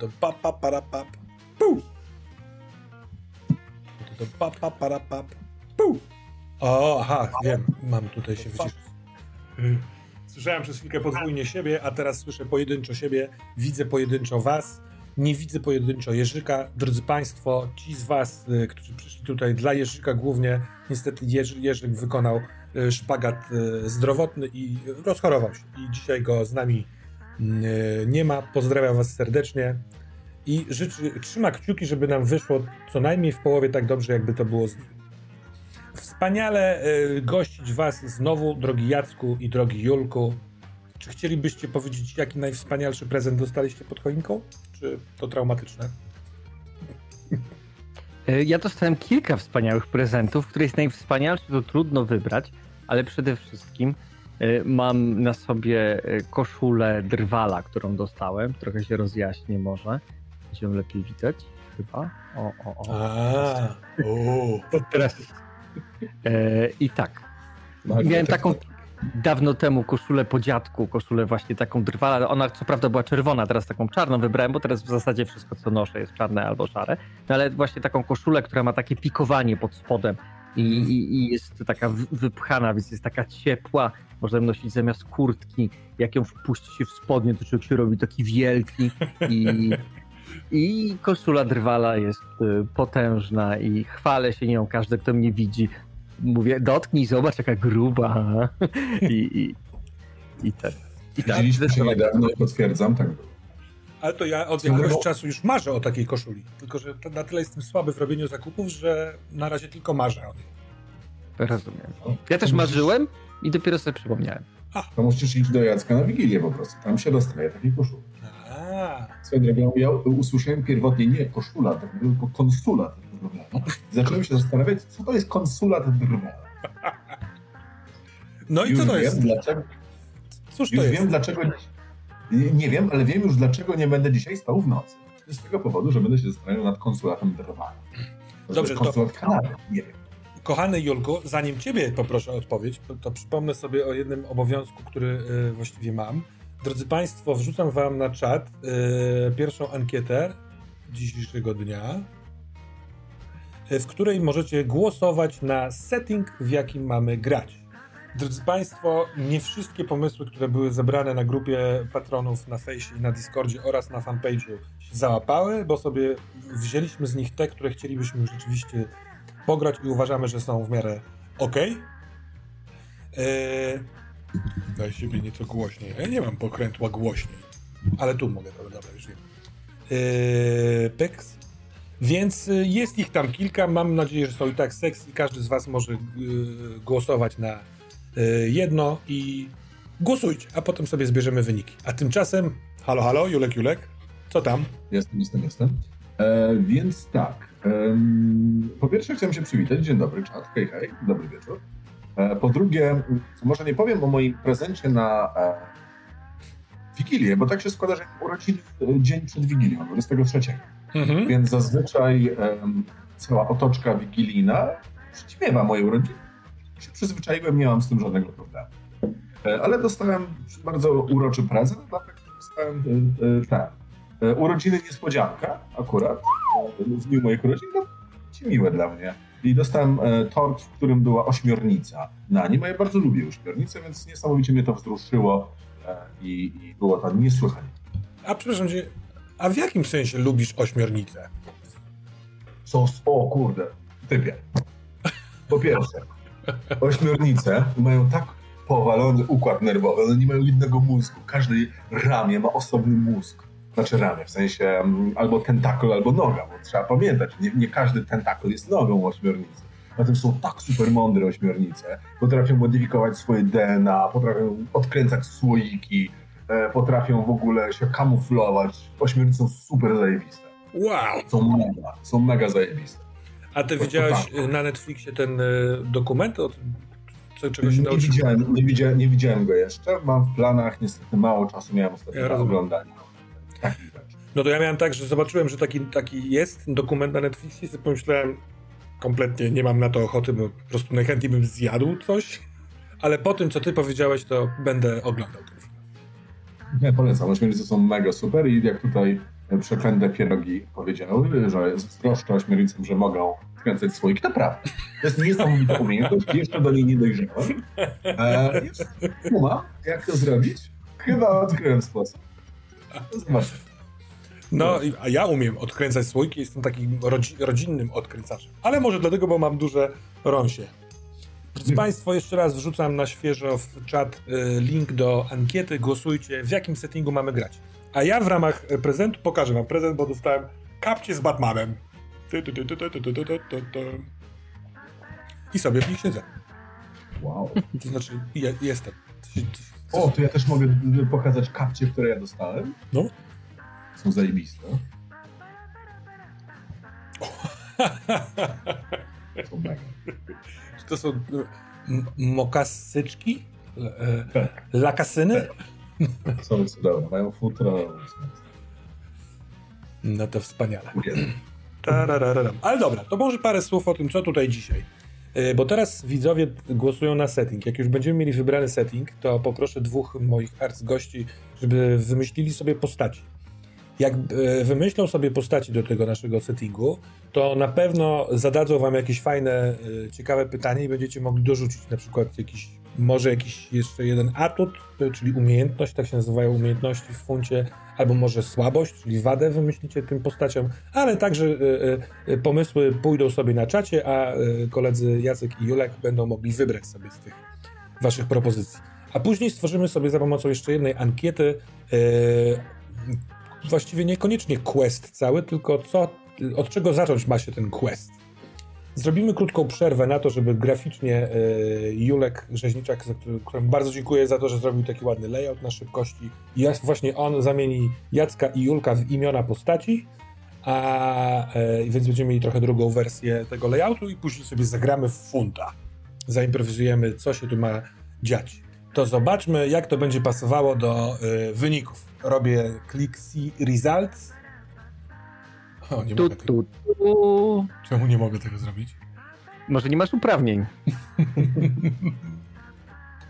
to pa pa para pap. Pu. To pa pa para pap. Pu. O, aha, wiem, mam tutaj się wyciszyć. Słyszałem przez chwilkę podwójnie siebie, a teraz słyszę pojedynczo siebie, widzę pojedynczo was, nie widzę pojedynczo Jerzyka. Drodzy Państwo, ci z was, y, którzy przyszli tutaj dla Jerzyka głównie, niestety Jerzy, Jerzyk wykonał y, szpagat y, zdrowotny i rozchorował się. I dzisiaj go z nami nie ma. Pozdrawiam was serdecznie i życzy, trzyma kciuki, żeby nam wyszło co najmniej w połowie tak dobrze, jakby to było z nim. Wspaniale y, gościć Was znowu, drogi Jacku i drogi Julku. Czy chcielibyście powiedzieć, jaki najwspanialszy prezent dostaliście pod choinką? Czy to traumatyczne? E, Ja dostałem kilka wspaniałych prezentów, który jest najwspanialszy, to trudno wybrać, ale przede wszystkim e, mam na sobie e, koszulę drwala, którą dostałem. Trochę się rozjaśnię może. Będzie ją lepiej widać chyba. O, o, o. A, o. Teraz. E, I tak. Miałem taką dawno temu koszulę po dziadku, koszulę właśnie taką drwala. Ona co prawda była czerwona, teraz taką czarną wybrałem, bo teraz w zasadzie wszystko co noszę jest czarne albo szare. No ale właśnie taką koszulę, która ma takie pikowanie pod spodem i, i, i jest taka wy- wypchana, więc jest taka ciepła. Można ją nosić zamiast kurtki. Jak ją wpuści się w spodnie, to człowiek się robi taki wielki i... I koszula drwala jest y, potężna i chwalę się nią każdy, kto mnie widzi. Mówię, dotknij, zobacz jaka gruba. I, i, i ten. I tak, Widzieliśmy się niedawno potwierdzam, tak było. Ale to ja od jakiegoś było? czasu już marzę o takiej koszuli. Tylko, że to na tyle jestem słaby w robieniu zakupów, że na razie tylko marzę o niej. Rozumiem. Ja też marzyłem i dopiero sobie przypomniałem. To musisz iść do Jacka na Wigilię po prostu. Tam się dostaje takiej koszuli. A, Swoją drogą, ja usłyszałem pierwotnie nie koszula, tylko konsulat drwala. Zacząłem się zastanawiać, co to jest konsulat drwala. no i Już co to wiem, jest? Dlaczego, Cóż to już jest? wiem, dlaczego... Nie, wiem, ale wiem już, dlaczego nie będę dzisiaj spał w nocy. Z tego powodu, że będę się zastanawiał nad konsulatem drwala. Dobrze, to- konsulat Kanady. Nie wiem. Kochany Julku, zanim ciebie poproszę o odpowiedź, to, to przypomnę sobie o jednym obowiązku, który y, właściwie mam. Drodzy Państwo, wrzucam Wam na czat y, pierwszą ankietę dzisiejszego dnia, y, w której możecie głosować na setting, w jakim mamy grać. Drodzy Państwo, nie wszystkie pomysły, które były zebrane na grupie patronów na fejsie i na Discordzie oraz na fanpage'u załapały, bo sobie wzięliśmy z nich te, które chcielibyśmy rzeczywiście pograć i uważamy, że są w miarę ok. Eee, daj siebie nieco głośniej. Ja nie mam pokrętła głośniej, ale tu mogę, dobra, dobra już wiem. Pyks. Więc y, jest ich tam kilka. Mam nadzieję, że są i tak seks i każdy z Was może głosować na jedno i głosujcie, a potem sobie zbierzemy wyniki. A tymczasem, halo, halo, Julek, Julek, co tam? Jestem, jestem, jestem. E, więc tak. po pierwsze chciałem się przywitać. Dzień dobry, czat. Hej, hej. Dobry wieczór. E, po drugie, może nie powiem o moim prezencie na e, Wigilię, bo tak się składa, że urodziny e, dzień przed Wigilią, 23. Mhm. Więc zazwyczaj em, cała otoczka wigilijna przyćmiewa moje urodziny. Się przyzwyczaiłem, nie mam z tym żadnego problemu. E, ale dostałem bardzo uroczy prezent, dlatego dostałem e, e, ten. Urodziny niespodzianka akurat, w dniu moich urodzin, to ci miłe dla mnie. I dostałem tort, w którym była ośmiornica na nim, a ja bardzo lubię ośmiornicę, więc niesamowicie mnie to wzruszyło i, i było to niesłychanie. A przepraszam cię, a w jakim sensie lubisz ośmiornicę? Sos, o kurde, typie. Po pierwsze, ośmiornice mają tak powalony układ nerwowy, one nie mają jednego mózgu. Każde ramię ma osobny mózg. Znaczy ramię, w sensie mm, albo tentakl, albo noga, bo trzeba pamiętać, nie, nie każdy tentakl jest nogą ośmiornicy. Na tym są tak super mądre ośmiornice. Potrafią modyfikować swoje DNA, potrafią odkręcać słoiki, e, potrafią w ogóle się kamuflować. Ośmiornice są super zajebiste. Wow! Są mega, są mega zajebiste. A ty widziałeś tak. y, na Netflixie ten y, dokument o tym, co, czego się Nie widziałem, nie, widziałem, nie widziałem go jeszcze. Mam w planach, niestety mało czasu miałem ostatnio Ja na oglądanie. Rzeczy. No to ja miałem tak, że zobaczyłem, że taki, taki jest dokument na Netflixie i pomyślałem, kompletnie nie mam na to ochoty, bo po prostu najchętniej bym zjadł coś. Ale po tym, co ty powiedziałeś, to będę oglądał ten film. Nie, polecam. Ośmiornice są mega super i jak tutaj przeklęte pierogi powiedziały, że zazdroszczę ośmiornicom, że mogą wkręcać słoik. To prawda. To jest niesamowita umiejętność, jeszcze do niej nie dojrzałem. E, jestuma, jak to zrobić? Chyba odkryłem sposób. Zobaczcie. No, a ja umiem odkręcać słoiki, jestem takim rodzi rodzinnym odkręcaczem. Ale może dlatego, bo mam duże rąsie. Państwo, jeszcze raz wrzucam na świeżo w czat y, link do ankiety. Głosujcie, w jakim settingu mamy grać. A ja w ramach prezentu pokażę wam prezent, bo dostałem kapcie z Batmanem. I sobie w nich siedzę. Wow. To znaczy, je, jestem. O, to ja też mogę pokazać kapcie, które ja dostałem. No. Są zajebiste. Są mega. Czy to są e, mokasyczki? L- e, Tak. Lakasyny? Są cudowne. Mają futro. No to wspaniale. Tararararam. Ale dobra, to może parę słów o tym, co tutaj dzisiaj. Yy, Bo teraz widzowie głosują na setting. Jak już będziemy mieli wybrany setting, to poproszę dwóch moich arcgości, żeby wymyślili sobie postaci. Jak e, wymyślą sobie postaci do tego naszego settingu, to na pewno zadadzą wam jakieś fajne, e, ciekawe pytanie i będziecie mogli dorzucić na przykład jakiś, może jakiś jeszcze jeden atut, e, czyli umiejętność, tak się nazywają umiejętności w funcie, albo może słabość, czyli wadę wymyślicie tym postaciom, ale także e, e, pomysły pójdą sobie na czacie, a koledzy Jacek i Julek będą mogli wybrać sobie z tych waszych propozycji. A później stworzymy sobie za pomocą jeszcze jednej ankiety właściwie niekoniecznie quest cały, tylko co, od czego zacząć ma się ten quest. Zrobimy krótką przerwę na to, żeby graficznie e, Julek Rzeźniczak, któremu bardzo dziękuję za to, że zrobił taki ładny layout na szybkości. I właśnie on zamieni Jacka i Julka w imiona postaci, a e, więc będziemy mieli trochę drugą wersję tego layoutu i później sobie zagramy w funta. Zaimprowizujemy, co się tu ma dziać. To zobaczmy, jak to będzie pasowało do e, wyników. Robię klik see results. O, nie Tu, mogę tego. tu, tu. Czemu nie mogę tego zrobić? Może nie masz uprawnień.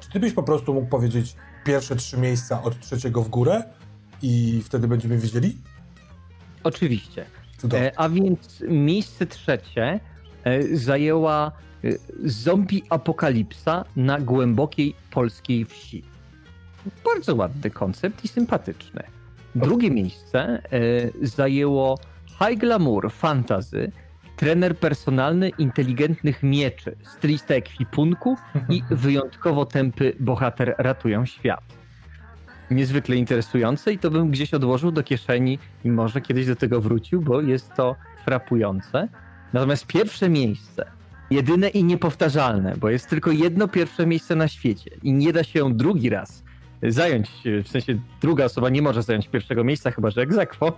Czy ty byś po prostu mógł powiedzieć pierwsze trzy miejsca od trzeciego w górę i wtedy będziemy wiedzieli? Oczywiście. E, a więc miejsce trzecie e, zajęła e, zombie apokalipsa na głębokiej polskiej wsi. Bardzo ładny koncept i sympatyczny. Drugie miejsce e, zajęło High Glamour Fantasy, trener personalny inteligentnych mieczy, stylista ekwipunku i wyjątkowo tępy bohater ratują świat. Niezwykle interesujące i to bym gdzieś odłożył do kieszeni i może kiedyś do tego wrócił, bo jest to frapujące. Natomiast pierwsze miejsce, jedyne i niepowtarzalne, bo jest tylko jedno pierwsze miejsce na świecie i nie da się drugi raz zająć, w sensie druga osoba nie może zająć pierwszego miejsca, chyba że egzekwo.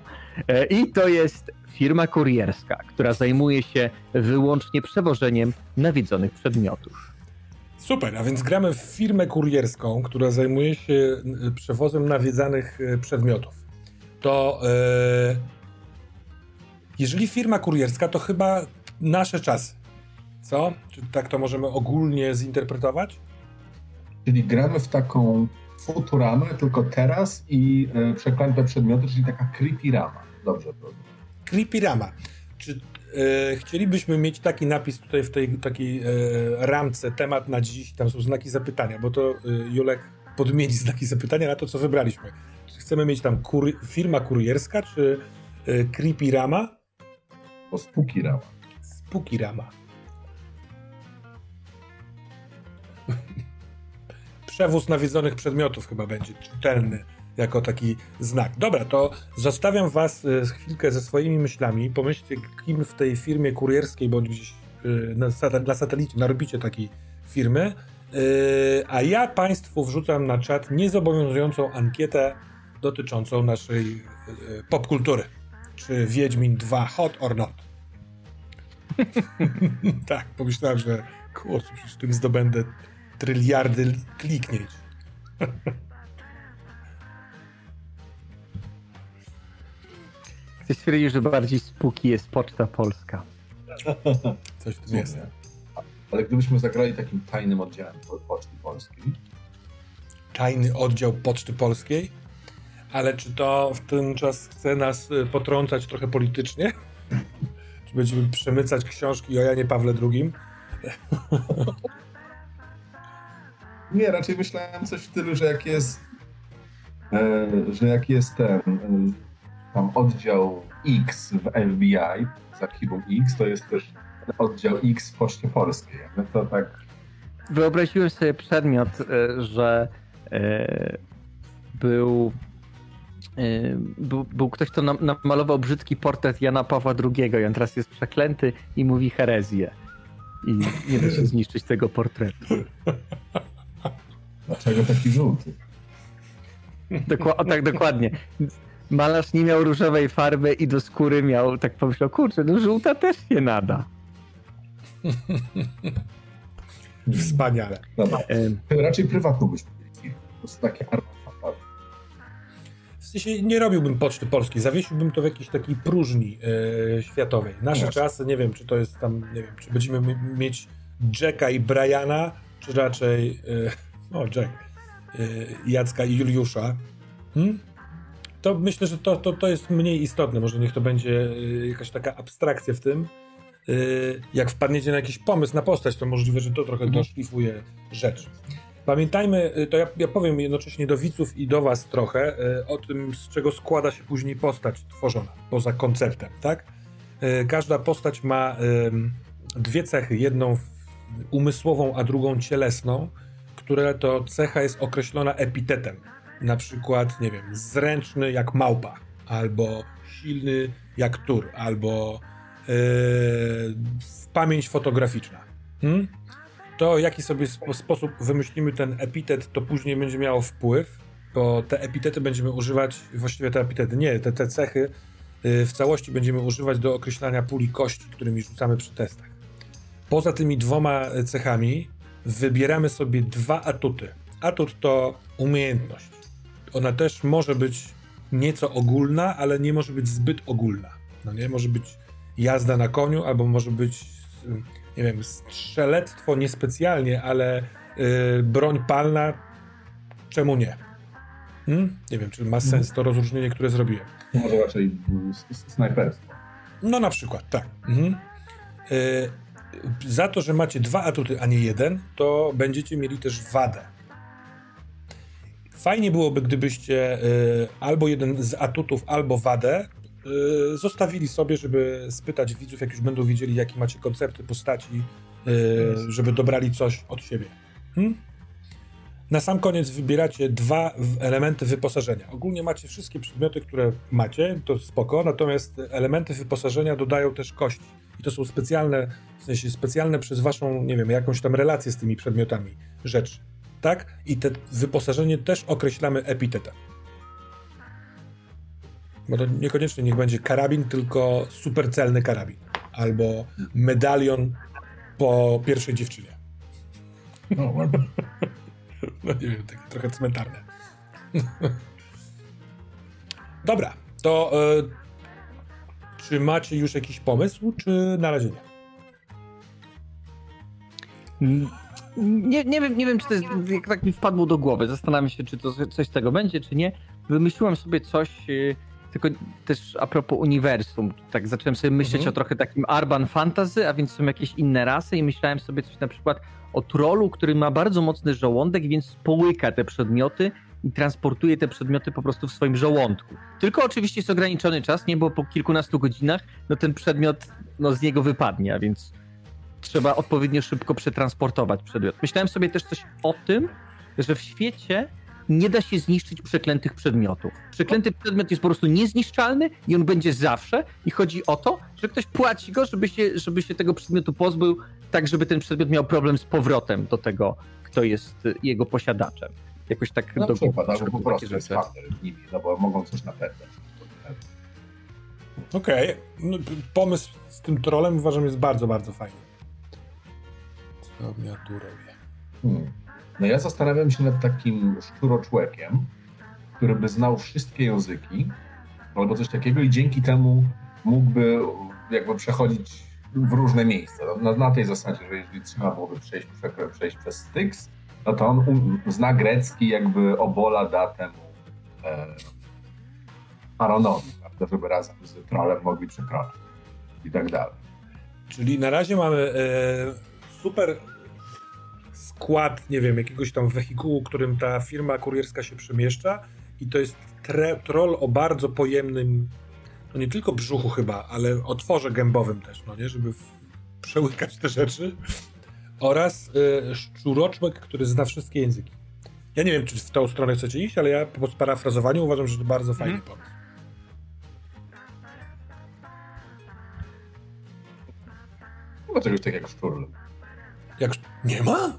E, I to jest firma kurierska, która zajmuje się wyłącznie przewożeniem nawiedzonych przedmiotów. Super, a więc gramy w firmę kurierską, która zajmuje się y, przewozem nawiedzanych y, przedmiotów. To y, jeżeli firma kurierska, to chyba nasze czasy. Co? Czy tak to możemy ogólnie zinterpretować? Czyli gramy w taką futuramę, tylko teraz i e, przeklęte przedmioty, czyli taka creepy rama. Dobrze, to. Creepyrama. Czy e, chcielibyśmy mieć taki napis tutaj w tej takiej e, ramce, temat na dziś, tam są znaki zapytania, bo to Julek podmieni znaki zapytania na to, co wybraliśmy. Czy chcemy mieć tam firma kurierska, czy e, Creepyrama? To spooky rama. Spookyrama. Przewóz nawiedzonych przedmiotów chyba będzie czytelny jako taki znak. Dobra, to zostawiam was y, chwilkę ze swoimi myślami. Pomyślcie, kim w tej firmie kurierskiej bądź gdzieś y, na, na satelicie narobicie takiej firmy. Y, A ja państwu wrzucam na czat niezobowiązującą ankietę dotyczącą naszej popkultury. Czy Wiedźmin 2 hot or not? tak, pomyślałem, że kurczę, przecież tym zdobędę tryliardy kliknięć. Chcę stwierdzić, że bardziej spóki jest Poczta Polska. Coś w tym jest. Ale gdybyśmy zagrali takim tajnym oddziałem po- Poczty Polskiej, Tajny oddział Poczty Polskiej. Ale czy to w ten czas chce nas y, potrącać trochę politycznie? Czy będziemy przemycać książki o Janie Pawle II? Nie, raczej myślałem coś w stylu, że jak jest e, że jak jest ten e, tam oddział X w FBI, z archiwum X, to jest też oddział X w Poczcie Polskiej. No to tak... Wyobraziłem sobie przedmiot, e, że był był, był, ktoś, kto namalował brzydki portret Jana Pawła II i on teraz jest przeklęty i mówi herezję. I nie da się zniszczyć tego portretu. Dlaczego taki żółty? Dokła o, tak, dokładnie. Malarz nie miał różowej farby i do skóry miał, tak pomyślał, kurczę, no żółta też się nada. Wspaniale. Dobra. Raczej prywatną byś powiedział. Po prostu takie w sensie nie robiłbym Poczty Polskiej, zawiesiłbym to w jakiejś takiej próżni yy, światowej. Nasze no czasy, nie wiem, czy to jest tam, nie wiem, czy będziemy mieć Jacka i Briana, czy raczej, yy, o Jack, yy, Jacka i Juliusza. Hmm? To myślę, że to, to, to jest mniej istotne. Może niech to będzie jakaś taka abstrakcja w tym. Jak wpadniecie na jakiś pomysł na postać, to możliwe, że to trochę mhm. doszlifuje rzecz. Pamiętajmy, to ja, ja, powiem jednocześnie do widzów i do was trochę o tym, z czego składa się później postać tworzona, poza konceptem, tak? Każda postać ma dwie cechy, jedną umysłową, a drugą cielesną, które to cecha jest określona epitetem. Na przykład, nie wiem, zręczny jak małpa, albo silny jak tur, albo yy, pamięć fotograficzna. Hmm? to, jaki sobie sposób wymyślimy ten epitet, to później będzie miało wpływ, bo te epitety będziemy używać, właściwie te epitety, nie, te, te cechy y, w całości będziemy używać do określania puli kości, którymi rzucamy przy testach. Poza tymi dwoma cechami wybieramy sobie dwa atuty. Atut to umiejętność. Ona też może być nieco ogólna, ale nie może być zbyt ogólna. No nie, może być jazda na koniu, albo może być nie wiem, strzelectwo niespecjalnie, ale yy, broń palna, czemu nie? Hmm? Nie wiem, czy ma mhm. sens to rozróżnienie, które zrobiłem. Może raczej snajperstwo. No na przykład, tak. Mhm. Yy, za to, że macie dwa atuty, a nie jeden, to będziecie mieli też wadę. Fajnie byłoby, gdybyście yy, albo jeden z atutów, albo wadę Y, zostawili sobie, żeby spytać widzów, jak już będą wiedzieli, jakie macie koncepty postaci, y, żeby dobrali coś od siebie. Hmm? Na sam koniec wybieracie dwa elementy wyposażenia. Ogólnie macie wszystkie przedmioty, które macie, to spoko, natomiast elementy wyposażenia dodają też kości. I to są specjalne, w sensie specjalne przez waszą, nie wiem, jakąś tam relację z tymi przedmiotami rzeczy. Tak? I te wyposażenie też określamy epitetem. Bo to niekoniecznie niech będzie karabin, tylko supercelny karabin. Albo medalion po pierwszej dziewczynie. No, ładnie. no nie wiem, takie trochę cmentarne. Dobra, to y, czy macie już jakiś pomysł, czy na razie nie? Nie, nie, wiem, nie wiem, czy to jest, jak tak mi wpadło do głowy. Zastanawiam się, czy to coś z tego będzie, czy nie. Wymyśliłem sobie coś, y, tylko też a propos uniwersum, tak zacząłem sobie myśleć mhm. o trochę takim urban fantasy, a więc są jakieś inne rasy i myślałem sobie coś na przykład o trollu, który ma bardzo mocny żołądek, więc połyka te przedmioty i transportuje te przedmioty po prostu w swoim żołądku. Tylko oczywiście jest ograniczony czas, nie, bo po kilkunastu godzinach no ten przedmiot no, z niego wypadnie, a więc trzeba odpowiednio szybko przetransportować przedmiot. Myślałem sobie też coś o tym, że w świecie nie da się zniszczyć przeklętych przedmiotów. Przeklęty przedmiot jest po prostu niezniszczalny i on będzie zawsze. I chodzi o to, że ktoś płaci go, żeby się, żeby się tego przedmiotu pozbył, tak żeby ten przedmiot miał problem z powrotem do tego, kto jest jego posiadaczem. Jakoś tak Na do przykład, albo po prostu jest partner nimi, no bo mogą coś napędzać. Okej. Okay. No, pomysł z tym trolem uważam jest bardzo, bardzo fajny. Co ja tu robię? Hmm. No ja zastanawiam się nad takim szczuroczłekiem, który by znał wszystkie języki albo coś takiego i dzięki temu mógłby jakby przechodzić w różne miejsca. No, na tej zasadzie, że jeżeli trzeba byłoby przejść, przejść przez Styx, no to on um, zna grecki, jakby obola da temu, e, Aronowi, prawda, żeby razem z trolem mogli przekroczyć i tak dalej. Czyli na razie mamy e, super skład, nie wiem, jakiegoś tam wehikułu, którym ta firma kurierska się przemieszcza i to jest tre, troll o bardzo pojemnym, no nie tylko brzuchu chyba, ale otworze gębowym też, no nie, żeby przełykać te rzeczy oraz e, szczuroczłek, który zna wszystkie języki. Ja nie wiem, czy w tą stronę chcecie iść, ale ja po sparafrazowaniu uważam, że to bardzo fajny mm. pomysł. Chyba czegoś takiego jak szczurl. Jak... Nie ma?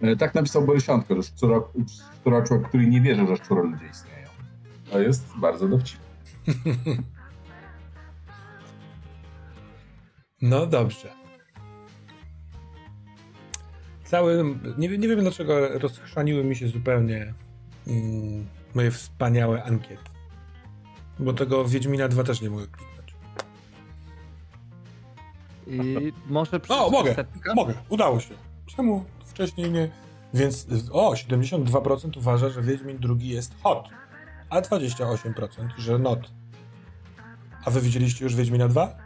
E, tak napisał Borysiątko, że szczuraczłek, który nie wierzy, że szczury ludzie istnieją. To jest bardzo dowcipne. No dobrze. Cały, nie, nie wiem dlaczego rozchrzaniły mi się zupełnie mm, moje wspaniałe ankiety. Bo tego Wiedźmina 2 też nie mogę kliknąć. I może O, mogę, mogę, udało się. Czemu wcześniej nie... Więc o, 72% uważa, że Wiedźmin drugi jest hot, a 28%, że not. A wy widzieliście już Wiedźmina 2?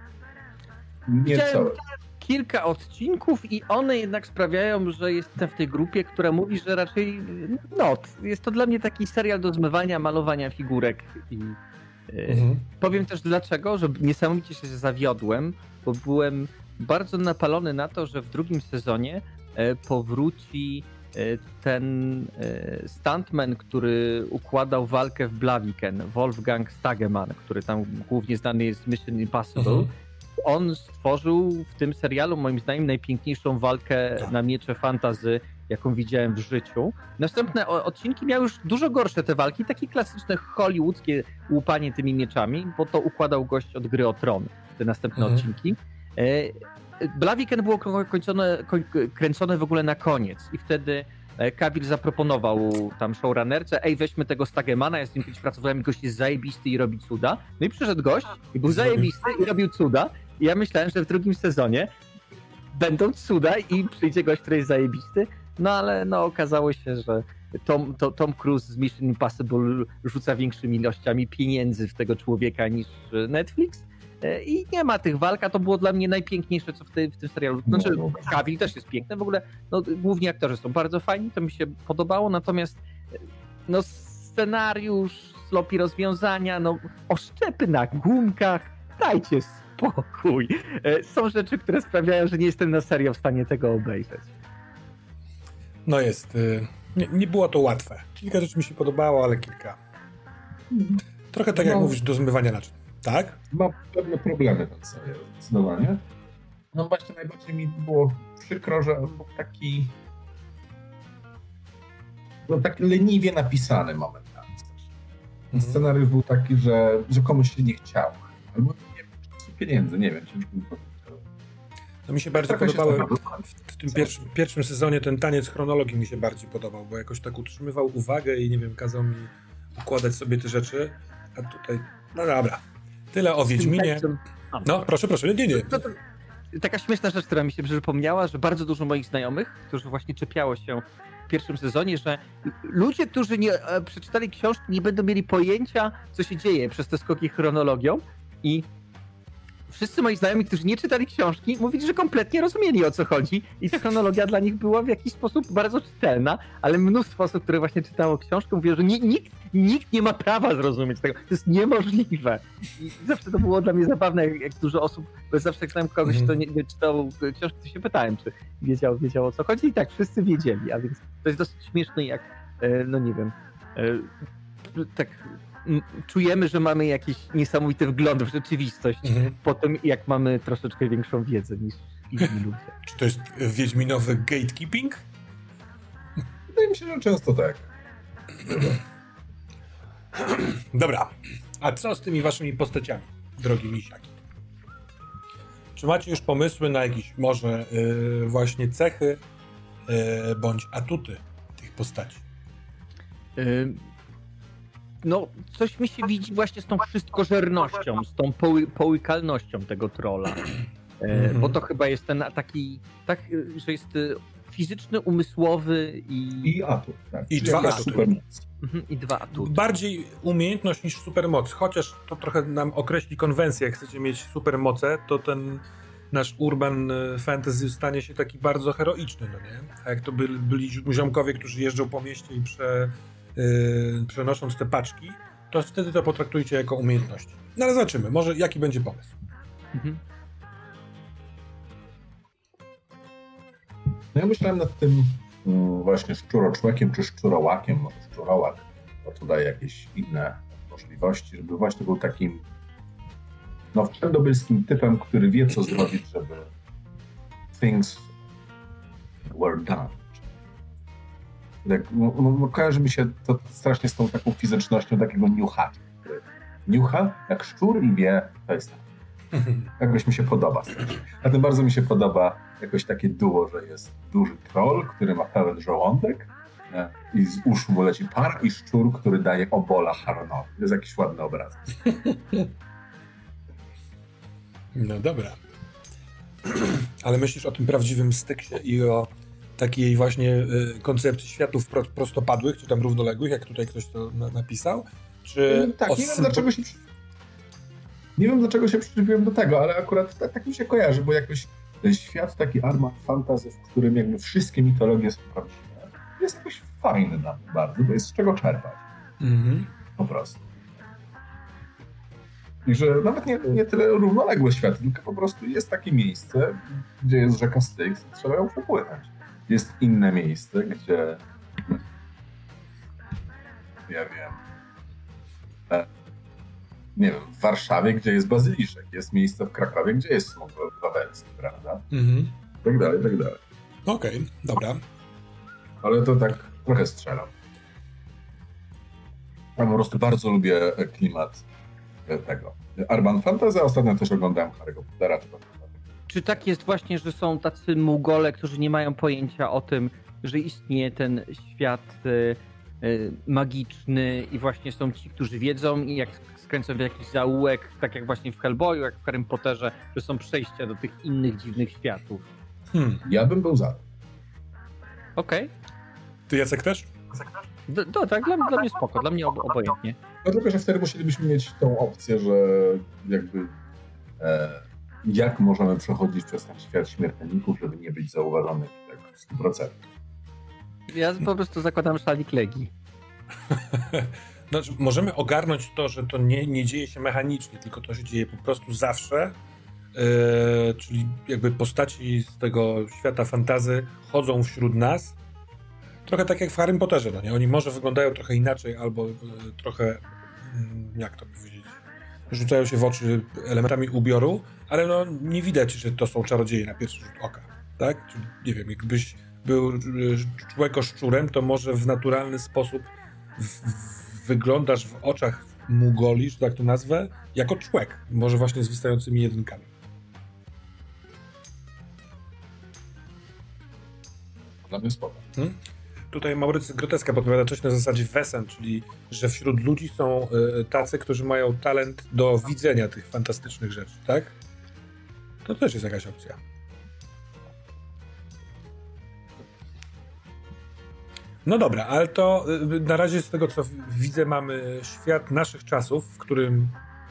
Nie całe kilka odcinków i one jednak sprawiają, że jestem w tej grupie, która mówi, że raczej not. Jest to dla mnie taki serial do zmywania, malowania figurek i e, mhm. powiem też dlaczego, że niesamowicie się zawiodłem, bo byłem bardzo napalony na to, że w drugim sezonie e, powróci ten stuntman, który układał walkę w Blaviken, Wolfgang Stageman, który tam głównie znany jest z Mission Impossible. Mhm on stworzył w tym serialu, moim zdaniem, najpiękniejszą walkę tak. na miecze fantazy, jaką widziałem w życiu. Następne odcinki miały już dużo gorsze te walki, takie klasyczne hollywoodzkie łupanie tymi mieczami, bo to układał gość od gry o tron, te następne mhm. odcinki. E, Blaviken było kończone, kręcone w ogóle na koniec i wtedy Kabil zaproponował tam showrunnerce, ej weźmy tego Stagemana, ja z nim kiedyś pracowałem i gość jest zajebisty i robi cuda. No i przyszedł gość i był zajebisty i robił cuda. I ja myślałem, że w drugim sezonie będą cuda i przyjdzie gość, który jest zajebisty, no ale no okazało się, że Tom, to, Tom Cruise z Mission Impossible rzuca większymi ilościami pieniędzy w tego człowieka niż Netflix. e, i nie ma tych walk, a to było dla mnie najpiękniejsze, co w, tej, w tym serialu. Znaczy, Cavill też jest piękny, w ogóle no, główni aktorzy są bardzo fajni, to mi się podobało, natomiast no, scenariusz, slopi rozwiązania, no, oszczepy na gumkach, dajcie spokój. E, są rzeczy, które sprawiają, że nie jestem na serio w stanie tego obejrzeć. No jest. Y, nie, nie było to łatwe. Kilka rzeczy mi się podobało, ale kilka. Trochę tak jak no, mówisz, do zmywania naczyń. Tak? Ma pewne problemy ten serial, zdecydowanie. No właśnie najbardziej mi było przykro, że on był taki był tak leniwie napisany momentami. Mhm. Scenariusz był taki, że, że komuś się nie chciało. Albo pieniędzy, nie wiem, ciężko mi powiedzieć. No mi się bardziej podobało w, w tym pierwszym, pierwszym sezonie ten taniec chronologii mi się bardziej podobał, bo jakoś tak utrzymywał uwagę i nie wiem, kazał mi układać sobie te rzeczy, a tutaj, no dobra, tyle o Wiedźminie. No, proszę, proszę, nie, nie. To, to, taka śmieszna rzecz, która mi się przypomniała, że bardzo dużo moich znajomych, którzy właśnie czepiało się w pierwszym sezonie, że ludzie, którzy nie e, przeczytali książki, nie będą mieli pojęcia, co się dzieje przez te skoki chronologią i wszyscy moi znajomi, którzy nie czytali książki, mówili, że kompletnie rozumieli o co chodzi i ta chronologia dla nich była w jakiś sposób bardzo czytelna, ale mnóstwo osób, które właśnie czytało książkę, mówiło, że nikt, nikt nie ma prawa zrozumieć tego. To jest niemożliwe. I zawsze to było dla mnie zabawne, jak dużo osób, bo zawsze jak znałem kogoś, kto nie, nie czytał książki, to się pytałem, czy wiedział, wiedział o co chodzi i tak, wszyscy wiedzieli, a więc to jest dosyć śmieszne, jak, e, no nie wiem, e, tak czujemy, że mamy jakiś niesamowity wgląd w rzeczywistość mhm. po tym, jak mamy troszeczkę większą wiedzę niż inni ludzie. Czy to jest wiedźminowy gatekeeping? Wydaje mi się, że często tak. Dobra. A co z tymi waszymi postaciami, drogi misiaki? Czy macie już pomysły na jakieś może yy, właśnie cechy yy, bądź atuty tych postaci? Yy, no, coś mi się widzi właśnie z tą wszystkożernością, z tą poły, połykalnością tego trola. E, mm -hmm. Bo to chyba jest ten taki, tak, że jest e, fizyczny, umysłowy i... I atut, tak. I dwa atuty. supermoc. Mhm, I dwa atuty. Bardziej umiejętność niż supermoc, chociaż to trochę nam określi konwencję. Jak chcecie mieć supermoce, to ten nasz urban e, fantasy stanie się taki bardzo heroiczny, no nie? A jak to byli, byli ziomkowie, którzy jeżdżą po mieście i prze, yy, przenosząc te paczki, to wtedy to potraktujcie jako umiejętności. No ale zobaczymy, może jaki będzie pomysł. Mhm. No ja myślałem nad tym mm, właśnie szczuroczłekiem czy szczurołakiem, może szczurołak, bo tu daje jakieś inne możliwości, żeby właśnie był takim no wszędobylskim typem, który wie co zrobić, żeby things were done. Tak, kojarzy mi się to strasznie z tą taką fizycznością takiego niucha. Niucha jak szczur i wie, to jest tak. Jakoś mi się podoba. A tym bardzo mi się podoba jakoś takie duo, że jest duży troll, który ma pełen żołądek nie? i z uszu mu leci para i szczur, który daje obola Haronowi. To jest jakiś ładny obraz. No dobra. Ale myślisz o tym prawdziwym styksie i o takiej właśnie y, koncepcji światów pro, prostopadłych, czy tam równoległych, jak tutaj ktoś to na, napisał? Czy tak, o nie wiem, dlaczego się nie wiem dlaczego się przyczepiłem do tego, ale akurat tak, tak mi się kojarzy, bo jakoś ten świat taki Armand Fantasy, w którym jakby wszystkie mitologie są prawdziwe, jest jakoś fajny dla mnie bardzo, bo jest z czego czerpać. Mhm. po prostu. I że nawet nie, nie tyle równoległe światy, tylko po prostu jest takie miejsce, gdzie jest rzeka Styx i trzeba ją przepłynąć. Jest inne miejsce, gdzie ja wiem e, nie wiem, w Warszawie, gdzie jest bazyliszek, jest miejsce w Krakowie, gdzie jest smok wawelski, prawda? Mhm. Tak dalej, tak dalej. Okej, dobra. Ale to tak trochę strzelam. Ja po prostu bardzo lubię klimat tego. Urban Fantasy, ostatnio też oglądałem Harry'ego Pottera. To- Czy tak jest właśnie, że są tacy mugole, którzy nie mają pojęcia o tym, że istnieje ten świat e, e, magiczny i właśnie są ci, którzy wiedzą i jak skręcą w jakiś zaułek, tak jak właśnie w Hellboyu, jak w Harrym Potterze, że są przejścia do tych innych dziwnych światów. Hmm. Ja bym był za. Okej. Ty Jacek też? Do, do, tak, dla, dla mnie spoko, dla mnie ob, obojętnie. No tylko, że wtedy musielibyśmy mieć tą opcję, że jakby e, jak możemy przechodzić przez ten świat śmiertelników, żeby nie być zauważonych tak w 100%. Ja po prostu zakładam szalik Legii. Znaczy, możemy ogarnąć to, że to nie, nie dzieje się mechanicznie, tylko to się dzieje po prostu zawsze. Yy, czyli jakby postaci z tego świata fantazy chodzą wśród nas. Trochę tak jak w Harrym Potterze, no nie? Oni może wyglądają trochę inaczej, albo yy, trochę, mm, jak to powiedzieć, rzucają się w oczy elementami ubioru, ale no nie widać, że to są czarodzieje na pierwszy rzut oka, tak? Czyli, nie wiem, jakbyś był yy, człeko-szczurem, to może w naturalny sposób w, w, wyglądasz w oczach Mugoli, że tak to nazwę, jako człek. Może właśnie z wystającymi jedynkami. Dla mnie spoko. Tutaj Maurycy Groteska podpowiada coś na zasadzie wesen, czyli że wśród ludzi są y, tacy, którzy mają talent do widzenia tych fantastycznych rzeczy, tak? To też jest jakaś opcja. No dobra, ale to y, na razie z tego co widzę mamy świat naszych czasów, w którym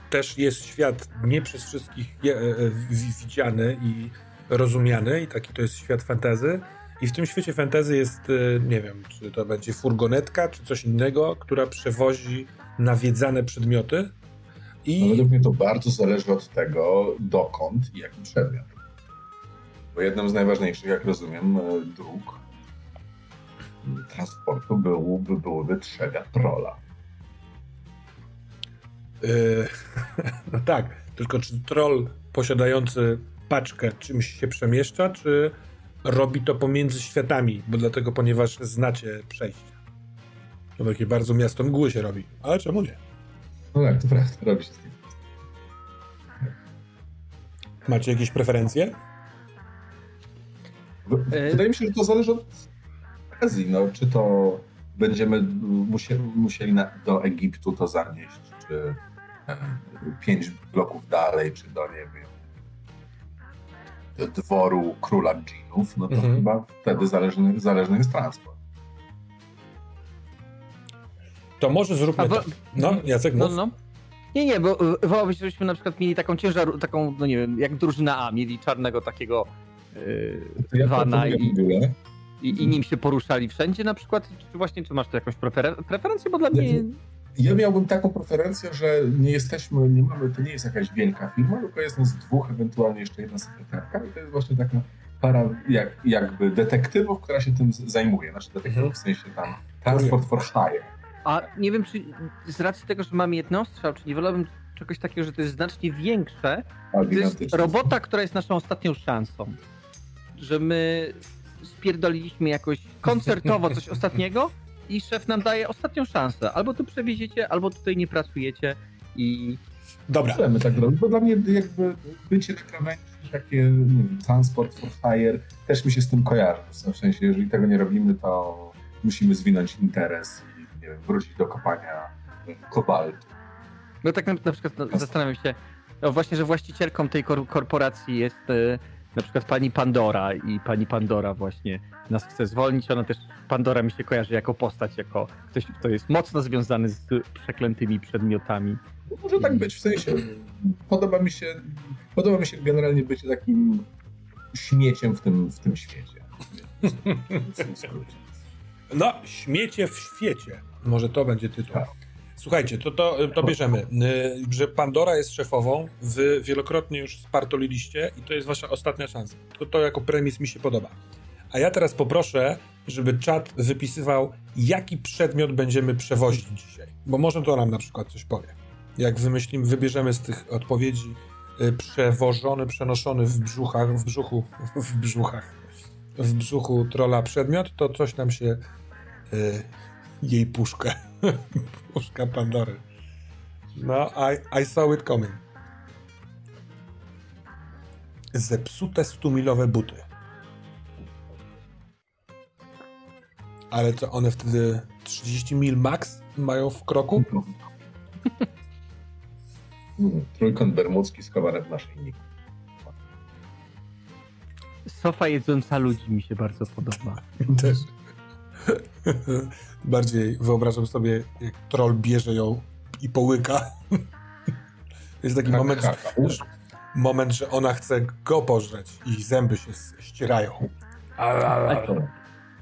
też jest świat nie przez wszystkich y, wi- widziany i rozumiany i taki to jest świat fantazy. I w tym świecie fantazy jest, y, nie wiem, czy to będzie furgonetka, czy coś innego, która przewozi nawiedzane przedmioty. No, I według mnie to bardzo zależy od tego, dokąd i jaki przedmiot. Bo jednym z najważniejszych, jak rozumiem, e, dróg transportu byłby, byłyby trzega trola. y, no tak, tylko czy troll posiadający paczkę czymś się przemieszcza, czy robi to pomiędzy światami, bo dlatego, ponieważ znacie przejścia. To takie bardzo miasto mgły się robi, ale czemu nie? No tak, to prawda, robi się z tym. Macie jakieś preferencje? W- E, Wydaje mi się, że to zależy od okazji. No, czy to będziemy musieli, musieli na, do Egiptu to zanieść, czy e, pięć bloków dalej, czy do nie wiem. dworu króla dżinów, no to mhm. chyba wtedy zależny, zależny jest transport. To może zróbmy bo... tak. No, Jacek, no, no. Nie, nie, bo wolałbym, żebyśmy na przykład mieli taką ciężar, taką, no nie wiem, jak drużyna A, mieli czarnego takiego yy, ja wana i, i, i, nim się poruszali wszędzie na przykład, czy właśnie, czy masz tu jakąś prefer preferencję, bo dla mnie... Ja miałbym taką preferencję, że nie jesteśmy, nie mamy, to nie jest jakaś wielka firma, tylko jest nas dwóch, ewentualnie jeszcze jedna sekretarka i to jest właśnie taka para jak, jakby detektywów, która się tym zajmuje. Znaczy detektywów mhm. w sensie tam transport for hire. A nie wiem, czy z racji tego, że mam jednostrzał, czy nie wolałbym czegoś takiego, że to jest znacznie większe. To jest robota, która jest naszą ostatnią szansą. Że my spierdoliliśmy jakoś koncertowo coś ostatniego i szef nam daje ostatnią szansę. Albo tu przewieziecie, albo tutaj nie pracujecie i... Dobra. Chcemy tak robić, bo dla mnie jakby bycie na krawędzi, takie nie wiem, transport for hire, też mi się z tym kojarzy. W sensie, jeżeli tego nie robimy, to musimy zwinąć interes wrócić do kopania kobaltu. No tak na, na przykład no, zastanawiam się, no właśnie, że właścicielką tej kor korporacji jest y, na przykład pani Pandora i pani Pandora właśnie nas chce zwolnić. Ona też, Pandora mi się kojarzy jako postać, jako ktoś, kto jest mocno związany z przeklętymi przedmiotami. Może tak być, w sensie podoba mi się, podoba mi się generalnie bycie takim śmieciem w tym, w tym świecie. W tym skrócie. No, śmiecie w świecie. Może to będzie tytuł. Tak. Słuchajcie, to, to, to bierzemy, y, że Pandora jest szefową, wy wielokrotnie już spartoliliście i to jest wasza ostatnia szansa. To, to jako premis mi się podoba. A ja teraz poproszę, żeby czat wypisywał, jaki przedmiot będziemy przewozić dzisiaj. Bo może to nam na przykład coś powie. Jak wymyślimy, wybierzemy z tych odpowiedzi y, przewożony, przenoszony w brzuchach, w brzuchu, w brzuchach, w brzuchu trola przedmiot, to coś nam się y, jej puszkę. puszka Pandory. No, I, I saw it coming. Zepsute stumilowe buty. Ale to one wtedy 30 mil max mają w kroku? Trójkąt bermudzki z kawarem w naszyjniku. Sofa jedząca ludzi mi się bardzo podoba. Też. Bardziej wyobrażam sobie, jak troll bierze ją i połyka. Jest taki moment, że, moment, że ona chce go pożreć i zęby się ścierają.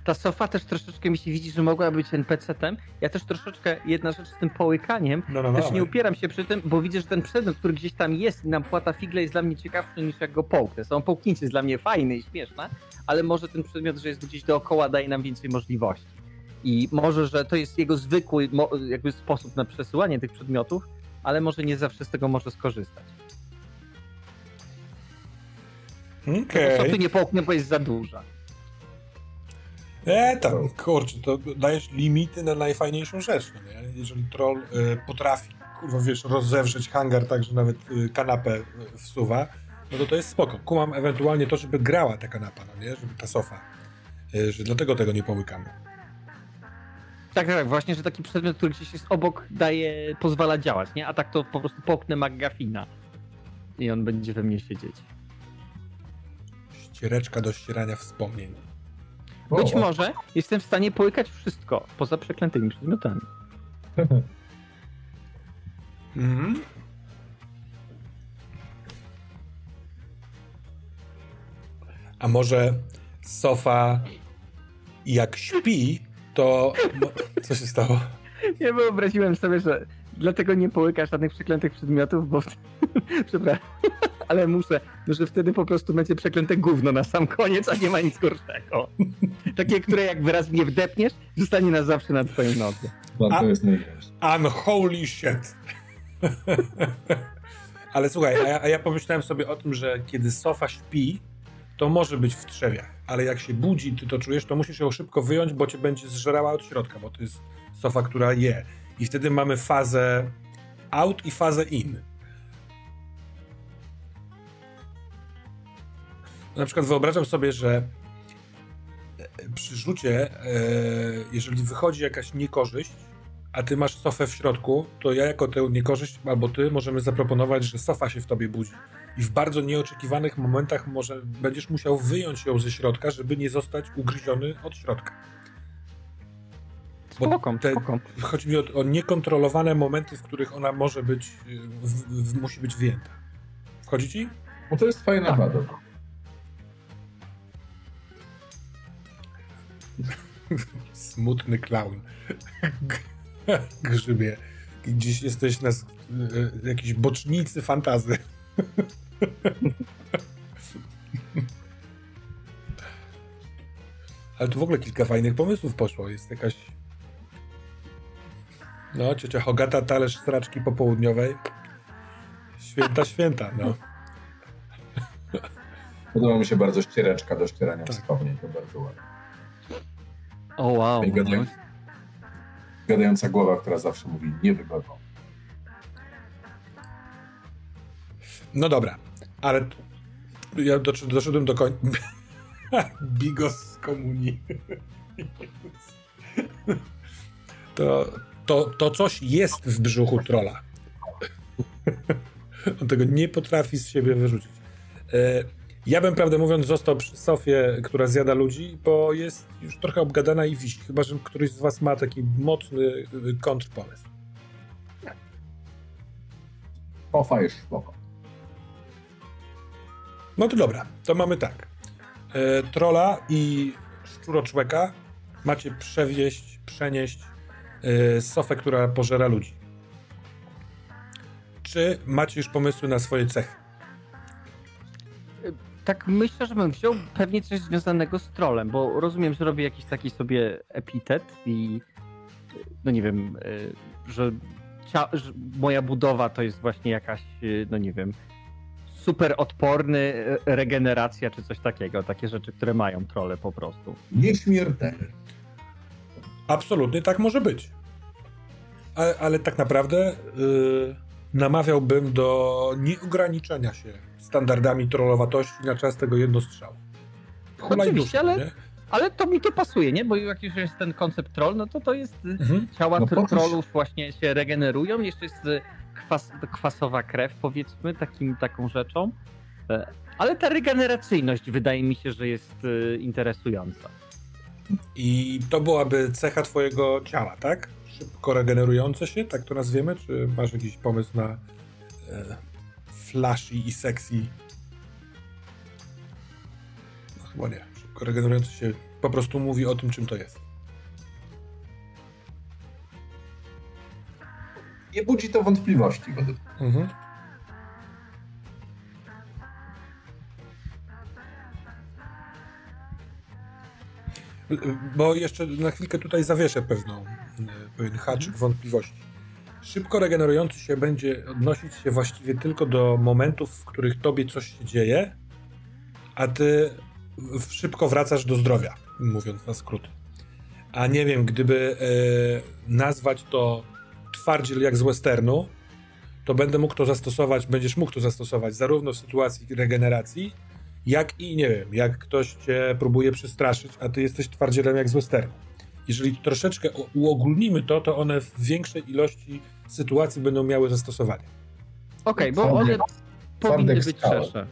Ta sofa też troszeczkę mi się widzi, że mogła być NPC-tem. Ja też troszeczkę, jedna rzecz z tym połykaniem, no, no, no, też nie upieram się przy tym, bo widzę, że ten przedmiot, który gdzieś tam jest i nam płata figle jest dla mnie ciekawszy niż jak go połknę. Są połknięcie jest dla mnie fajne i śmieszne, ale może ten przedmiot, że jest gdzieś dookoła daje nam więcej możliwości. I może, że to jest jego zwykły jakby sposób na przesyłanie tych przedmiotów, ale może nie zawsze z tego może skorzystać. Okej. Okay. Sofy nie połknę, bo jest za duża. E, tam, kurczę, to dajesz limity na najfajniejszą rzecz, no nie? Jeżeli troll y, potrafi, kurwa, wiesz, rozewrzeć hangar tak, że nawet y, kanapę y, wsuwa, no to to jest spoko. Kumam ewentualnie to, żeby grała ta kanapa, no nie? Żeby ta sofa. Y, że dlatego tego nie połykamy. Tak, tak, właśnie, że taki przedmiot, który gdzieś jest obok, daje, pozwala działać, nie? A tak to po prostu popnę McGuffina i on będzie we mnie siedzieć. Ściereczka do ścierania wspomnień. Być o. może jestem w stanie połykać wszystko, poza przeklętymi przedmiotami. mhm. A może sofa jak śpi, to... Co się stało? Ja wyobraziłem sobie, że dlatego nie połykasz żadnych przeklętych przedmiotów, bo... Przepraszam, ale muszę, że wtedy po prostu będzie przeklęte gówno na sam koniec, a nie ma nic gorszego. Takie, które jak wyraz nie wdepniesz, zostanie na zawsze na twoim nodze. No, to jest najgorsze. Unholy shit. ale słuchaj, a ja, a ja pomyślałem sobie o tym, że kiedy sofa śpi, to może być w trzewiach, ale jak się budzi, ty to czujesz, to musisz ją szybko wyjąć, bo cię będzie zżerała od środka, bo to jest sofa, która je. I wtedy mamy fazę out i fazę in. Na przykład wyobrażam sobie, że przy rzucie, e, jeżeli wychodzi jakaś niekorzyść, a ty masz sofę w środku, to ja jako tę niekorzyść, albo ty możemy zaproponować, że sofa się w tobie budzi. I w bardzo nieoczekiwanych momentach może będziesz musiał wyjąć ją ze środka, żeby nie zostać ugryziony od środka. Spoko, te, spoko. Chodzi mi o, o, niekontrolowane momenty, w których ona może być, w, w, musi być wyjęta. Wchodzi ci? Bo to jest fajna tak. wada. Smutny clown. Grzybie. Dziś jesteś na jakiejś bocznicy fantazy. Ale tu w ogóle kilka fajnych pomysłów poszło. Jest jakaś. No, ciocia Hogata, talerz straczki popołudniowej. Święta, święta, no. Podoba mi się bardzo ściereczka do ścierania tak. wspomnień, to bardzo ładne. O wow. Gadaj... Gadająca głowa, która zawsze mówi niewygodną. No dobra, ale ja doszedłem do końca. Bigos z komunii. To, to, to coś jest w brzuchu trola. On tego nie potrafi z siebie wyrzucić. Ja bym, prawdę mówiąc, został przy Sofie, która zjada ludzi, bo jest już trochę obgadana i wisi. Chyba, że któryś z was ma taki mocny y, kontrpomysł. Sofa jest spoko. No to dobra, to mamy tak. E, trola i szczuroczłeka macie przewieźć, przenieść e, sofę, która pożera ludzi. Czy macie już pomysły na swoje cechy? Tak myślę, że bym wziął pewnie coś związanego z trolem, bo rozumiem, że robię jakiś taki sobie epitet i no nie wiem, e, że, że moja budowa to jest właśnie jakaś, e, no nie wiem, super odporny, e, regeneracja czy coś takiego, takie rzeczy, które mają trole po prostu. Nieśmiertelny. Absolutnie tak może być. Ale, ale tak naprawdę yy, namawiałbym do nieograniczenia się standardami trollowatości na czas tego jednostrzału. Hulaj Oczywiście, duszy, ale, nie? ale to mi to pasuje, nie? Bo jak już jest ten koncept troll, no to to jest y, mhm. ciała no, trollów właśnie się regenerują, jeszcze jest y, kwas, kwasowa krew powiedzmy, takim, taką rzeczą. E, ale ta regeneracyjność wydaje mi się, że jest y, interesująca. I to byłaby cecha twojego ciała, tak? Szybko regenerujące się, tak to nazwiemy? Czy masz jakiś pomysł na e, flashy i sexy. No chyba nie. Szybko regenerujący się po prostu mówi o tym, czym to jest. Nie budzi to wątpliwości. Mhm. Bo jeszcze na chwilkę tutaj zawieszę pewną, pewien haczyk mhm. wątpliwości szybko regenerujący się będzie odnosić się właściwie tylko do momentów, w których tobie coś się dzieje, a ty szybko wracasz do zdrowia, mówiąc na skrót. A nie wiem, gdyby e, nazwać to twardziel jak z westernu, to będę mógł to zastosować, będziesz mógł to zastosować zarówno w sytuacji regeneracji, jak i nie wiem, jak ktoś cię próbuje przestraszyć, a ty jesteś twardzielem jak z westernu jeżeli troszeczkę uogólnimy to, to one w większej ilości sytuacji będą miały zastosowanie. Okej, okay, bo one powinny być szersze.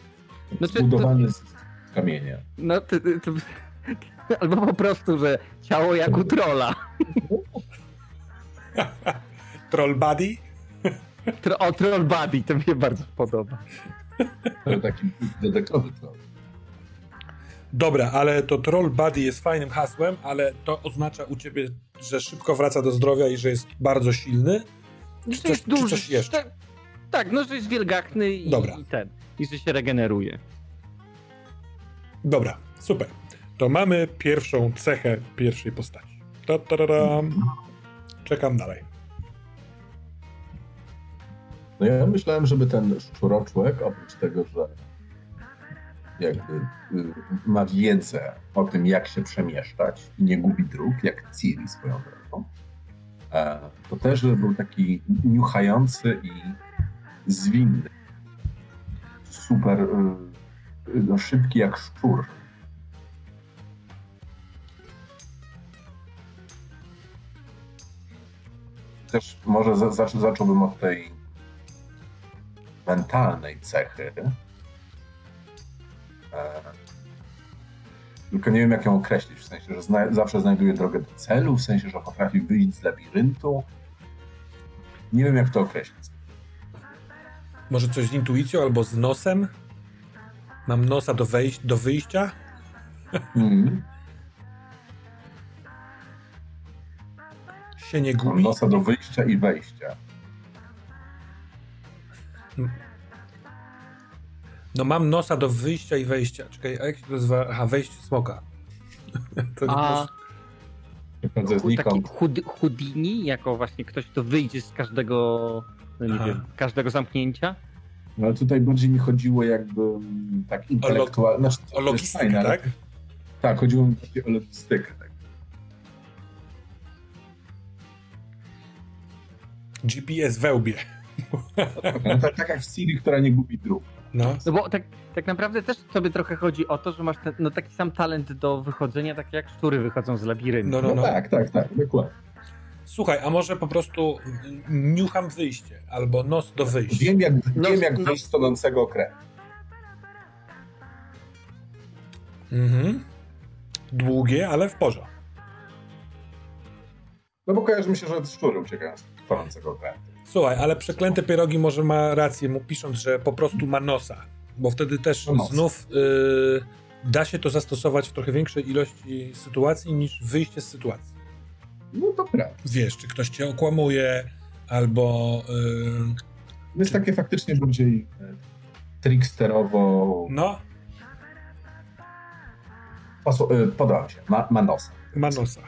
Znaczy, Zbudowany z kamienia. No, to, to, albo po prostu, że ciało jak u trola. troll? Tro, o, troll body, to mi się bardzo podoba. To taki detektowy troll. Dobra, ale to Troll Buddy jest fajnym hasłem, ale to oznacza u ciebie, że szybko wraca do zdrowia i że jest bardzo silny? Czy, coś, duży, czy coś jeszcze? Tak, tak, no że jest wielgachny i, Dobra. i ten, i że się regeneruje. Dobra, super. To mamy pierwszą cechę pierwszej postaci. Ta, ta, ta, ta. Czekam dalej. No ja myślałem, żeby ten szczuroczłek, oprócz tego, że jakby y, ma wiedzę o tym, jak się przemieszczać i nie gubi dróg, jak Ciri swoją drogą, e, to też był taki niuchający i zwinny. Super y, no, szybki jak szczur. też może za, zacząłbym od tej mentalnej cechy. E, tylko nie wiem, jak ją określić. W sensie, że zna zawsze znajduje drogę do celu, w sensie, że potrafi wyjść z labiryntu. Nie wiem, jak to określić. Może coś z intuicją albo z nosem? Mam nosa do, wejść, do wyjścia? Mm. Się nie gubi. Mam nosa do wyjścia i wejścia. No mam nosa do wyjścia i wejścia. Czekaj, a jak się nazywa? Aha, wejście smoka. to nie a... Taki Houdini, jako właśnie ktoś, kto wyjdzie z każdego, no nie wiem, każdego zamknięcia? No ale tutaj bardziej mi chodziło jakby tak intelektualnie. Znaczy, o logistykę, fajne, tak? Tak, chodziło mi o logistykę. Tak. GPS we łbie. No, tak, tak jak w Siri, która nie gubi dróg. No. no bo tak, tak naprawdę też sobie trochę chodzi o to, że masz ten, no, taki sam talent do wychodzenia, tak jak szczury wychodzą z labiryntu. No, no, no. no tak, tak, tak, dokładnie. Słuchaj, a może po prostu niucham wyjście, albo nos do wyjścia. Wiem jak, nos, wiem jak wyjść z tonącego okrętu. Mhm. Długie, ale w porządku. No bo kojarzy mi się, że szczury uciekają z tonącego okrętu. Słuchaj, ale przeklęte pierogi może ma rację, mu pisząc, że po prostu ma nosa. Bo wtedy też no znów y, da się to zastosować w trochę większej ilości sytuacji niż wyjście z sytuacji. No to prawda. Wiesz, czy ktoś cię okłamuje, albo... Yy, jest czy... takie faktycznie bardziej e, tricksterowo... No. Pasu, yy, podoba się, ma, ma nosa. Ma nosa.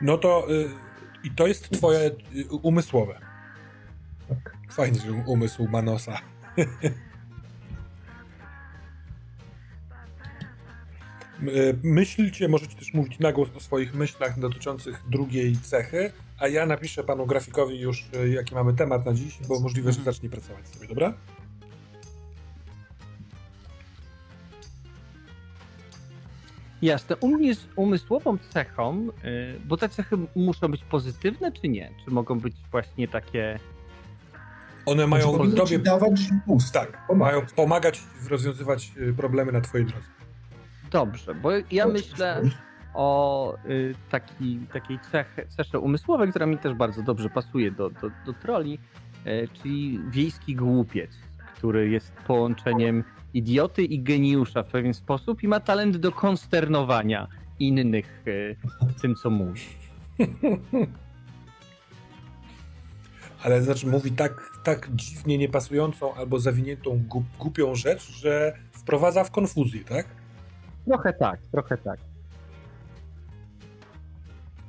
No to... Yy, I to jest twoje y, umysłowe. Że umysł ma nosa. E, myślcie, możecie też mówić na głos o swoich myślach dotyczących drugiej cechy, a ja napiszę panu grafikowi już, e, jaki mamy temat na dziś, bo możliwe, że mhm. zacznie pracować sobie, dobra? Jasne. U mnie z umysłową cechą, e, bo te cechy muszą być pozytywne, czy nie? Czy mogą być właśnie takie. One mają znaczy, tobie dawać boost. Tak, mają pomagać rozwiązywać problemy na twojej drodze. Dobrze, bo ja myślę o y, taki, takiej cechy, cesze umysłowej, która mi też bardzo dobrze pasuje do, do, do troli, y, czyli wiejski głupiec, który jest połączeniem idioty i geniusza w pewien sposób i ma talent do konsternowania innych y, tym, co mówi. Ale znaczy mówi tak, tak dziwnie niepasującą albo zawiniętą głupią rzecz, że wprowadza w konfuzję, tak? Trochę tak, trochę tak.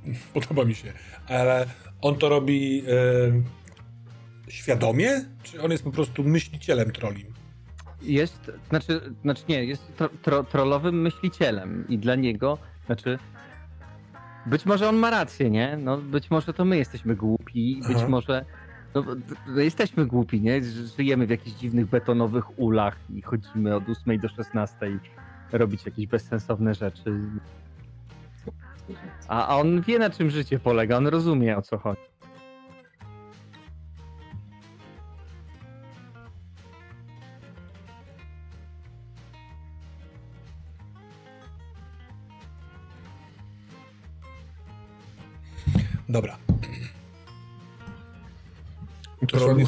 Podoba mi się. Ale on to robi świadomie? Czy on jest po prostu myślicielem trollim? Jest, znaczy, znaczy nie, jest tro, tro, trollowym myślicielem i dla niego, znaczy być może on ma rację, nie? No, być może to my jesteśmy głupi, Aha. być może no, no, jesteśmy głupi, nie? Żyjemy w jakichś dziwnych betonowych ulach i chodzimy od 8 do 16 robić jakieś bezsensowne rzeczy. A, a on wie na czym życie polega, on rozumie o co chodzi. Dobra. Troluje,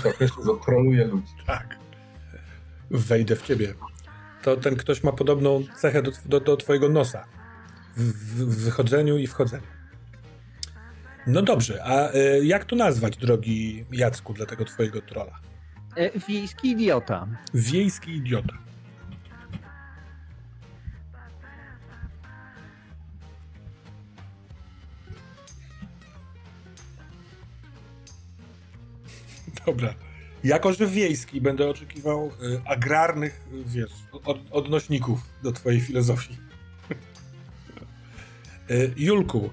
troluje ludzi. Tak. Wejdę w ciebie to ten ktoś ma podobną cechę do, do, do twojego nosa. W, w, wychodzeniu i wchodzeniu. No dobrze, a y, jak to nazwać, drogi Jacku, dla tego twojego trola? E, wiejski idiota. Wiejski idiota. Dobra. Jako, że wiejski będę oczekiwał y, agrarnych, y, wiesz, od, odnośników do twojej filozofii. y, Julku,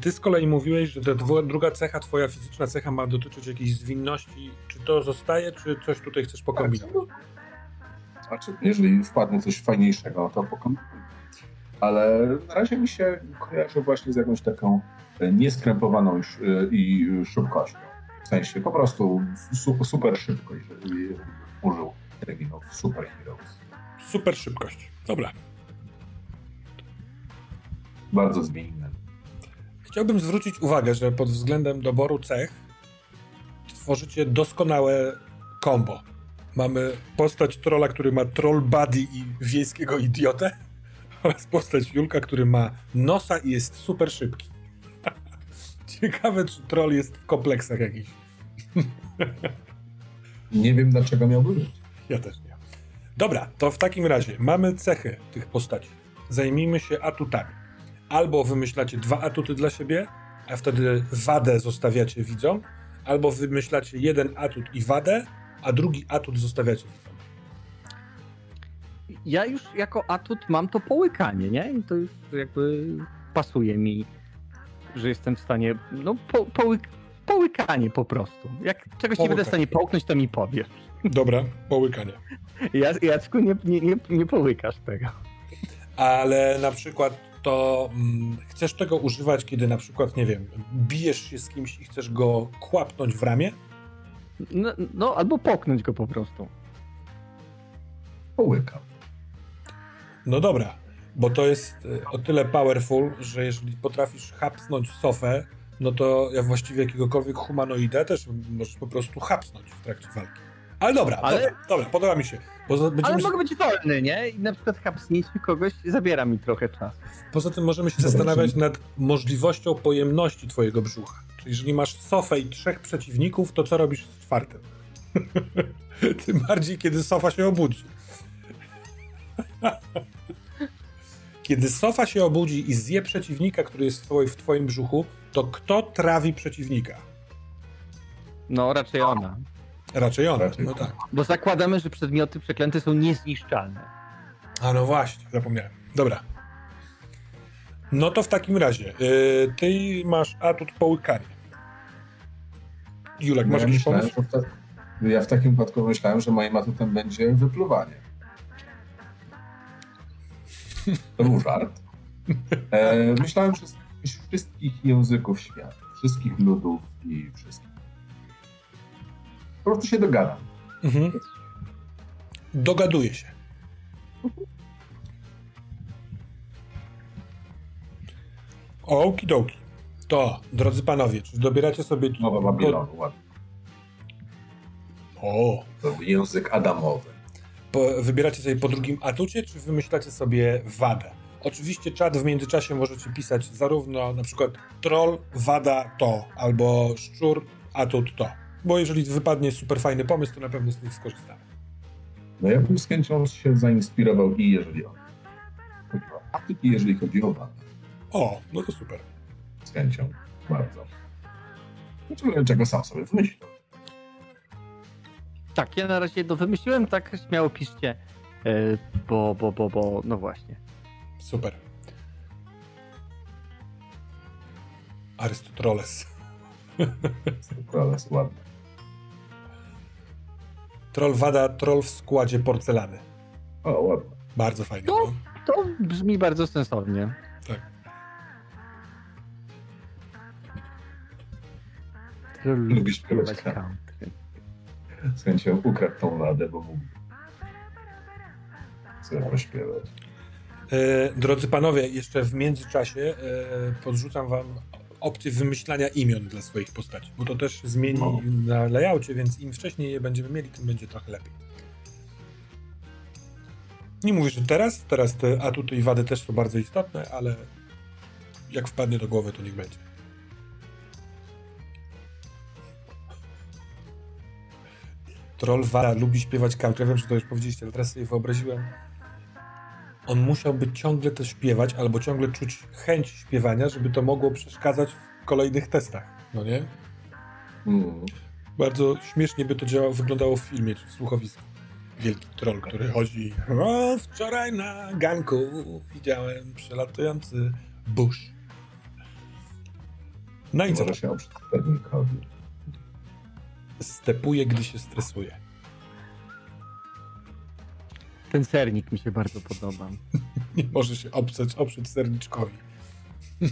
ty z kolei mówiłeś, że ta druga cecha, twoja fizyczna cecha ma dotyczyć jakiejś zwinności. Czy to zostaje, czy coś tutaj chcesz pokombinować? Tak, znaczy, jeżeli wpadnie coś fajniejszego, to pokombinuję. Ale na razie mi się kojarzy właśnie z jakąś taką e, nieskrępowaną i szybkością. W sensie po prostu su super szybko, jeżeli, użył terminów Super Heroes. Super szybkość. Dobra. Bardzo zmienne. Chciałbym zwrócić uwagę, że pod względem doboru cech tworzycie doskonałe combo. Mamy postać trolla, który ma troll buddy i wiejskiego idiotę oraz postać Julka, który ma nosa i jest super szybki. Ciekawe, czy troll jest w kompleksach jakichś. Nie wiem, dlaczego miałby być. Ja też nie. Dobra, to w takim razie mamy cechy tych postaci. Zajmijmy się atutami. Albo wymyślacie dwa atuty dla siebie, a wtedy wadę zostawiacie widzom, albo wymyślacie jeden atut i wadę, a drugi atut zostawiacie widzom. Ja już jako atut mam to połykanie, nie? I to już jakby pasuje mi, że jestem w stanie, no po, połyk, połykanie po prostu. Jak czegoś nie będę w stanie połknąć, to mi powiesz. Dobra, połykanie. Ja, Jacku, nie, nie, nie, nie połykasz tego. Ale na przykład to mm, chcesz tego używać, kiedy na przykład, nie wiem, bijesz się z kimś i chcesz go kłapnąć w ramię? No, no albo poknąć go po prostu. Połykam. No dobra, bo to jest e, o tyle powerful, że jeżeli potrafisz hapsnąć sofę, no to ja właściwie jakiegokolwiek humanoida też możesz po prostu hapsnąć w trakcie walki. Ale dobra, ale... dobra, dobra podoba mi się. Ale mogę być wolny, nie? I na przykład hapsnięcie kogoś zabiera mi trochę czasu. Poza tym możemy się zastanawiać nad możliwością pojemności twojego brzucha. Czyli jeżeli masz sofę i trzech przeciwników, to co robisz z czwartym? Tym bardziej, kiedy sofa się obudzi. kiedy sofa się obudzi i zje przeciwnika, który jest w twoim brzuchu, to kto trawi przeciwnika? No, raczej ona. Raczej ona, no tak. Bo zakładamy, że przedmioty przeklęte są niezniszczalne. A no właśnie, zapomniałem. Dobra. No to w takim razie, yy, ty masz atut połykania. Julek, masz ja jakiś pomysł? Ja w takim wypadku myślałem, że moim atutem będzie wypluwanie. To był żart. E, myślałem, że z wszystkich języków świata, wszystkich ludów i wszystkich po prostu się dogadam. Mhm. Dogaduję się. Okidoki. To, drodzy panowie, czy dobieracie sobie... Mowa Babilonu, ładnie. O. To język adamowy. Po, wybieracie sobie po drugim atucie, czy wymyślacie sobie wadę? Oczywiście czat w międzyczasie możecie pisać zarówno na przykład troll, wada to, albo szczur, atut to. Bo jeżeli wypadnie super fajny pomysł, to na pewno z nich skorzystamy. No ja bym z chęcią się zainspirował i jeżeli o aktyki, jeżeli chodzi o wadę. O, no to super. Z chęcią, bardzo. Znaczy, czego sam sobie wymyślił. Tak, ja na razie to wymyśliłem, tak śmiało piszcie, yy, bo, bo, bo, bo, no właśnie. Super. Arystoteles. Arystoteles, ładny. Troll wada, troll w składzie porcelany. O, ładnie. Bardzo fajnie. To, to brzmi bardzo sensownie. Tak. Lubisz śpiewać. Z chęcią ukradł tą wadę, bo mógł sobie pośpiewać. E, drodzy panowie, jeszcze w międzyczasie e, podrzucam wam opcję wymyślania imion dla swoich postaci, bo to też zmieni no. na layoutie, więc im wcześniej je będziemy mieli, tym będzie trochę lepiej. Nie mówię, że teraz, teraz te atuty i wady też są bardzo istotne, ale jak wpadnie do głowy, to niech będzie. Troll Wada lubi śpiewać country. Wiem, że to już powiedzieliście, ale teraz sobie wyobraziłem, on musiałby ciągle to śpiewać, albo ciągle czuć chęć śpiewania, żeby to mogło przeszkadzać w kolejnych testach, no nie? Mm. Bardzo śmiesznie by to działało, wyglądało w filmie czy w słuchowisku. Wielki troll, który chodzi. O, wczoraj na ganku widziałem przelatujący burz. No i co? Może się Stepuje, gdy się stresuje. Ten sernik mi się bardzo podoba. Nie może się oprzeć, oprzeć serniczkowi.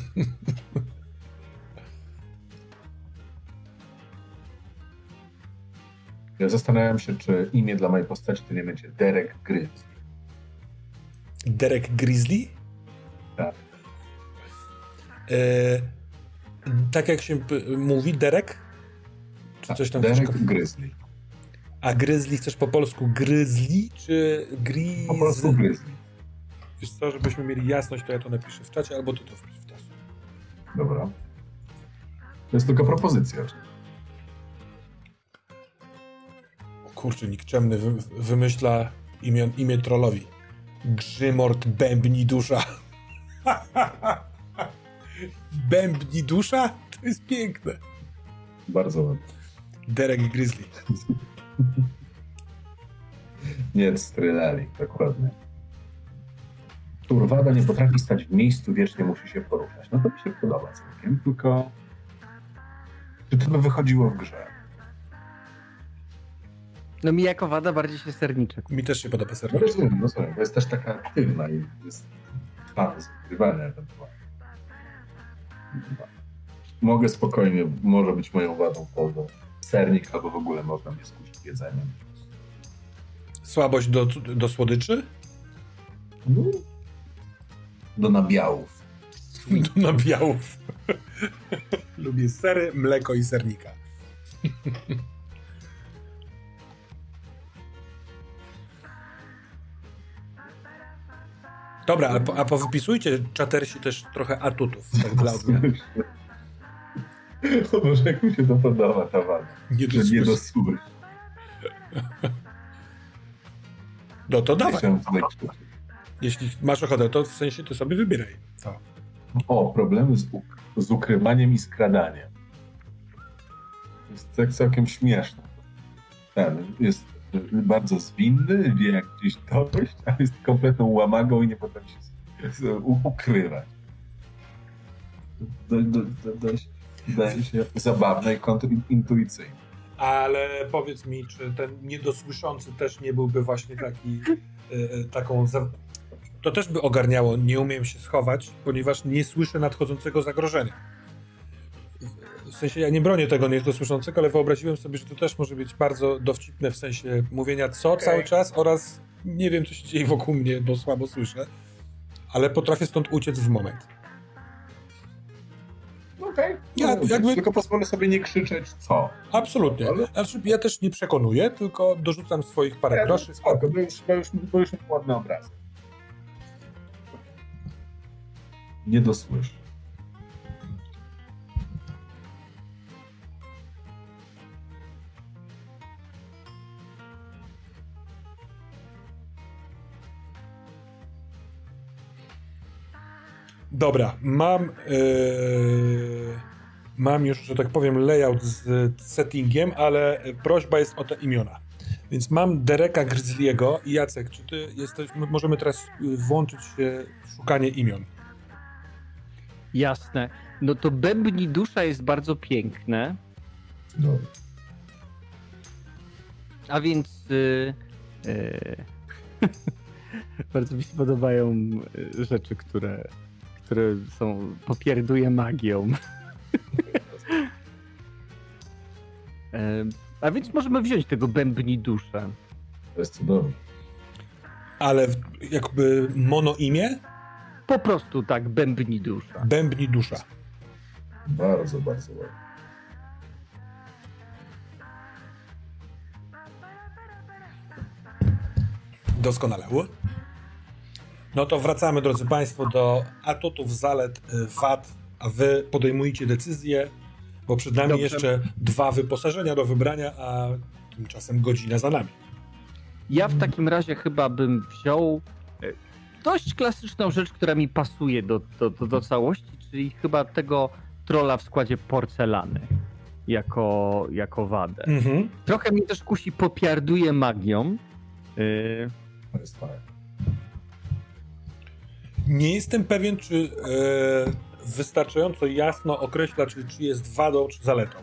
Ja zastanawiam się, czy imię dla mojej postaci to nie będzie Derek Grizzly. Derek Grizzly? Tak. E, tak jak się mówi, Derek? Czy tak, coś tam Derek chcesz... Grizzly. A Grizzly chcesz po polsku Grizzly, czy Grizzly? Po polsku Grizzly. Wiesz co, żebyśmy mieli jasność, to ja to napiszę w czacie, albo ty to wpisz w czacie. Dobra. To jest tylko propozycja. Kurczę, nikczemny wy, wymyśla imię, imię trollowi. Grzymort Bębni Dusza. Bębni Dusza? To jest piękne. Bardzo ładnie. Derek Grizzly. Nie strzelali, dokładnie. Turwada nie potrafi stać w miejscu, wiecznie musi się poruszać. No to mi się podoba całkiem, tylko czy to by wychodziło w grze? No mi jako wada bardziej się serniczek. Mi też się podoba no serniczek. No rozumiem, rozumiem, bo jest też taka aktywna i jest fan zgrywania ewentualnie. Mogę spokojnie, może być moją wadą to sernik, albo w ogóle można mnie skusić jedzeniem. Słabość do, do słodyczy? No, do nabiałów. Do nabiałów. Lubię sery, mleko i sernika. Dobra, a, po, a powypisujcie czatersi też trochę atutów, tak dla odmiany. O Boże, jak mi się to podoba, ta wada. Nie dosłysz. Nie. No to dawaj. Jeśli masz ochotę, to w sensie ty sobie wybieraj. To. O, problemy z, uk z ukrywaniem i skradaniem. Jest tak całkiem śmieszne. Ten jest bardzo zwinny, wie jak gdzieś dojść, a jest kompletną łamagą i nie potrafi się ukrywać. Do, do, do, dość wydaje się zabawne i kontrintuicyjne. Ale powiedz mi, czy ten niedosłyszący też nie byłby właśnie taki, y, taką to też by ogarniało, nie umiem się schować, ponieważ nie słyszę nadchodzącego zagrożenia. W sensie ja nie bronię tego niedosłyszącego, ale wyobraziłem sobie, że to też może być bardzo dowcipne w sensie mówienia co okay. cały czas oraz nie wiem, co się dzieje wokół mnie, bo słabo słyszę, ale potrafię stąd uciec w moment. Okej. Okay. Ja, no, jakby... Tylko pozwolę sobie nie krzyczeć co. Absolutnie. Ale... Znaczy, ja też nie przekonuję, tylko dorzucam swoich parę ja, groszy. Spoko, bo już, bo już, bo już ładny obraz. Nie dosłyszy. Dobra, mam yy, mam już, że tak powiem, layout z settingiem, ale prośba jest o te imiona. Więc mam Dereka Grizzliego i Jacek, czy ty jesteś, możemy teraz włączyć się w szukanie imion. Jasne. No to Bębni Dusza jest bardzo piękne. No. A więc yy, yy, bardzo mi się podobają y, rzeczy, które, które są popierduje magią. A więc możemy wziąć tego Bębni Duszę. To jest cudowne. Ale jakby mono imię? Po prostu tak, bębni dusza. Bębni dusza. Bardzo, bardzo ładnie. Doskonale. No to wracamy, drodzy Państwo, do atutów, zalet, y, wad, a Wy podejmujcie decyzję, bo przed nami Dobrze. jeszcze dwa wyposażenia do wybrania, a tymczasem godzina za nami. Ja w takim razie chyba bym wziął dość klasyczną rzecz, która mi pasuje do, do, do, do całości, czyli chyba tego trola w składzie porcelany jako, jako wadę. Mhm. Trochę mnie też kusi popiarduje magią. Yy... To jest fajne. Nie jestem pewien, czy yy, wystarczająco jasno określa, czy, czy jest wadą, czy zaletą.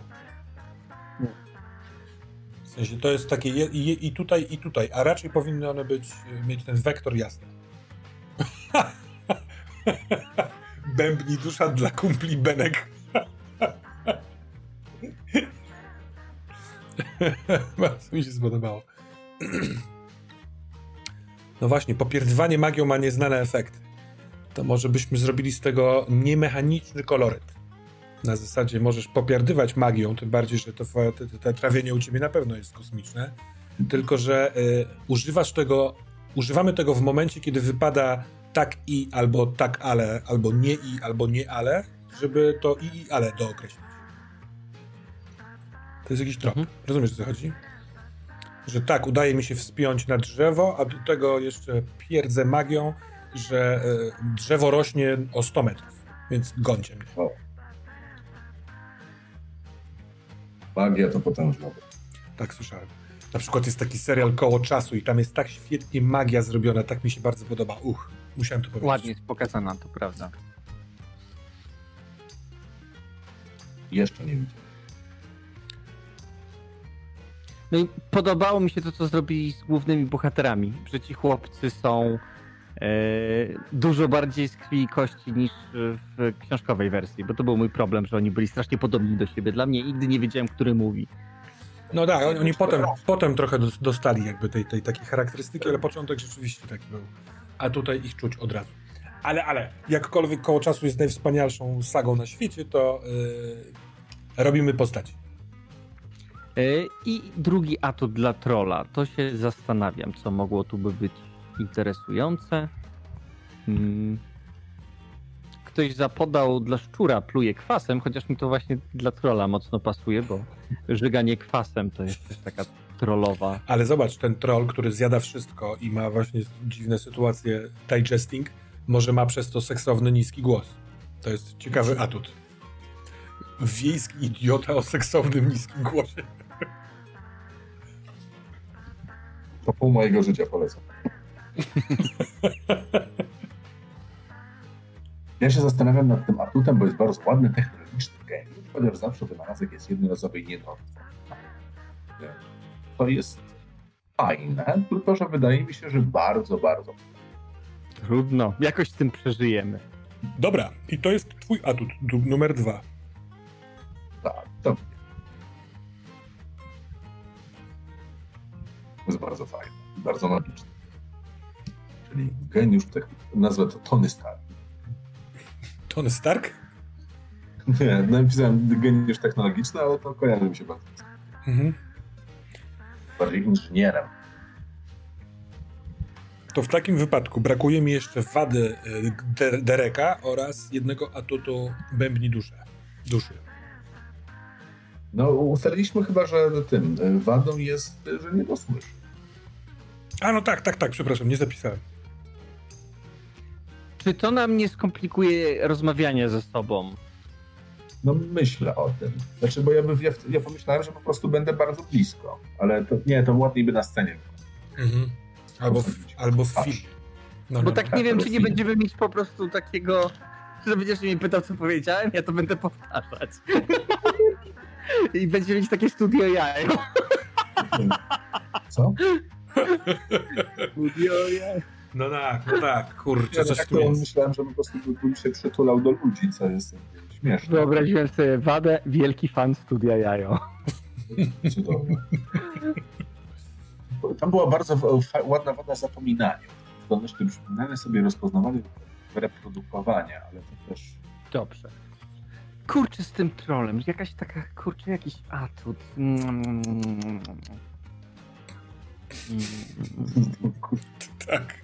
W sensie to jest takie i, i tutaj, i tutaj, a raczej powinny one być, mieć ten wektor jasny. Bębni dusza dla kumpli Benek. Bardzo mi się spodobało. No właśnie, popierdywanie magią ma nieznane efekty. To może byśmy zrobili z tego niemechaniczny koloryt. Na zasadzie możesz popierdywać magią, tym bardziej, że to, trawienie u ciebie na pewno jest kosmiczne. Tylko, że y, używasz tego, używamy tego w momencie, kiedy wypada tak i, albo tak ale, albo nie i, albo nie ale, żeby to i i ale dookreślić. To jest jakiś trop. Mhm. Rozumiesz, o co chodzi? Że tak, udaje mi się wspiąć na drzewo, a do tego jeszcze pierdzę magią, że y, drzewo rośnie o 100 metrów, więc gońcie mnie. O. Magia to potężna. Tak słyszałem. Na przykład jest taki serial Koło Czasu i tam jest tak świetnie magia zrobiona, tak mi się bardzo podoba. Uch, musiałem to powiedzieć. Ładnie jest pokazana, to prawda. Jeszcze nie widzę. No i podobało mi się to, co zrobili z głównymi bohaterami, że ci chłopcy są e, dużo bardziej z krwi i kości niż w książkowej wersji, bo to był mój problem, że oni byli strasznie podobni do siebie. Dla mnie nigdy nie wiedziałem, który mówi. No tak, oni, oni potem, potem trochę dostali jakby tej, tej takiej charakterystyki, ale początek rzeczywiście taki był. A tutaj ich czuć od razu. Ale, ale, jakkolwiek koło czasu jest najwspanialszą sagą na świecie, to yy, robimy postaci. Yy, I drugi atut dla trolla. To się zastanawiam, co mogło tu by być interesujące. Hmm ktoś zapodał dla szczura pluje kwasem, chociaż mi to właśnie dla trolla mocno pasuje, bo żyganie kwasem to jest też taka trollowa. Ale zobacz, ten troll, który zjada wszystko i ma właśnie dziwne sytuacje digesting, może ma przez to seksowny, niski głos. To jest ciekawy atut. Wiejski idiota o seksownym, niskim głosie. To pół mojego życia polecam. Ja się zastanawiam nad tym atutem, bo jest bardzo ładny technologiczny game, chociaż zawsze wynalazek jest jednorazowy i niedrogi. To jest fajne, tylko że wydaje mi się, że bardzo, bardzo. Trudno, jakoś z tym przeżyjemy. Dobra, i to jest twój atut numer dwa. Tak, to jest bardzo fajne, bardzo magiczne. Czyli geniusz, tak nazwę to Tony Stark. Tony Stark? Nie, napisałem geniusz technologiczny, ale to kojarzy mi się bardzo. Mhm. Bardziej inżynierem. To w takim wypadku brakuje mi jeszcze wady e, Dereka oraz jednego atutu bębni duszy. duszy. No, ustaliliśmy chyba, że tym e, wadą jest, że nie dosłyszy. A no tak, tak, tak, przepraszam, nie zapisałem. Czy to nam nie skomplikuje rozmawianie ze sobą? No myślę o tym. Znaczy, bo ja, by, ja, ja pomyślałem, że po prostu będę bardzo blisko, ale to nie, to ładniej by na scenie. Mhm. Albo w, albo w filmie. No, bo no, tak no. nie wiem, czy nie będziemy mieć po prostu takiego, że będziesz mnie pytał, co powiedziałem, ja to będę powtarzać. I będziemy mieć takie studio jajo. Co? studio jajo. No tak, no tak, kurczę, ja coś tak tu jest. myślałem, że po prostu bym się przytulał do ludzi, co jest śmieszne. Wyobraziłem sobie wadę, wielki fan studia Jajo. Cudownie. Tam była bardzo ładna wada zapominania. Zdolność do przypominania sobie, rozpoznawania, reprodukowania, ale to też... Dobrze. Kurczę z tym trolem, jakaś taka, kurczę, jakiś atut. Mm. Tak.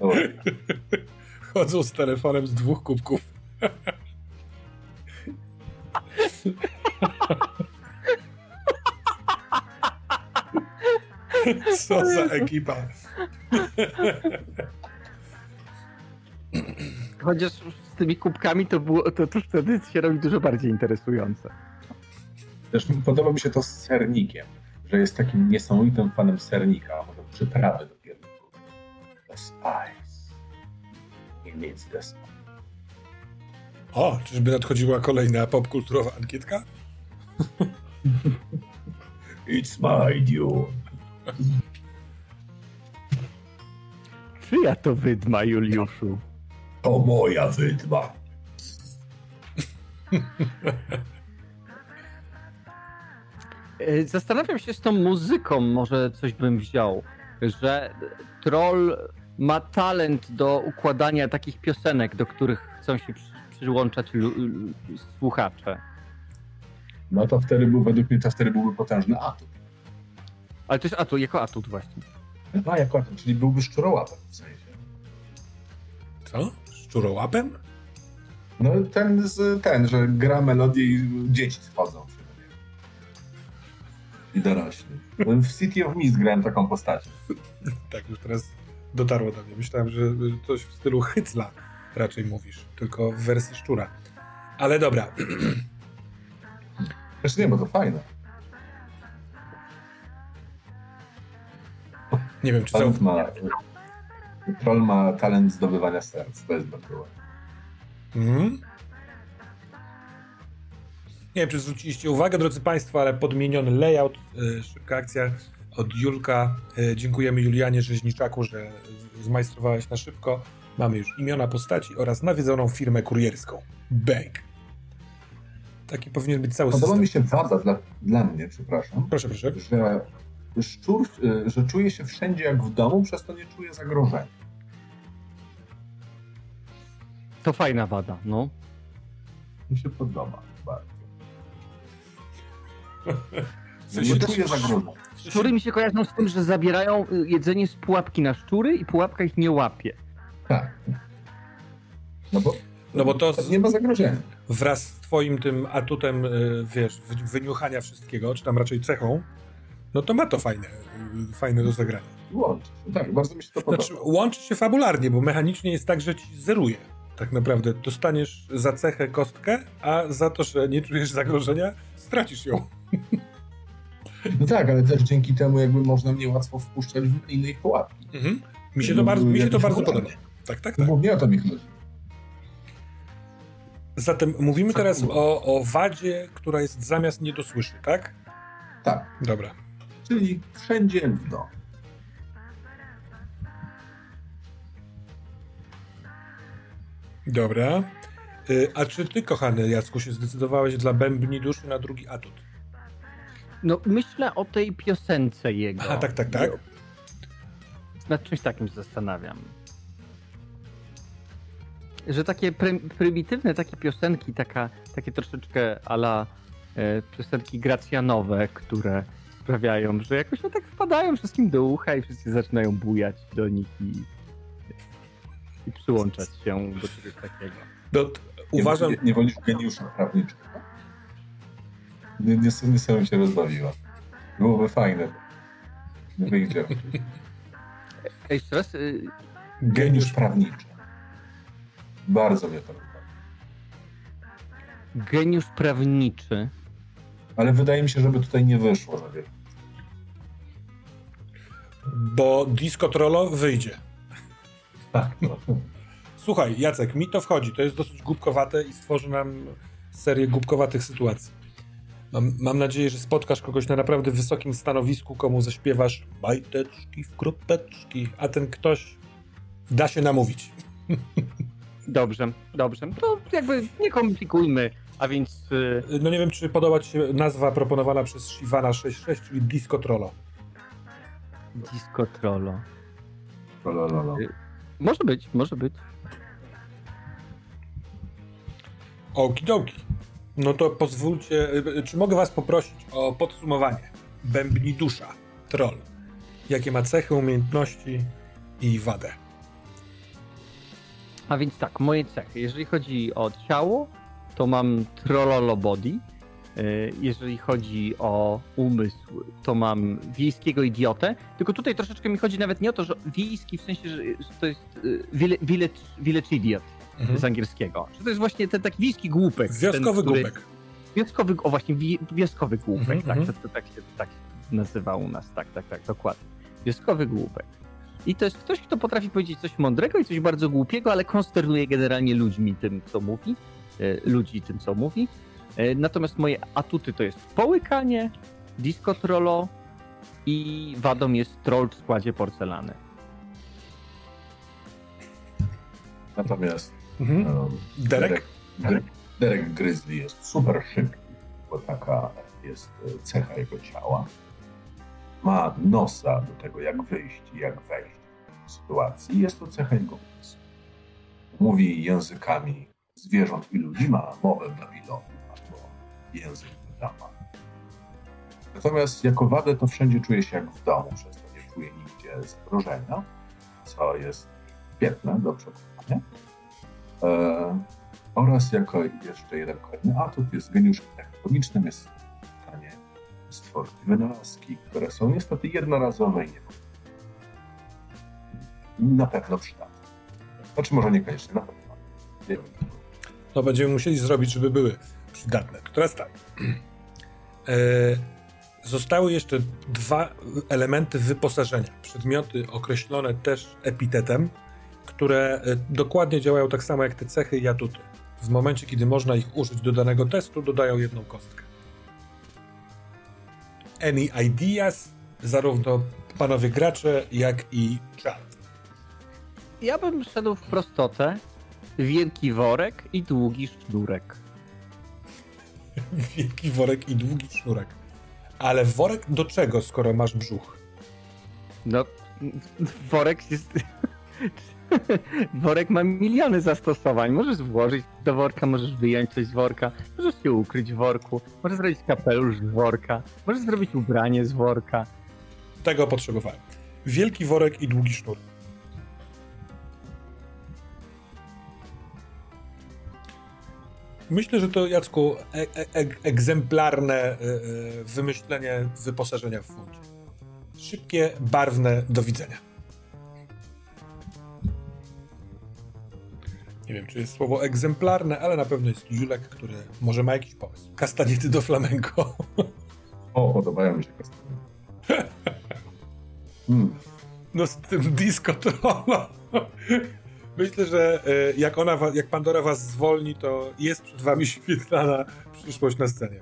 Chodzą z telefonem z dwóch kubków. Co za ekipa. Chociaż z tymi kubkami to, było, to, to wtedy się robi dużo bardziej interesujące. Też podoba mi się to z sernikiem, że jest takim niesamowitym fanem sernika, może przyprawy do the spice. He needs this one. O, czyżby nadchodziła kolejna popkulturowa ankietka? It's my dune. Czyja to wydma, Juliuszu? To moja wydma. E, zastanawiam się z tą muzyką, może coś bym wziął, że troll ma talent do układania takich piosenek, do których chcą się przyłączać słuchacze. No to wtedy był, według mnie to wtedy byłby potężny atut. Ale to jest atut, jako atut właśnie. No, jako atut, czyli byłby szczurołapem w sensie. Co? Szczurołapem? No ten, ten, że gra melodię i dzieci schodzą i dorośli. W City of Mist grałem taką postacią. tak, już teraz dotarło do mnie. Myślałem, że coś w stylu Hycla raczej mówisz, tylko w wersji szczura. Ale dobra. Jeszcze nie, bo to fajne. Nie wiem, czy talent ma, Troll ma talent zdobywania serc, to jest bardzo Mhm. Nie wiem, czy zwróciliście uwagę, drodzy Państwo, ale podmieniony layout, yy, szybka akcja od Julka. Yy, dziękujemy Julianie Rzeźniczaku, że zmajstrowałeś na szybko. Mamy już imiona postaci oraz nawiedzoną firmę kurierską. Bank. Taki powinien być cały Podoba system. mi się wada dla, dla mnie, przepraszam. Proszę, proszę. Że szczur, y, że czuje się wszędzie jak w domu, przez to nie czuje zagrożenia. To fajna wada, no. Mi się podoba bardzo. W sensie nie czuję zagrożenia. Szczury mi się kojarzą z tym, że zabierają y, jedzenie z pułapki na szczury i pułapka ich nie łapie. Tak. No bo, No bo to nie ma zagrożenia. Wraz z twoim tym atutem, y, wiesz, wyniuchania wszystkiego, czy tam raczej cechą, no to ma to fajne, y, fajne do zagrania. Łączy się, tak, bardzo mi się to podoba. Znaczy, łączy się fabularnie, bo mechanicznie jest tak, że ci zeruje. Tak naprawdę dostaniesz za cechę kostkę, a za to, że nie czujesz zagrożenia, stracisz ją. No tak, ale też dzięki temu jakby można mnie łatwo wpuszczać w innej pułapki. Mhm. Mi się to bardzo, mi się to bardzo podoba. Tak, tak, tak. No, nie o to mi chodzi. Zatem mówimy teraz o, o wadzie, która jest zamiast niedosłyszy, tak? Tak. Dobra. Czyli wszędzie w do. Dobra. Y, a czy ty, kochany Jacku, się zdecydowałeś dla bębni duszy na drugi atut? No, myślę o tej piosence jego. Aha, tak, tak, tak. Nad czymś takim się zastanawiam. Że takie pry, prymitywne takie piosenki, taka, takie troszeczkę ala e, piosenki gracjanowe, które sprawiają, że jakoś no tak wpadają wszystkim do ucha i wszyscy zaczynają bujać do nich i, i przyłączać się do czegoś takiego. No, uważam... Nie, nie, nie wolisz geniusza prawniczego? Nie, nie, nie sobie się rozbawiła. Byłoby fajne. Nie wyjdzie. Ej, jeszcze raz. Y... Geniusz prawniczy. Bardzo mnie to. Geniusz prawniczy. Ale wydaje mi się, żeby tutaj nie wyszło wiele. Bo Disco Trollo wyjdzie. Tak, no. Słuchaj, Jacek, mi to wchodzi. To jest dosyć głupkowate i stworzy nam serię głupkowatych sytuacji. Mam, mam nadzieję, że spotkasz kogoś na naprawdę wysokim stanowisku, komu zaśpiewasz bajteczki w kropeczki, a ten ktoś da się namówić. Dobrze, dobrze. To jakby nie komplikujmy, a więc... Yy... No nie wiem, czy podoba ci się nazwa proponowana przez Shivana 66, czyli Disco Trollo. Disco Trollo. Trololo. Może być, może być. Okidoki. No to pozwólcie, czy mogę was poprosić o podsumowanie Bębni Dusza, troll. Jakie ma cechy, umiejętności i wadę? A więc tak, moje cechy. Jeżeli chodzi o ciało, to mam trollolo body. Jeżeli chodzi o umysł, to mam wiejskiego idiotę. Tylko tutaj troszeczkę mi chodzi nawet nie o to, że wiejski w sensie, że to jest village, village idiot mhm. z angielskiego. Że to jest właśnie ten taki wiejski głupek. Wioskowy ten, który... głupek. Wioskowy, o właśnie, wioskowy głupek, mhm, tak, mhm. to, to, tak, się, tak nazywa u nas, tak, tak, tak, dokładnie. Wioskowy głupek. I to jest ktoś, kto potrafi powiedzieć coś mądrego i coś bardzo głupiego, ale konsternuje generalnie ludźmi tym, co mówi, e, ludzi tym, co mówi. E, natomiast moje atuty to jest połykanie, disco trollo i wadą jest troll w składzie porcelany. Natomiast mhm. um, Derek? Derek, Derek Grizzly jest super szybki, bo taka jest e, cecha jego ciała. Ma nosa do tego, jak wyjść i jak wejść w sytuacji. Jest to cecha jego umysłu. Mówi językami zwierząt i ludzi, ma mowę Babilonu albo język Dama. Natomiast jako wadę to wszędzie czuje się jak w domu, przez to nie czuje nigdzie zagrożenia, co jest świetne do przekonania. E, oraz jako jeszcze jeden kolejny atut jest geniuszem technologicznym, jest w stanie stworzyć wynalazki, które są niestety jednorazowe i nie na pewno przydatne. Znaczy może niekoniecznie, na pewno. Nie wiem. To będziemy musieli zrobić, żeby były przydatne. Teraz tak. E, zostały jeszcze dwa elementy wyposażenia. Przedmioty określone też epitetem, które e, dokładnie działają tak samo jak te cechy i atuty. W momencie, kiedy można ich użyć do danego testu, dodają jedną kostkę. Any ideas? Zarówno panowie gracze, jak i czat. Ja bym szedł w prostotę. Wielki worek i długi sznurek. Wielki worek i długi sznurek. Ale worek do czego, skoro masz brzuch? No, worek jest... worek ma miliony zastosowań. Możesz włożyć do worka, możesz wyjąć coś z worka, możesz się ukryć w worku, możesz zrobić kapelusz z worka, możesz zrobić ubranie z worka. Tego potrzebowałem. Wielki worek i długi sznur. Myślę, że to Jacku e e egzemplarne e wymyślenie wyposażenia w funcie. Szybkie, barwne, do widzenia. Nie wiem, czy jest słowo egzemplarne, ale na pewno jest Julek, który może ma jakiś pomysł. Kastaniety do flamenko. O, podobają mi się kastaniety. Hmm. No z tym disco trollo. Myślę, że e, jak ona, jak Pandora was zwolni, to jest przed wami świetlana przyszłość na scenie.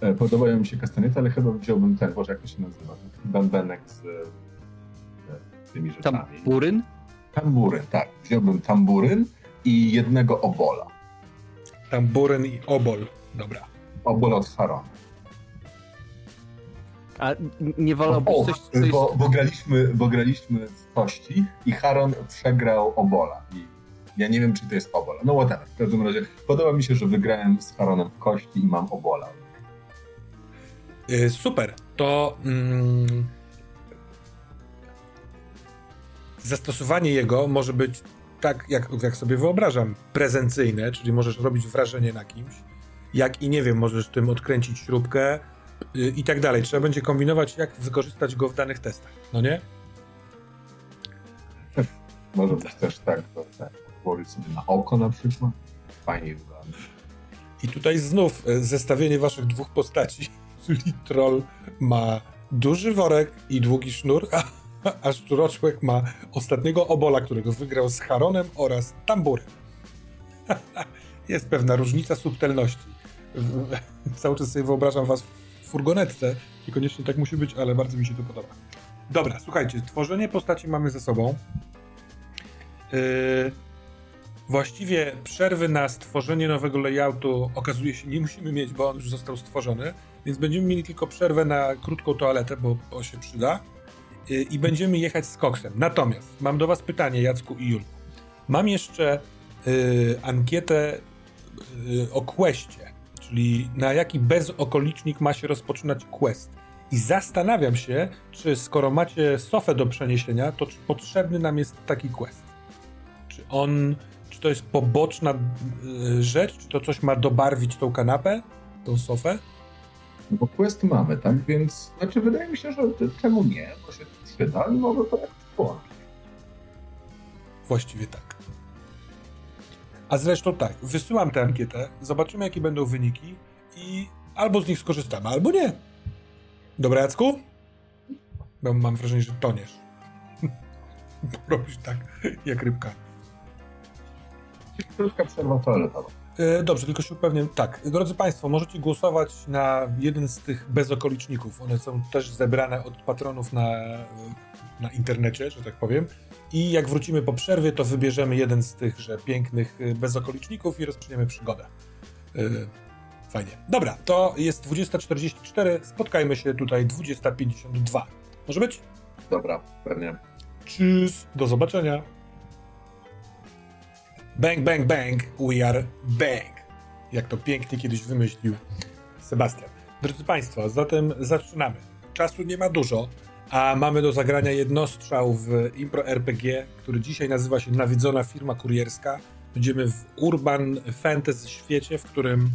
E, podobają mi się kastaniety, ale chyba wziąłbym ten, Boże, jak to się nazywa? Bębenek z, z tymi rzeczami. Tamburyn? Tamburyn, tak. Wziąłbym tamburyn i jednego obola. Tamburyn i obol. Dobra. Obol od Harona. A nie wolałbyś o, coś, coś... Bo, bo, graliśmy, bo graliśmy w kości i Haron przegrał obola. I ja nie wiem, czy to jest obola. No whatever. W każdym razie podoba mi się, że wygrałem z Haronem w kości i mam obola. Yy, super. To... Mm, zastosowanie jego może być tak, jak, jak sobie wyobrażam, prezencyjne, czyli możesz robić wrażenie na kimś, jak i nie wiem, możesz tym odkręcić śrubkę, Y, i tak dalej. Trzeba będzie kombinować, jak wykorzystać go w danych testach, no nie? Może być też tak, to tak, sobie na oko na przykład. Fajnie wygląda. I tutaj znów y, zestawienie waszych dwóch postaci, czyli troll ma duży worek i długi sznur, a, a szczuroczłek ma ostatniego obola, którego wygrał z Haronem oraz tamburem. Jest pewna różnica subtelności. Cały czas sobie wyobrażam was furgonetce. Niekoniecznie tak musi być, ale bardzo mi się to podoba. Dobra, słuchajcie, tworzenie postaci mamy ze sobą. Yy, właściwie przerwy na stworzenie nowego layoutu okazuje się nie musimy mieć, bo on już został stworzony, więc będziemy mieli tylko przerwę na krótką toaletę, bo, bo się przyda. Yy, I będziemy jechać z koksem. Natomiast mam do Was pytanie, Jacku i Julku. Mam jeszcze yy, ankietę yy, o questie czyli na jaki bezokolicznik ma się rozpoczynać quest. I zastanawiam się, czy skoro macie sofę do przeniesienia, to czy potrzebny nam jest taki quest? Czy on, czy to jest poboczna y, rzecz, czy to coś ma dobarwić tą kanapę, tą sofę? No bo quest mamy, tak? Więc, znaczy wydaje mi się, że czemu nie, bo się przyda i może to jakoś połączyć. Właściwie tak. A zresztą tak, wysyłam tę ankietę, zobaczymy jakie będą wyniki i albo z nich skorzystamy, albo nie. Dobra, Jacku? Bo mam wrażenie, że toniesz. Robisz tak, jak rybka. Krótka przerwa toaletowa. E, dobrze, tylko się upewnię. Tak, drodzy Państwo, możecie głosować na jeden z tych bezokoliczników. One są też zebrane od patronów na, na internecie, że tak powiem. I jak wrócimy po przerwie, to wybierzemy jeden z tychże pięknych y, bezokoliczników i rozpoczniemy przygodę. Y, Fajnie. Dobra, to jest 20.44, spotkajmy się tutaj 20.52. Może być? Dobra, pewnie. Tschüss, do zobaczenia. Bang, bang, bang, we are bang. Jak to pięknie kiedyś wymyślił Sebastian. Drodzy Państwo, zatem zaczynamy. Czasu nie ma dużo, a mamy do zagrania jednostrzał w Impro RPG, który dzisiaj nazywa się Nawiedzona Firma Kurierska. Będziemy w urban fantasy świecie, w którym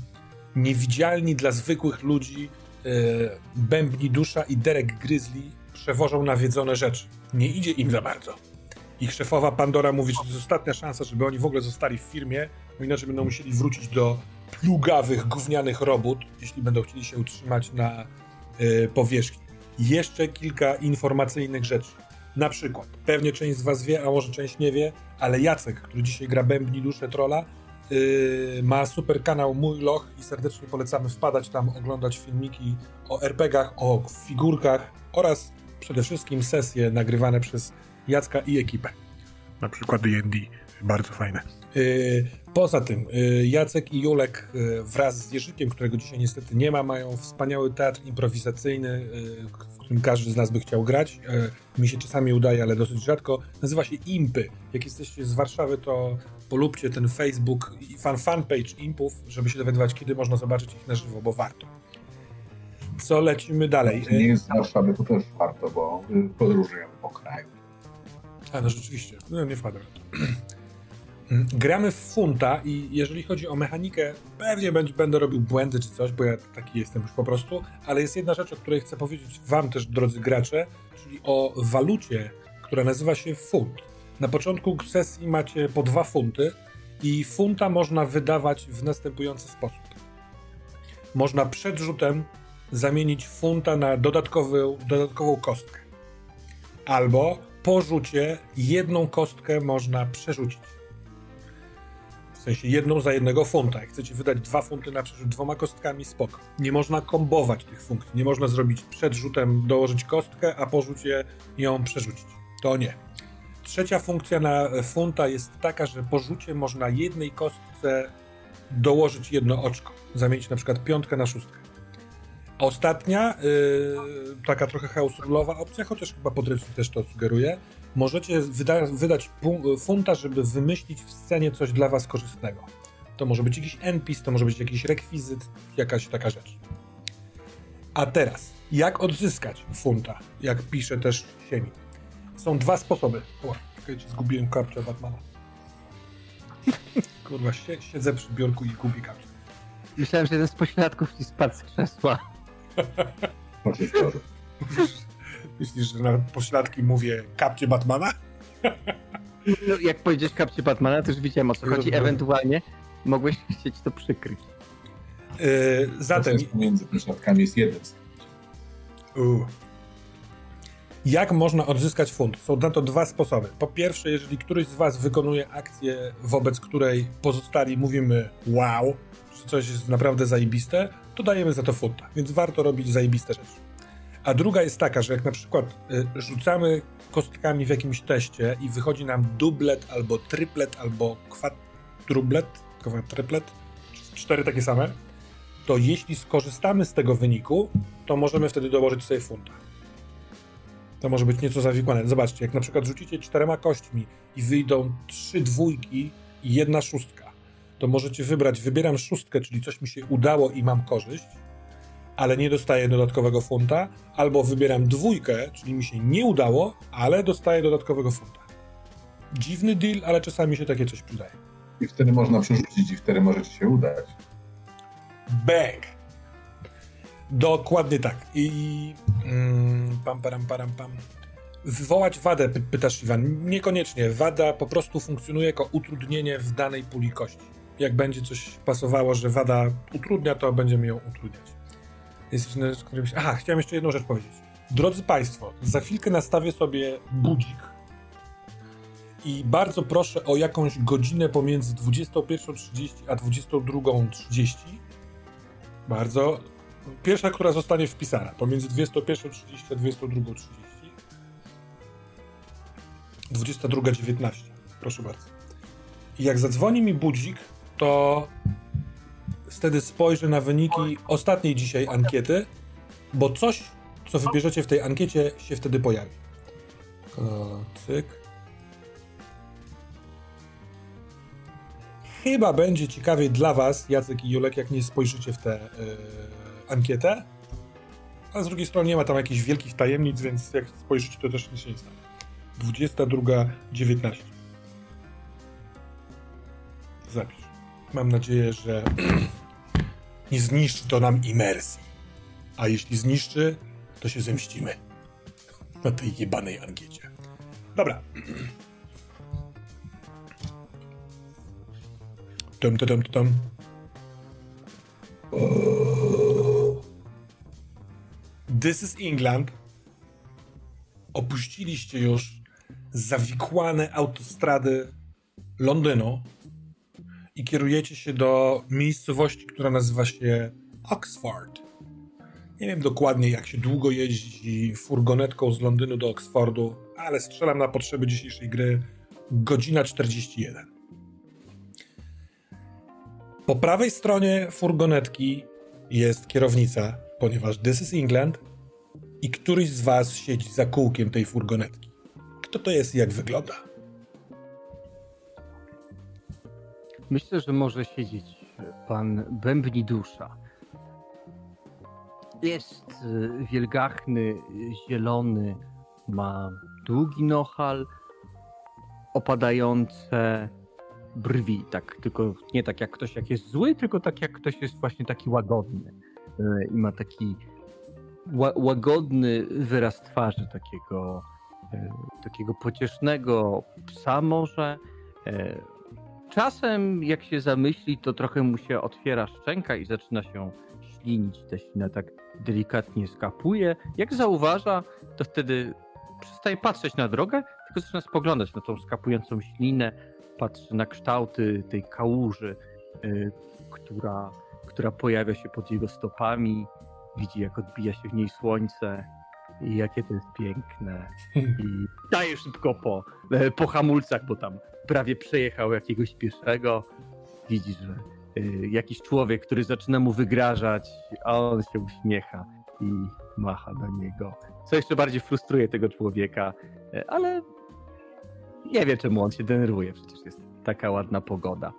niewidzialni dla zwykłych ludzi e, Bębni Dusza i Derek Grizzly przewożą nawiedzone rzeczy. Nie idzie im za bardzo. Ich szefowa Pandora mówi, że to jest ostatnia szansa, żeby oni w ogóle zostali w firmie, bo inaczej będą musieli wrócić do plugawych, gównianych robót, jeśli będą chcieli się utrzymać na y, powierzchni. Jeszcze kilka informacyjnych rzeczy. Na przykład, pewnie część z Was wie, a może część nie wie, ale Jacek, który dzisiaj gra Bębni Duszę Trolla, yy, ma super kanał Mój Loch i serdecznie polecamy wpadać tam, oglądać filmiki o RPGach, o figurkach oraz przede wszystkim sesje nagrywane przez Jacka i ekipę. Na przykład D&D. Bardzo fajne. Yy, poza tym, yy, Jacek i Julek yy, wraz z Jerzykiem, którego dzisiaj niestety nie ma, mają wspaniały teatr improwizacyjny, w którym każdy z nas by chciał grać. Mi się czasami udaje, ale dosyć rzadko. Nazywa się Impy. Jak jesteście z Warszawy, to polubcie ten Facebook i fan fanpage Impów, żeby się dowiadywać, kiedy można zobaczyć ich na żywo, bo warto. Co lecimy dalej? nie jest z Warszawy, to też warto, bo podróżujemy po kraju. A no rzeczywiście, no nie wpadłem. Gramy w funta i jeżeli chodzi o mechanikę, pewnie będę robił błędy czy coś, bo ja taki jestem już po prostu, ale jest jedna rzecz, o której chcę powiedzieć wam też, drodzy gracze, czyli o walucie, która nazywa się funt. Na początku sesji macie po dwa funty i funta można wydawać w następujący sposób. Można przed rzutem zamienić funta na dodatkową kostkę. Albo po rzucie jedną kostkę można przerzucić. W sensie jedną za jednego funta. Jak chcecie wydać dwa funty na przerzut dwoma kostkami, spoko. Nie można kombować tych funkcji. Nie można zrobić przed rzutem dołożyć kostkę, a po rzucie ją przerzucić. To nie. Trzecia funkcja na funta jest taka, że po rzucie można jednej kostce dołożyć jedno oczko. Zamienić na przykład piątkę na szóstkę. Ostatnia, yy, taka trochę house rulowa opcja, chociaż chyba podręcznik też to sugeruje. Możecie wyda wydać funta, żeby wymyślić w scenie coś dla was korzystnego. To może być jakiś NPC, to może być jakiś rekwizyt, jakaś taka rzecz. A teraz, jak odzyskać funta? Jak pisze też Siemi. Są dwa sposoby. O, czekajcie, zgubiłem kapczę Batmana. Kurwa, siedzę przy biurku i gubię kapczę. Myślałem, że jeden z pośladków ci spadł z krzesła. Myślisz, że na pośladki mówię kapcie Batmana? No, jak powiedziesz kapcie Batmana, to już widziałem o co chodzi. Ewentualnie mogłeś chcieć to przykryć. Yy, zatem... Między pośladkami jest jeden uh. Jak można odzyskać fund? Są na to dwa sposoby. Po pierwsze, jeżeli któryś z was wykonuje akcję, wobec której pozostali mówimy wow, że coś jest naprawdę zajebiste, to dajemy za to funta, więc warto robić zajebiste rzeczy. A druga jest taka, że jak na przykład y, rzucamy kostkami w jakimś teście i wychodzi nam dublet albo triplet albo kwadrublet, kwadruplet, cztery takie same, to jeśli skorzystamy z tego wyniku, to możemy wtedy dołożyć sobie funta. To może być nieco zawikłane. Zobaczcie, jak na przykład rzucicie czterema kośćmi i wyjdą trzy dwójki i jedna szóstka, to możecie wybrać, wybieram szóstkę, czyli coś mi się udało i mam korzyść, ale nie dostaję dodatkowego funta, albo wybieram dwójkę, czyli mi się nie udało, ale dostaję dodatkowego funta. Dziwny deal, ale czasami się takie coś przydaje. I wtedy można przerzucić i wtedy może ci się udać. Bang! Dokładnie tak. I mm, pam, param, param, pam. Wywołać wadę, pytasz Iwan. Niekoniecznie. Wada po prostu funkcjonuje jako utrudnienie w danej puli kości jak będzie coś pasowało, że wada utrudnia, to będziemy ją utrudniać. Jest rzecz, Aha, chciałem jeszcze jedną rzecz powiedzieć. Drodzy Państwo, za chwilkę nastawię sobie budzik i bardzo proszę o jakąś godzinę pomiędzy 21.30 a 22.30. Bardzo. Pierwsza, która zostanie wpisana, pomiędzy 21.30 a 22.30. 22.19. Proszę bardzo. I jak zadzwoni mi budzik, to wtedy spojrzę na wyniki ostatniej dzisiaj ankiety, bo coś, co wybierzecie w tej ankiecie, się wtedy pojawi. Cyk. Chyba będzie ciekawiej dla Was, Jacek i Julek, jak nie spojrzycie w tę yy, ankietę. A z drugiej strony nie ma tam jakichś wielkich tajemnic, więc jak spojrzycie, to też nic się nie stanie. 22.19. Zapisz. Mam nadzieję, że nie zniszczy to nam imersji. A jeśli zniszczy, to się zemścimy na tej jebanej ankiecie. Dobra. Tum, tum, tum. This is England. Opuściliście już zawikłane autostrady Londynu i kierujecie się do miejscowości, która nazywa się Oxford. Nie wiem dokładnie, jak się długo jeździ furgonetką z Londynu do Oxfordu, ale strzelam na potrzeby dzisiejszej gry godzina 41. Po prawej stronie furgonetki jest kierownica, ponieważ this is England i któryś z was siedzi za kółkiem tej furgonetki. Kto to jest i jak wygląda? Myślę, że może siedzieć pan Bębni Dusza. Jest y, wielgachny, zielony, ma długi nohal, opadające brwi, tak, tylko nie tak jak ktoś jak jest zły, tylko tak jak ktoś jest właśnie taki łagodny y, i ma taki łagodny wyraz twarzy takiego, y, takiego pociesznego psa może. Czasem jak się zamyśli, to trochę mu się otwiera szczęka i zaczyna się ślinić. Ta ślina tak delikatnie skapuje. Jak zauważa, to wtedy przestaje patrzeć na drogę, tylko zaczyna spoglądać na tą skapującą ślinę, patrzy na kształty tej kałuży, yy, która, która pojawia się pod jego stopami, widzi jak odbija się w niej słońce i jakie to jest piękne. I daje szybko po, e, po hamulcach, bo tam prawie przejechał jakiegoś pieszego. Widzi, że y, jakiś człowiek, który zaczyna mu wygrażać, a on się uśmiecha i macha do niego. Co jeszcze bardziej frustruje tego człowieka, y, ale nie wie czemu on się denerwuje, przecież jest taka ładna pogoda.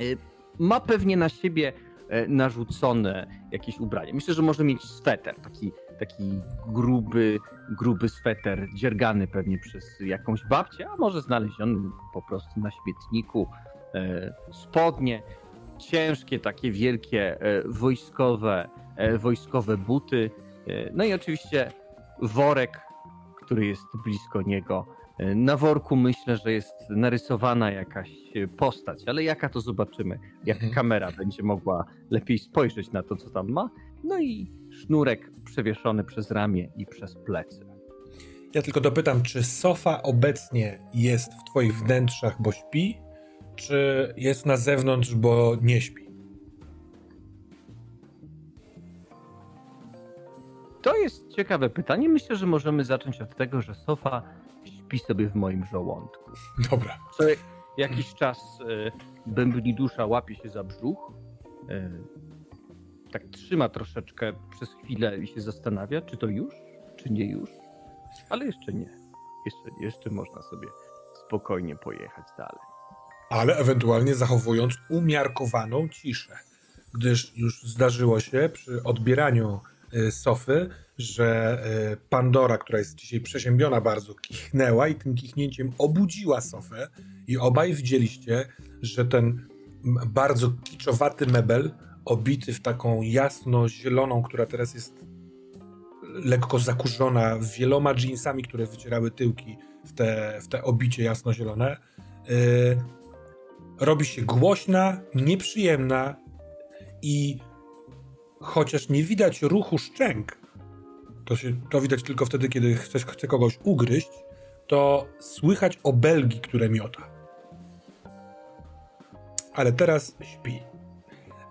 Y, ma pewnie na siebie narzucone jakieś ubranie. Myślę, że może mieć sweter, taki, taki gruby, gruby sweter, dziergany pewnie przez jakąś babcię, a może znaleziony po prostu na śmietniku. Spodnie, ciężkie, takie wielkie e, wojskowe, e, wojskowe buty. E, no i oczywiście worek, który jest blisko niego. Na worku myślę, że jest narysowana jakaś postać, ale jaka to zobaczymy, jak mhm. kamera będzie mogła lepiej spojrzeć na to, co tam ma. No i sznurek przewieszony przez ramię i przez plecy. Ja tylko dopytam, czy Sofa obecnie jest w Twoich wnętrzach, bo śpi, czy jest na zewnątrz, bo nie śpi? To jest ciekawe pytanie. Myślę, że możemy zacząć od tego, że Sofa śpi sobie w moim żołądku. Dobra. Co jakiś czas y, bębni dusza łapie się za brzuch. Y, tak trzyma troszeczkę przez chwilę i się zastanawia, czy to już, czy nie już. Ale jeszcze nie. Jeszcze, jeszcze można sobie spokojnie pojechać dalej ale ewentualnie zachowując umiarkowaną ciszę. Gdyż już zdarzyło się przy odbieraniu y, sofy, że y, Pandora, która jest dzisiaj przeziębiona bardzo, kichnęła i tym kichnięciem obudziła sofę i obaj widzieliście, że ten bardzo kiczowaty mebel, obity w taką jasno-zieloną, która teraz jest lekko zakurzona wieloma jeansami, które wycierały tyłki w te, w te obicie jasno-zielone, yy, robi się głośna, nieprzyjemna i chociaż nie widać ruchu szczęk, to, się, to widać tylko wtedy, kiedy chcesz, chce kogoś ugryźć, to słychać obelgi, które miota. Ale teraz śpi.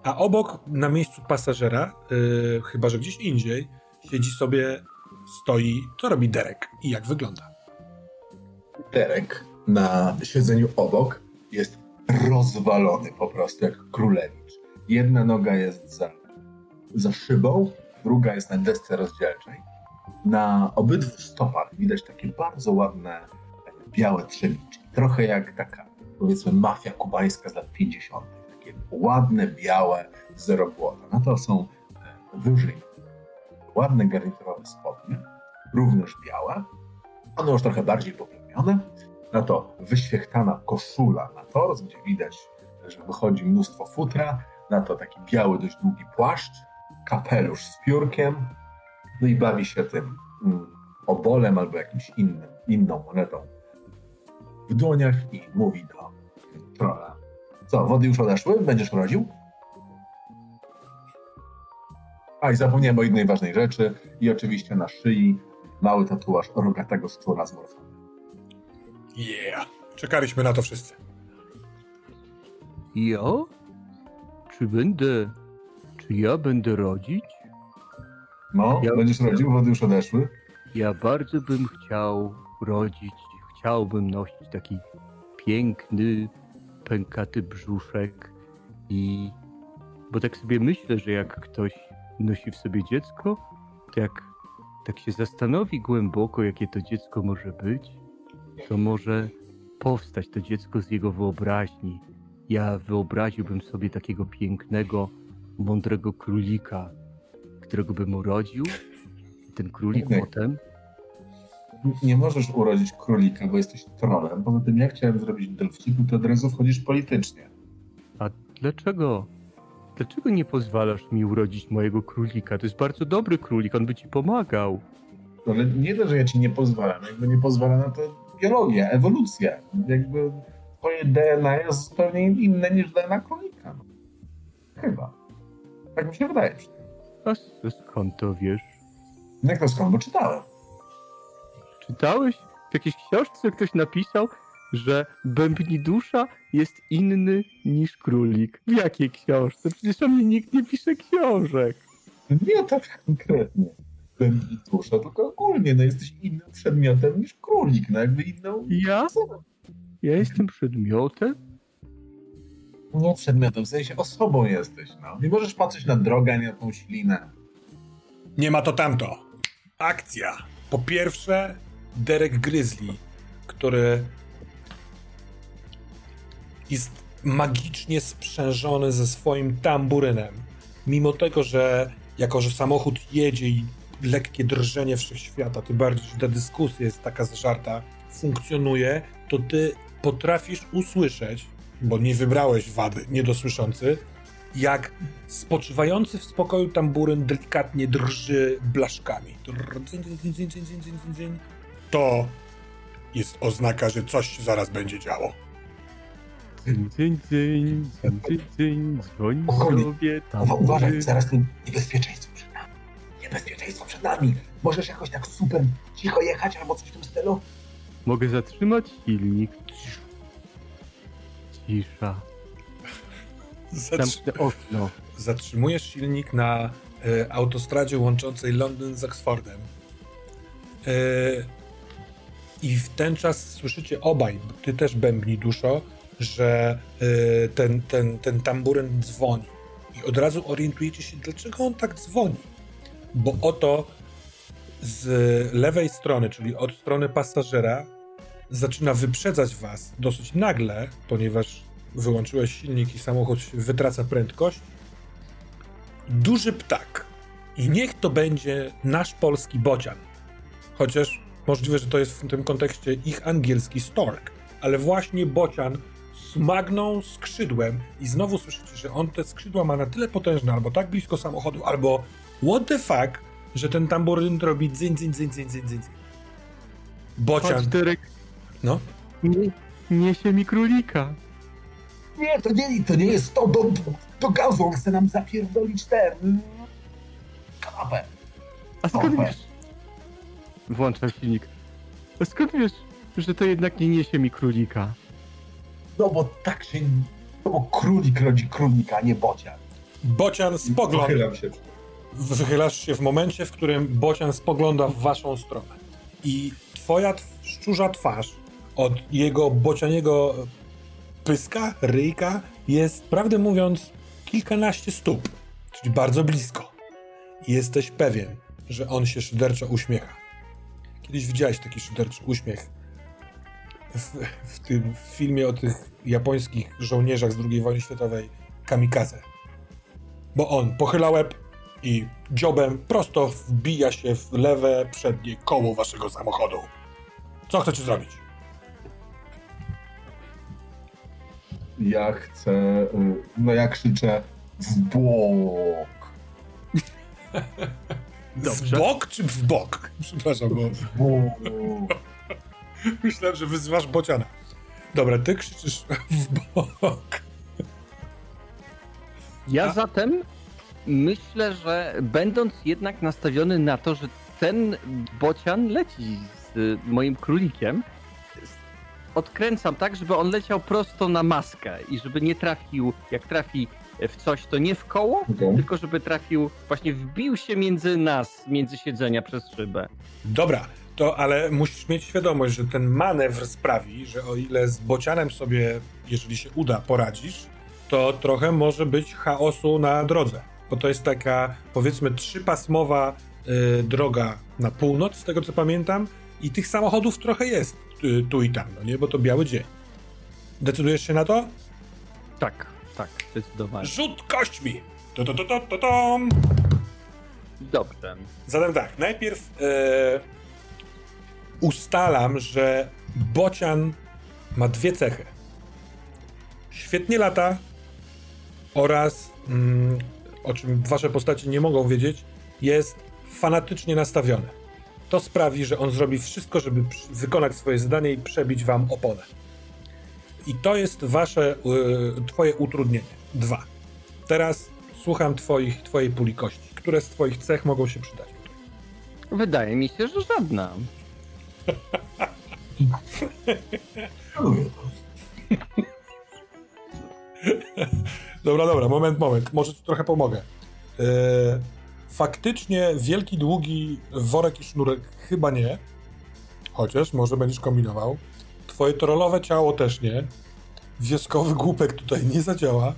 A obok, na miejscu pasażera, yy, chyba że gdzieś indziej, siedzi sobie, stoi, co robi Derek i jak wygląda. Derek na siedzeniu obok jest rozwalony po prostu jak królewicz. Jedna noga jest za, za szybą, druga jest na desce rozdzielczej. Na obydwu stopach widać takie bardzo ładne białe trzewiczki. Trochę jak taka, powiedzmy, mafia kubańska z lat 50. Ładne, białe, zero błota. No to są e, wyżej ładne garniturowe spodnie, również białe. One już trochę bardziej poplamione. Na to wyświechtana koszula na tors, gdzie widać, że wychodzi mnóstwo futra. Na to taki biały, dość długi płaszcz, kapelusz z piórkiem. No i bawi się tym mm, obolem albo jakimś innym, inną monetą w dłoniach i mówi do trolla. Co, wody już odeszły? Będziesz rodził? A i zapomniałem o jednej ważnej rzeczy i oczywiście na szyi mały tatuaż rogatego szczura z morfą. Yeah! Czekaliśmy na to wszyscy. Ja? Czy będę... Czy ja będę rodzić? No, Ja- będziesz rodził, wody już odeszły. Ja bardzo bym chciał rodzić, chciałbym nosić taki piękny, pękaty brzuszek i... Bo tak sobie myślę, że jak ktoś nosi w sobie dziecko, to jak tak się zastanowi głęboko, jakie to dziecko może być, to może powstać to dziecko z jego wyobraźni. Ja wyobraziłbym sobie takiego pięknego, mądrego królika, którego bym urodził. Ten królik Okej. potem Nie możesz urodzić królika, bo jesteś trolem. Poza tym, ja chciałem zrobić delfciku, to od razu wchodzisz politycznie. A dlaczego? Dlaczego nie pozwalasz mi urodzić mojego królika? To jest bardzo dobry królik, on by ci pomagał. Ale nie to, że ja ci nie pozwalam. Jakby nie pozwala na to biologia, ewolucja. Jakby twoje DNA jest zupełnie inne niż DNA królika. No. Chyba. Tak mi się wydaje. A skąd to wiesz? Jak to skąd? Bo czytałem. Czytałeś w jakiejś książce ktoś napisał, że bębni dusza jest inny niż królik. W jakiej książce? Przecież o mnie nikt nie pisze książek. Nie tak konkretnie. Bębni dusza, tylko ogólnie, no jesteś innym przedmiotem niż królik, no jakby inną... Ja? Ja jestem przedmiotem? Nie przedmiotem, w sensie osobą jesteś, no. Nie możesz patrzeć na drogę, nie na tą ślinę. Nie ma to tamto. Akcja. Po pierwsze, Derek Grizzly, który jest magicznie sprzężony ze swoim tamburynem. Mimo tego, że jako, że samochód jedzie i lekkie drżenie wszechświata, tym bardziej, że ta dyskusja jest taka zażarta, funkcjonuje, to ty potrafisz usłyszeć, bo nie wybrałeś wady niedosłyszący, jak spoczywający w spokoju tamburyn delikatnie drży blaszkami to jest oznaka, że coś zaraz będzie działo. Dzień, dzień, dzień, dzień, dzwoń sobie tam. Uważaj, zaraz tu niebezpieczeństwo przed nami. Niebezpieczeństwo przed nami. Możesz jakoś tak super cicho jechać albo coś w tym stylu? Mogę zatrzymać silnik. Cisza. Zamknę okno. Zatrzymujesz silnik na y, autostradzie łączącej Londyn z Oxfordem. Y, i w ten czas słyszycie obaj, ty też bębni duszo, że e, ten, ten, ten tamburyn dzwoni. I od razu orientujecie się, dlaczego on tak dzwoni. Bo oto z lewej strony, czyli od strony pasażera, zaczyna wyprzedzać was dosyć nagle, ponieważ wyłączyłeś silnik i samochód wytraca prędkość. Duży ptak. I niech to będzie nasz polski bocian. Chociaż możliwe, że to jest w tym kontekście ich angielski stork, ale właśnie bocian smagnął skrzydłem i znowu słyszycie, że on te skrzydła ma na tyle potężne, albo tak blisko samochodu, albo what the fuck, że ten tamburyn robi dzyń, dzyń, dzyń, dzyń, dzyń, dzyń. Bocian, Chodź, Derek, no. nie, niesie mi królika. Nie, to nie, to nie jest to. Do, do, do gazu on chce nam zapierdolić ten... kanapę. A skąd wiesz? Włączam silnik. A skąd wiesz, że to jednak nie niesie mi królika? No bo tak się... No bo królik rodzi królika, a nie bocian. Bocian spogląda. Pochylam się. Wychylasz się w momencie, w którym bocian spogląda w waszą stronę. I twoja tw- szczurza twarz od jego bocianiego pyska, ryjka jest, prawdę mówiąc, kilkanaście stóp, czyli bardzo blisko. I jesteś pewien, że on się szyderczo uśmiecha. Kiedyś widziałeś taki szyderczy uśmiech w, w tym filmie o tych japońskich żołnierzach z II wojny światowej kamikaze. Bo on pochyla łeb i dziobem prosto wbija się w lewe przednie koło waszego samochodu. Co chcecie zrobić? Ja chcę. y, No ja krzyczę w bok. W Dobrze. bok czy w bok? Przepraszam, bo myślałem, że wyzywasz bociana. Dobra, ty krzyczysz w bok. Ja A- zatem myślę, że będąc jednak nastawiony na to, że ten bocian leci z moim królikiem, odkręcam tak, żeby on leciał prosto na maskę i żeby nie trafił, jak trafi w coś, to nie w koło, Okej. tylko żeby trafił, właśnie wbił się między nas, między siedzenia przez szybę. Dobra, to ale musisz mieć świadomość, że ten manewr sprawi, że o ile z bocianem sobie, jeżeli się uda, poradzisz, to trochę może być chaosu na drodze. Bo to jest taka, powiedzmy, trzypasmowa y, droga na północ, z tego co pamiętam, i tych samochodów trochę jest y, tu i tam, no nie? Bo to biały dzień. Decydujesz się na to? Tak, tak, zdecydowanie. Rzut kośćmi! To, to, to, to, to. Dobrze. Zatem tak, najpierw e, ustalam, że bocian ma dwie cechy. Świetnie lata oraz, mm, o czym wasze postacie nie mogą wiedzieć, jest fanatycznie nastawiony. To sprawi, że on zrobi wszystko, żeby wykonać swoje zadanie i przebić wam oponę. I to jest wasze, y, twoje utrudnienie. Dwa. Teraz słucham twoich, twojej puli kości. Które z twoich cech mogą się przydać? Wydaje mi się, że żadna. Dobra, dobra, moment, moment. Może ci trochę pomogę. Yy, faktycznie wielki, długi worek i sznurek chyba nie. Chociaż może będziesz kombinował. Twoje trollowe ciało też nie. Wioskowy głupek tutaj nie zadziała.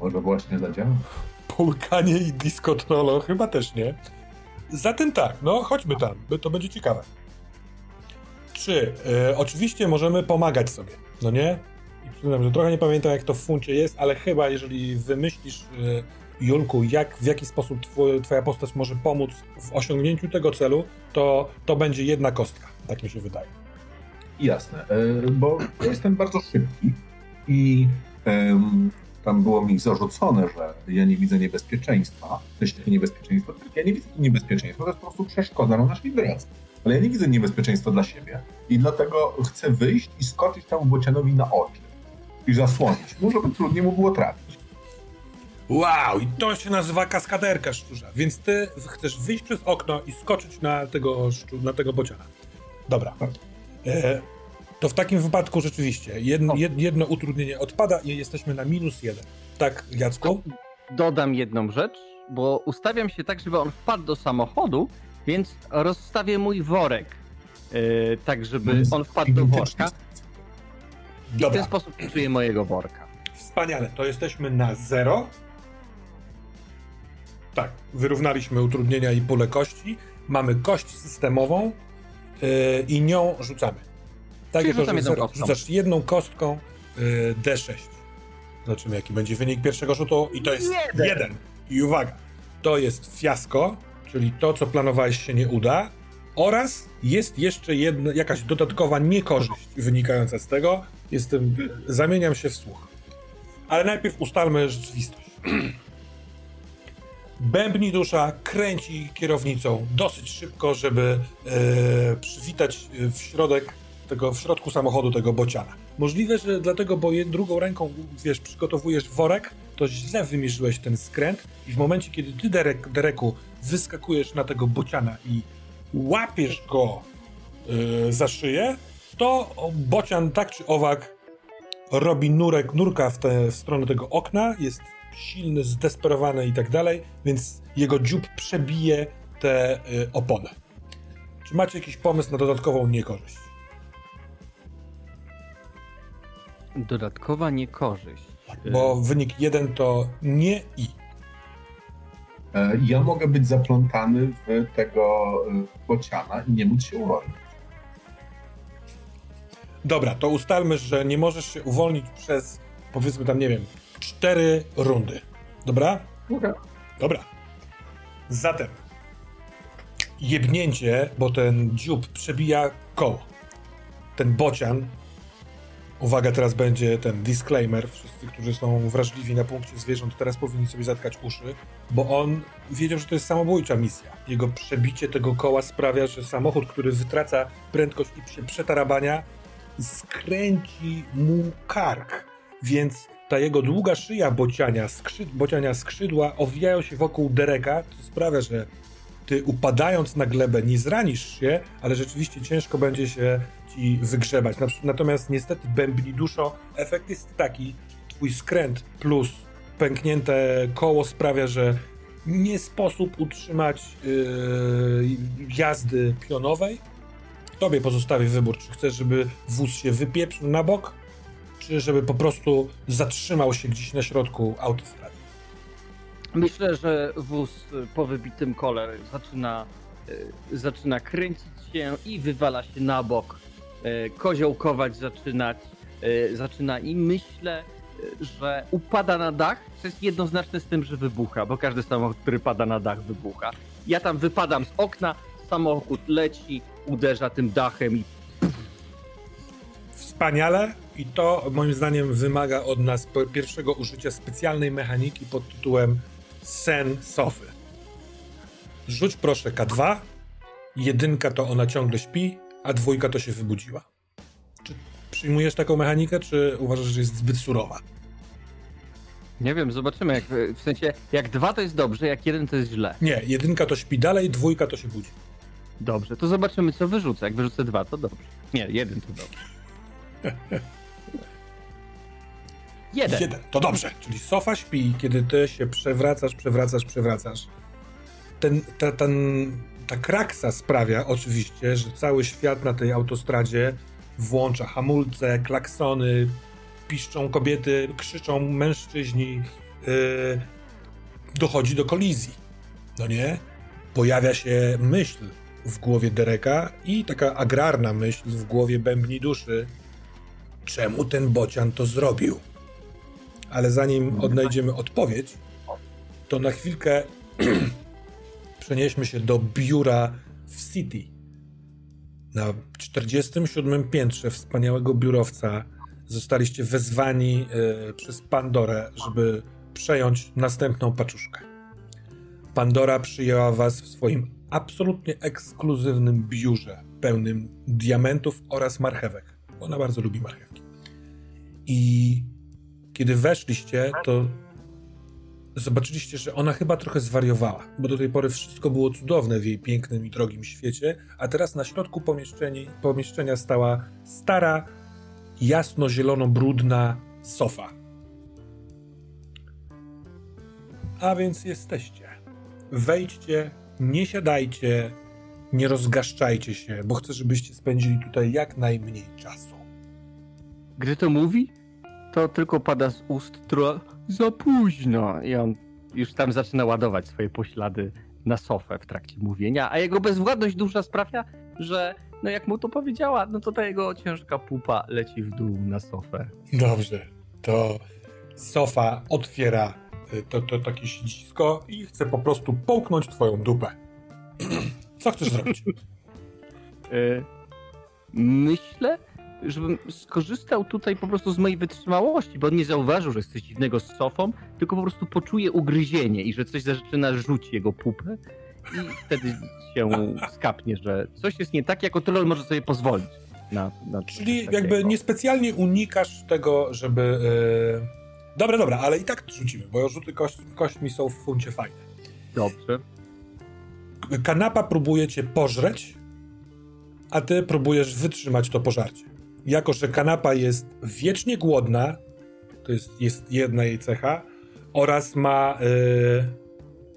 Może właśnie zadziała? Polkanie i disco trollo chyba też nie. Zatem tak, no chodźmy tam, by to będzie ciekawe. Trzy. E, oczywiście możemy pomagać sobie, no nie? I przyznam, że trochę nie pamiętam jak to w funcie jest, ale chyba jeżeli wymyślisz, e, Julku, jak, w jaki sposób twój, twoja postać może pomóc w osiągnięciu tego celu, to to będzie jedna kostka, tak mi się wydaje. Jasne, e, bo jestem bardzo szybki i tam było mi zarzucone, że ja nie widzę niebezpieczeństwa. To jest takie niebezpieczeństwo. Ja nie widzę niebezpieczeństwa, to jest po prostu przeszkoda na naszej drodze. Ale ja nie widzę niebezpieczeństwa dla siebie i dlatego chcę wyjść i skoczyć temu bocianowi na oczy i zasłonić mu, żeby trudniej mu było trafić. Wow, i to się nazywa kaskaderka szczurza. Więc ty chcesz wyjść przez okno i skoczyć na tego, szczu- na tego bociana. Dobra. Tak. E, to w takim wypadku rzeczywiście jedno, jed, jedno utrudnienie odpada i jesteśmy na minus jeden. Tak, Jacku? Dodam jedną rzecz, bo ustawiam się tak, żeby on wpadł do samochodu, więc rozstawię mój worek. Yy, tak, żeby on wpadł do worka. I w ten sposób czuję mojego worka. wspaniale. To jesteśmy na zero. Tak, wyrównaliśmy utrudnienia i pulę kości. Mamy kość systemową yy, i nią rzucamy. Tak, Czyli rzucam że jedną kostką. Rzucasz jedną kostką yy, D6. Zobaczymy, jaki będzie wynik pierwszego rzutu. I to jest Jeden. jeden. I uwaga, to jest fiasko, czyli to, co planowałeś się nie uda. Oraz jest jeszcze jedna, jakaś dodatkowa niekorzyść wynikająca z tego. Jestem, zamieniam się w słuch. Ale najpierw ustalmy rzeczywistość. Bębni dusza kręci kierownicą dosyć szybko, żeby e, przywitać e, w środek tego, w środku samochodu tego bociana. Możliwe, że dlatego, bo drugą ręką, wiesz, przygotowujesz worek, to źle wymierzyłeś ten skręt i w momencie, kiedy ty, Derek, Dereku, wyskakujesz na tego bociana i łapiesz go e, za szyję, to bocian tak czy owak robi nurek, nurka w, tę w stronę tego okna, jest silny, zdesperowany i tak dalej, więc jego dziób przebije te y, opony. Czy macie jakiś pomysł na dodatkową niekorzyść? Dodatkowa niekorzyść. Bo wynik jeden to nie i. E, ja mogę być zaplątany w tego e, bociana i nie móc się uwolnić. Dobra, to ustalmy, że nie możesz się uwolnić przez, powiedzmy tam, nie wiem, cztery rundy. Dobra? Okay. Dobra. Zatem jebnięcie, bo ten dziób przebija koło. Ten bocian Uwaga, teraz będzie ten disclaimer. Wszyscy, którzy są wrażliwi na punkcie zwierząt, teraz powinni sobie zatkać uszy, bo on wiedział, że to jest samobójcza misja. Jego przebicie tego koła sprawia, że samochód, który wytraca prędkość i się przetarabania, skręci mu kark. Więc ta jego długa szyja bociania, skrzyd, bociania skrzydła owijają się wokół Dereka, co sprawia, że ty upadając na glebę nie zranisz się, ale rzeczywiście ciężko będzie się ci wygrzebać. Natomiast niestety bębni duszo, efekt jest taki, twój skręt plus pęknięte koło sprawia, że nie sposób utrzymać yy, jazdy pionowej. Tobie pozostawię wybór, czy chcesz, żeby wóz się wypieprzył na bok, czy żeby po prostu zatrzymał się gdzieś na środku autostrady. Myślę, że wóz po wybitym kole zaczyna, yy, zaczyna kręcić się i wywala się na bok E, koziołkować zaczynać, zaczyna i myślę, że upada na dach, co jest jednoznaczne z tym, że wybucha, bo każdy samochód, który pada na dach, wybucha. Ja tam wypadam z okna, samochód leci, uderza tym dachem i. Wspaniale, i to moim zdaniem wymaga od nas pierwszego użycia specjalnej mechaniki pod tytułem Sen Sofy. Rzuć proszę K2. Jedynka to ona ciągle śpi, a dwójka to się wybudziła. Czy przyjmujesz taką mechanikę, czy uważasz, że jest zbyt surowa? Nie wiem, zobaczymy. Jak, w sensie, jak dwa to jest dobrze, jak jeden to jest źle. Nie, jedynka to śpi dalej, dwójka to się budzi. Dobrze, to zobaczymy, co wyrzucę. Jak wyrzucę dwa, to dobrze. Nie, jeden to dobrze. jeden. Jeden, to dobrze. Czyli sofa śpi, kiedy ty się przewracasz, przewracasz, przewracasz. Ten, ta, ten ta kraksa sprawia oczywiście, że cały świat na tej autostradzie włącza hamulce, klaksony, piszczą kobiety, krzyczą mężczyźni, yy, dochodzi do kolizji. No nie? Pojawia się myśl w głowie Dereka i taka agrarna myśl w głowie bębni duszy. Czemu ten bocian to zrobił? Ale zanim odnajdziemy odpowiedź, to na chwilkę przenieśmy się do biura w City. Na 47 piętrze wspaniałego biurowca zostaliście wezwani y, przez Pandorę, żeby przejąć następną paczuszkę. Pandora przyjęła was w swoim absolutnie ekskluzywnym biurze, pełnym diamentów oraz marchewek. Ona bardzo lubi marchewki. I kiedy weszliście, to zobaczyliście, że ona chyba trochę zwariowała, bo do tej pory wszystko było cudowne w jej pięknym i drogim świecie, a teraz na środku pomieszczenia stała stara, jasno-zielono-brudna sofa. A więc jesteście. Wejdźcie, nie siadajcie, nie rozgaszczajcie się, bo chcę, żebyście spędzili tutaj jak najmniej czasu. Gdy to mówi, to tylko pada z ust tro za późno. I on już tam zaczyna ładować swoje poślady na sofę w trakcie mówienia, a jego bezwładność dusza sprawia, że no jak mu to powiedziała, no to ta jego ciężka pupa leci w dół na sofę. Dobrze, to sofa otwiera y, to, to takie siedzisko i chce po prostu połknąć twoją dupę. Co chcesz zrobić? Y, myślę, żebym skorzystał tutaj po prostu z mojej wytrzymałości, bo on nie zauważył, że jest coś dziwnego z sofą, tylko po prostu poczuje ugryzienie i że coś zaczyna rzucić jego pupę i wtedy się skapnie, że coś jest nie tak, jako troll może sobie pozwolić. Na, na Czyli jakby niespecjalnie unikasz tego, żeby... Yy... Dobra, dobra, ale i tak rzucimy, bo rzuty kość, kośćmi są w funcie fajne. Dobrze. Kanapa próbuje cię pożreć, a ty próbujesz wytrzymać to pożarcie jako że kanapa jest wiecznie głodna, to jest, jest jedna jej cecha, oraz ma yy,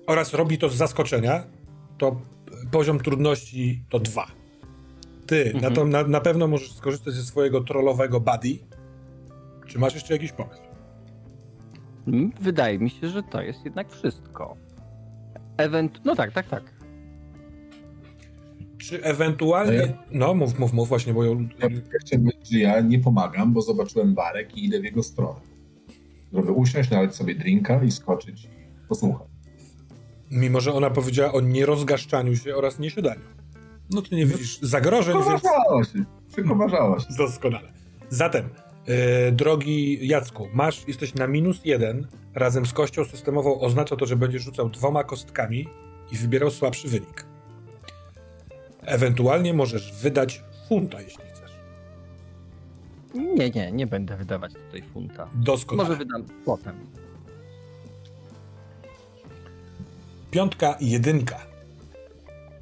oraz robi to z zaskoczenia, to poziom trudności to dwa. Ty mhm. na, to, na, na pewno możesz skorzystać ze swojego trollowego buddy. Czy masz jeszcze jakiś pomysł? Wydaje mi się, że to jest jednak wszystko. Event... No tak, tak, tak. Czy ewentualnie. No, mów, mów, mów, właśnie, bo ja. Że ja nie pomagam, bo zobaczyłem barek i idę w jego stronę. Żeby usiąść, nalać sobie drinka i skoczyć i posłuchać. Mimo, że ona powiedziała o nierozgaszczaniu się oraz niesiadaniu. No to nie widzisz zagrożeń, więc... się. Przekomarzało się. Doskonale. Zatem, e, drogi Jacku, masz, jesteś na minus jeden, razem z kością systemową oznacza to, że będziesz rzucał dwoma kostkami i wybierał słabszy wynik. Ewentualnie możesz wydać funta, jeśli chcesz. Nie, nie, nie będę wydawać tutaj funta. Doskonale. Może wydam potem. Piątka i jedynka.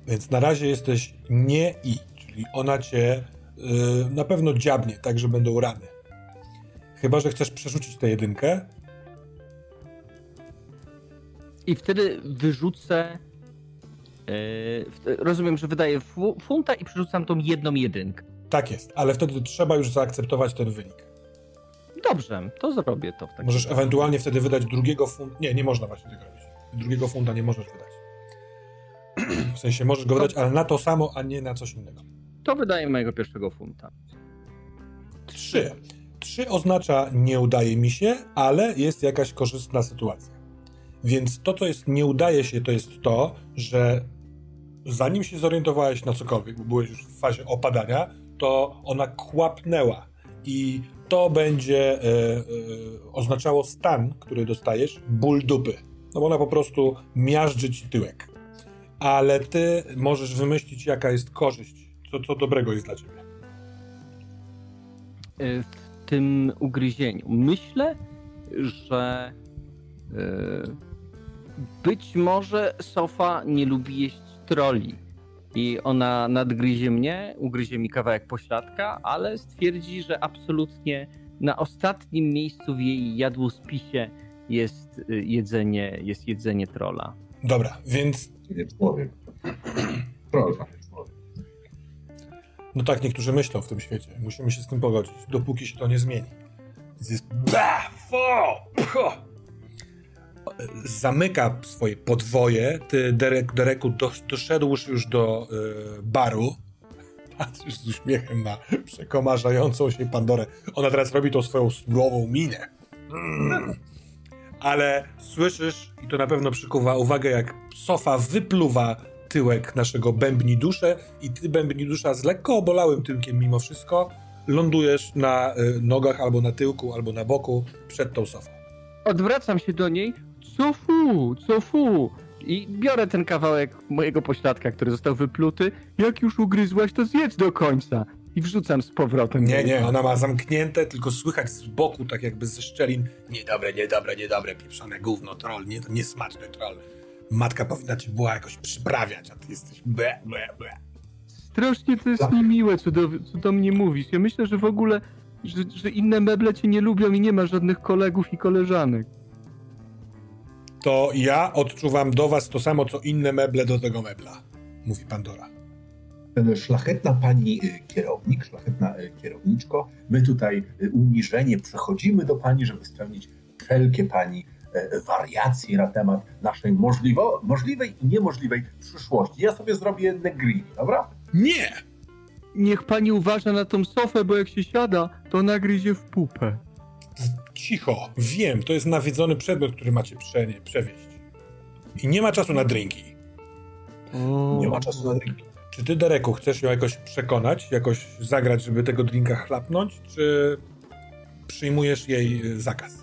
Więc na razie jesteś nie i, czyli ona cię yy, na pewno dziabnie, tak że będą rany. Chyba, że chcesz przerzucić tę jedynkę. I wtedy wyrzucę. Yy, rozumiem, że wydaję fu funta i przerzucam tą jedną jedynkę. Tak jest, ale wtedy trzeba już zaakceptować ten wynik. Dobrze, to zrobię to w takim Możesz ewentualnie wtedy wydać drugiego funta. Nie, nie można właśnie tego robić. Drugiego funta nie możesz wydać. W sensie możesz go wydać, ale na to samo, a nie na coś innego. To wydaje mojego pierwszego funta. Trzy. Trzy oznacza nie udaje mi się, ale jest jakaś korzystna sytuacja. Więc to, co jest nie udaje się, to jest to, że zanim się zorientowałeś na cokolwiek, bo byłeś już w fazie opadania, to ona kłapnęła i to będzie e, e, oznaczało stan, który dostajesz, ból dupy. No bo ona po prostu miażdży ci tyłek. Ale ty możesz wymyślić, jaka jest korzyść, co, co dobrego jest dla ciebie. E, w tym ugryzieniu. Myślę, że e, być może Sofa nie lubi jeść troli i ona nadgryzie mnie, ugryzie mi kawałek pośladka, ale stwierdzi, że absolutnie na ostatnim miejscu w jej jadłospisie jest y, jedzenie, jest jedzenie trola. Dobra, więc... Nie człowiek. Troll, człowiek. No tak, niektórzy myślą w tym świecie. Musimy się z tym pogodzić, dopóki się to nie zmieni. Jest... Bah, fo, zamyka swoje podwoje. Ty, Derek, Dereku, doszedłeś już do y, baru. Patrzysz z uśmiechem na przekomarzającą się Pandorę. Ona teraz robi tą swoją surową minę. Mm. Ale słyszysz, i to na pewno przykuwa uwagę, jak sofa wypluwa tyłek naszego bębni dusze i ty bębni dusza z lekko obolałym tyłkiem mimo wszystko lądujesz na y, nogach albo na tyłku, albo na boku przed tą sofą. Odwracam się do niej, co fu, co fu. I biorę ten kawałek mojego pośladka, który został wypluty. Jak już ugryzłaś, to zjedz do końca. I wrzucam z powrotem. Nie, nie, ona ma zamknięte, tylko słychać z boku, tak jakby ze szczelin. Niedobre, niedobre, niedobre, pieprzone gówno, troll, nie, niesmaczny troll. Matka powinna ci była jakoś przyprawiać, a ty jesteś ble, ble, ble. Strasznie to jest niemiłe, co do, co do mnie mówisz. Ja myślę, że w ogóle, że, że inne meble cię nie lubią i nie ma żadnych kolegów i koleżanek to ja odczuwam do was to samo, co inne meble do tego mebla, mówi Pandora. Szlachetna pani y, kierownik, szlachetna y, kierowniczko, my tutaj uniżenie przechodzimy do pani, żeby spełnić wszelkie pani wariacje na temat naszej możliwo, możliwej i niemożliwej przyszłości. Ja sobie zrobię negrini, dobra? Nie! Niech pani uważa na tą sofę, bo jak się siada, to nagryzie w pupę. Cicho, wiem, to jest nawiedzony przedmiot, który macie przewieźć. I nie ma czasu na drinki. Nie ma czasu na drinki. Czy ty, Dereku, chcesz ją jakoś przekonać, jakoś zagrać, żeby tego drinka chlapnąć, czy przyjmujesz jej y, zakaz?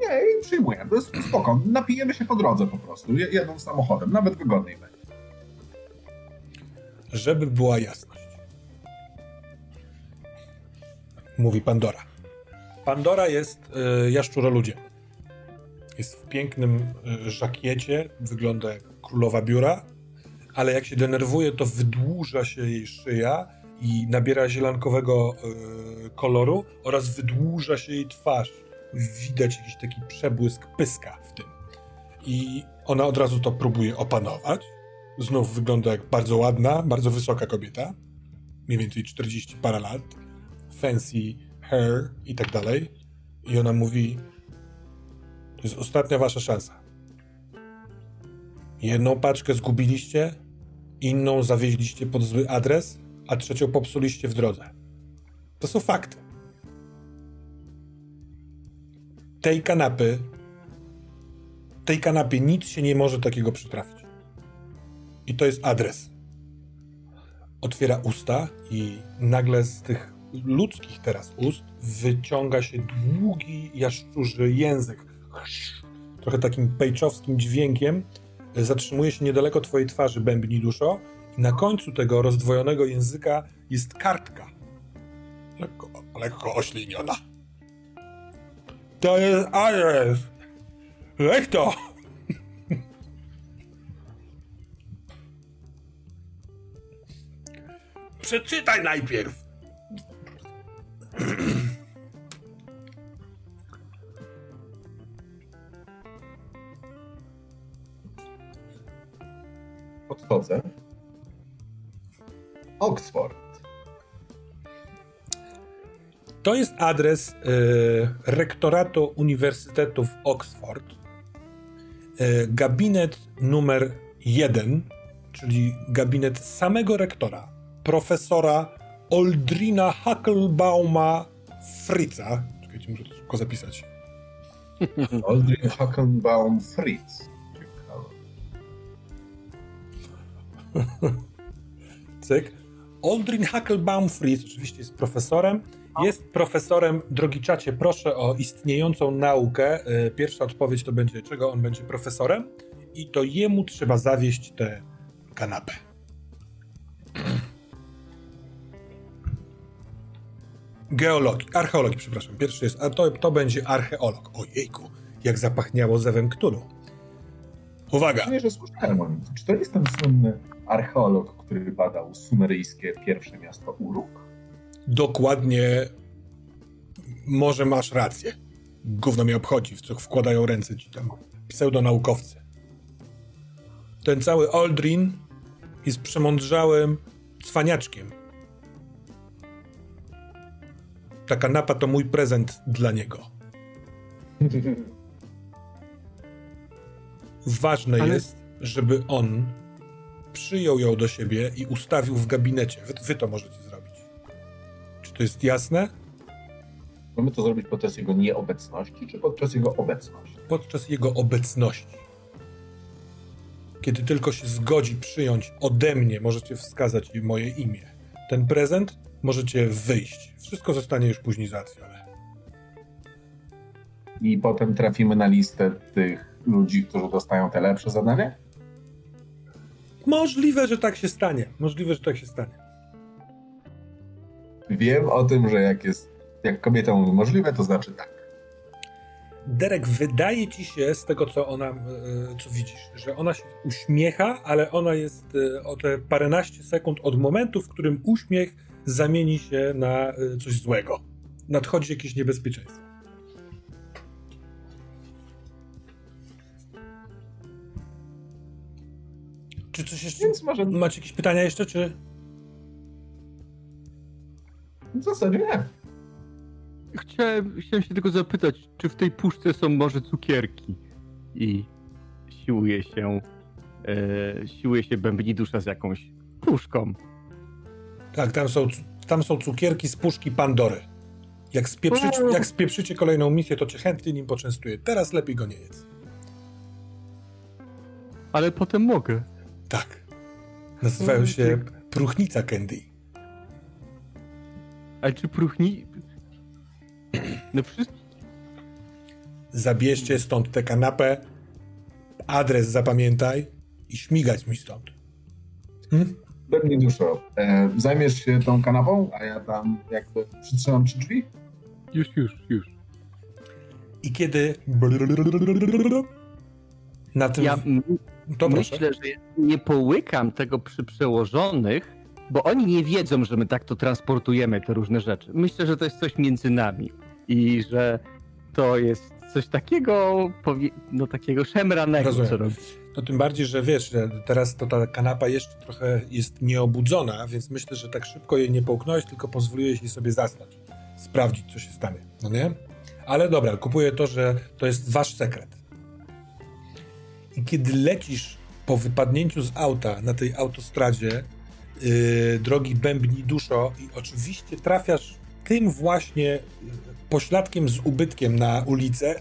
Nie, jej przyjmuję. To jest spoko. Napijemy się po drodze po prostu, jedąc samochodem. Nawet wygodniej będzie. Żeby była jasność. Mówi Pandora. Pandora jest y, jaszczuroludziem. Jest w pięknym y, żakiecie, wygląda jak królowa biura, ale jak się denerwuje, to wydłuża się jej szyja i nabiera zielankowego y, koloru oraz wydłuża się jej twarz. Widać jakiś taki przebłysk pyska w tym. I ona od razu to próbuje opanować. Znów wygląda jak bardzo ładna, bardzo wysoka kobieta. Mniej więcej 40 parę lat. Fancy her i tak dalej. I ona mówi: To jest ostatnia wasza szansa. Jedną paczkę zgubiliście, inną zawieźliście pod zły adres, a trzecią popsuliście w drodze. To są fakty. Tej kanapy, tej kanapie nic się nie może takiego przytrafić. I to jest adres. Otwiera usta i nagle z tych ludzkich teraz ust wyciąga się długi, jaszczurzy język. Trochę takim pejczowskim dźwiękiem. Zatrzymuje się niedaleko twojej twarzy, bębni duszo. I na końcu tego rozdwojonego języka jest kartka. Lekko, lekko ośliniona. To jest adres. Jak to? Przeczytaj najpierw. Podchodzę. Oxford. To jest adres y, rektoratu Uniwersytetu w Oxford. Y, gabinet numer jeden, czyli gabinet samego rektora, profesora Oldrina Hackelbauma Fritza. Czekajcie, muszę to szybko zapisać. Oldrin Hackenbaum Fritz. Ciekawe. Cyk. Oldrin Hackelbaum Fritz oczywiście jest profesorem. Jest profesorem, drogi czacie, proszę o istniejącą naukę. Y, Pierwsza odpowiedź to będzie, czego on będzie profesorem. I to jemu trzeba zawieść tę kanapę. Geologii, archeologii, przepraszam. Pierwszy jest, a to, to będzie archeolog. Ojejku, jak zapachniało zewem Cthulhu. Uwaga! Nie, że słyszałem o nim. Czy to jest ten słynny archeolog, który badał sumeryjskie pierwsze miasto Uruk? Dokładnie. Może masz rację. Gówno mnie obchodzi, w co wkładają ręce ci tam pseudonaukowcy. Ten cały Aldrin jest przemądrzałym cwaniaczkiem. Ta kanapa to mój prezent dla niego. Ważne Ale- jest, żeby on przyjął ją do siebie i ustawił w gabinecie. Wy, wy to możecie zrobić. Czy to jest jasne? Mamy to zrobić podczas jego nieobecności, czy podczas jego obecności? Podczas jego obecności. Kiedy tylko się zgodzi przyjąć ode mnie, możecie wskazać jej moje imię. Ten prezent możecie wyjść. Wszystko zostanie już później załatwione. I potem trafimy na listę tych ludzi, którzy dostają te lepsze zadania? Możliwe, że tak się stanie. Możliwe, że tak się stanie. Wiem o tym, że jak jest, jak kobieta mówi możliwe, to znaczy tak. Derek, wydaje ci się z tego, co ona, e, co widzisz, że ona się uśmiecha, ale ona jest e, o te paręnaście sekund od momentu, w którym uśmiech zamieni się na e, coś złego. Nadchodzi jakieś niebezpieczeństwo. Czy coś jeszcze? Więc może Macie jakieś pytania jeszcze, czy... w zasadzie nie. Chciałem, chciałem się tylko zapytać, czy w tej puszce są może cukierki? I siłuje się, e, siłuje się bębni dusza z jakąś puszką. Tak, tam są, tam są cukierki z puszki Pandory. Jak, spieprzyć, jak spieprzycie kolejną misję, to cię chętnie nim poczęstuję. Teraz lepiej go nie jedz. Ale potem mogę. Tak. Nazywają się Próchnica Candy. Ale czy próchni... No wszyscy... Zabierzcie stąd tę kanapę, adres zapamiętaj i śmigać mi stąd. Hmm? Pewnie duszo. E, zajmiesz się tą kanapą, a ja tam jakby przytrzymam przy drzwi? Już, już, już. I kiedy... Na tym... Ja to proszę. myślę, że nie połykam tego przy przełożonych, bo oni nie wiedzą, że my tak to transportujemy, te różne rzeczy. Myślę, że to jest coś między nami i że to jest coś takiego, powie- no takiego szemranego, Rozumiem. co. No tym bardziej, że wiesz, że teraz to ta kanapa jeszcze trochę jest nieobudzona, więc myślę, że tak szybko jej nie połknąłeś, tylko pozwoliłeś jej sobie zasnąć. Sprawdzić, co się stanie, no nie? Ale dobra, kupuję to, że to jest wasz sekret. I kiedy lecisz po wypadnięciu z auta na tej autostradzie, yy, drogi bębni duszo i oczywiście trafiasz tym właśnie yy, pośladkiem z ubytkiem na ulicę,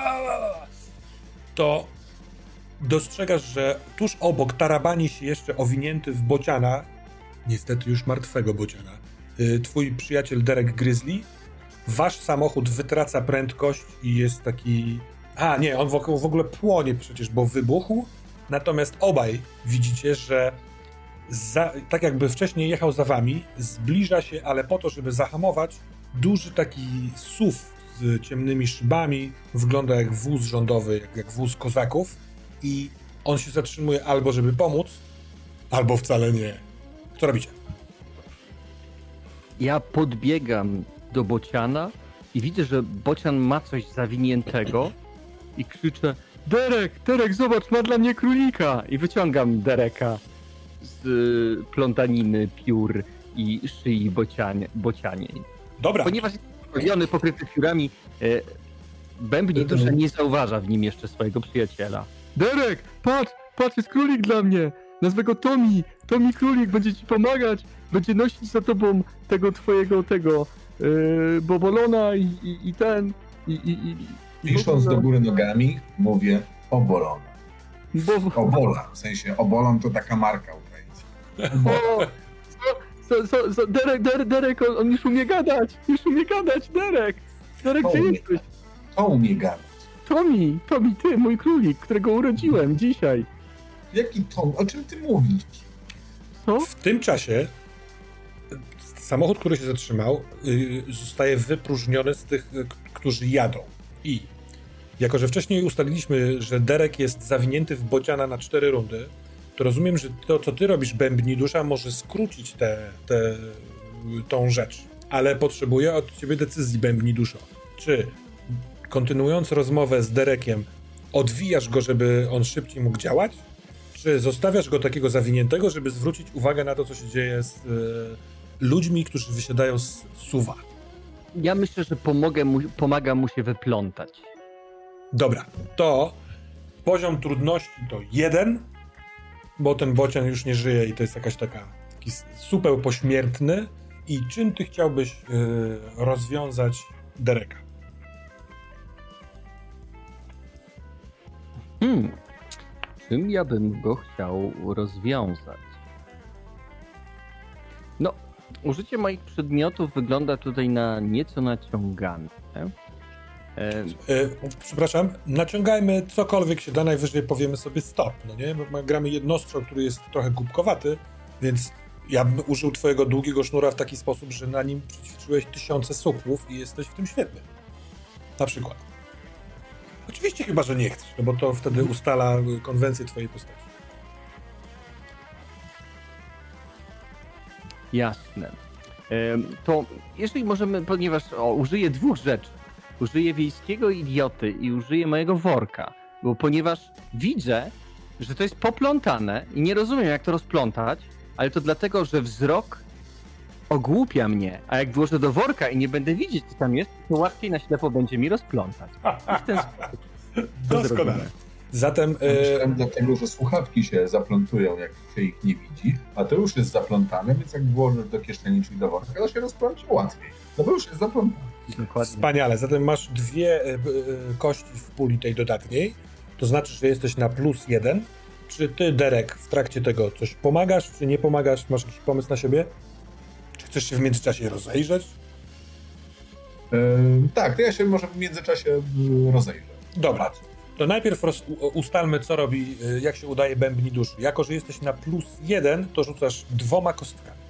to dostrzegasz, że tuż obok tarabani się jeszcze owinięty w bociana, niestety już martwego bociana, yy, twój przyjaciel Derek Grizzly. Wasz samochód wytraca prędkość i jest taki... A, nie, on w ogóle płonie przecież, bo wybuchł. Natomiast obaj widzicie, że za, tak jakby wcześniej jechał za wami, zbliża się, ale po to, żeby zahamować, duży taki SUV z ciemnymi szybami, wygląda jak wóz rządowy, jak, jak wóz kozaków i on się zatrzymuje albo żeby pomóc, albo wcale nie. Co robicie? Ja podbiegam do bociana i widzę, że bocian ma coś zawiniętego i krzyczę Derek, Derek, zobacz, ma dla mnie królika! I wyciągam Dereka z y, plątaniny, piór i szyi bocianie, bocianiej. Dobra. Ponieważ jest pokryty piórami, y, Bębni dusza nie zauważa w nim jeszcze swojego przyjaciela. Derek, patrz, patrz, jest królik dla mnie! Nazwę go Tommy! Tommy królik, będzie ci pomagać! Będzie nosić za tobą tego twojego, tego, yy, bobolona i, i, i ten, i, i, i, i Wisząc do góry nogami, mówię obolon. Bo, Obolan, w sensie obolon to taka marka ukraińska. o, so, so, so, Derek, Derek, Derek, on, on już umie gadać! Już umie gadać, Derek! Derek, gdzie Tommy. jesteś? To umie gadać. Tommy, Tommy, ty, mój królik, którego urodziłem dzisiaj. Jaki Tom? O czym ty mówisz? Co? W tym czasie samochód, który się zatrzymał, y, zostaje wypróżniony z tych, y, którzy jadą. I jako, że wcześniej ustaliliśmy, że Derek jest zawinięty w bociana na cztery rundy, to rozumiem, że to, co ty robisz, Bębni Dusza, może skrócić tę te, te, tą rzecz. Ale potrzebuję od ciebie decyzji, Bębni Duszo. Czy kontynuując rozmowę z Derekiem, odwijasz go, żeby on szybciej mógł działać? Czy zostawiasz go takiego zawiniętego, żeby zwrócić uwagę na to, co się dzieje z e, ludźmi, którzy wysiadają z suwa? Ja myślę, że pomogę mu, pomaga mu się wyplątać. Dobra, to poziom trudności to jeden, bo ten bocian już nie żyje i to jest jakaś taka taki supeł pośmiertny. I czym ty chciałbyś e, rozwiązać Dereka? Hmm. Czym ja bym go chciał rozwiązać? No, użycie moich przedmiotów wygląda tutaj na nieco naciągane. E, E, przepraszam, naciągajmy cokolwiek się da, najwyżej powiemy sobie stop, no nie? Bo gramy jednostrzał, który jest trochę głupkowaty, więc ja bym użył twojego długiego sznura w taki sposób, że na nim przećwiczyłeś tysiące supłów i jesteś w tym świetny. Na przykład. Oczywiście chyba, że nie chcesz, no bo to wtedy ustala konwencję twojej postaci. jasne. To jeżeli możemy, ponieważ o, użyję dwóch rzeczy. Użyję wiejskiego idioty i użyję mojego worka. Bo ponieważ widzę, że to jest poplątane i nie rozumiem, jak to rozplątać, ale to dlatego, że wzrok ogłupia mnie, a jak włożę do worka i nie będę widzieć, co tam jest, to łatwiej na ślepo będzie mi rozplątać. I w ten sposób. Doskonale. Zatem Myślałem dlatego, że słuchawki się zaplątują, jak się ich nie widzi, a to już jest zaplątane, więc jak włożysz do kieszeni, czyli do worka, to się rozpląci łatwiej. No bo już jest zaplątane. Dokładnie. Wspaniale. Zatem masz dwie e, kości w puli tej dodatniej. To znaczy, że jesteś na plus jeden. Czy ty, Derek, w trakcie tego coś pomagasz, czy nie pomagasz? Masz jakiś pomysł na siebie? Chcesz się w międzyczasie rozejrzeć? Ehm, tak, to ja się może w międzyczasie y, rozejrzę. Dobra. To najpierw roz, ustalmy, co robi, e, jak się udaje bębni duszy. Jako, że jesteś na plus jeden, to rzucasz dwoma kostkami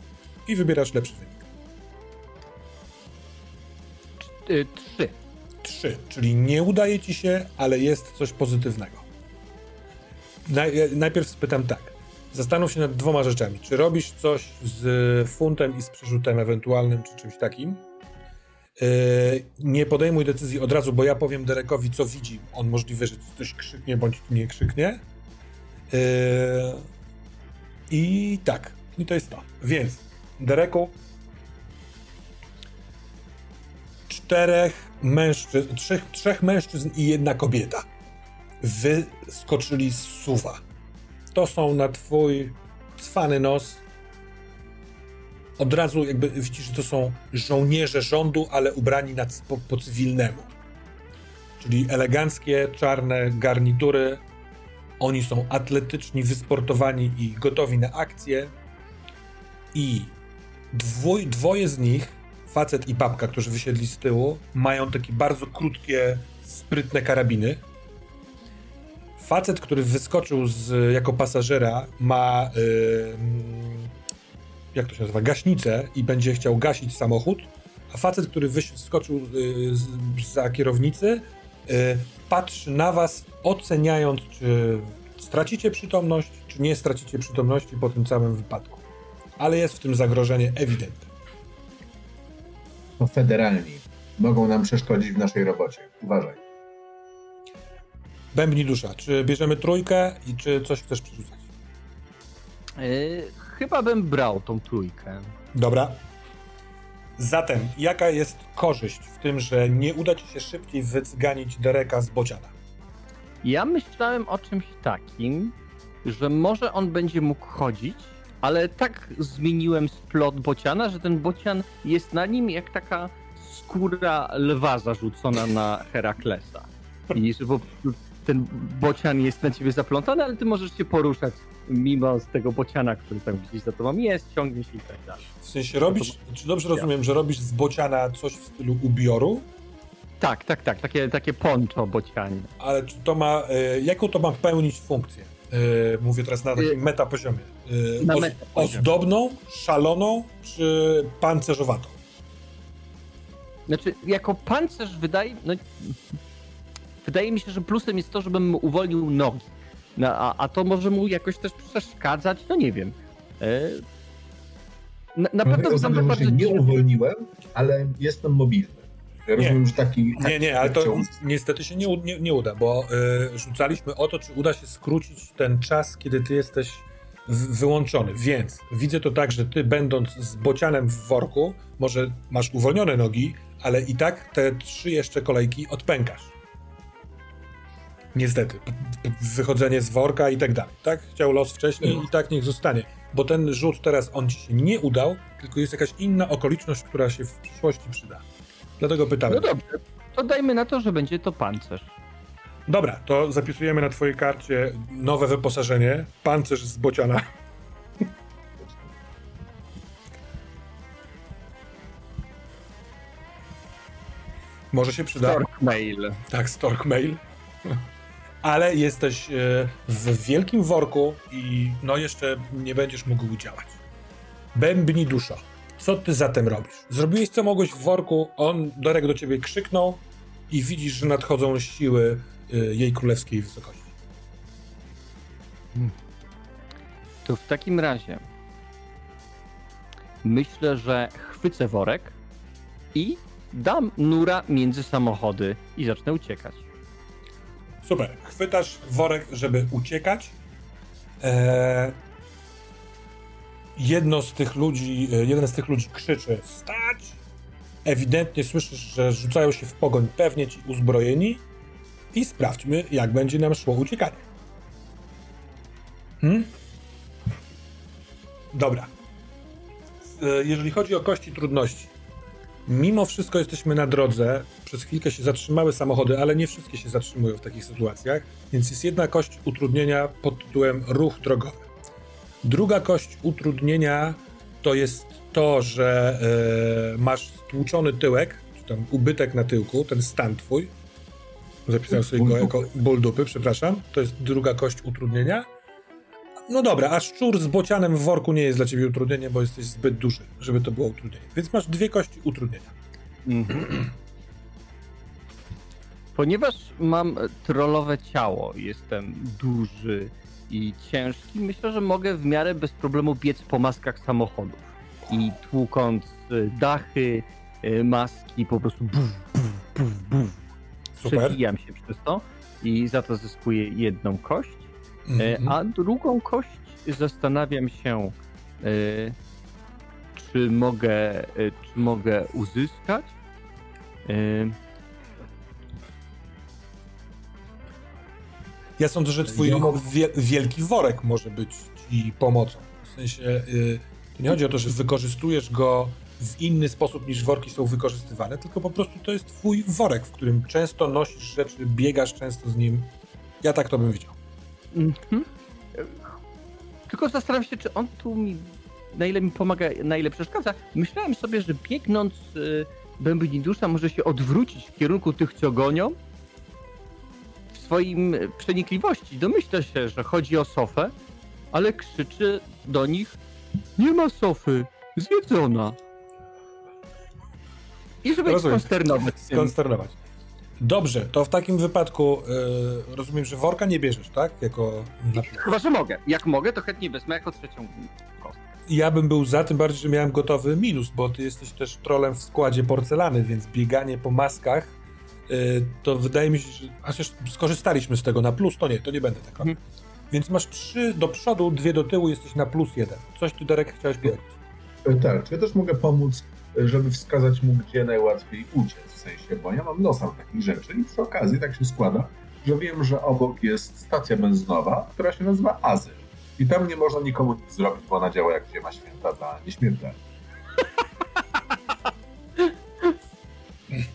i wybierasz lepszy wynik. Trzy. Trzy, czyli nie udaje ci się, ale jest coś pozytywnego. Naj, najpierw spytam tak. Zastanów się nad dwoma rzeczami. Czy robisz coś z funtem i z przerzutem ewentualnym, czy czymś takim? Yy, nie podejmuj decyzji od razu, bo ja powiem Derekowi, co widzi. On możliwe, że coś krzyknie, bądź nie krzyknie. Yy, I tak, i to jest to. Więc, Dereku, czterech mężczyzn, trzech, trzech mężczyzn i jedna kobieta wyskoczyli z suwa. To są na twój cwany nos. Od razu jakby widzisz, że to są żołnierze rządu, ale ubrani na, po, po cywilnemu. Czyli eleganckie, czarne garnitury. Oni są atletyczni, wysportowani i gotowi na akcję. I dwoj, dwoje z nich, facet i babka, którzy wysiedli z tyłu, mają takie bardzo krótkie, sprytne karabiny facet, który wyskoczył z, jako pasażera, ma yy, jak to się nazywa, gaśnicę i będzie chciał gasić samochód, a facet, który wyskoczył yy, za kierownicy, yy, patrzy na was, oceniając, czy stracicie przytomność, czy nie stracicie przytomności po tym całym wypadku. Ale jest w tym zagrożenie ewidentne. To federalni mogą nam przeszkodzić w naszej robocie. Uważaj. Bębni dusza. Czy bierzemy trójkę i czy coś chcesz przerzucać? Yy, chyba bym brał tą trójkę. Dobra. Zatem, jaka jest korzyść w tym, że nie uda ci się szybciej wyganić Dereka z bociana? Ja myślałem o czymś takim, że może on będzie mógł chodzić, ale tak zmieniłem splot bociana, że ten bocian jest na nim jak taka skóra lwa zarzucona na Heraklesa. I że po prostu ten bocian jest na ciebie zaplątany, ale ty możesz się poruszać mimo z tego bociana, który tam gdzieś za tobą jest, ciągnie się i tak dalej. W sensie robisz, czy dobrze rozumiem, że robisz z bociana coś w stylu ubioru? Tak, tak, tak, takie, takie poncho bocianie. Ale czy to ma, y, jaką to ma pełnić funkcję? Y, mówię teraz na takim y, meta poziomie. na meta ozdobną, szaloną czy pancerzowatą? Znaczy, jako pancerz wydaje, no Wydaje mi się, że plusem jest to, żebym mu uwolnił nogi. No, a, a to może mu jakoś też przeszkadzać, no nie wiem. E... Na, na pewno wygląda bardzo Nie uwolniłem, ale jestem mobilny. Ja nie. rozumiem, że taki... Nie, nie, ale to niestety się nie, nie, nie uda, bo y, rzucaliśmy o to, czy uda się skrócić ten czas, kiedy ty jesteś wyłączony. Więc widzę to tak, że ty będąc z bocianem w worku, może masz uwolnione nogi, ale i tak te trzy jeszcze kolejki odpękasz. Niestety. Wychodzenie z worka i tak dalej. Tak chciał los wcześniej i tak niech zostanie. Bo ten rzut teraz on ci się nie udał, tylko jest jakaś inna okoliczność, która się w przyszłości przyda. Dlatego pytamy. No dobrze, to dajmy na to, że będzie to pancerz. Dobra, to zapisujemy na twojej karcie nowe wyposażenie. Pancerz z bociana. Może się przyda. Stork Mail. Tak, Stork Mail ale jesteś e, w wielkim worku i no jeszcze nie będziesz mógł działać. Bębni dusza. Co ty zatem robisz? Zrobiłeś co mogłeś w worku, on Dorek do ciebie krzyknął i widzisz, że nadchodzą siły e, jej królewskiej wysokości. Hmm. To w takim razie myślę, że chwycę worek i dam nura między samochody i zacznę uciekać. Super. Chwytasz worek, żeby uciekać. Eee, jedno z tych ludzi, e, jeden z tych ludzi krzyczy stać. Ewidentnie słyszysz, że rzucają się w pogoń pewnie ci uzbrojeni i sprawdźmy, jak będzie nam szło uciekanie. Hmm? Dobra. E, jeżeli chodzi o kości trudności, Mimo wszystko jesteśmy na drodze. Przez chwilkę się zatrzymały samochody, ale nie wszystkie się zatrzymują w takich sytuacjach, więc jest jedna kość utrudnienia pod tytułem ruch drogowy. Druga kość utrudnienia to jest to, że yy, masz stłuczony tyłek, czy tam ubytek na tyłku, ten stan twój. Zapisałem sobie go jako ból dupy, przepraszam. To jest druga kość utrudnienia. No dobra, a szczur z bocianem w worku nie jest dla ciebie utrudnieniem, bo jesteś zbyt duży, żeby to było utrudnienie. Więc masz dwie kości utrudnienia. Mhm. Ponieważ mam trollowe ciało, jestem duży i ciężki, myślę, że mogę w miarę bez problemu biec po maskach samochodów. I tłukąc y, dachy, y, maski, po prostu buf, buf, buf, buf. Super. Przebijam się przez to i za to zyskuję jedną kość. E, mhm. A drugą kość zastanawiam się, e, czy mogę, e, czy mogę uzyskać. Ja sądzę, że twój wielki worek może być ci pomocą. W sensie y, to nie chodzi o to, że wykorzystujesz go w inny sposób niż worki są wykorzystywane, tylko po prostu to jest twój worek, w którym często nosisz rzeczy, biegasz często z nim. Ja tak to bym widział. Mhm. Tylko zastanawiam się, czy on tu mi na ile mi pomaga, na ile przeszkadza. Myślałem sobie, że biegnąc y, bębni dusza może się odwrócić w kierunku tych, co gonią. W swoim przenikliwości domyśla się, że chodzi o Sofę, ale krzyczy do nich nie ma Sofy, zjedzona. I żeby ich skonsternować. Skonsternować. Dobrze, to w takim wypadku yy, rozumiem, że worka nie bierzesz, tak? Jako... Chyba, że mogę. Jak mogę, to chętnie wezmę jako trzecią kostkę. Ja bym był za tym bardziej, że miałem gotowy minus, bo ty jesteś też trolem w składzie porcelany, więc bieganie po maskach yy, to wydaje mi się, że... Chociaż skorzystaliśmy z tego na plus, to nie, to nie będę tak robił. Hmm. Więc masz trzy do przodu, dwie do tyłu, jesteś na plus jeden. Coś tu, Derek, chciałeś powiedzieć? Tak, czy ja też mogę pomóc, żeby wskazać mu, gdzie najłatwiej uciec w sensie, bo ja mam nosa takich rzeczy i przy okazji tak się składa, że wiem, że obok jest stacja benzynowa, która się nazywa Azyl. I tam nie można nikomu nic zrobić, bo ona działa jak ziema święta dla nieśmiertelnych.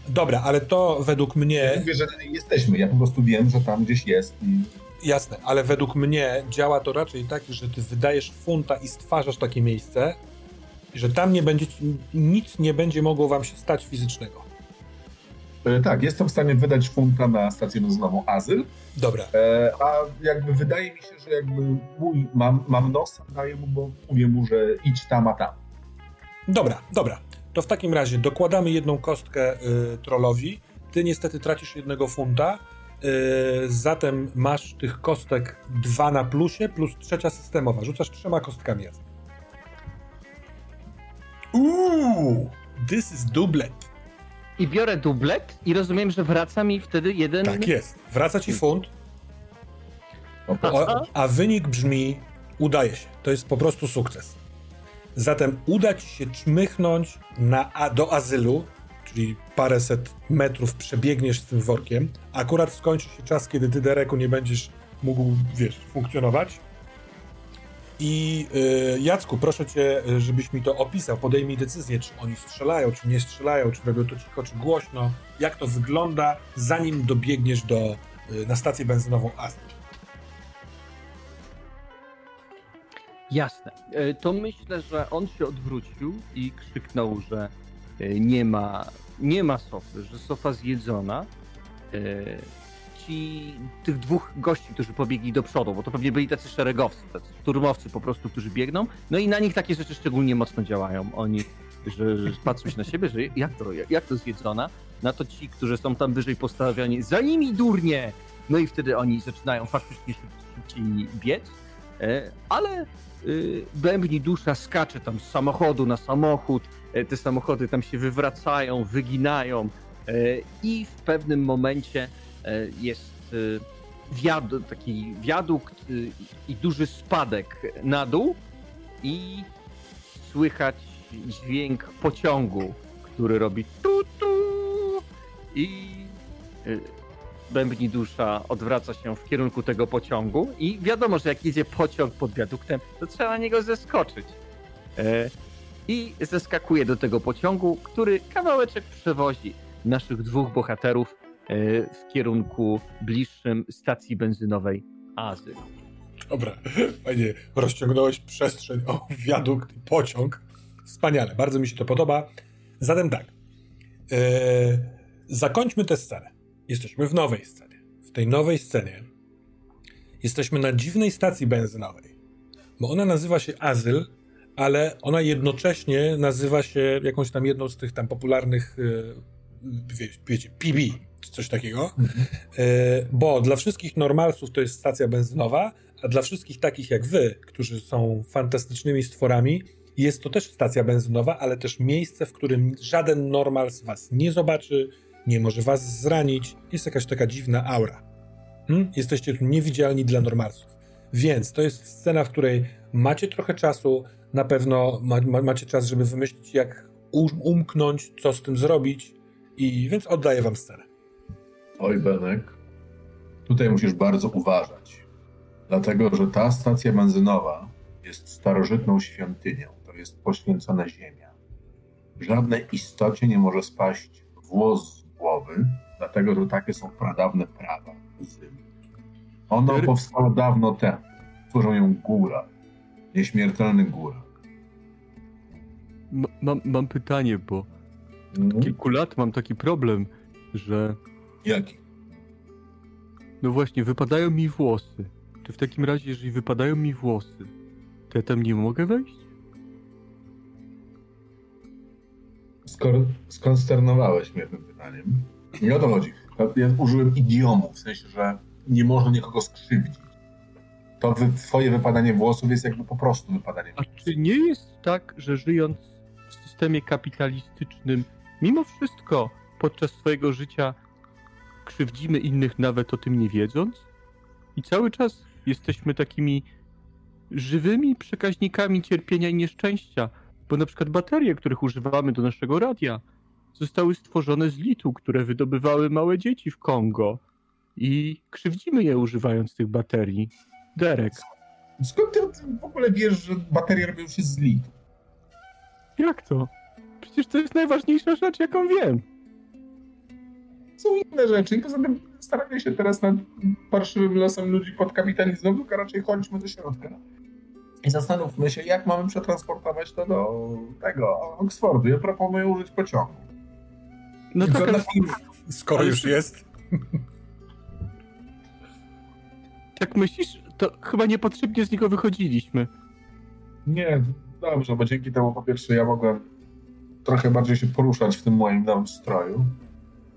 Dobra, ale to według mnie. Ja mówię, że nie jesteśmy. Ja po prostu wiem, że tam gdzieś jest i. Jasne, ale według mnie działa to raczej tak, że ty wydajesz funta i stwarzasz takie miejsce, że tam nie będzie, nic nie będzie mogło wam się stać fizycznego. E, tak, jestem w stanie wydać funta na stację benzynową Azyl. Dobra. E, a jakby wydaje mi się, że jakby mój, mam, mam nos, daję mu, bo mówię mu, że idź tam, a tam. Dobra, dobra. To w takim razie dokładamy jedną kostkę y, trollowi. Ty niestety tracisz jednego funta. Y, zatem masz tych kostek dwa na plusie, plus trzecia systemowa. Rzucasz trzema kostkami. Uuu, this is dublet. I biorę dublet i rozumiem, że wraca mi wtedy jeden... Tak jest. Wraca ci funt. O, a wynik brzmi udaje się. To jest po prostu sukces. Zatem uda ci się czmychnąć na, a, do azylu, czyli paręset metrów przebiegniesz z tym workiem. Akurat skończy się czas, kiedy ty, Dereku, nie będziesz mógł, wiesz, funkcjonować. I y, Jacku, proszę cię, żebyś mi to opisał. Podejmij decyzję, czy oni strzelają, czy nie strzelają, czy robią to cicho, czy głośno. Jak to wygląda, zanim dobiegniesz do, y, na stację benzynową Astra. Jasne. E, to myślę, że on się odwrócił i krzyknął, że e, nie ma, nie ma sofy, że sofa zjedzona. E, tych dwóch gości, którzy pobiegli do przodu, bo to pewnie byli tacy szeregowcy, tacy turmowcy po prostu, którzy biegną, no i na nich takie rzeczy szczególnie mocno działają. Oni, że, że się na siebie, że jak to, jak to zjedzona, na to ci, którzy są tam wyżej postawieni, za nimi durnie! No i wtedy oni zaczynają faktycznie szybciej biec, e, ale y, bębni dusza skacze tam z samochodu na samochód, e, te samochody tam się wywracają, wyginają. E, i w pewnym momencie E, jest e, taki wiadukt e, i duży spadek na dół i słychać dźwięk pociągu, który robi tu tu i bębni dusza odwraca się w kierunku tego pociągu i wiadomo, że jak jedzie pociąg pod wiaduktem, to trzeba na niego zeskoczyć. I zeskakuje do tego pociągu, który kawałeczek przewozi naszych dwóch bohaterów E, w kierunku bliższym stacji benzynowej Azy. Dobra, fajnie, rozciągnąłeś przestrzeń o wiadukt i pociąg. Wspaniale, bardzo mi się to podoba. Zatem tak, e, zakończmy tę scenę. Jesteśmy w nowej scenie. W tej nowej scenie jesteśmy na dziwnej stacji benzynowej, bo ona nazywa się Azyl, ale ona jednocześnie nazywa się jakąś tam jedną z tych tam popularnych, e, wiecie, PB, czy coś takiego. Mhm. E, bo dla wszystkich normalsów to jest stacja benzynowa, a dla wszystkich takich jak wy, którzy są fantastycznymi stworami, jest to też stacja benzynowa, ale też miejsce, w którym żaden normals was nie zobaczy, nie może was zranić. Jest jakaś taka dziwna aura. Hmm? Jesteście tu niewidzialni dla normalsów. Więc to jest scena, w której macie trochę czasu, na pewno ma, ma, macie czas, żeby wymyślić, jak umknąć, co z tym zrobić, i więc oddaję wam scenę. Oj, Benek. Tutaj musisz bardzo uważać, dlatego że ta stacja benzynowa jest starożytną świątynią. To jest poświęcona ziemia. Żadnej istocie nie może spaść włos z głowy, dlatego że takie są pradawne prawa Ono powstało dawno temu. Tworzą ją góra. Nieśmiertelny góra. mam, mam pytanie, bo mhm. kilku lat mam taki problem, że... Jaki? No właśnie, wypadają mi włosy. Czy w takim razie, jeżeli wypadają mi włosy, to ja tam nie mogę wejść? Skor skonsternowałeś mnie tym pytaniem. Nie o to chodzi. Ja użyłem idiomu, w sensie, że nie można nikogo skrzywdzić. To wy, twoje wypadanie włosów jest jakby po prostu wypadaniem A czy nie jest tak, że żyjąc w systemie kapitalistycznym, mimo wszystko podczas swojego życia krzywdzimy innych nawet o tym nie wiedząc? I cały czas jesteśmy takimi żywymi przekaźnikami cierpienia i nieszczęścia, bo na przykład baterie, których używamy do naszego radia, zostały stworzone z litu, które wydobywały małe dzieci w Kongo i krzywdzimy je używając tych baterii. Derek. Skąd ty w ogóle wiesz, że baterie robią się z litu? Jak to? Przecież to jest najważniejsza rzecz, jaką wiem. Są inne rzeczy i poza tym staramy się teraz nad parszywym losem ludzi pod kapitalizmem, tylko raczej chodźmy do środka. I zastanówmy się, jak mamy przetransportować to do tego Oxfordu. Ja proponuję użyć pociągu. No tak, ale... Skoro już jest. Tak myślisz? To chyba niepotrzebnie z niego wychodziliśmy. Nie, dobrze, bo dzięki temu po pierwsze ja mogłem trochę bardziej się poruszać w tym moim nowym stroju.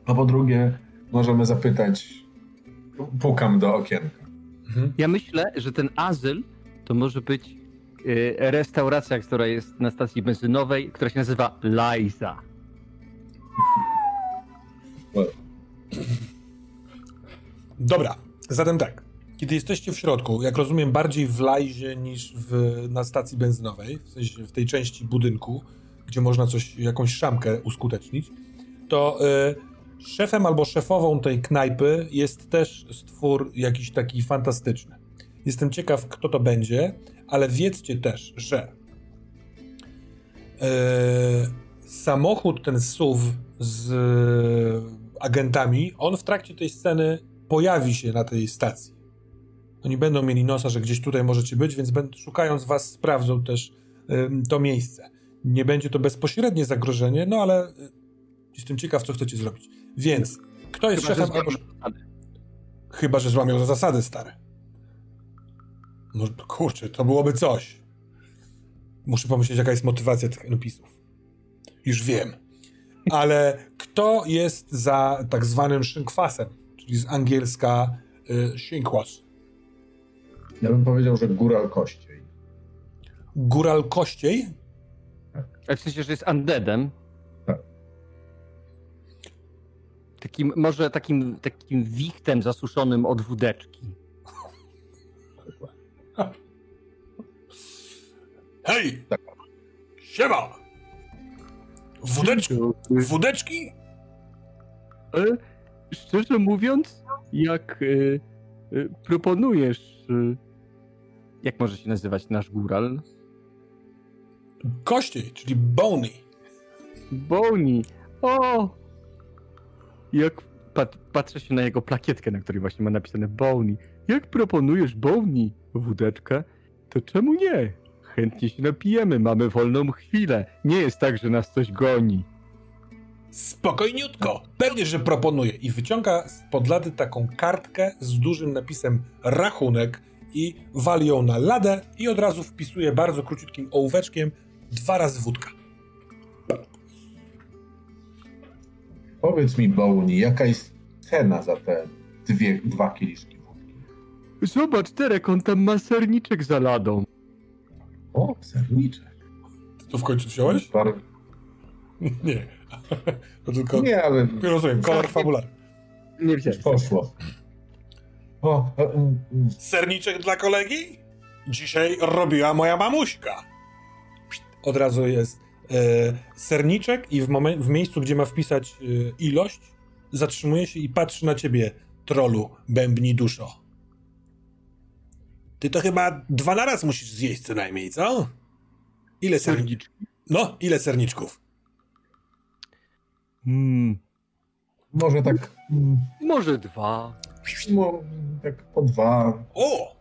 A po drugie, możemy zapytać. Pukam do okienka. Mhm. Ja myślę, że ten azyl to może być yy, restauracja, która jest na stacji benzynowej, która się nazywa Liza. Dobra, zatem tak. Kiedy jesteście w środku, jak rozumiem, bardziej w lajzie niż w, na stacji benzynowej, w, sensie w tej części budynku, gdzie można coś, jakąś szamkę uskutecznić, to y, szefem albo szefową tej knajpy jest też stwór jakiś taki fantastyczny. Jestem ciekaw, kto to będzie, ale wiedzcie też, że y, samochód, ten SUV z agentami, on w trakcie tej sceny pojawi się na tej stacji. Oni będą mieli nosa, że gdzieś tutaj możecie być, więc szukając was sprawdzą też to miejsce. Nie będzie to bezpośrednie zagrożenie, no ale jestem ciekaw, co chcecie zrobić. Więc, kto jest Chyba, szefem albo... Chyba, że złamią za zasady stare. Może, kurczę, to byłoby coś. Muszę pomyśleć, jaka jest motywacja tych NPC-ów. Już wiem. Ale kto jest za tak zwanym szynkwasem, czyli z angielska y, shinkwas? Ja bym powiedział, że góral kościej. Góral kościej? Tak. W sensie, że jest undeadem? Takim, może takim, takim wichtem zasuszonym od wódeczki. Hej! Tak. Siema! Wódeczki? Wódeczki? Szczerze mówiąc, jak e, e, proponujesz e, jak może się nazywać nasz góral? Kości, czyli Bony. Bony. O! Jak pat patrzę się na jego plakietkę, na której właśnie ma napisane Bony. Jak proponujesz Bony wódeczkę, to czemu nie? Chętnie się napijemy, mamy wolną chwilę. Nie jest tak, że nas coś goni. Spokojniutko. Pewnie, że proponuję. I wyciąga z podlady taką kartkę z dużym napisem rachunek i wali ją na ladę i od razu wpisuje bardzo króciutkim ołóweczkiem dwa razy wódka. Powiedz mi, Bołni, jaka jest cena za te dwie, dwa kieliszki wódki? Zobacz, Terek, on tam ma serniczek za ladą. O, serniczek. To w końcu wziąłeś? Bar... Nie. To tylko... Nie, ale... Rozumiem, kolor fabularny. Nie wziąłeś. Poszło. O, e, mm. Serniczek dla kolegi? Dzisiaj robiła moja mamuśka. Od razu jest e, serniczek i w, momen- w miejscu, gdzie ma wpisać e, ilość, zatrzymuje się i patrzy na ciebie trolu bębni duszo. Ty to chyba dwa na raz musisz zjeść co najmniej, co? Ile serniczków? No, ile serniczków? Mm, Może tak, mm, może dwa. no, tak po dwa. O!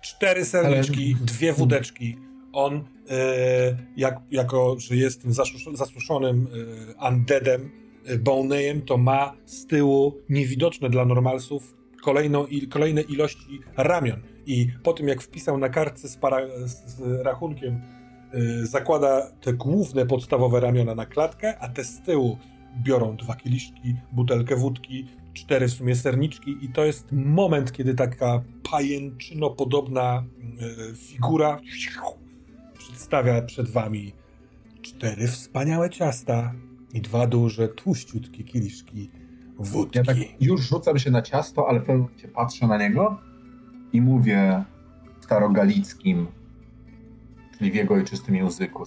Cztery serniczki, dwie wódeczki. On, e, jak, jako że jest tym zasuszonym e, undeadem, e, Bonejem, to ma z tyłu niewidoczne dla normalsów kolejną, kolejne ilości ramion. I po tym, jak wpisał na kartce z, para, z rachunkiem, zakłada te główne, podstawowe ramiona na klatkę, a te z tyłu biorą dwa kieliszki, butelkę wódki, cztery w sumie serniczki i to jest moment, kiedy taka pajęczynopodobna figura przedstawia przed wami cztery wspaniałe ciasta i dwa duże, tłuściutkie kieliszki wódki. Ja tak już rzucam się na ciasto, ale w pewnym momencie patrzę na niego i mówię starogalickim, czyli w jego ojczystym języku.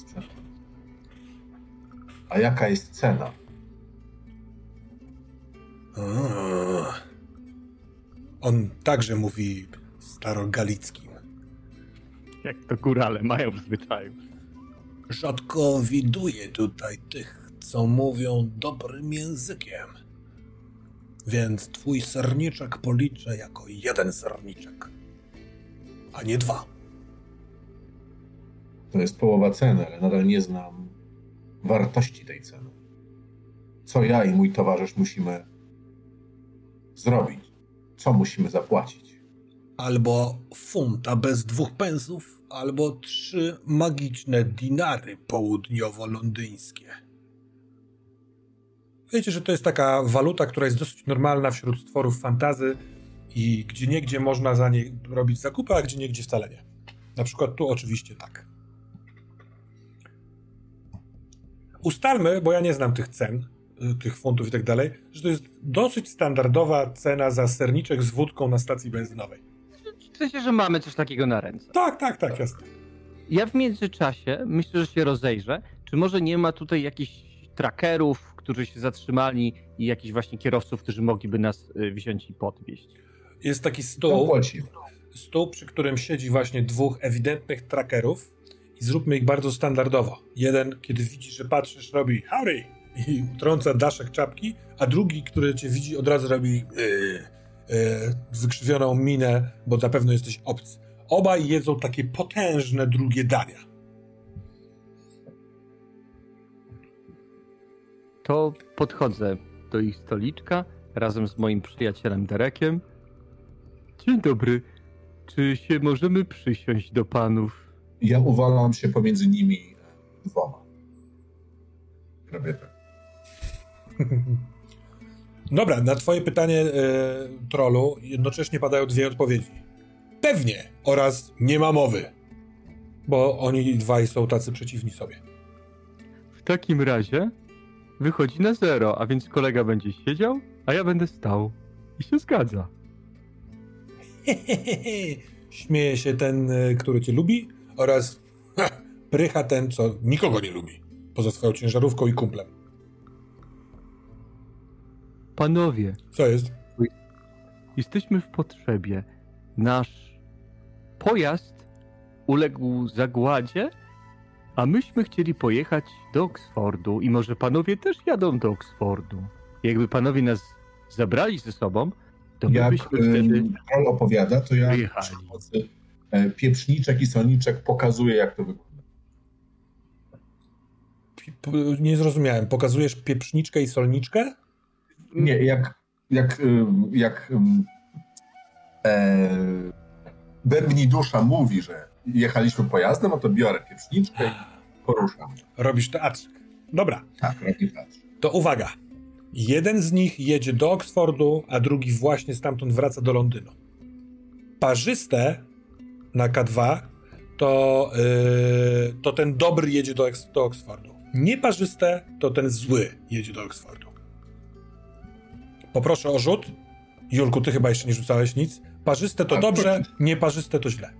A jaka jest cena? A. On także mówi starogalickim. Jak to górale mają w zwyczaju. Rzadko widuję tutaj tych, co mówią dobrym językiem. Więc twój serniczek policzę jako jeden serniczek, a nie dwa. To jest połowa ceny, ale nadal nie znam wartości tej ceny. Co ja i mój towarzysz musimy zrobić? Co musimy zapłacić? Albo funta bez dwóch pensów, albo trzy magiczne dinary południowo-londyńskie. Wiecie, że to jest taka waluta, która jest dosyć normalna wśród stworów fantazy i gdzie niegdzie można za niej robić zakupy, a gdzie niegdzie wcale nie. Na przykład tu oczywiście tak. Ustalmy, bo ja nie znam tych cen, y, tych funtów i tak dalej, że to jest dosyć standardowa cena za serniczek z wódką na stacji benzynowej. W sensie, że mamy coś takiego na ręce. Tak, tak, tak, jasne. Ja w międzyczasie myślę, że się rozejrzę, czy może nie ma tutaj jakichś trackerów, którzy się zatrzymali i jakichś właśnie kierowców, którzy mogliby nas y, wziąć i podwieźć. Jest taki stół, stół, przy którym siedzi właśnie dwóch ewidentnych trackerów i zróbmy ich bardzo standardowo. Jeden, kiedy widzi, że patrzysz, robi howdy i trąca daszek czapki, a drugi, który cię widzi, od razu robi yy, wykrzywioną minę, bo na pewno jesteś obcy. Obaj jedzą takie potężne drugie dania. To podchodzę do ich stoliczka razem z moim przyjacielem Derekiem. Dzień dobry. Czy się możemy przysiąść do panów? Ja uwalam się pomiędzy nimi dwoma. Robię tak. Dobra, na twoje pytanie, e, trollu, jednocześnie padają dwie odpowiedzi. Pewnie oraz nie ma mowy. Bo oni dwaj są tacy przeciwni sobie. W takim razie wychodzi na zero, a więc kolega będzie siedział, a ja będę stał. I się zgadza. Śmieje się ten, y, który cię lubi oraz ha, prycha ten, co nikogo nie lubi. Poza swoją ciężarówką i kumplem. Panowie, Co jest? jesteśmy w potrzebie. Nasz pojazd uległ zagładzie, a myśmy chcieli pojechać do Oksfordu i może panowie też jadą do Oksfordu. Jakby panowie nas zabrali ze sobą, to my Jak byśmy wtedy... troll opowiada, to ja wyjechali. przy pomocy e, pieprzniczek i solniczek pokazuję, jak to wygląda. Nie zrozumiałem. Pokazujesz pieprzniczkę i solniczkę? Nie, jak, jak, y, jak ym, e, Bębni Dusza mówi, że jechaliśmy pojazdem, no to biorę pieprzniczkę i poruszam. Robisz teatrzyk. Dobra, Tak, robię tak. to uwaga. Jeden z nich jedzie do Oksfordu, a drugi właśnie stamtąd wraca do Londynu. Parzyste na K2 to, yy, to ten dobry jedzie do, do Oksfordu. Nieparzyste to ten zły jedzie do Oksfordu. Poproszę o rzut. Julku, ty chyba jeszcze nie rzucałeś nic. Parzyste to Tak, dobrze, tak. nieparzyste to źle.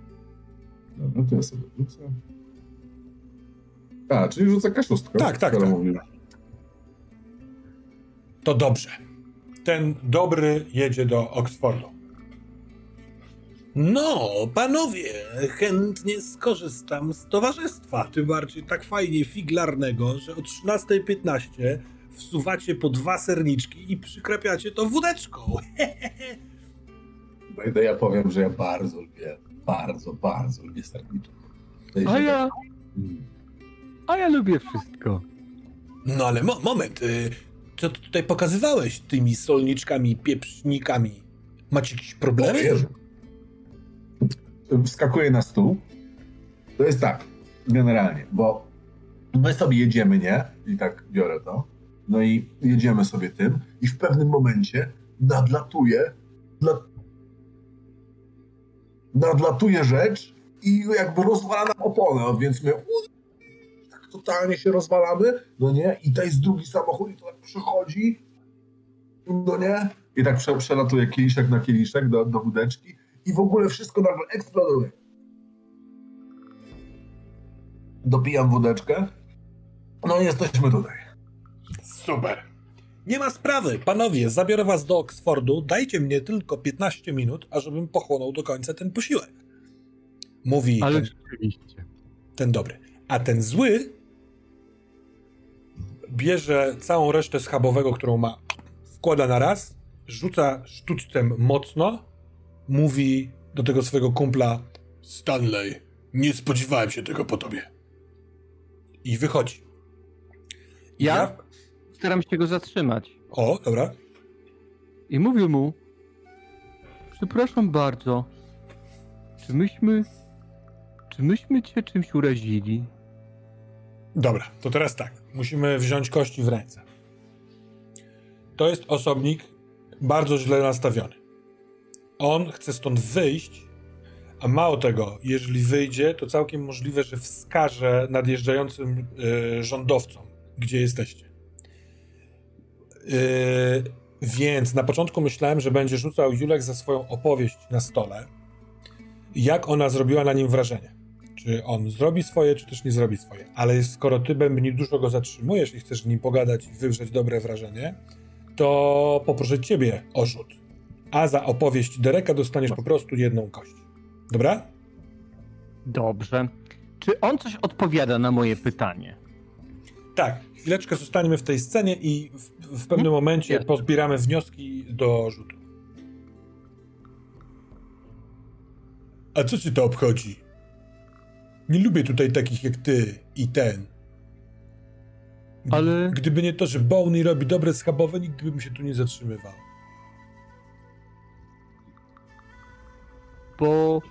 Dobra, to ja sobie rzucę. A, czyli rzucę kaszustkę. Tak, tak, tak. To dobrze. ten dobry jedzie do Oxfordu. No, panowie, chętnie skorzystam z towarzystwa. Tym bardziej tak fajnie figlarnego, że o 13.15 wsuwacie po dwa serniczki i przykrapiacie to wódeczką. No ja powiem, że ja bardzo lubię, bardzo, bardzo lubię serniczek. A ja... A ja lubię wszystko. No ale mo moment, y, co ty tutaj pokazywałeś tymi solniczkami, pieprznikami? Macie jakieś problemy? Wskakuję na stół. To jest tak, generalnie, bo my sobie jedziemy, nie? I tak biorę to. No i jedziemy sobie tym i w pewnym momencie nadlatuje dla... nadlatuje rzecz i jakby rozwala nam oponę, więc my tak totalnie się rozwalamy, no nie? I to jest drugi samochód i to tak przychodzi, no nie? I tak prze, przelatuje kieliszek na kieliszek do, do wódeczki i w ogóle wszystko nagle eksploduje. Dopijam wódeczkę, no i jesteśmy tutaj. Super. Nie ma sprawy, panowie, zabiorę was do Oxfordu, dajcie mnie tylko 15 minut, ażebym pochłonął do końca ten posiłek. Mówi Ale ten, rzeczywiście. ten dobry. A ten zły bierze całą resztę schabowego, którą ma, wkłada na raz, rzuca sztućcem mocno, mówi do tego swojego kumpla Stanley, nie spodziewałem się tego po tobie. I wychodzi. I Ja? Staram się go zatrzymać. O, dobra. I mówię mu, przepraszam bardzo, czy myśmy, czy myśmy cię czymś urazili? Dobra, to teraz tak. Musimy wziąć kości w ręce. To jest osobnik bardzo źle nastawiony. On chce stąd wyjść, a mało tego, jeżeli wyjdzie, to całkiem możliwe, że wskaże nadjeżdżającym y, rządowcom, gdzie jesteście. Y, więc na początku myślałem, że będzie rzucał Julek za swoją opowieść na stole. Jak ona zrobiła na nim wrażenie. Czy on zrobi swoje, czy też nie zrobi swoje. Ale skoro ty, Bębni, dużo go zatrzymujesz i chcesz z nim pogadać i wywrzeć dobre wrażenie, to poproszę ciebie o rzut. A za opowieść Dereka dostaniesz po prostu jedną kość. Dobra? Dobrze. Czy on coś odpowiada na moje pytanie? Tak. Chwileczkę zostaniemy w tej scenie i w, w pewnym momencie Jasne. pozbieramy wnioski do rzutu. A co ci to obchodzi? Nie lubię tutaj takich jak ty i ten. Gdy- Ale- Gdyby nie to, że Bowney robi dobre schabowe, nigdy bym się tu nie zatrzymywał. Bo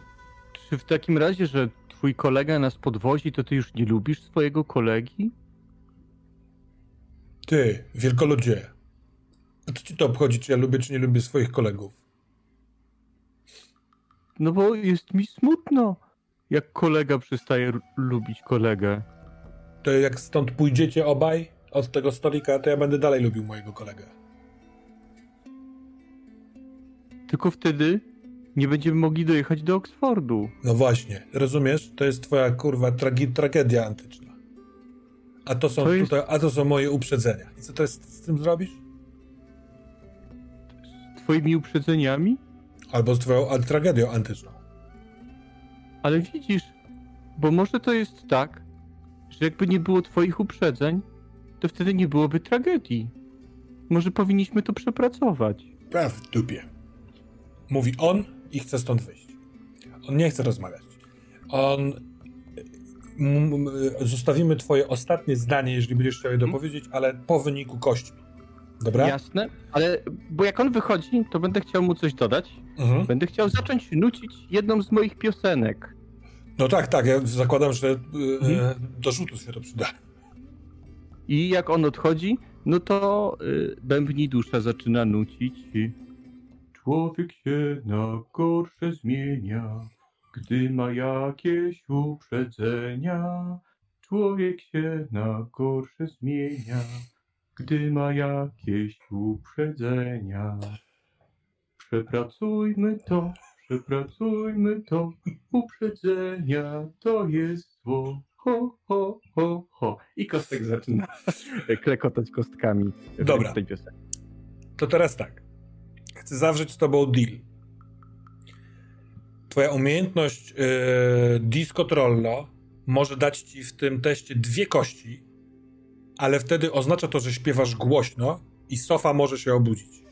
czy w takim razie, że twój kolega nas podwozi, to ty już nie lubisz swojego kolegi? Ty, wielkoludzie. A co ci to obchodzi, czy ja lubię, czy nie lubię swoich kolegów? No bo jest mi smutno, jak kolega przestaje lubić kolegę. To jak stąd pójdziecie obaj od tego stolika, to ja będę dalej lubił mojego kolegę. Tylko wtedy nie będziemy mogli dojechać do Oksfordu. No właśnie, rozumiesz? To jest twoja kurwa tragi- tragedia antyczna. A to są To jest- tutaj, a to są moje uprzedzenia. I co to jest z tym zrobisz? Twoimi uprzedzeniami? Albo z twoją tragedią antyczną. Ale widzisz, bo może to jest tak, że jakby nie było twoich uprzedzeń, to wtedy nie byłoby tragedii. Może powinniśmy to przepracować. Praw w dupie. Mówi on i chce stąd wyjść. On nie chce rozmawiać. On... Zostawimy twoje ostatnie zdanie, jeżeli będziesz chciał je dopowiedzieć, ale po wyniku kośćmi. Dobra? Jasne, ale bo jak on wychodzi, to będę chciał mu coś dodać. Mhm. Będę chciał zacząć nucić jedną z moich piosenek. No tak, tak. Ja zakładam, że y, y, do rzutu się to przyda. I jak on odchodzi, no to y, bębni dusza zaczyna nucić. Człowiek się na gorsze zmienia, gdy ma jakieś uprzedzenia. Człowiek się na gorsze zmienia, gdy ma jakieś uprzedzenia. Przepracujmy to, przepracujmy to. Uprzedzenia to jest zło. Ho, ho, ho, ho. I Kostek zaczyna klekotać kostkami w Dobra. To teraz tak. Chcę zawrzeć z tobą deal. Twoja umiejętność yy, disco trollo może dać ci w tym teście dwie kości, ale wtedy oznacza to, że śpiewasz głośno i sofa może się obudzić.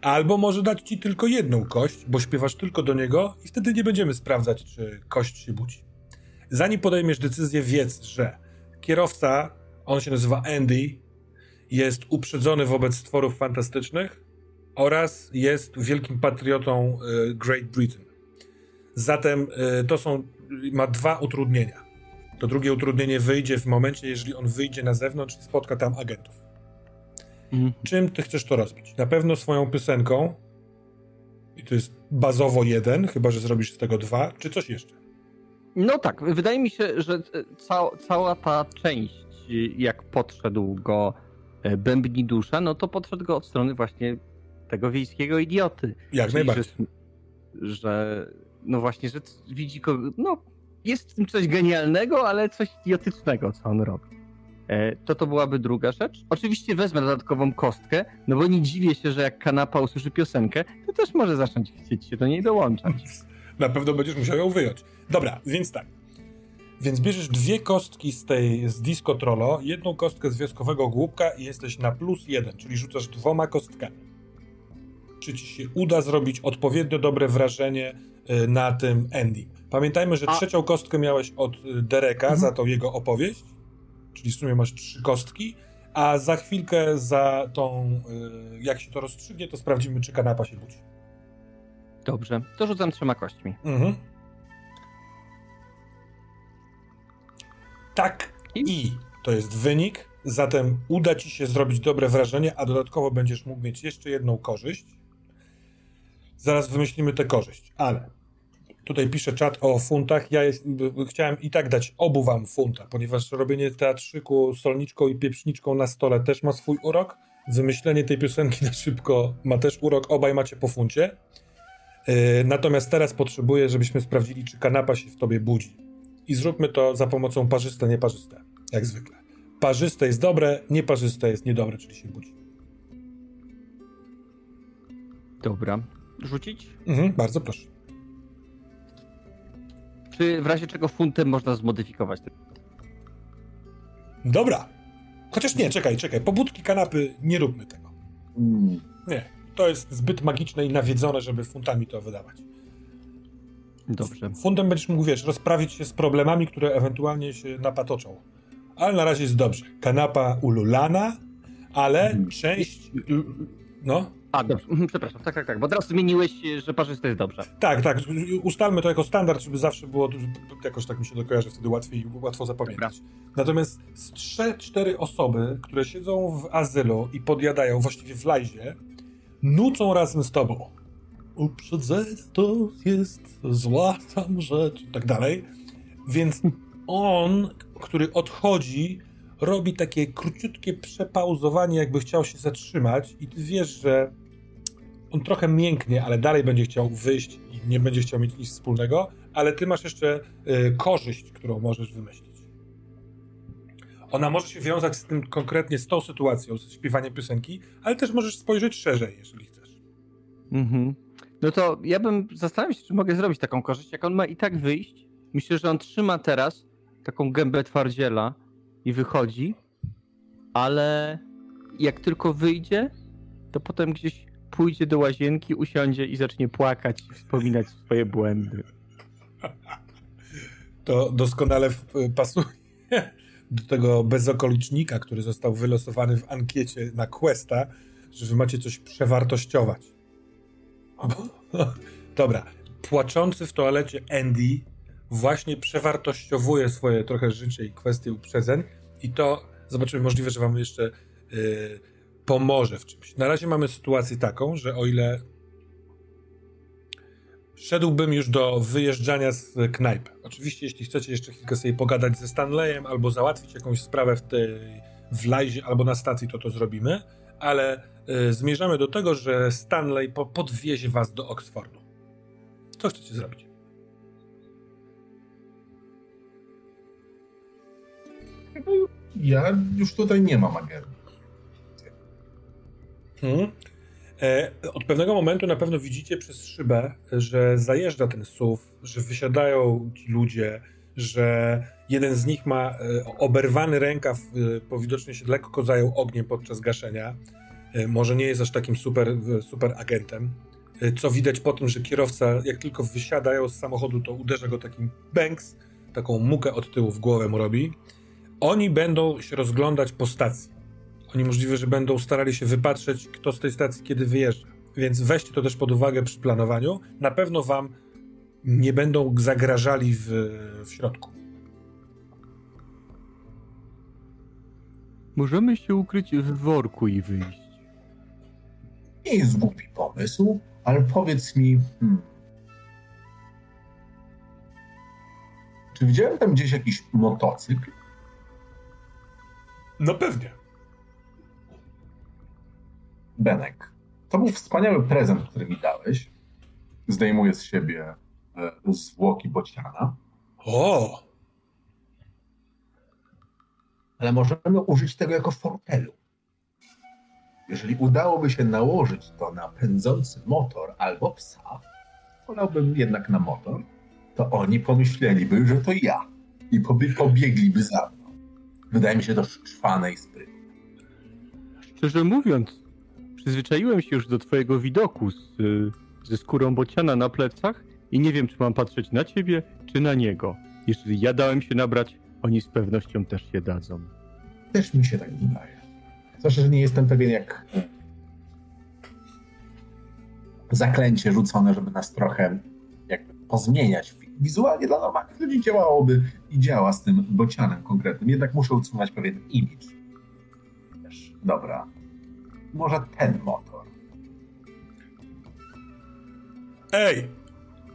Albo może dać ci tylko jedną kość, bo śpiewasz tylko do niego i wtedy nie będziemy sprawdzać, czy kość się budzi. Zanim podejmiesz decyzję, wiedz, że kierowca, on się nazywa Andy, jest uprzedzony wobec stworów fantastycznych oraz jest wielkim patriotą y, Great Britain. Zatem y, to są, ma dwa utrudnienia. To drugie utrudnienie wyjdzie w momencie, jeżeli on wyjdzie na zewnątrz i spotka tam agentów. Mhm. Czym ty chcesz to rozbić? Na pewno swoją piosenką, i to jest bazowo jeden, chyba że zrobisz z tego dwa, czy coś jeszcze? No tak, wydaje mi się, że ca cała ta część, jak podszedł go e, bębni dusza, no to podszedł go od strony właśnie tego wiejskiego idioty. Jak Czyli, najbardziej. Że, że, no właśnie, że widzi kogo, no jest w tym coś genialnego, ale coś idiotycznego, co on robi. E, to to byłaby druga rzecz. Oczywiście wezmę dodatkową kostkę, no bo nie dziwię się, że jak kanapa usłyszy piosenkę, to też może zacząć chcieć się do niej dołączać. Na pewno będziesz musiał ją wyjąć. Dobra, więc tak. Więc bierzesz dwie kostki z tej, z Disco Trollo, jedną kostkę z wioskowego głupka i jesteś na plus jeden, czyli rzucasz dwoma kostkami. Czy ci się uda zrobić odpowiednio dobre wrażenie y, na tym ending? Pamiętajmy, że A... trzecią kostkę miałeś od y, Dereka mhm. za tą jego opowieść, czyli w sumie masz trzy kostki, a za chwilkę za tą, y, jak się to rozstrzygnie, to sprawdzimy, czy kanapa się budzi. Dobrze, to rzucam trzema kośćmi. Mhm. Tak i to jest wynik, zatem uda ci się zrobić dobre wrażenie, a dodatkowo będziesz mógł mieć jeszcze jedną korzyść. Zaraz wymyślimy tę korzyść, ale tutaj pisze czat o funtach. Ja jest, chciałem i tak dać obu wam funta, ponieważ robienie teatrzyku solniczką i pieprzniczką na stole też ma swój urok. Wymyślenie tej piosenki na szybko ma też urok, obaj macie po funcie. Yy, natomiast teraz potrzebuję, żebyśmy sprawdzili, czy kanapa się w tobie budzi. I zróbmy to za pomocą parzyste, nieparzyste, jak zwykle. Parzyste jest dobre, nieparzyste jest niedobre, czyli się budzi. Dobra. Rzucić? Mhm, bardzo proszę. Czy w razie czego funtem można zmodyfikować? Dobra. Chociaż nie, czekaj, czekaj. Pobudki kanapy, nie róbmy tego. Nie, to jest zbyt magiczne i nawiedzone, żeby funtami to wydawać. Dobrze. Funtem będziesz mógł, wiesz, rozprawić się z problemami, które ewentualnie się napatoczą. Ale na razie jest dobrze. Kanapa ululana, ale mm. część... No? A, dobrze, mhm, przepraszam, tak, tak, tak, bo teraz zmieniłeś, że parzyste jest dobrze. Tak, tak, ustalmy to jako standard, żeby zawsze było, jakoś tak mi się dokojarzy, wtedy łatwiej, łatwo zapamiętać. Dobra. Natomiast z 3-4 osoby, które siedzą w azylu i podjadają, właściwie w lajzie, nucą razem z tobą. Uprzedzenie to jest zła tam rzecz i tak dalej. Więc on, który odchodzi, robi takie króciutkie przepauzowanie, jakby chciał się zatrzymać i ty wiesz, że on trochę mięknie, ale dalej będzie chciał wyjść i nie będzie chciał mieć nic wspólnego, ale ty masz jeszcze y, korzyść, którą możesz wymyślić. Ona może się wiązać z tym konkretnie, z tą sytuacją, z śpiewaniem piosenki, ale też możesz spojrzeć szerzej, jeżeli chcesz. Mhm. No to ja bym zastanawiał się, czy mogę zrobić taką korzyść. Jak on ma i tak wyjść, myślę, że on trzyma teraz taką gębę twardziela i wychodzi, ale jak tylko wyjdzie, to potem gdzieś pójdzie do łazienki, usiądzie i zacznie płakać i wspominać swoje błędy. To doskonale pasuje do tego bezokolicznika, który został wylosowany w ankiecie na Questa, że wy macie coś przewartościować. Dobra. Płaczący w toalecie Andy właśnie przewartościowuje swoje trochę życie i kwestie uprzedzeń i to zobaczymy, możliwe, że wam jeszcze yy, pomoże w czymś. Na razie mamy sytuację taką, że o ile szedłbym już do wyjeżdżania z knajpy. Oczywiście, jeśli chcecie jeszcze chwilkę sobie pogadać ze Stanleyem albo załatwić jakąś sprawę w tej w Lajzie albo na stacji, to to zrobimy, ale y, zmierzamy do tego, że Stanley po, podwiezie was do Oxfordu. Co chcecie zrobić? Ja już tutaj nie mam agendy. Hmm. E, od pewnego momentu na pewno widzicie przez szybę, że zajeżdża ten SUV, że wysiadają ci ludzie, że jeden z nich ma e, oberwany rękaw, bo widocznie się lekko zajął ogniem podczas gaszenia. Może nie jest aż takim super, super agentem. Co widać po tym, że kierowca, jak tylko wysiadają z samochodu, to uderza go takim banks, taką mukę od tyłu w głowę mu robi. Oni będą się rozglądać po stacji. Oni możliwe, że będą starali się wypatrzeć, kto z tej stacji kiedy wyjeżdża. Więc weźcie to też pod uwagę przy planowaniu. Na pewno wam nie będą zagrażali w, w środku. Możemy się ukryć w worku i wyjść. Nie jest głupi pomysł, ale powiedz mi, hmm, czy widziałem tam gdzieś jakiś motocykl? No pewnie. Benek, to był wspaniały prezent, który mi dałeś. Zdejmuję z siebie e, zwłoki bociana. O! Ale możemy użyć tego jako fortelu. Jeżeli udałoby się nałożyć to na pędzący motor albo psa, wolałbym jednak na motor, to oni pomyśleliby, że to ja i pobiegliby za mną. Wydaje mi się to szwane i sprytne. Szczerze mówiąc, przyzwyczaiłem się już do twojego widoku z, ze skórą bociana na plecach i nie wiem, czy mam patrzeć na ciebie, czy na niego. Jeżeli ja dałem się nabrać, oni z pewnością też się dadzą. Też mi się tak wydaje. Zwłaszcza, że nie jestem pewien, jak zaklęcie rzucone, żeby nas trochę jakby pozmieniać. Wizualnie dla normalnych ludzi działałoby i działa z tym bocianem konkretnym, jednak muszę utrzymać pewien imidż. Dobra, może ten motor. Ej!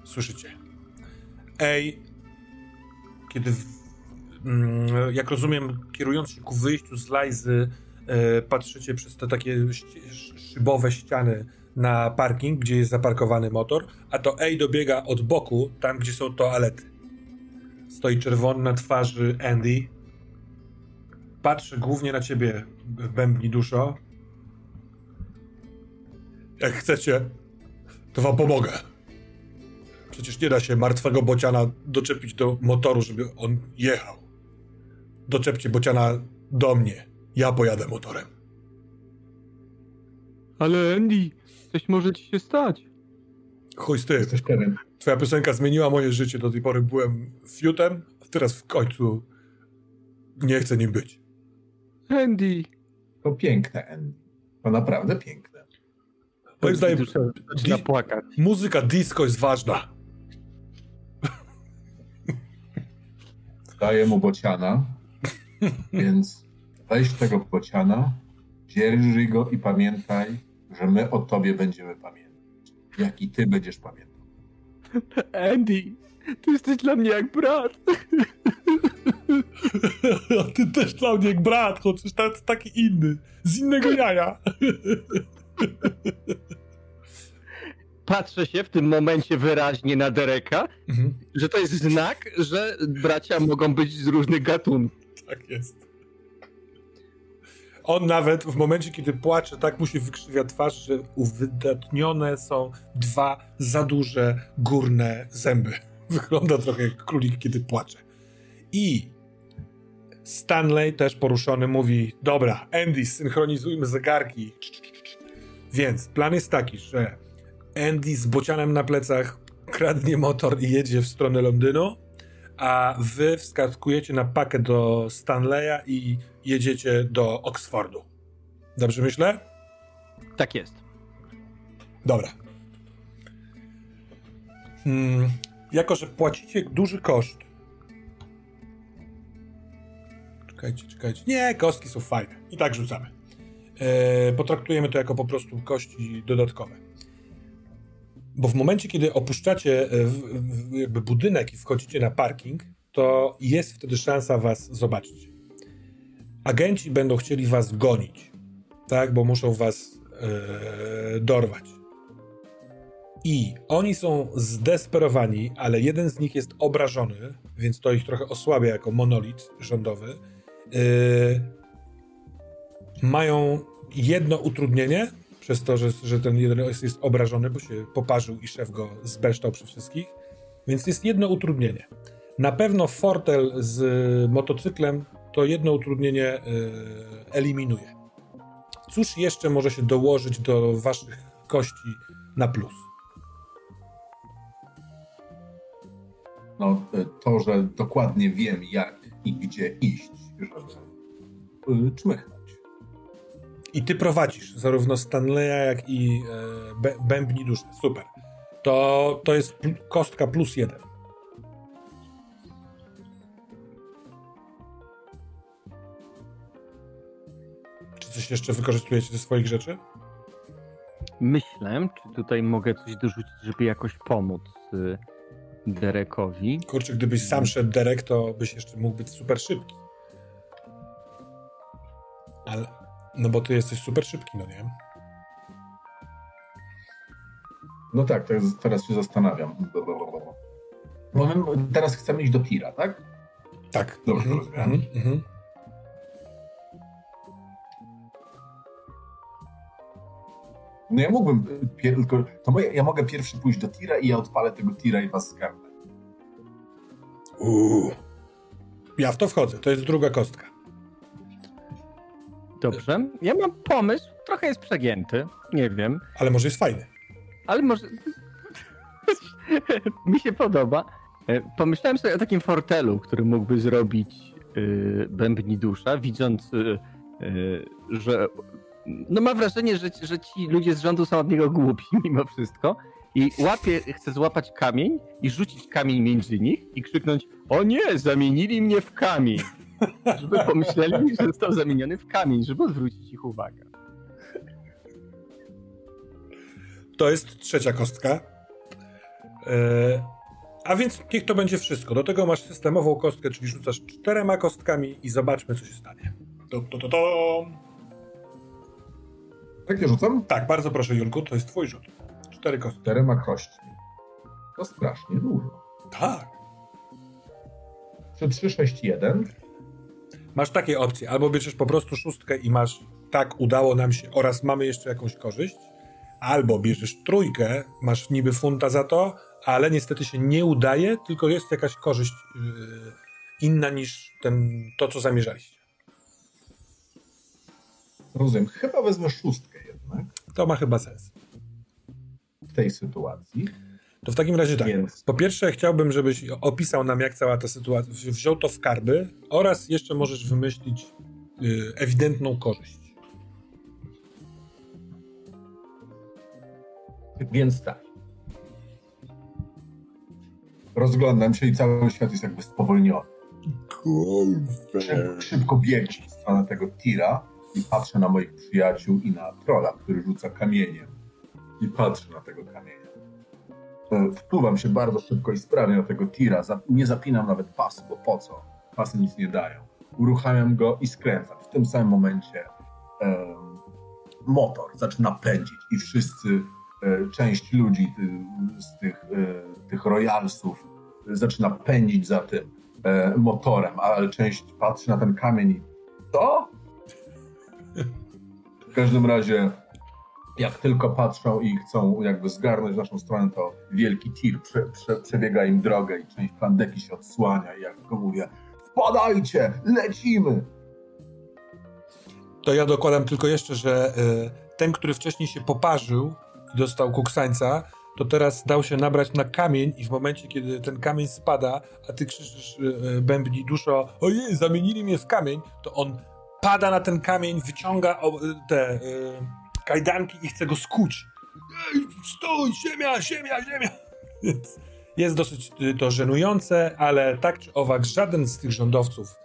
Słyszycie? Ej! Kiedy, w, mm, jak rozumiem, kierując się ku wyjściu z Lajzy, e, patrzycie przez te takie szybowe ściany na parking, gdzie jest zaparkowany motor, a to Ej dobiega od boku, tam gdzie są toalety. Stoi czerwony na twarzy Andy. Patrzy głównie na ciebie, bębni duszo. Jak chcecie, to wam pomogę. Przecież nie da się martwego bociana doczepić do motoru, żeby on jechał. Doczepcie bociana do mnie. Ja pojadę motorem. Ale Andy, coś może ci się stać. Chuj z tym. Jesteś pewien? Twoja piosenka zmieniła moje życie. Do tej pory byłem fiutem, a teraz w końcu nie chcę nim być. Andy. To piękne, Andy. To naprawdę piękne. Moim zdaniem płakać. muzyka disco jest ważna. Daję mu bociana, więc weź tego bociana, dzierży go i pamiętaj, że my o tobie będziemy pamiętać. Jak i ty będziesz pamiętał. Andy, ty jesteś dla mnie jak brat. A ty też dla mnie jak brat, chociaż taki inny. Z innego jaja. Patrzę się w tym momencie wyraźnie na Dereka, mhm. że to jest znak, że bracia mogą być z różnych gatunków. Tak jest. On nawet w momencie, kiedy płacze, tak mu się wykrzywia twarz, że uwydatnione są dwa za duże górne zęby. Wygląda trochę jak królik, kiedy płacze. I Stanley, też poruszony, mówi: Dobra, Andy, synchronizujmy zegarki. Więc plan jest taki, że Andy z bocianem na plecach kradnie motor i jedzie w stronę Londynu, a wy wskakujecie na pakę do Stanleya i jedziecie do Oxfordu. Dobrze myślę? Tak jest. Dobra. Hmm, jako, że płacicie duży koszt. Czekajcie, czekajcie. Nie, kostki są fajne. I tak rzucamy. Eee, potraktujemy to jako po prostu kości dodatkowe. Bo w momencie, kiedy opuszczacie e, jakby budynek i wchodzicie na parking, to jest wtedy szansa was zobaczyć. Agenci będą chcieli was gonić, tak, bo muszą was e, dorwać. I oni są zdesperowani, ale jeden z nich jest obrażony, więc to ich trochę osłabia jako monolit rządowy. Yy, mają jedno utrudnienie, przez to, że, że ten jeden jest, obrażony, bo się poparzył i szef go zbeształ przy wszystkich. Więc jest jedno utrudnienie. Na pewno fortel z motocyklem to jedno utrudnienie yy, eliminuje. Cóż jeszcze może się dołożyć do waszych kości na plus? No, to, że dokładnie wiem, jak i gdzie iść, żeby czmychnąć. I ty prowadzisz zarówno Stanleya, jak i e, Bębni Duszę. Super. To, to jest kostka plus jeden. Czy coś jeszcze wykorzystujecie ze swoich rzeczy? Myślę, czy tutaj mogę coś dorzucić, żeby jakoś pomóc y, Derekowi. Kurczę, gdybyś sam szedł Derek, to byś jeszcze mógł być super szybki. Ale, no bo ty jesteś super szybki, no nie? No tak, teraz się zastanawiam. Bo my teraz chcemy iść do Tira, tak? Tak. Dobrze mhm. rozumiem. Mhm. mhm. No ja mógłbym, tylko to moje, ja mogę pierwszy pójść do tira i ja odpalę tego tira i was zgarnę. Uuu. Ja w to wchodzę, to jest druga kostka. Dobrze. Ja mam pomysł, trochę jest przegięty, nie wiem. Ale może jest fajny. Ale może... Mi się podoba. E, pomyślałem sobie o takim fortelu, który mógłby zrobić yy, Bębni Dusza, widząc, yy, że no ma wrażenie, że, że ci ludzie z rządu są od niego głupi mimo wszystko i łapie, chce złapać kamień i rzucić kamień między nich i krzyknąć o nie, zamienili mnie w kamień. Żeby pomyśleli, że został zamieniony w kamień, żeby odwrócić ich uwagę. To jest trzecia kostka. Eee, a więc niech to będzie wszystko. Do tego masz systemową kostkę, czyli rzucasz czterema kostkami i zobaczmy, co się stanie. To, to, to, to. Tak nie rzucam? Tak, bardzo proszę, Julku, to jest twój rzut. Cztery kostki. Czterema kośćmi. To strasznie dużo. Tak. 3, 3, 6, 1. Masz takie opcje. Albo bierzesz po prostu szóstkę i masz tak, udało nam się oraz mamy jeszcze jakąś korzyść. Albo bierzesz trójkę, masz niby funta za to, ale niestety się nie udaje, tylko jest jakaś korzyść yy, inna niż ten, to, co zamierzaliście. Rozumiem. Chyba wezmę szóstkę jednak. To ma chyba sens. W tej sytuacji. To w takim razie tak. Więc... Po pierwsze, chciałbym, żebyś opisał nam, jak cała ta sytuacja. Wziął to w karby oraz jeszcze możesz wymyślić yy, ewidentną korzyść. Więc tak. Rozglądam się i cały świat jest jakby spowolniony. Szybko, szybko biegnie w stronę tego tira i patrzę na moich przyjaciół i na trola, który rzuca kamieniem. I patrzę na tego kamienia. E, wpływam się bardzo szybko i sprawnie na tego tira. Nie zapinam nawet pasu, bo po co? Pasy nic nie dają. Uruchamiam go i skręcam. W tym samym momencie motor zaczyna pędzić i wszyscy, um, część ludzi ty, z tych, um, tych royalsów zaczyna pędzić za tym motorem, ale część patrzy na ten kamień i to? W każdym razie, jak tylko patrzą i chcą jakby zgarnąć w naszą stronę, to wielki tir prze, prze, przebiega im drogę i część plandeki się odsłania i jak go mówię, wpadajcie, lecimy! To ja dokładam tylko jeszcze, że y, ten, który wcześniej się poparzył i dostał kuksańca, to teraz dał się nabrać na kamień i w momencie, kiedy ten kamień spada, a ty krzyczysz y, bębni duszo, ojej, zamienili mnie w kamień, to on pada na ten kamień, wyciąga te kajdanki i chce go skuć. Ej, stój, ziemia, ziemia, ziemia! Jest dosyć y, to żenujące, ale tak czy owak żaden z tych rządowców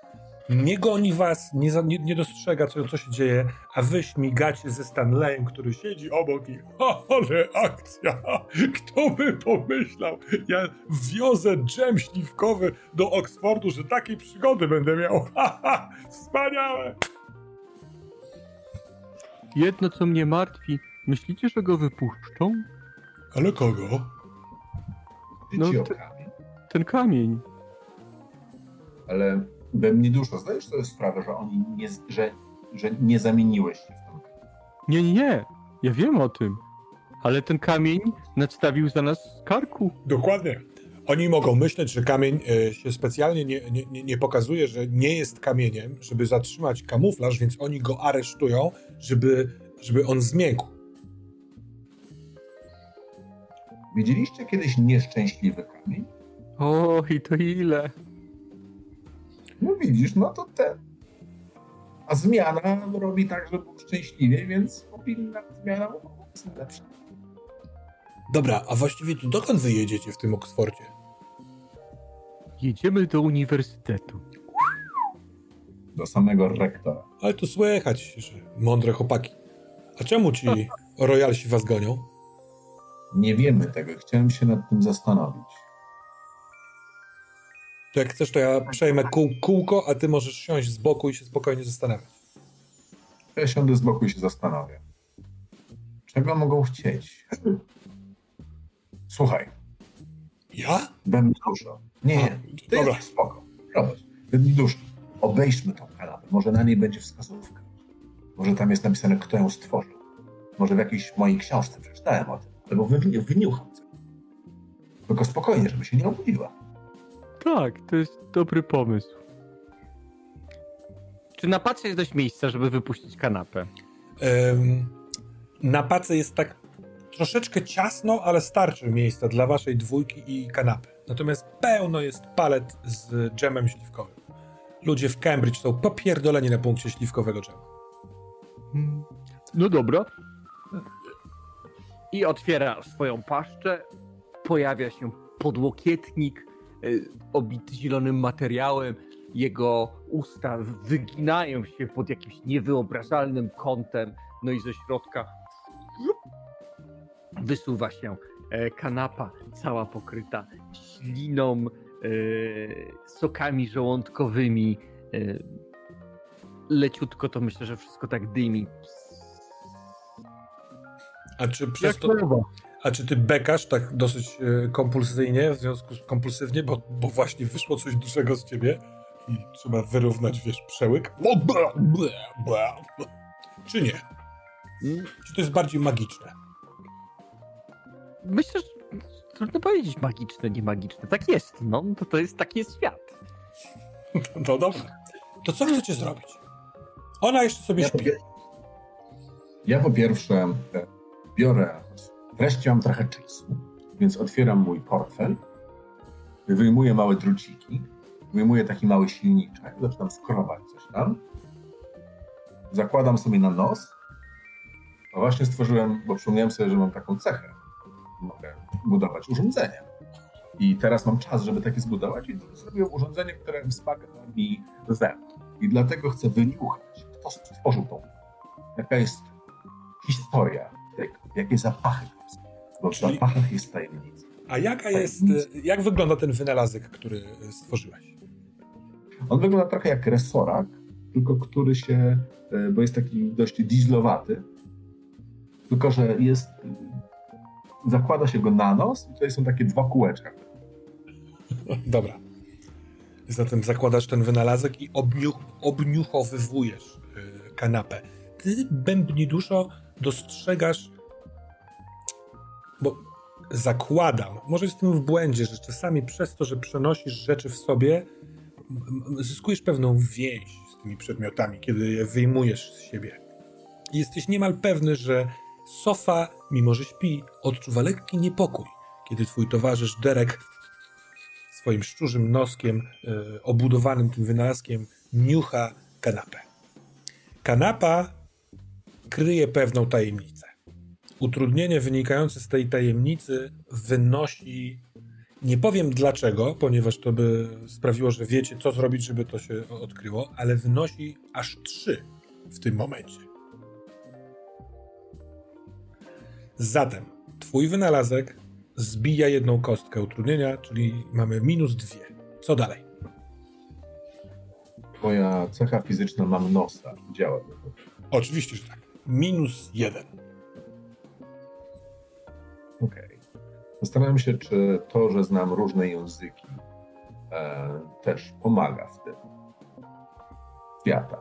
nie goni was, nie, nie, nie dostrzega, co, co się dzieje, a wy śmigacie ze Stanleyem, który siedzi obok i ale akcja! Kto by pomyślał? Ja wiozę dżem śliwkowy do Oksfordu, że takiej przygody będę miał. Ha, wspaniałe! Jedno, co mnie martwi, myślicie, że go wypuszczą? Ale kogo? No, te, ten kamień. Ale we mnie dużo. Zdajesz sobie sprawę, że oni nie, że, że nie zamieniłeś się w ten Nie, nie, nie. Ja wiem o tym. Ale ten kamień nadstawił za nas karku. Dokładnie. Oni mogą myśleć, że kamień e, się specjalnie nie, nie, nie pokazuje, że nie jest kamieniem, żeby zatrzymać kamuflaż, więc oni go aresztują, żeby, żeby on zmiękł. Widzieliście kiedyś nieszczęśliwy kamień? O, i to ile? No widzisz, no to ten. A zmiana robi tak, że był szczęśliwie, więc powinna zmiana być lepsza. Dobra, a właściwie to dokąd wy jedziecie w tym Oksfordzie? Jedziemy do uniwersytetu. Do samego rektora. Ale to słychać, że mądre chłopaki. A czemu ci royalsi was gonią? Nie wiemy tego, chciałem się nad tym zastanowić. To jak chcesz, to ja przejmę kół, kółko, a ty możesz siąść z boku i się spokojnie zastanawiać. Ja siądę z boku i się zastanowię. Czego mogą chcieć? Słuchaj, Ja? Będę dużo. Nie, nie, to Dobra. jest spoko. Prowadź. Będę dużo. Obejrzmy tą kanapę. Może na niej będzie wskazówka. Może tam jest napisane, kto ją stworzył. Może w jakiejś mojej książce przeczytałem o tym. Albo wy, wyniucham coś. Tylko spokojnie, żeby się nie obudziła. Tak, to jest dobry pomysł. Czy na pacie jest dość miejsca, żeby wypuścić kanapę? Ym, na pace jest tak troszeczkę ciasno, ale starczy miejsca dla waszej dwójki i kanapy. Natomiast pełno jest palet z dżemem śliwkowym. Ludzie w Cambridge są popierdoleni na punkcie śliwkowego dżemu. Hmm. No dobra. I otwiera swoją paszczę. Pojawia się podłokietnik y, obity zielonym materiałem. Jego usta wyginają się pod jakimś niewyobrażalnym kątem. No i ze środka wysuwa się e, kanapa, cała pokryta śliną, e, sokami żołądkowymi. e, Leciutko to myślę, że wszystko tak dymi. A czy przez Jak to, a czy ty bekasz tak dosyć kompulsyjnie, w związku z kompulsywnie, bo, bo właśnie wyszło coś dużego z ciebie i trzeba wyrównać, wiesz, przełyk? O, bla, bla, bla. Czy nie? Mm, Czy to jest bardziej magiczne? Myślę, że trudno powiedzieć magiczne, nie magiczne. Tak jest, no. To, to jest, taki jest świat. No dobra. To co chcecie zrobić? Ona jeszcze sobie Ja po, śpi. pier- ja po pierwsze e, biorę, wreszcie mam trochę czasu, więc otwieram mój portfel, wyjmuję małe druciki, wyjmuję taki mały silniczek, zaczynam skrobać coś tam, zakładam sobie na nos, a właśnie stworzyłem, bo przypomniałem sobie, że mam taką cechę, mogę budować urządzenia. I teraz mam czas, żeby takie zbudować i zrobię urządzenie, które wzmaga mi węch. I dlatego chcę wyniuchać, kto stworzył tą jaka jest historia tego, jakie zapachy są. Bo w Czyli- zapachach jest tajemnica. A jaka jest, jak wygląda ten wynalazek, który stworzyłeś? On wygląda trochę jak resorak, tylko który się, e, bo jest taki dość dieslowaty, tylko że jest, zakłada się go na nos i tutaj są takie dwa kółeczka. Dobra. Zatem zakładasz ten wynalazek i obniuch, obniuchowywujesz y, kanapę. Ty, bębni dostrzegasz, bo zakładam, może jestem w błędzie, że czasami przez to, że przenosisz rzeczy w sobie, zyskujesz pewną więź z tymi przedmiotami, kiedy je wyjmujesz z siebie. Jesteś niemal pewny, że sofa, mimo że śpi, odczuwa lekki niepokój, kiedy twój towarzysz Derek swoim szczurzym noskiem, e, obudowanym tym wynalazkiem, niucha kanapę. Kanapa kryje pewną tajemnicę. Utrudnienie wynikające z tej tajemnicy wynosi. Nie powiem dlaczego, ponieważ to by sprawiło, że wiecie, co zrobić, żeby to się odkryło, ale wynosi aż trzy w tym momencie. Zatem twój wynalazek zbija jedną kostkę utrudnienia, czyli mamy minus dwie. Co dalej? Moja cecha fizyczna mam nosa, działa to. Oczywiście, że tak. Minus jeden. Okej. Zastanawiam się, czy to, że znam różne języki, e, też pomaga w tym. Świata.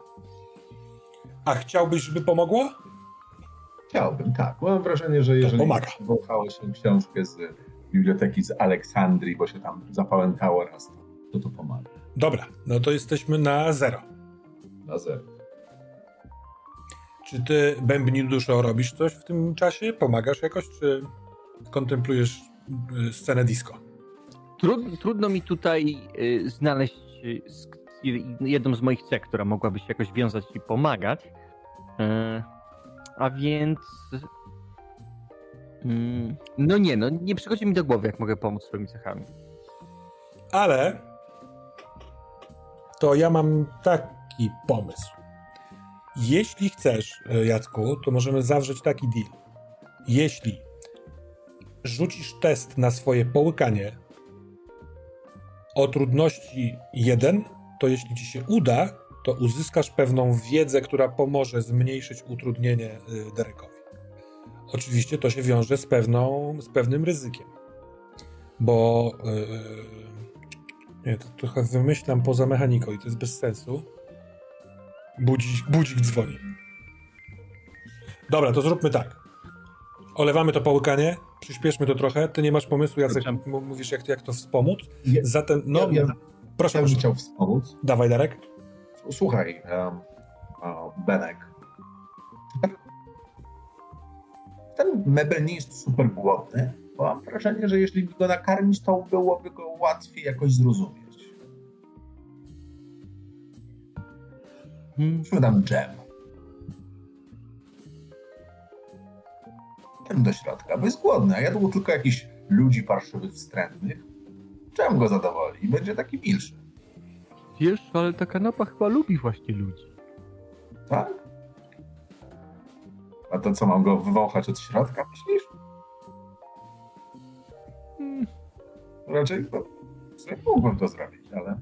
A chciałbyś, żeby pomogło? Chciałbym, tak. Mam wrażenie, że jeżeli wąchało się książkę z biblioteki z Aleksandrii, bo się tam zapałętało raz, to to, to pomaga. Dobra, no to jesteśmy na zero. Na zero. Czy ty, Bębni Duszo, robisz coś w tym czasie? Pomagasz jakoś, czy kontemplujesz y, scenę disco? Trud, trudno mi tutaj y, znaleźć y, jedną z moich cech, która mogłaby się jakoś wiązać i pomagać. Y, a więc. mm, no nie, no nie przychodzi mi do głowy, jak mogę pomóc swoimi cechami. Ale to ja mam taki pomysł. Jeśli chcesz, e, Jacku, to możemy zawrzeć taki deal. Jeśli rzucisz test na swoje połykanie o trudności 1, to jeśli ci się uda, to uzyskasz pewną wiedzę, która pomoże zmniejszyć utrudnienie y, Derekowi. Oczywiście to się wiąże z, pewną, z pewnym ryzykiem, bo yy, nie, to trochę wymyślam poza mechaniką i to jest bez sensu. Budzik, budzik dzwoni. Dobra, to zróbmy tak. Olewamy to połykanie, przyspieszmy to trochę. Ty nie masz pomysłu, Jacek, mówisz jak, jak to wspomóc. Zatem, no, ja, ja, proszę, ja bym proszę. chciał wspomóc. Dawaj, Darek. Słuchaj, Benek. Ten mebel nie jest super głodny, bo mam wrażenie, że jeśli go nakarmić, to byłoby go łatwiej jakoś zrozumieć. Hmm. Dam dżem. Ten do środka, bo jest głodny, a jadł tylko jakichś ludzi parszywych, wstrętnych. Dżem go zadowoli będzie taki milszy, Wiesz, ale ta kanapa chyba lubi właśnie ludzi. tak? A to co, mam go wywąchać od środka, myślisz? Hmm. Raczej to, sobie mógłbym to zrobić, ale...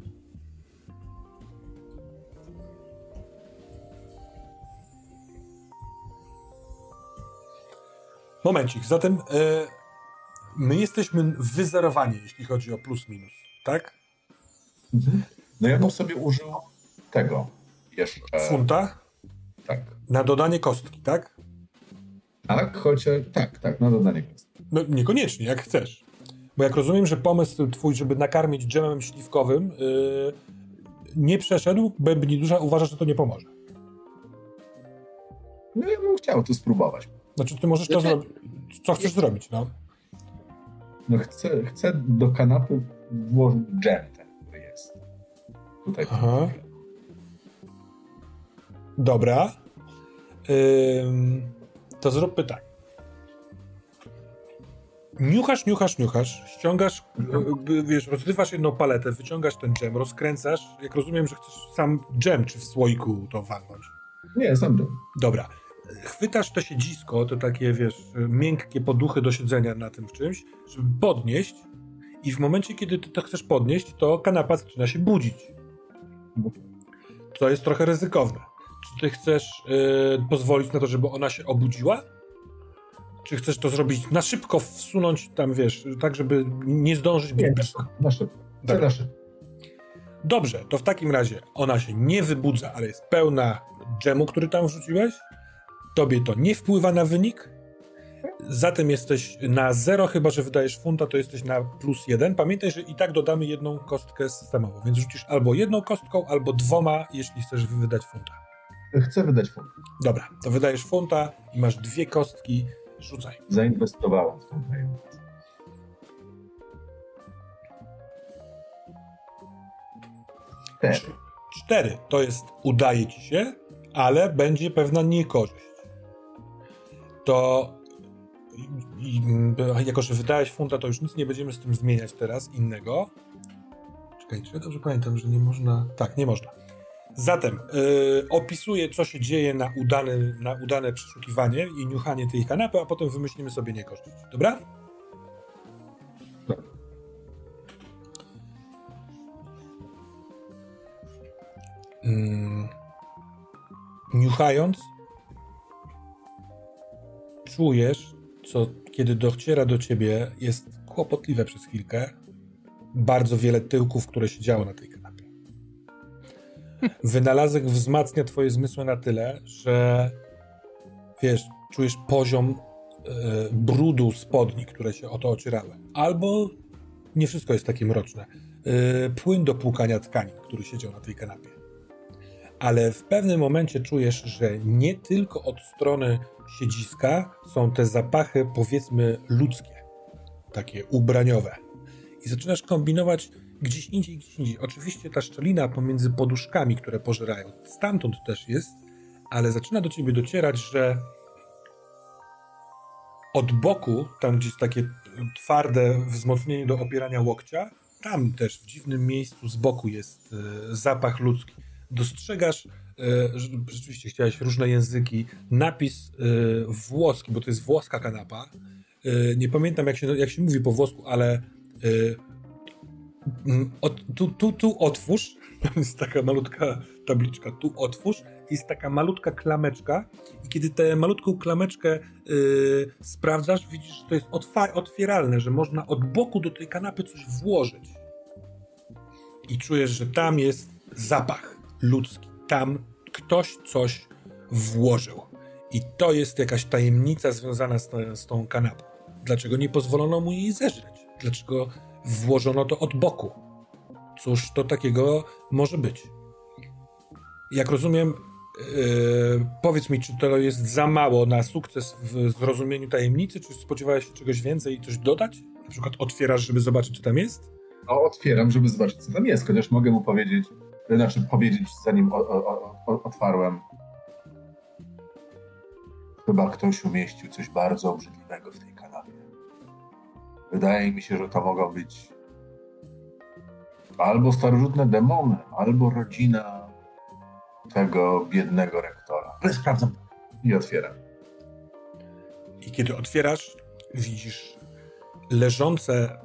Momencik, zatem e, my jesteśmy wyzerowani, jeśli chodzi o plus minus, tak? No ja bym sobie użył tego, wiesz, e, Funta tak. na dodanie kostki, tak? Tak, chociaż, tak, tak, na dodanie kostki. No niekoniecznie, jak chcesz. Bo jak rozumiem, że pomysł twój, żeby nakarmić dżemem śliwkowym yy, nie przeszedł, Bębni Duża uważa, że to nie pomoże. No ja bym chciał to spróbować. Znaczy, ty możesz to Znaczy- zrobić. Co chcesz zrobić, no? No chcę, chcę do kanapy włożyć dżem. Tutaj. Aha. Dobra. Ym, to zróbmy tak. Niuchasz, niuchasz, niuchasz, ściągasz, wiesz, rozrywasz jedną paletę, wyciągasz ten dżem, rozkręcasz. Jak rozumiem, że chcesz sam dżem, czy w słoiku to walnąć. Nie, sam dżem. Dobra. Chwytasz to siedzisko, to takie, wiesz, miękkie poduchy do siedzenia na tym w czymś, żeby podnieść i w momencie, kiedy ty to chcesz podnieść, to kanapa zaczyna się budzić. Co jest trochę ryzykowne. Czy ty chcesz yy, pozwolić na to, żeby ona się obudziła? Czy chcesz to zrobić na szybko, wsunąć tam, wiesz, tak, żeby nie zdążyć być Nie, na szybko. Chcę Dobra. na szybko. Dobrze, to w takim razie ona się nie wybudza, ale jest pełna dżemu, który tam wrzuciłeś. Tobie to nie wpływa na wynik. Zatem jesteś na zero, chyba że wydajesz funta, to jesteś na plus jeden. Pamiętaj, że i tak dodamy jedną kostkę systemową, więc rzucisz albo jedną kostką, albo dwoma, jeśli chcesz wydać funta. Chcę wydać fund. Dobra, to wydajesz funta i masz dwie kostki, rzucaj. Zainwestowałem w tą tajemnicę. Cztery. Cztery to jest udaje ci się, ale będzie pewna niekorzyść. To i, jako, że wydałeś funta, to już nic nie będziemy z tym zmieniać teraz innego. Czekaj, czy ja dobrze pamiętam, że nie można. Tak, nie można. Zatem yy, opisuję, co się dzieje na, udany, na udane przeszukiwanie i niuchanie tej kanapy, a potem wymyślimy sobie niekorzyść. Dobra. Mm, niuchając, czujesz, co kiedy dociera do ciebie, jest kłopotliwe przez chwilkę. Bardzo wiele tyłków, które się działo na tej kanapie. Wynalazek wzmacnia twoje zmysły na tyle, że wiesz, czujesz poziom e, brudu spodni, które się o to ocierały. Albo nie wszystko jest takie mroczne. E, płyn do płukania tkanin, który siedział na tej kanapie. Ale w pewnym momencie czujesz, że nie tylko od strony siedziska są te zapachy, powiedzmy, ludzkie, takie ubraniowe. I zaczynasz kombinować gdzieś indziej, gdzieś indziej. Oczywiście ta szczelina pomiędzy poduszkami, które pożerają, stamtąd też jest, ale zaczyna do ciebie docierać, że od boku, tam gdzie jest takie twarde wzmocnienie do opierania łokcia, tam też w dziwnym miejscu z boku jest e, zapach ludzki. Dostrzegasz, e, rzeczywiście chciałeś różne języki, napis e, włoski, bo to jest włoska kanapa. Nie pamiętam jak się, jak się mówi po włosku, ale od, tu, tu, tu otwórz, jest taka malutka tabliczka, tu otwórz, jest taka malutka klameczka i kiedy tę malutką klameczkę sprawdzasz, widzisz, że to jest otwieralne, że można od boku do tej kanapy coś włożyć. I czujesz, że tam jest zapach ludzki. Tam ktoś coś włożył. I to jest jakaś tajemnica związana z, z tą kanapą. Dlaczego nie pozwolono mu jej zeżreć? Dlaczego włożono to od boku? Cóż to takiego może być? Jak rozumiem, Yy, powiedz mi, czy to jest za mało na sukces w zrozumieniu tajemnicy, czy spodziewałeś się czegoś więcej i coś dodać? Na przykład otwierasz, żeby zobaczyć, co tam jest? No, otwieram, żeby zobaczyć, co tam jest, chociaż mogę mu powiedzieć, znaczy powiedzieć, zanim o, o, o, otwarłem. Chyba ktoś umieścił coś bardzo obrzydliwego w tej kanapie. Wydaje mi się, że to mogą być albo starożytne demony, albo rodzina tego biednego rektora. Ale sprawdzam i otwieram. I kiedy otwierasz, widzisz leżące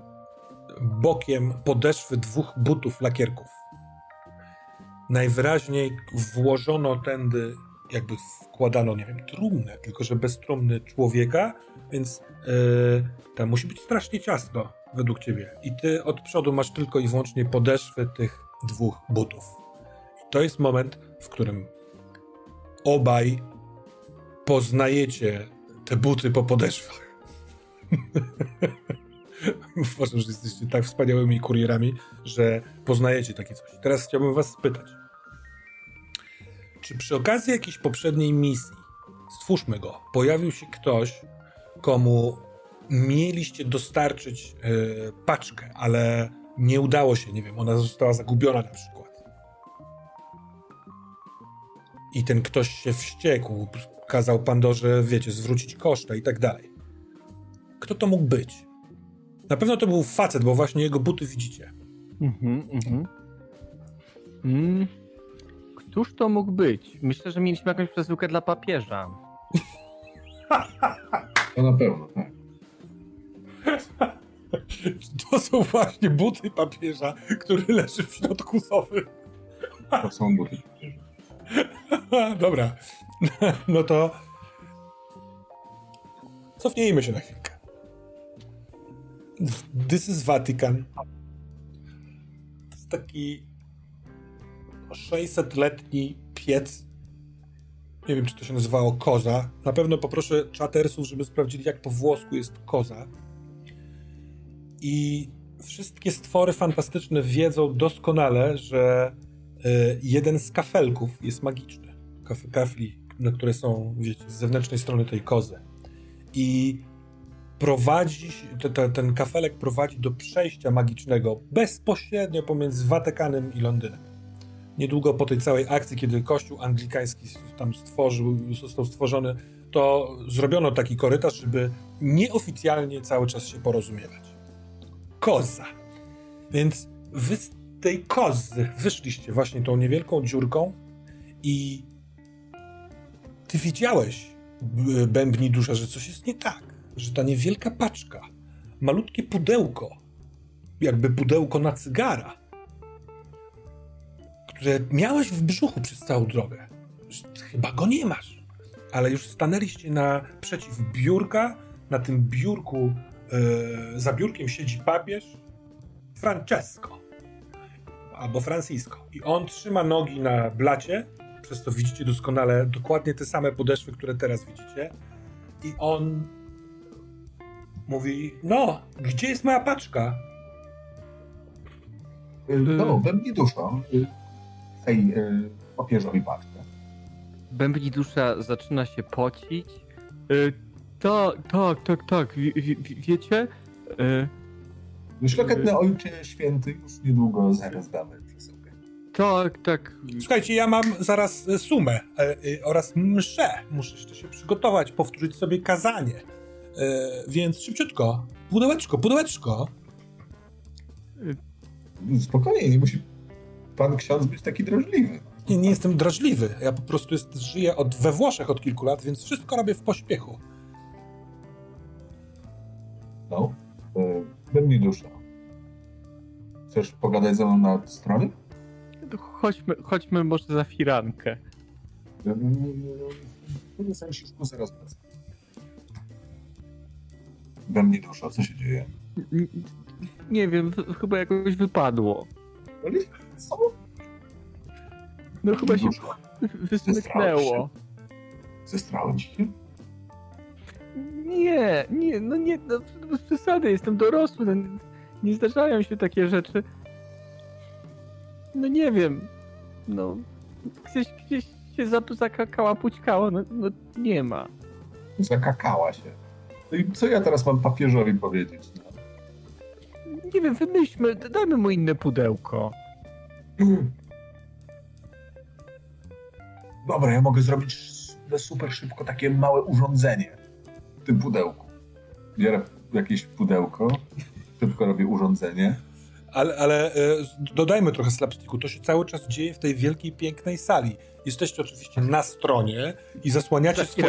bokiem podeszwy dwóch butów lakierków. Najwyraźniej włożono tędy, jakby wkładano, nie wiem, trumnę, tylko że bez trumny człowieka, więc yy, tam musi być strasznie ciasno, według ciebie. I ty od przodu masz tylko i wyłącznie podeszwy tych dwóch butów. I to jest moment, w którym obaj poznajecie te buty po podeszwach. Uważam, że jesteście tak wspaniałymi kurierami, że poznajecie takie coś. Teraz chciałbym was spytać. Czy przy okazji jakiejś poprzedniej misji, stwórzmy go, pojawił się ktoś, komu mieliście dostarczyć yy, paczkę, ale nie udało się, nie wiem, ona została zagubiona na przykład. i ten ktoś się wściekł, kazał Pandorze, wiecie, zwrócić koszta i tak dalej. Kto to mógł być? Na pewno to był facet, bo właśnie jego buty widzicie. Mhm, mhm. Mm. Któż to mógł być? Myślę, że mieliśmy jakąś przesyłkę dla papieża. To na pewno, tak. To są właśnie buty papieża, który leży w środku sofy. To są buty papieża. Dobra. No to cofnijmy się na chwilkę. This is Vatican. To jest taki 600-letni piec. Nie wiem, czy to się nazywało koza. Na pewno poproszę czatersów, żeby sprawdzili, jak po włosku jest koza. I wszystkie stwory fantastyczne wiedzą doskonale, że E, jeden z kafelków jest magiczny. Kaf kafli, na które są, wiecie, z zewnętrznej strony tej kozy. I prowadzi, te, ten kafelek prowadzi do przejścia magicznego bezpośrednio pomiędzy Watykanem i Londynem. Niedługo po tej całej akcji, kiedy kościół anglikański tam stworzył, został stworzony, to zrobiono taki korytarz, żeby nieoficjalnie cały czas się porozumiewać. Koza. Więc wy tej kozy wyszliście właśnie tą niewielką dziurką i ty wiedziałeś, bębni dusza, że coś jest nie tak, że ta niewielka paczka, malutkie pudełko, jakby pudełko na cygara, które miałeś w brzuchu przez całą drogę, chyba go nie masz, ale już stanęliście naprzeciw biurka, na tym biurku, yy, za biurkiem siedzi papież Francesco albo Francisco. I on trzyma nogi na blacie, przez to widzicie doskonale dokładnie te same podeszwy, które teraz widzicie. I on mówi, no, gdzie jest moja paczka? Y, No, bębni dusza. y, Tej y, papieżowi paczkę. Bębni dusza zaczyna się pocić. Tak, tak, tak, tak. Wie, wie, wiecie? Szlachetny ojcze święty, już niedługo zaraz damy przesyłkę. tak, tak. Słuchajcie, ja mam zaraz e, sumę e, e, oraz mszę. Muszę jeszcze się przygotować, powtórzyć sobie kazanie. E, więc szybciutko, pudełeczko, pudełeczko. Spokojnie, nie musi pan ksiądz być taki drażliwy. Nie, nie jestem drażliwy. Ja po prostu jest, żyję od, we Włoszech od kilku lat, więc wszystko robię w pośpiechu. No, y, bębni dusza. Chcesz pogadać ze mną na stronie? Chodźmy, chodźmy może za firankę. Nie sam się szkło zaraz wracam. Bębni dusza, co się dzieje? Nie wiem, chyba jakoś wypadło. Co? No chyba się Dusza. wysmyknęło. Zestrałem ci się? Nie, nie, no nie, no bez przesady, jestem dorosły, no, nie- zdarzają się takie rzeczy. No nie wiem, no gdzieś, gdzieś się zakakała, pućkało, no, no nie ma. Zakakała się. No i co ja teraz mam papieżowi powiedzieć? No? Nie wiem, wymyślmy, dajmy mu inne pudełko. Dobra, ja mogę zrobić super szybko takie małe urządzenie w tym pudełku. Bierę jakieś pudełko, szybko robię urządzenie. Ale, ale e, dodajmy trochę slapsticku. To się cały czas dzieje w tej wielkiej, pięknej sali. Jesteście oczywiście na stronie i zasłaniacie swo,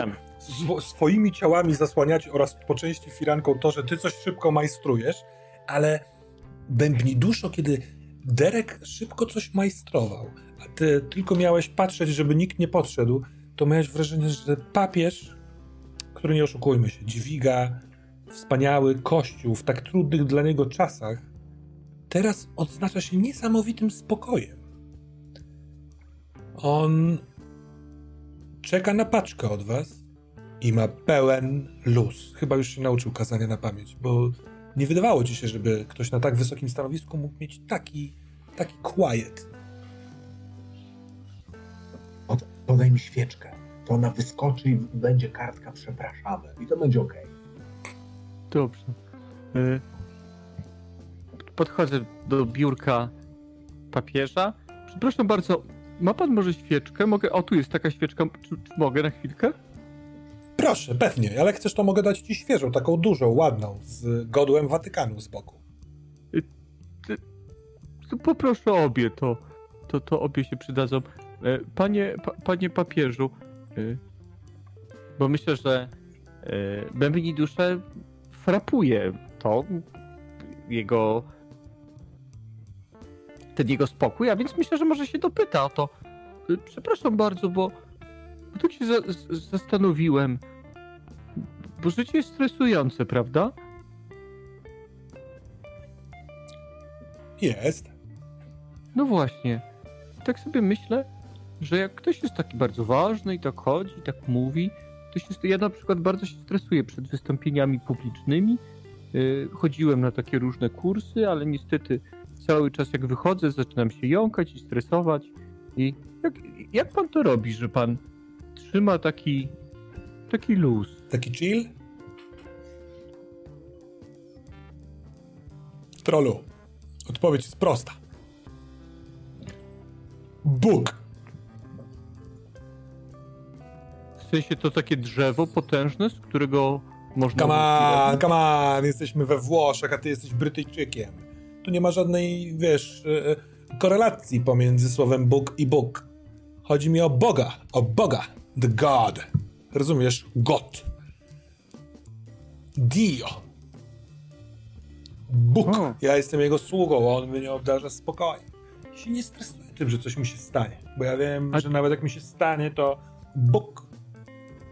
Swoimi ciałami zasłaniacie oraz po części firanką to, że ty coś szybko majstrujesz, ale bębni duszo, kiedy Derek szybko coś majstrował, a ty tylko miałeś patrzeć, żeby nikt nie podszedł, to miałeś wrażenie, że papież, który nie oszukujmy się, dźwiga wspaniały kościół w tak trudnych dla niego czasach, teraz odznacza się niesamowitym spokojem. On czeka na paczkę od was i ma pełen luz. Chyba już się nauczył kazania na pamięć, bo nie wydawało ci się, żeby ktoś na tak wysokim stanowisku mógł mieć taki, taki quiet. Pod, podaj mi świeczkę. To ona wyskoczy i będzie kartka przepraszamy. I to będzie okej. Dobrze. Y, Podchodzę do biurka papieża. Przepraszam bardzo, ma pan może świeczkę? Mogę. O, tu jest taka świeczka. Czy, czy mogę na chwilkę? Proszę, pewnie, ale chcesz to mogę dać ci świeżą, taką dużą, ładną, z godłem Watykanu z boku. To Poproszę obie, to, to, to obie się przydadzą. E, Panie, pa, panie papieżu, e, bo myślę, że Bębni duszę frapuje to, jego ten jego spokój, a więc myślę, że może się dopyta o to. Przepraszam bardzo, bo, bo tak się za, zastanowiłem, bo życie jest stresujące, prawda? Jest. No właśnie. Tak sobie myślę, że jak ktoś jest taki bardzo ważny i tak chodzi, i tak mówi, to się, ja na przykład bardzo się stresuję przed wystąpieniami publicznymi. Yy, chodziłem na takie różne kursy, ale niestety cały czas jak wychodzę, zaczynam się jąkać i stresować. I jak, jak pan to robi, że pan trzyma taki, taki luz? Taki chill? Trollu, odpowiedź jest prosta. Bóg. W sensie to takie drzewo potężne, z którego można... Come on, come on, jesteśmy we Włoszech, a ty jesteś Brytyjczykiem. Tu nie ma żadnej, wiesz, e, e, korelacji pomiędzy słowem Bóg i Bóg. Chodzi mi o Boga, o Boga, the God. Rozumiesz? God. Dio. Bóg. O. Ja jestem jego sługą, a on mnie obdarza spokojem. Ja się nie stresuję tym, że coś mi się stanie, bo ja wiem, A- że nawet jak mi się stanie, to Bóg.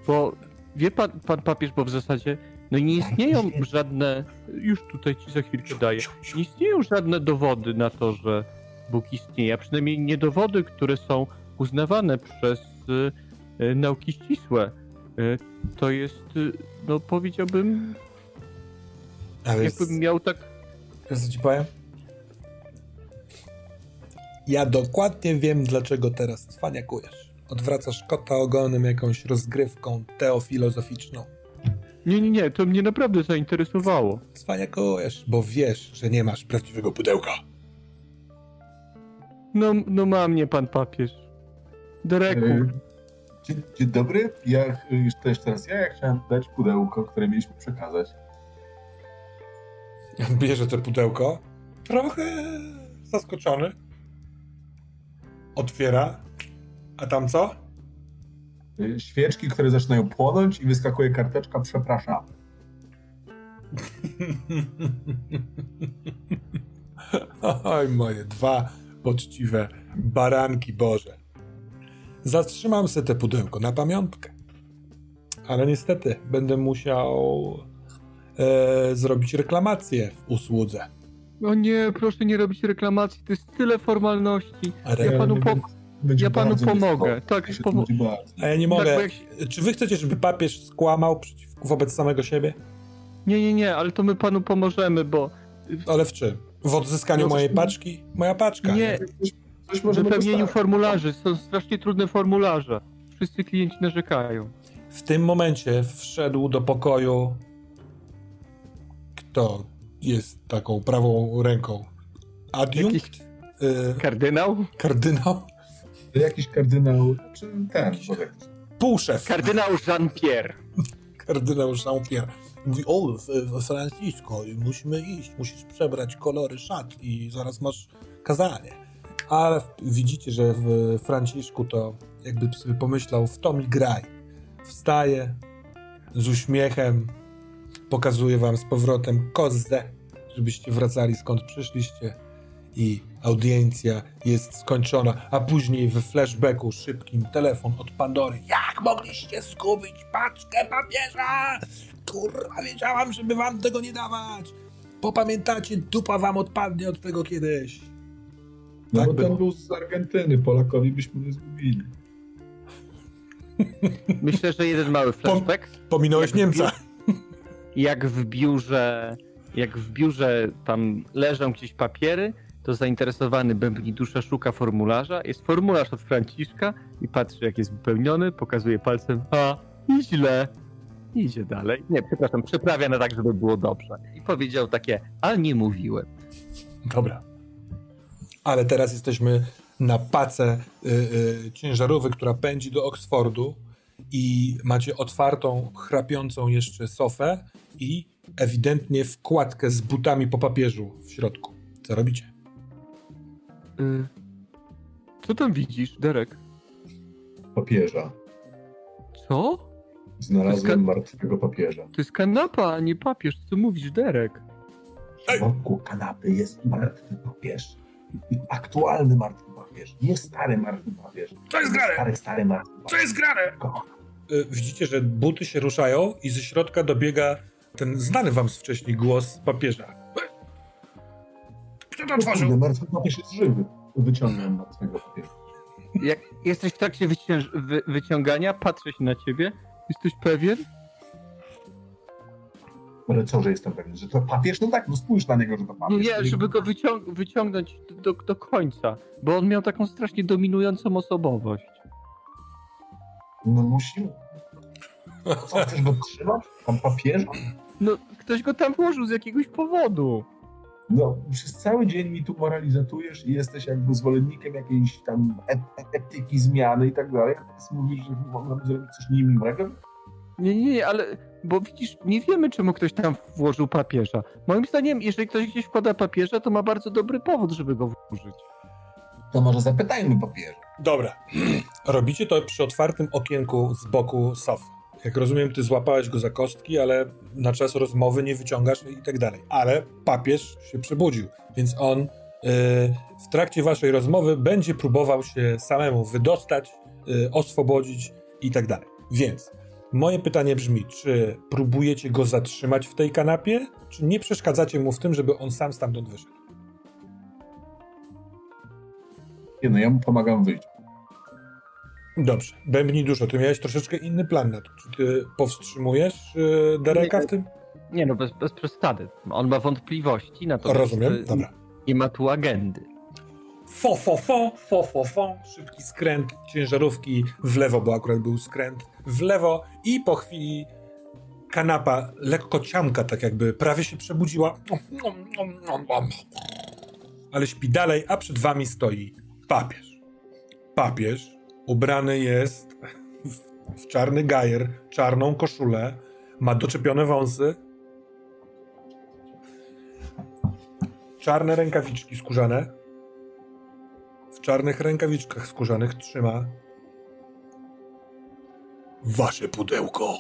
Bo wie pan, pan papież, bo w zasadzie no nie istnieją żadne, już tutaj ci za chwilkę daję, nie istnieją żadne dowody na to, że Bóg istnieje, a przynajmniej nie dowody, które są uznawane przez y, y, nauki ścisłe. E, to jest, y, no powiedziałbym, Ale jakbym miał tak... Wiesz co ci powiem? Ja dokładnie wiem, dlaczego teraz cwaniakujesz. Odwracasz kota ogonem jakąś rozgrywką teofilozoficzną. Nie, nie, nie, to mnie naprawdę zainteresowało. Cwaniakujesz, bo wiesz, że nie masz prawdziwego pudełka. No, no ma mnie pan papież. Dereku, Y, Dzień, dzień dobry, ja, y, to jeszcze teraz ja, ja chciałem dać pudełko, które mieliśmy przekazać. Bierze to pudełko. Trochę zaskoczony. Otwiera. A tam co? Y, Świeczki, które zaczynają płonąć i wyskakuje karteczka przepraszam. Oj, moje dwa poczciwe baranki Boże. Zatrzymam sobie te pudełko na pamiątkę. Ale niestety będę musiał e, zrobić reklamację w usłudze. no nie, proszę nie robić reklamacji, to jest tyle formalności. A, Ja panu, po, ja panu pomogę. Tak, bardzo. a ja nie tak, mogę. się, Czy wy chcecie, żeby papież skłamał przeciw, wobec samego siebie? nie, nie, nie, ale to my panu pomożemy, bo Ale w czym? W odzyskaniu No mojej paczki? Moja paczka. nie, Coś, możemy wypełnieniu dostać. formularzy, są strasznie trudne formularze. Wszyscy klienci narzekają. W tym momencie wszedł do pokoju. Kto jest taką prawą ręką? Adiunkt? Jakiś Y, kardynał? kardynał? Jakiś kardynał, czy ten, tak, Półszef. Kardynał Jean-Pierre. Kardynał Jean-Pierre. Mówi, o, F- F- Francisco, musimy iść, musisz przebrać kolory szat i zaraz masz kazanie. Ale widzicie, że w Franciszku to jakby sobie pomyślał, w to mi graj. Wstaje z uśmiechem, pokazuje wam z powrotem kozę, żebyście wracali skąd przyszliście i audiencja jest skończona, a później w flashbacku szybkim telefon od Pandory. Jak mogliście zgubić paczkę papieża? Kurwa, wiedziałam, żeby wam tego nie dawać. Popamiętacie, dupa wam odpadnie od tego kiedyś. No Tak bo było. ten był z Argentyny, Polakowi byśmy nie zgubili. Myślę, że jeden mały flashback. Pominąłeś Jak Niemca. Jak w biurze, jak w biurze tam leżą gdzieś papiery, to zainteresowany bębni dusza szuka formularza. Jest formularz od Franciszka i patrzy, jak jest wypełniony, pokazuje palcem, a i źle. Idzie dalej. Nie, przepraszam, przeprawia na tak, żeby było dobrze. I powiedział takie, ale nie mówiłem. Dobra. Ale teraz jesteśmy na pace y, y, ciężarówki, która pędzi do Oksfordu i macie otwartą, chrapiącą jeszcze sofę i ewidentnie wkładkę z butami po papieżu w środku. Co robicie? Y, co tam widzisz, Derek? Papieża. Co? Znalazłem martwego papieża. To jest kanapa, a nie papież. Co mówisz, Derek? W środku kanapy jest martwy papież. Aktualny martwy papież. Nie stary martwy papież. Co jest grane? Stary, stary martwy papież. jest grane? Y, Widzicie, że buty się ruszają i ze środka dobiega ten znany wam z wcześniej głos papieża. Kto to Kurde, martwy papież jest żywy. Wyciągnę martwego papieża. Jak jesteś w trakcie wyciąż- wy- wyciągania, patrzę się na ciebie. Jesteś pewien? Ale co, że jestem pewien, że to papież? No tak, no spójrz na niego, że to papież. nie, żeby go wyciąg- wyciągnąć do, do końca, bo on miał taką strasznie dominującą osobowość. No musimy. Co, chcesz go trzymać? Tam papieża? No, ktoś go tam włożył z jakiegoś powodu. No, przez cały dzień mi tu moralizatujesz i jesteś jakby zwolennikiem jakiejś tam et- etyki zmiany i tak dalej. A teraz mówisz, że mamy zrobić coś niemiłego? Nie, nie, nie, ale, bo widzisz, nie wiemy, czemu ktoś tam włożył papieża. Moim zdaniem, jeżeli ktoś gdzieś wkłada papieża, to ma bardzo dobry powód, żeby go włożyć. To może zapytajmy papieża. Dobra. Robicie to przy otwartym okienku z boku sofy. Jak rozumiem, ty złapałeś go za kostki, ale na czas rozmowy nie wyciągasz i tak dalej. Ale papież się przebudził, więc on yy, w trakcie waszej rozmowy będzie próbował się samemu wydostać, yy, oswobodzić i tak dalej. Więc moje pytanie brzmi, czy próbujecie go zatrzymać w tej kanapie, czy nie przeszkadzacie mu w tym, żeby on sam stamtąd wyszedł? Nie no, ja mu pomagam wyjść. Dobrze. Bębni dużo. Ty miałeś troszeczkę inny plan na to. Czy ty powstrzymujesz yy, Dereka w tym? Nie no, bez, bez przesady. On ma wątpliwości, natomiast Rozumiem, y, dobra. nie ma tu agendy. Fo, fo, fo, fo, fo, fo. Szybki skręt ciężarówki w lewo, bo akurat był skręt w lewo i po chwili kanapa lekko ciamka, tak jakby prawie się przebudziła. Ale śpi dalej, a przed wami stoi papież. Papież ubrany jest w, w czarny gajer, czarną koszulę, ma doczepione wąsy, czarne rękawiczki skórzane, czarnych rękawiczkach skórzanych trzyma wasze pudełko.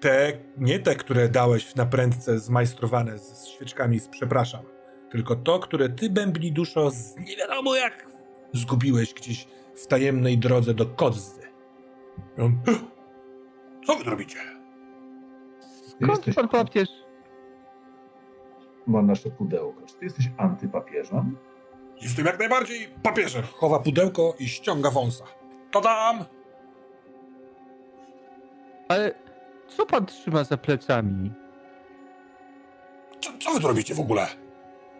Te, nie te, które dałeś na prędce zmajstrowane z świeczkami z przepraszam, tylko to, które ty, bębni duszo, z nie wiadomo jak zgubiłeś gdzieś w tajemnej drodze do Kodzy. On, Co wy robicie? Skąd jesteś pan papież? ma nasze pudełko. Czy ty jesteś antypapieżem? Jestem jak najbardziej papieżem. Chowa pudełko i ściąga wąsa. Tadam! Ale co pan trzyma za plecami? Co, co wy tu robicie w ogóle?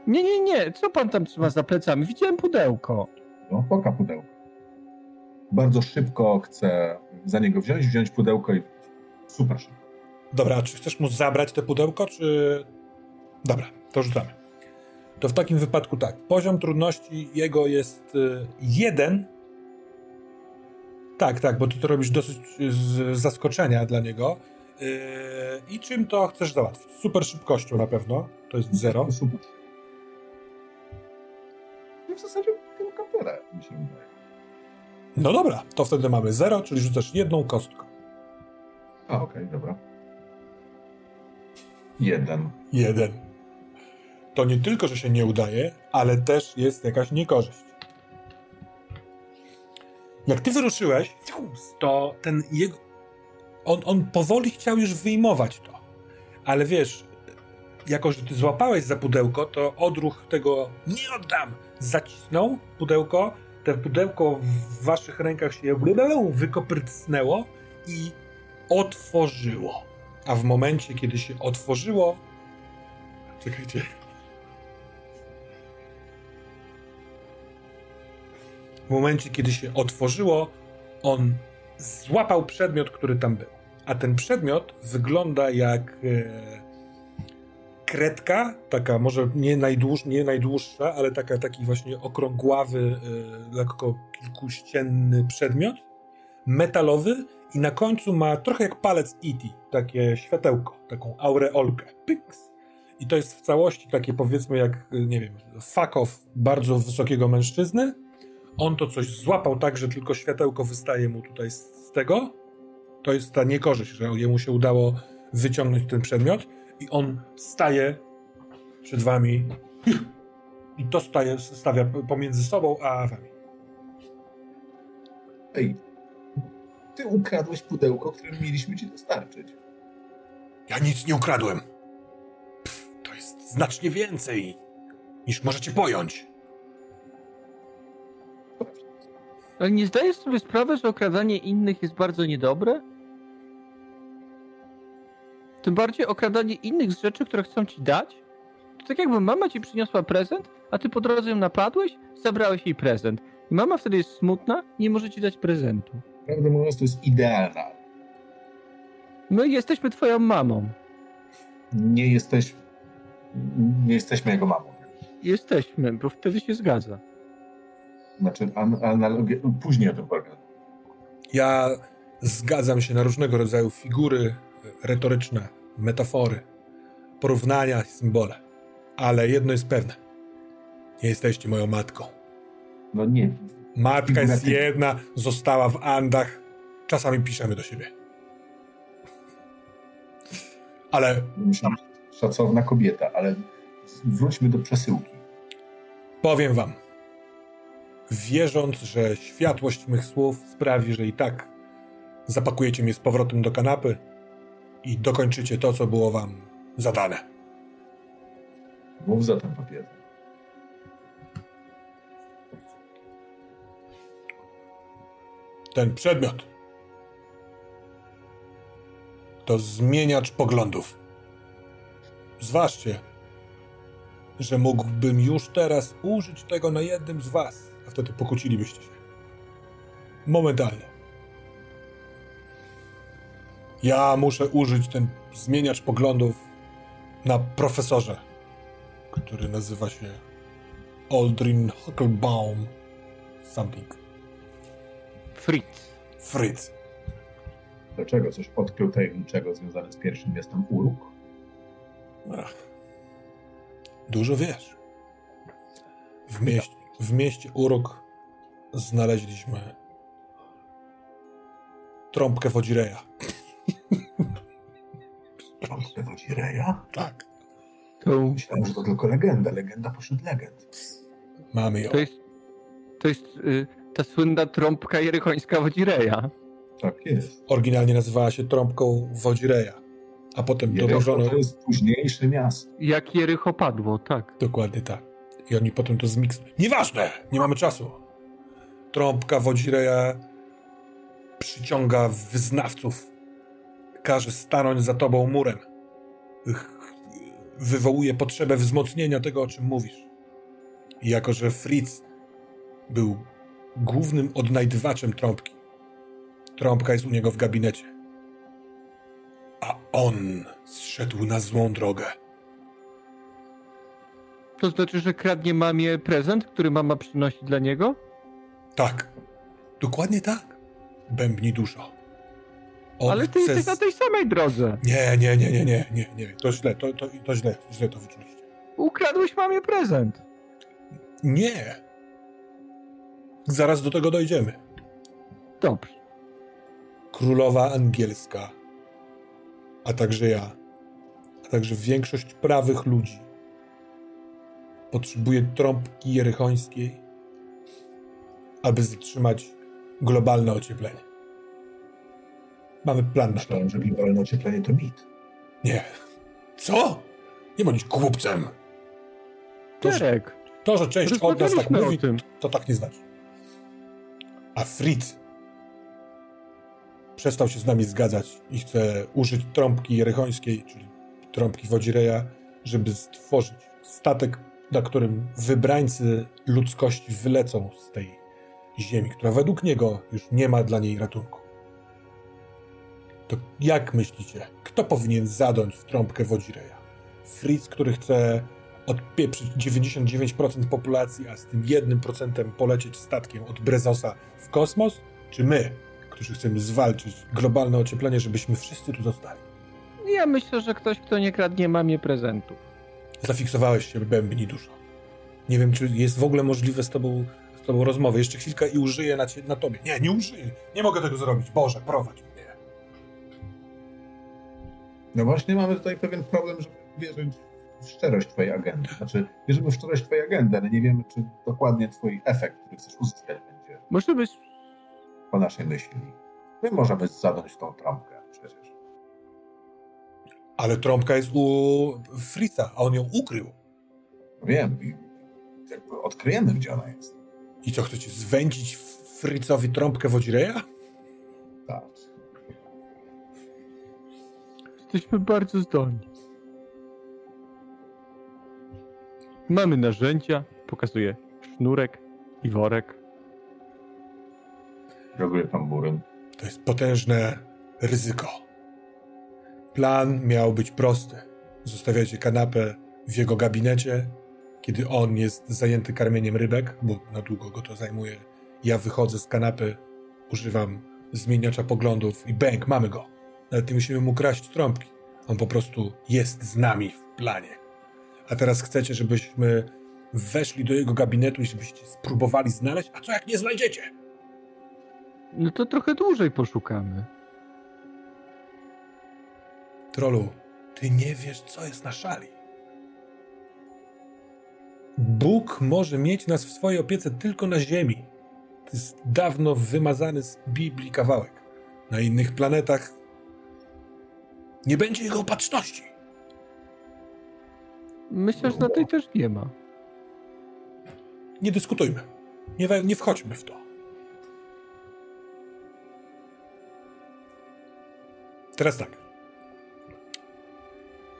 Nie, nie, nie. Co pan tam trzyma za plecami? Widziałem pudełko. No, poka pudełko. Bardzo szybko chcę za niego wziąć, wziąć pudełko i. Super szybko. Dobra, czy chcesz mu zabrać te pudełko, czy... Dobra, to rzucamy. To w takim wypadku tak. Poziom trudności jego jest y, jeden. Tak, tak, bo ty to robisz dosyć z zaskoczenia dla niego. Yy, I czym to chcesz załatwić? Super szybkością na pewno. To jest zero. I w zasadzie tylko tyle, mi się wydaje. No dobra, to wtedy mamy zero, czyli rzucasz jedną kostką. A, okej, dobra. Jeden. Jeden. To nie tylko, że się nie udaje, ale też jest jakaś niekorzyść. Jak ty wyruszyłeś, to ten jego. On, on powoli chciał już wyjmować to. Ale wiesz, jako że ty złapałeś za pudełko, to odruch tego nie oddam zacisnął pudełko. Te pudełko w waszych rękach się wykoprycnęło i otworzyło. A w momencie, kiedy się otworzyło. Czekajcie. W momencie, kiedy się otworzyło, on złapał przedmiot, który tam był. A ten przedmiot wygląda jak e, kredka, taka może nie, najdłuż, nie najdłuższa, ale taka, taki właśnie okrągławy, e, lekko kilkuścienny przedmiot, metalowy i na końcu ma trochę jak palec E.T., takie światełko, taką aureolkę. Pyks. I to jest w całości takie powiedzmy jak, nie wiem, fuck bardzo wysokiego mężczyzny. On to coś złapał tak, że tylko światełko wystaje mu tutaj z, tego. To jest ta niekorzyść, że jemu się udało wyciągnąć ten przedmiot i on staje przed wami i to staje, stawia pomiędzy sobą a wami. Ej, ty ukradłeś pudełko, które mieliśmy ci dostarczyć. Ja nic nie ukradłem. Pff, to jest znacznie więcej niż możecie pojąć. Ale nie zdajesz sobie sprawy, że okradanie innych jest bardzo niedobre? Tym bardziej okradanie innych z rzeczy, które chcą ci dać? To tak jakby mama ci przyniosła prezent, a ty po drodze ją napadłeś, zabrałeś jej prezent. I mama wtedy jest smutna, nie może ci dać prezentu. Prawdę mówiąc, to jest idealna. My jesteśmy twoją mamą. Nie jesteś... Nie jesteśmy jego mamą. Jesteśmy, bo wtedy się zgadza. Znaczy, an, analogię... Później o tym pogadam. Ja zgadzam się na różnego rodzaju figury retoryczne, metafory, porównania, symbole. Ale jedno jest pewne. Nie jesteście moją matką. No nie. Matka jest jedna, została w Andach. Czasami piszemy do siebie. Ale szacowna kobieta, ale wróćmy do przesyłki. powiem wam, wierząc, że światłość mych słów sprawi, że i tak zapakujecie mnie z powrotem do kanapy i dokończycie to, co było wam zadane. Mów za ten papier. ten przedmiot to zmieniacz poglądów. Zważcie, że mógłbym już teraz użyć tego na jednym z was, a wtedy pokłócilibyście się. Momentalnie. Ja muszę użyć ten zmieniacz poglądów na profesorze, który nazywa się Aldrin Hucklebaum something. Fritz. Fritz. Dlaczego? Coś odkrył tajemniczego związane z pierwszym miastem Uruk? Ach. Dużo wiesz. W mieście, w mieście Uruk znaleźliśmy trąbkę Wodzireja. Trąbkę Wodzireja? Tak. To, Myślałem, że to tylko legenda. Legenda pośród legend. Mamy ją. to jest, to jest y, ta słynna trąbka jerychońska Wodzireja. Tak jest. Oryginalnie nazywała się trąbką Wodzireja, a potem Jericho dołożono... to jest późniejsze miasto. Jak Jericho padło, tak. Dokładnie tak. I oni potem to zmiks... Nieważne! Nie mamy czasu. Trąbka Wodzireja przyciąga wyznawców. Każe stanąć za tobą murem. Wywołuje potrzebę wzmocnienia tego, o czym mówisz. I jako, że Fritz był głównym odnajdywaczem trąbki, trąbka jest u niego w gabinecie. A on zszedł na złą drogę. To znaczy, że kradnie mamie prezent, który mama przynosi dla niego? Tak. Dokładnie tak. Bębni duszo. On Ale ty chce jesteś na tej samej drodze. Nie, nie, nie, nie, nie, nie, nie. To źle, to, to, to źle, źle to wyczuliście. Ukradłeś mamie prezent. Nie. Zaraz do tego dojdziemy. Dobrze. Królowa angielska, a także ja, a także większość prawych ludzi potrzebuje trąbki jerychońskiej, aby zatrzymać globalne ocieplenie. Mamy plan na to. Myślałem, że globalne ocieplenie to mit. Nie. Co? Nie bądź głupcem. To, że, to, że część od nas tak mówi, to tak nie znaczy. A Fritz przestał się z nami zgadzać i chce użyć trąbki jerychońskiej, czyli trąbki Wodzireja, żeby stworzyć statek, na którym wybrańcy ludzkości wylecą z tej ziemi, która według niego już nie ma dla niej ratunku. To jak myślicie, kto powinien zadąć w trąbkę Wodzireja? Fritz, który chce odpieprzyć 99% populacji, a z tym 1% polecieć statkiem od Brezosa w kosmos? Czy my, którzy chcemy zwalczyć globalne ocieplenie, żebyśmy wszyscy tu zostali? Ja myślę, że ktoś, kto nie kradnie mamie prezentów. Zafiksowałeś się, bębni duszo. Nie wiem, czy jest w ogóle możliwe z tobą, z tobą rozmowy. Jeszcze chwilkę i użyję na, cie, na tobie. Nie, nie użyję. Nie mogę tego zrobić. Boże, prowadź mnie. No właśnie mamy tutaj pewien problem, żeby wierzyć w szczerość twojej agendy. Znaczy, wierzymy w szczerość twojej agendy, ale nie wiemy, czy dokładnie twój efekt, który chcesz uzyskać, będzie Może być po naszej myśli. My możemy zadać tą trąbkę przecież. Ale trąbka jest u Fritza, a on ją ukrył. Wiem jakby odkryjemy, gdzie ona jest. I co, chcecie zwędzić Fritzowi trąbkę Wodzireja? Tak. Jesteśmy bardzo zdolni. Mamy narzędzia, pokazuje sznurek i worek. Robię tamburyn. To jest potężne ryzyko. Plan miał być prosty. Zostawiacie kanapę w jego gabinecie, kiedy on jest zajęty karmieniem rybek, bo na długo go to zajmuje. Ja wychodzę z kanapy, używam zmieniacza poglądów i bęk, mamy go. Nawet nie musimy mu kraść trąbki. On po prostu jest z nami w planie. A teraz chcecie, żebyśmy weszli do jego gabinetu i żebyście spróbowali znaleźć, a co jak nie znajdziecie? No to trochę dłużej poszukamy. Trolu, ty nie wiesz, co jest na szali. Bóg może mieć nas w swojej opiece tylko na Ziemi. To jest dawno wymazany z Biblii kawałek. Na innych planetach nie będzie jego opatrzności. Myślę, że na tej też nie ma. Nie dyskutujmy. Nie, nie wchodźmy w to. Teraz tak.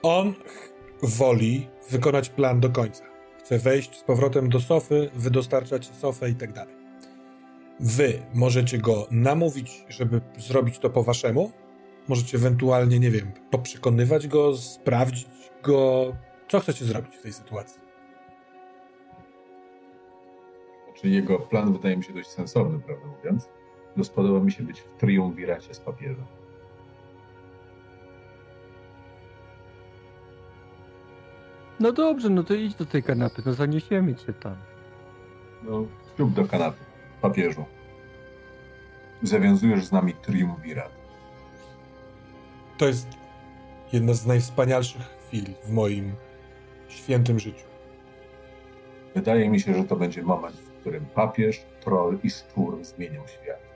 On woli wykonać plan do końca. Chce wejść z powrotem do sofy, wydostarczać sofę i tak dalej. Wy możecie go namówić, żeby zrobić to po waszemu. Możecie ewentualnie, nie wiem, poprzekonywać go, sprawdzić go. Co chcecie zrobić w tej sytuacji? Znaczy jego plan wydaje mi się dość sensowny, prawdę mówiąc. No spodoba mi się być w triumviracie z papieżem. No dobrze, no to idź do tej kanapy, no zaniesiemy cię tam. No, ślub do kanapy, papieżu. Zawiązujesz z nami triumvirat. To jest jedna z najwspanialszych chwil w moim świętym życiu. Wydaje mi się, że to będzie moment, w którym papież, troll i szczur zmienią świat.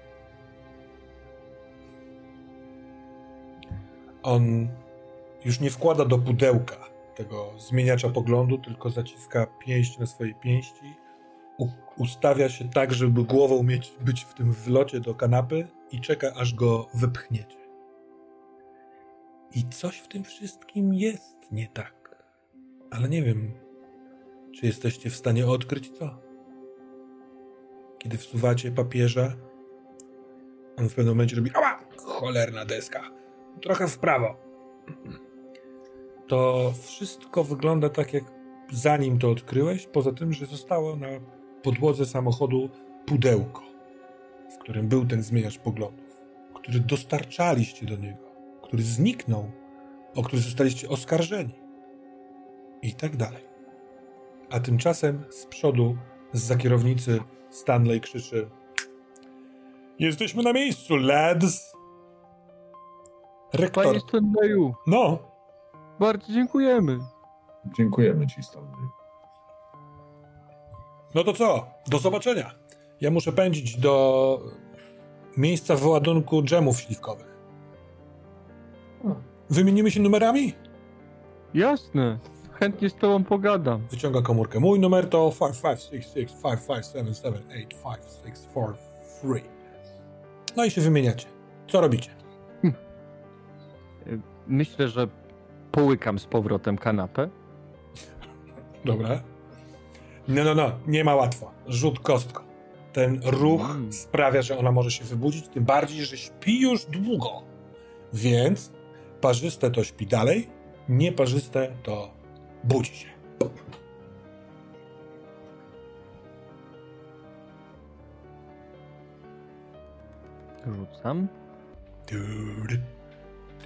On już nie wkłada do pudełka tego zmieniacza poglądu, tylko zaciska pięść na swojej pięści, ustawia się tak, żeby głową mieć, być w tym wlocie do kanapy i czeka, aż go wypchniecie. I coś w tym wszystkim jest nie tak. Ale nie wiem, czy jesteście w stanie odkryć co. Kiedy wsuwacie papieża, on w pewnym momencie robi ała, cholerna deska, trochę w prawo. To wszystko wygląda tak, jak zanim to odkryłeś, poza tym, że zostało na podłodze samochodu pudełko, w którym był ten zmieniacz poglądów, który dostarczaliście do niego, który zniknął, o który zostaliście oskarżeni i tak dalej. A tymczasem z przodu, z kierownicy Stanley krzyczy Jesteśmy na miejscu, lads! Rektor... Panie Stanleyu, No, bardzo dziękujemy. Dziękujemy ci, Stanley. no to co? Do zobaczenia. Ja muszę pędzić do miejsca wyładunku dżemów śliwkowych. Wymienimy się numerami? Jasne, chętnie z tobą pogadam. Wyciąga komórkę. Mój numer to 556655785643. No i się wymieniacie. Co robicie? Myślę, że połykam z powrotem kanapę. Dobra. No, no, no, nie ma łatwo. Rzut kostką. Ten ruch Mm. sprawia, że ona może się wybudzić, tym bardziej, że śpi już długo. Więc parzyste to śpi dalej, nieparzyste to budzi się. Rzucam. Tudy,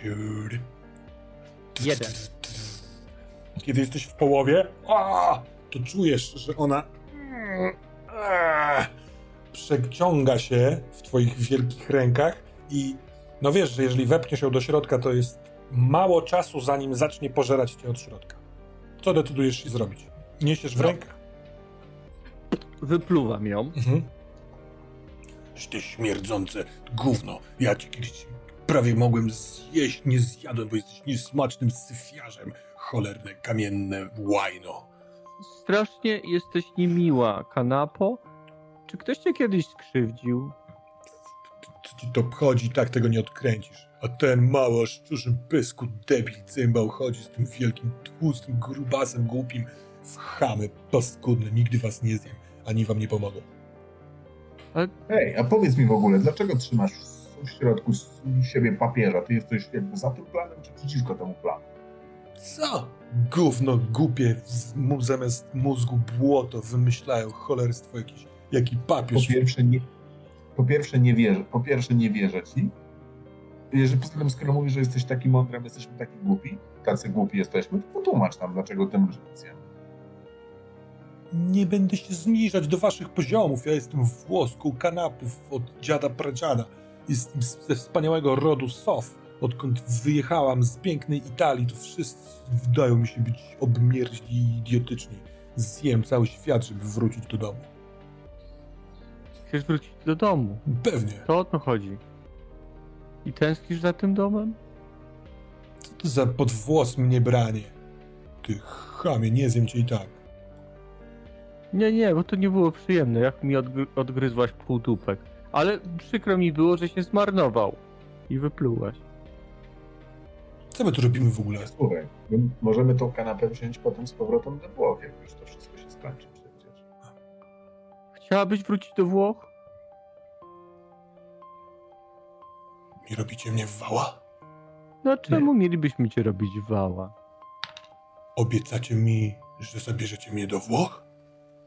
tudy. Jeden. Kiedy jesteś w połowie, a, to czujesz, że ona a, przeciąga się w twoich wielkich rękach i no wiesz, że jeżeli wepniesz ją do środka, to jest mało czasu, zanim zacznie pożerać cię od środka. Co decydujesz się zrobić? Niesiesz w No. rękach? Wypluwam ją. Mhm. Ty śmierdzące gówno. Ja ci kiedyś prawie mogłem zjeść, nie zjadłem, bo jesteś niesmacznym syfiarzem. Cholerne, kamienne łajno. Strasznie jesteś niemiła, kanapo. Czy ktoś cię kiedyś skrzywdził? Co ci to obchodzi, tak tego nie odkręcisz. A ten mały o szczurzym pysku debil cymbał chodzi z tym wielkim, tłustym grubasem głupim w chamy paskudne. Nigdy was nie zjem, ani wam nie pomogę. Hej, a powiedz mi w ogóle, dlaczego trzymasz w środku s- siebie papieża? Ty jesteś jakby za tym planem, czy przeciwko temu planu? Co? Gówno głupie, z zamiast mózgu błoto wymyślają cholerstwo jakieś. Jaki Po papież. pierwsze, nie, po pierwsze nie wierzę, po pierwsze nie wierzę ci. Jeżeli poza tym, skoro mówisz, że jesteś taki mądry, jesteśmy taki głupi, tacy głupi jesteśmy, to potłumacz nam, dlaczego ty masz rację. Nie będę się zniżać do waszych poziomów. Ja jestem włoską kanapów od dziada pradziada. Z- ze wspaniałego rodu Sof. Odkąd wyjechałam z pięknej Italii, to wszyscy wydają mi się być obmierzli i idiotyczni. Zjem cały świat, żeby wrócić do domu. Chcesz wrócić do domu. Pewnie. To o to chodzi. I tęsknisz za tym domem? Co to za podwłos mnie branie? Ty chamie, nie zjem cię i tak. Nie, nie, bo to nie było przyjemne, jak mi odgry- odgryzłaś półdupek. Ale przykro mi było, że się zmarnował. I wyplułaś. Co my tu robimy w ogóle? Słuchaj, my możemy tą kanapę wziąć potem z powrotem do Włoch, jak już to wszystko się skończy przecież. Chciałabyś wrócić do Włoch? Nie robicie mnie w wała? No czemu mielibyśmy cię robić wała? Obiecacie mi, że zabierzecie mnie do Włoch?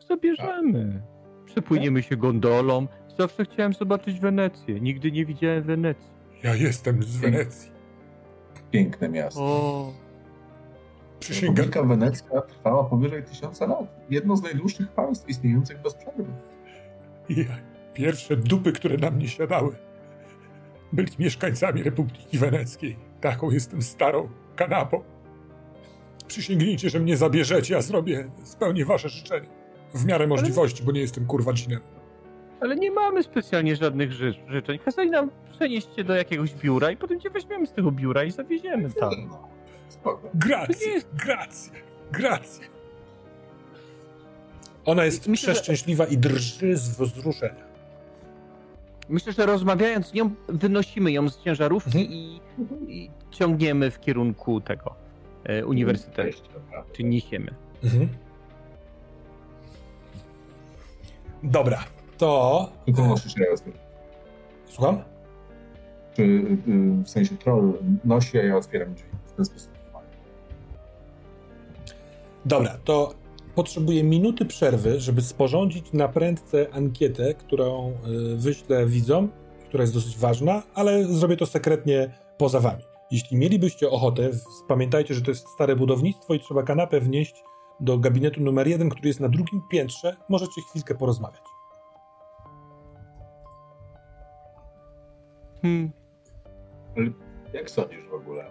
Zabierzemy. Przepłyniemy się gondolą. Zawsze chciałem zobaczyć Wenecję. Nigdy nie widziałem Wenecji. Ja jestem z Wenecji. Piękne miasto. O, Przysięgam. Republika Wenecka trwała powyżej tysiąca lat. Jedno z najdłuższych państw istniejących bez przerwy. Ja, pierwsze dupy, które na mnie siadały, byli mieszkańcami Republiki Weneckiej. Taką jestem starą kanapą. Przysięgnijcie, że mnie zabierzecie, a zrobię, spełnię wasze życzenie. W miarę możliwości, bo nie jestem kurwa cinem. Ale nie mamy specjalnie żadnych ży życzeń. Kazali nam przenieść cię do jakiegoś biura i potem cię weźmiemy z tego biura i zawieziemy tam. No, spoko. Grazie, jest- grazie, grazie. Ona jest Myślę, że- przeszczęśliwa i drży z wzruszenia. Myślę, że rozmawiając z nią, wynosimy ją z ciężarówki Mhm. i, i ciągniemy w kierunku tego e, uniwersytetu. Czy niesiemy. Mhm. Dobra, to... Tylko nosisz ja otwieram. Słucham? Czy y, w sensie troll nosi, a ja otwieram drzwi. W ten sposób. Dobra, to potrzebuję minuty przerwy, żeby sporządzić na prędce ankietę, którą y, wyślę widzom, która jest dosyć ważna, ale zrobię to sekretnie poza wami. Jeśli mielibyście ochotę, pamiętajcie, że to jest stare budownictwo i trzeba kanapę wnieść do gabinetu numer jeden, który jest na drugim piętrze. Możecie chwilkę porozmawiać. Hmm. Jak sądzisz w ogóle?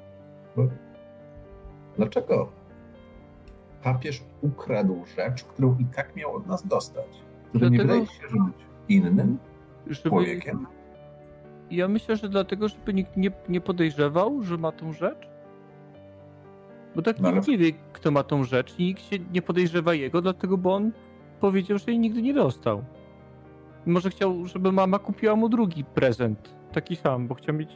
Bo... Dlaczego papież ukradł rzecz, którą i tak miał od nas dostać? Który nie wydaje się, że być innym Żeby, człowiekiem? ja myślę, że dlatego, żeby nikt nie, nie podejrzewał, że ma tą rzecz. Bo tak No ale- nikt nie wie, kto ma tą rzecz i nikt się nie podejrzewa jego, dlatego bo on powiedział, że jej nigdy nie dostał. Może chciał, żeby mama kupiła mu drugi prezent. Taki sam, bo chciał mieć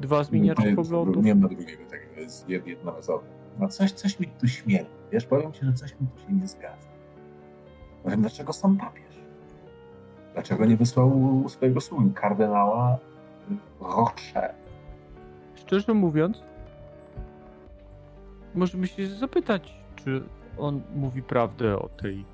dwa zmieniacze poglądów. Nie ma drugiego takiego, jest jed- jednorazowy. No coś, coś mi tu śmierdzi. Wiesz, powiem ci, że coś mi tu się nie zgadza. Powiem, dlaczego sam papież? Dlaczego nie wysłał swojego sługi, kardynała Roche? Szczerze mówiąc, możemy się zapytać, czy on mówi prawdę o tej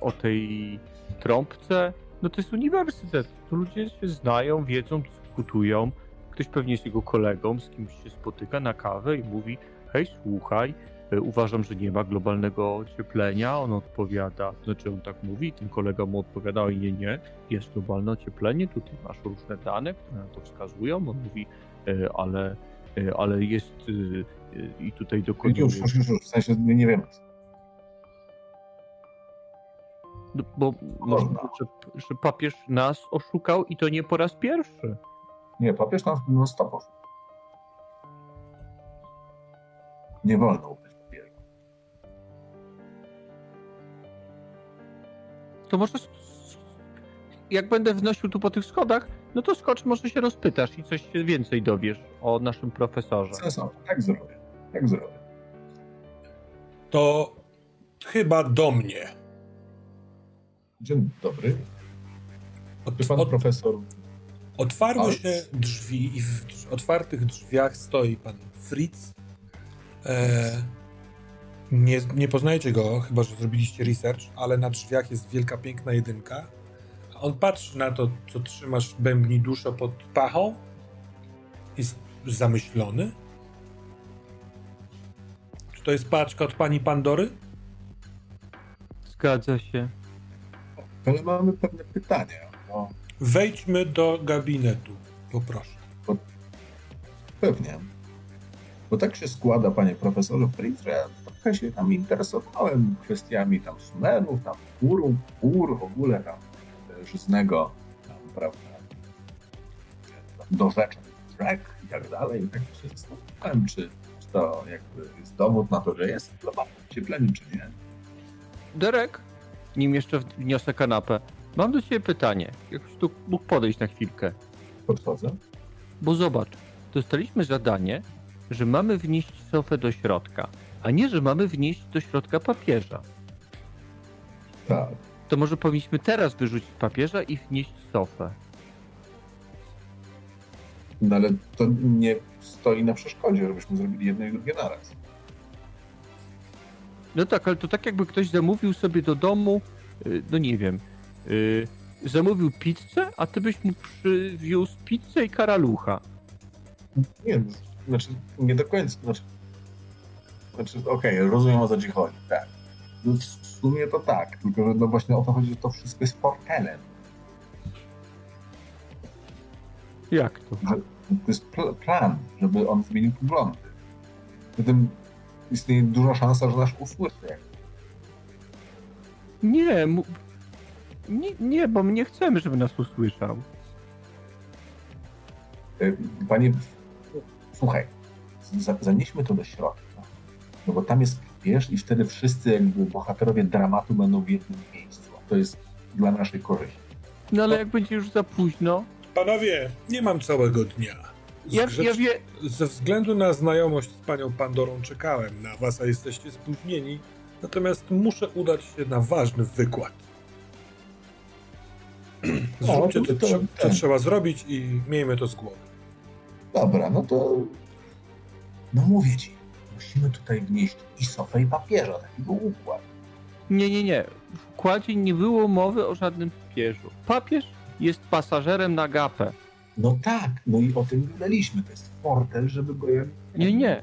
o tej trąbce. No to jest uniwersytet. Tu ludzie się znają, wiedzą, dyskutują. Ktoś pewnie jest jego kolegą, z kimś się spotyka na kawę i mówi hej, słuchaj, e, uważam, że nie ma globalnego ocieplenia. On odpowiada, znaczy on tak mówi, ten kolega mu odpowiada, oj nie, nie, jest globalne ocieplenie, tutaj masz różne dane, które na to wskazują. On mówi, e, ale, e, ale jest i tutaj dokonuje... Już, już, już, w sensie nie wiem. Bo może, Można. że, że papież nas oszukał i to nie po raz pierwszy. Nie, papież nas non stop oszukał. Nie wolno papieżu. To może jak będę wnosił tu po tych schodach, no to skocz, może się rozpytasz i coś więcej dowiesz o naszym profesorze. Sensownie, tak zrobię. Tak zrobię. To chyba do mnie. Dzień dobry. Od, Czy pan od, profesor otwarły Alt? się drzwi i w otwartych drzwiach stoi pan Fritz. E, nie, nie poznajecie go, chyba że zrobiliście research, ale na drzwiach jest wielka, piękna jedynka. A on patrzy na to, co trzymasz bębni duszo pod pachą. Jest zamyślony. Czy to jest paczka od pani Pandory? Zgadza się. Ale mamy pewne pytania. No, Wejdźmy do gabinetu, poproszę. pewnie. Bo tak się składa, panie profesorze Fritz, że ja trochę się tam interesowałem kwestiami tam sumenów, tam uru, ur, w ogóle tam e, żyznego, tam, prawda, dorzeczek, trek i tak dalej. I tak się zastanawiałem, czy, czy to jakby jest dowód na to, że jest globalne ocieplenie, czy nie. Derek, nim jeszcze wniosę kanapę, mam do ciebie pytanie. Jakbyś tu mógł podejść na chwilkę. Podchodzę. Bo zobacz, dostaliśmy zadanie że mamy wnieść sofę do środka, a nie, że mamy wnieść do środka papieża. Tak. To może powinniśmy teraz wyrzucić papieża i wnieść sofę. No ale to nie stoi na przeszkodzie, żebyśmy zrobili jedno i drugie naraz. No tak, ale to tak jakby ktoś zamówił sobie do domu, y, no nie wiem, y, zamówił pizzę, a ty byś mu przywiózł pizzę i karalucha. Nie, znaczy nie do końca, znaczy, znaczy okej, rozumiem o co ci chodzi, tak. No, w sumie to tak, tylko że no właśnie o to chodzi, że to wszystko jest portelem. Jak to? Że to jest pl- plan, żeby on zmienił poglądy. Zatem istnieje duża szansa, że nas usłyszy. Nie, mu... nie, nie, bo my nie chcemy, żeby nas usłyszał. Y, Panie, słuchaj, za- zanieśmy to do środka, no bo tam jest papież i wtedy wszyscy jakby bohaterowie dramatu będą w jednym miejscu. To jest dla naszej korzyści. No ale jak będzie już za późno, Panowie, nie mam całego dnia. Ja, grzecz- ja wie... Ze względu na znajomość z panią Pandorą czekałem na was, a jesteście spóźnieni. Natomiast muszę udać się na ważny wykład. Zróbcie to- to, to- co, ten. trzeba zrobić i miejmy to z głowy. Dobra, no to. No mówię ci, musimy tutaj wnieść i sofę, i papieża, taki był układ. Nie, nie, nie. W układzie nie było mowy o żadnym papieżu. Papież jest pasażerem na gapę. No tak, no i o tym gadaliśmy. To jest fortel, żeby go jak. Nie, nie.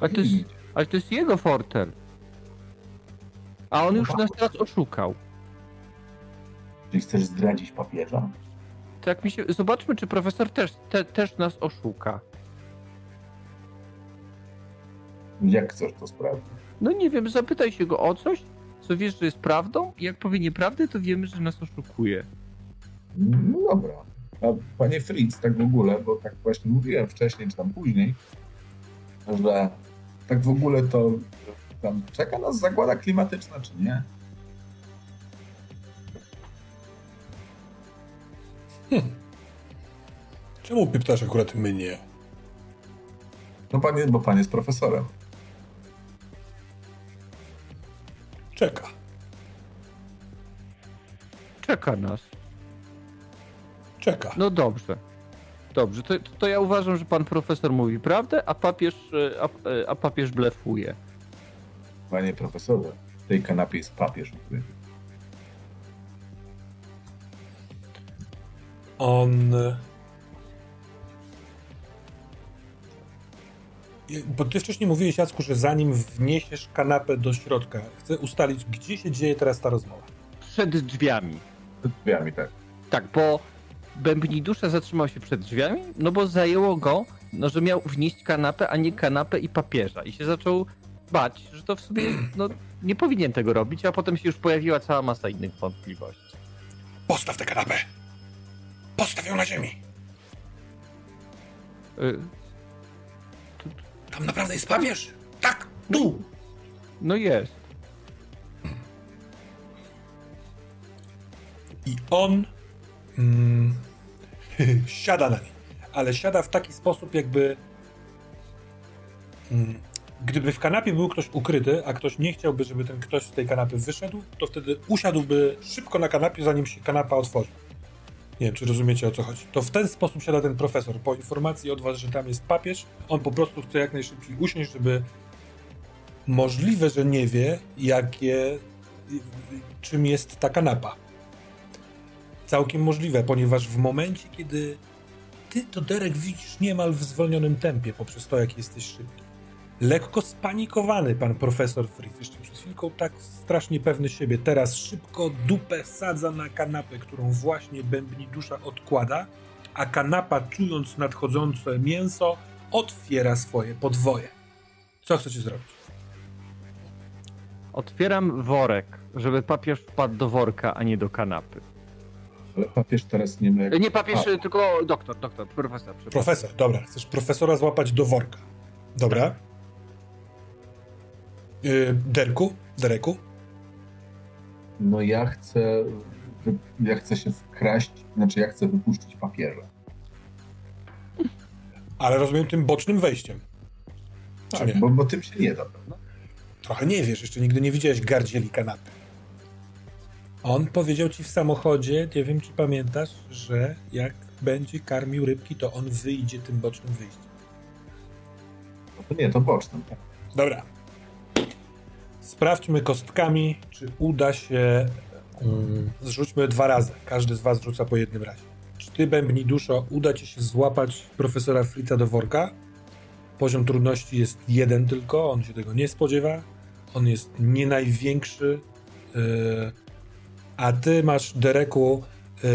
A to jest- Ale to jest jego fortel. A on już nas teraz oszukał. Czyli chcesz zdradzić papieża? Tak mi się... Zobaczmy, czy profesor też, te, też nas oszuka. Jak chcesz to sprawdzić? No nie wiem, zapytaj się go o coś, co wiesz, że jest prawdą i jak powie nieprawdę, to wiemy, że nas oszukuje. No dobra. A panie Fritz, tak w ogóle, bo tak właśnie mówiłem wcześniej, czy tam później, że tak w ogóle to tam czeka nas zagłada klimatyczna, czy nie? Czemu pytasz akurat mnie? No pan jest, bo pan jest profesorem. Czeka. Czeka nas. Czeka. No dobrze. Dobrze, to, to ja uważam, że pan profesor mówi prawdę, a papież, e, a, e, a papież blefuje. Panie profesorze, w tej kanapie jest papież. On. Bo ty wcześniej mówiłeś, Jacku, że zanim wniesiesz kanapę do środka, chcę ustalić, gdzie się dzieje teraz ta rozmowa. Przed drzwiami. Przed drzwiami, tak. Tak, bo Bębni Dusza zatrzymał się przed drzwiami, no bo zajęło go, no, że miał wnieść kanapę, a nie kanapę i papieża. I się zaczął bać, że to w sobie no, nie powinien tego robić, a potem się już pojawiła cała masa innych wątpliwości. Postaw tę kanapę! Postaw ją na ziemi! Y, Tam naprawdę jest papież? Tak, tu! No jest. I on mm, siada na niej, ale siada w taki sposób, jakby mm, gdyby w kanapie był ktoś ukryty, a ktoś nie chciałby, żeby ten ktoś z tej kanapy wyszedł, to wtedy usiadłby szybko na kanapie, zanim się kanapa otworzy. Nie wiem, czy rozumiecie o co chodzi. To w ten sposób siada ten profesor. Po informacji od was, że tam jest papież, on po prostu chce jak najszybciej usiąść, żeby możliwe, że nie wie, jakie, czym jest ta kanapa. Całkiem możliwe, ponieważ w momencie, kiedy ty to Derek widzisz niemal w zwolnionym tempie poprzez to, jak jesteś szybki. Lekko spanikowany pan profesor Fritz, jeszcze przed chwilką tak strasznie pewny siebie, teraz szybko dupę sadza na kanapę, którą właśnie bębni dusza odkłada, a kanapa, czując nadchodzące mięso, otwiera swoje podwoje. Co chcecie zrobić? Otwieram worek, żeby papież wpadł do worka, a nie do kanapy. Ale papież teraz nie ma Nie papież, A. tylko doktor, doktor, profesor. Profesor, dobra. Chcesz profesora złapać do worka. Dobra. Yy, Derku? Dereku? No ja chcę... Ja chcę się wkraść, znaczy ja chcę wypuścić papieża. Ale rozumiem tym bocznym wejściem. Tak, nie? bo, bo tym się nie da, prawda? Trochę nie wiesz, jeszcze nigdy nie widziałeś gardzieli kanapy. On powiedział ci w samochodzie, nie wiem czy pamiętasz, że jak będzie karmił rybki, to on wyjdzie tym bocznym wyjściem. No to nie, to bocznym. Tak. Dobra. Sprawdźmy kostkami, czy uda się. Um, zrzućmy dwa razy. Każdy z was rzuca po jednym razie. Czy ty, Bębni Duszo, uda ci się złapać profesora Fritza do worka? Poziom trudności jest jeden tylko, on się tego nie spodziewa. On jest nie największy. Yy, a ty masz, Dereku, yy,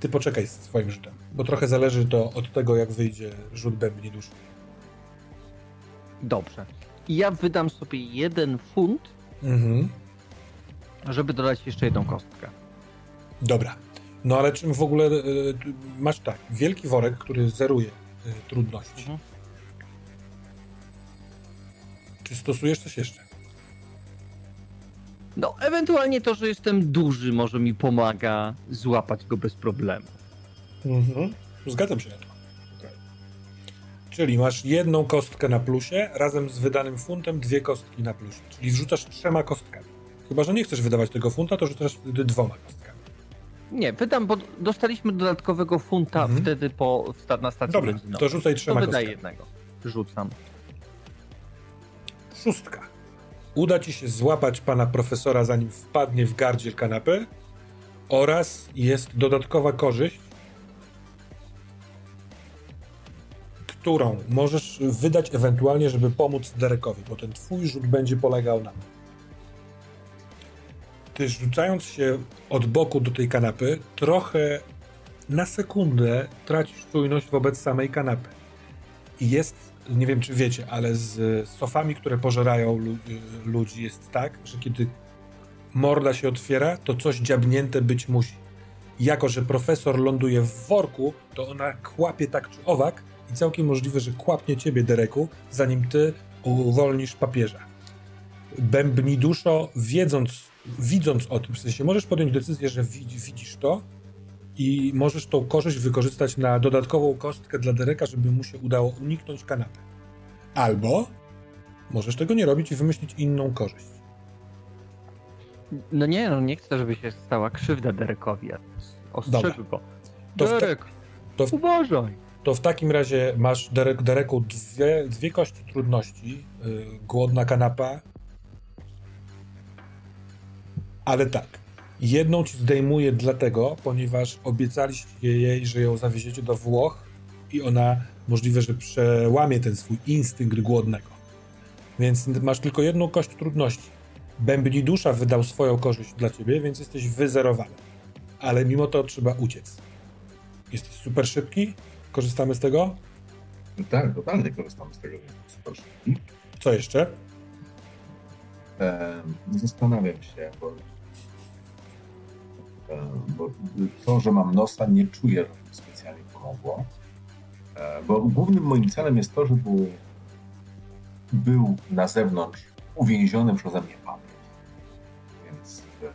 ty poczekaj z swoim rzutem, bo trochę zależy to od tego, jak wyjdzie rzut Bębni Duszo. Dobrze. I ja wydam sobie jeden funt, Mhm. żeby dodać jeszcze jedną kostkę. Dobra. No ale czym w ogóle e, masz tak, wielki worek, który zeruje e, trudności. Mhm. Czy stosujesz coś jeszcze? No, ewentualnie to, że jestem duży, może mi pomaga złapać go bez problemu. Mhm. Zgadzam się na to. Czyli masz jedną kostkę na plusie, razem z wydanym funtem dwie kostki na plusie. Czyli wrzucasz trzema kostkami. Chyba, że nie chcesz wydawać tego funta, to rzucasz wtedy dwoma kostkami. Nie, wydam, bo dostaliśmy dodatkowego funta Mhm. wtedy po, na stacji Dobra, benzynowej. to rzucaj To trzema wydaję kostkami. jednego. Rzucam. Szóstka. Uda ci się złapać pana profesora, zanim wpadnie w gardziel kanapy. Oraz jest dodatkowa korzyść, którą możesz wydać ewentualnie, żeby pomóc Derekowi, bo ten twój rzut będzie polegał na. Ty rzucając się od boku do tej kanapy, trochę na sekundę tracisz czujność wobec samej kanapy. I jest, nie wiem czy wiecie, ale z sofami, które pożerają lu- y, ludzi jest tak, że kiedy morda się otwiera, to coś dziabnięte być musi. Jako, że profesor ląduje w worku, to ona kłapie tak czy owak i całkiem możliwe, że kłapnie ciebie, Dereku, zanim ty uwolnisz papieża. Bębni duszo, wiedząc, widząc o tym, w sensie możesz podjąć decyzję, że widzi, widzisz to i możesz tą korzyść wykorzystać na dodatkową kostkę dla Dereka, żeby mu się udało uniknąć kanapy. Albo możesz tego nie robić i wymyślić inną korzyść. No nie, no nie chcę, żeby się stała krzywda Derekowi. Ostrzegł go. To Derek, to w- uważaj. To w takim razie masz, Derek, Dereku, dwie, dwie kości trudności. Yy, głodna kanapa. Ale tak. Jedną ci zdejmuję dlatego, ponieważ obiecaliście jej, że ją zawieziecie do Włoch i ona możliwe, że przełamie ten swój instynkt głodnego. Więc masz tylko jedną kość trudności. Bębni dusza wydał swoją korzyść dla ciebie, więc jesteś wyzerowany. Ale mimo to trzeba uciec. Jesteś super szybki, korzystamy z tego. Tak, totalnie korzystamy z tego, że super szybki. Co jeszcze? Zastanawiam się, bo, bo to, że mam nosa, nie czuję, że mi specjalnie pomogło. E, Bo głównym moim celem jest to, żeby był na zewnątrz uwięziony przeze mnie pamięć. Więc e,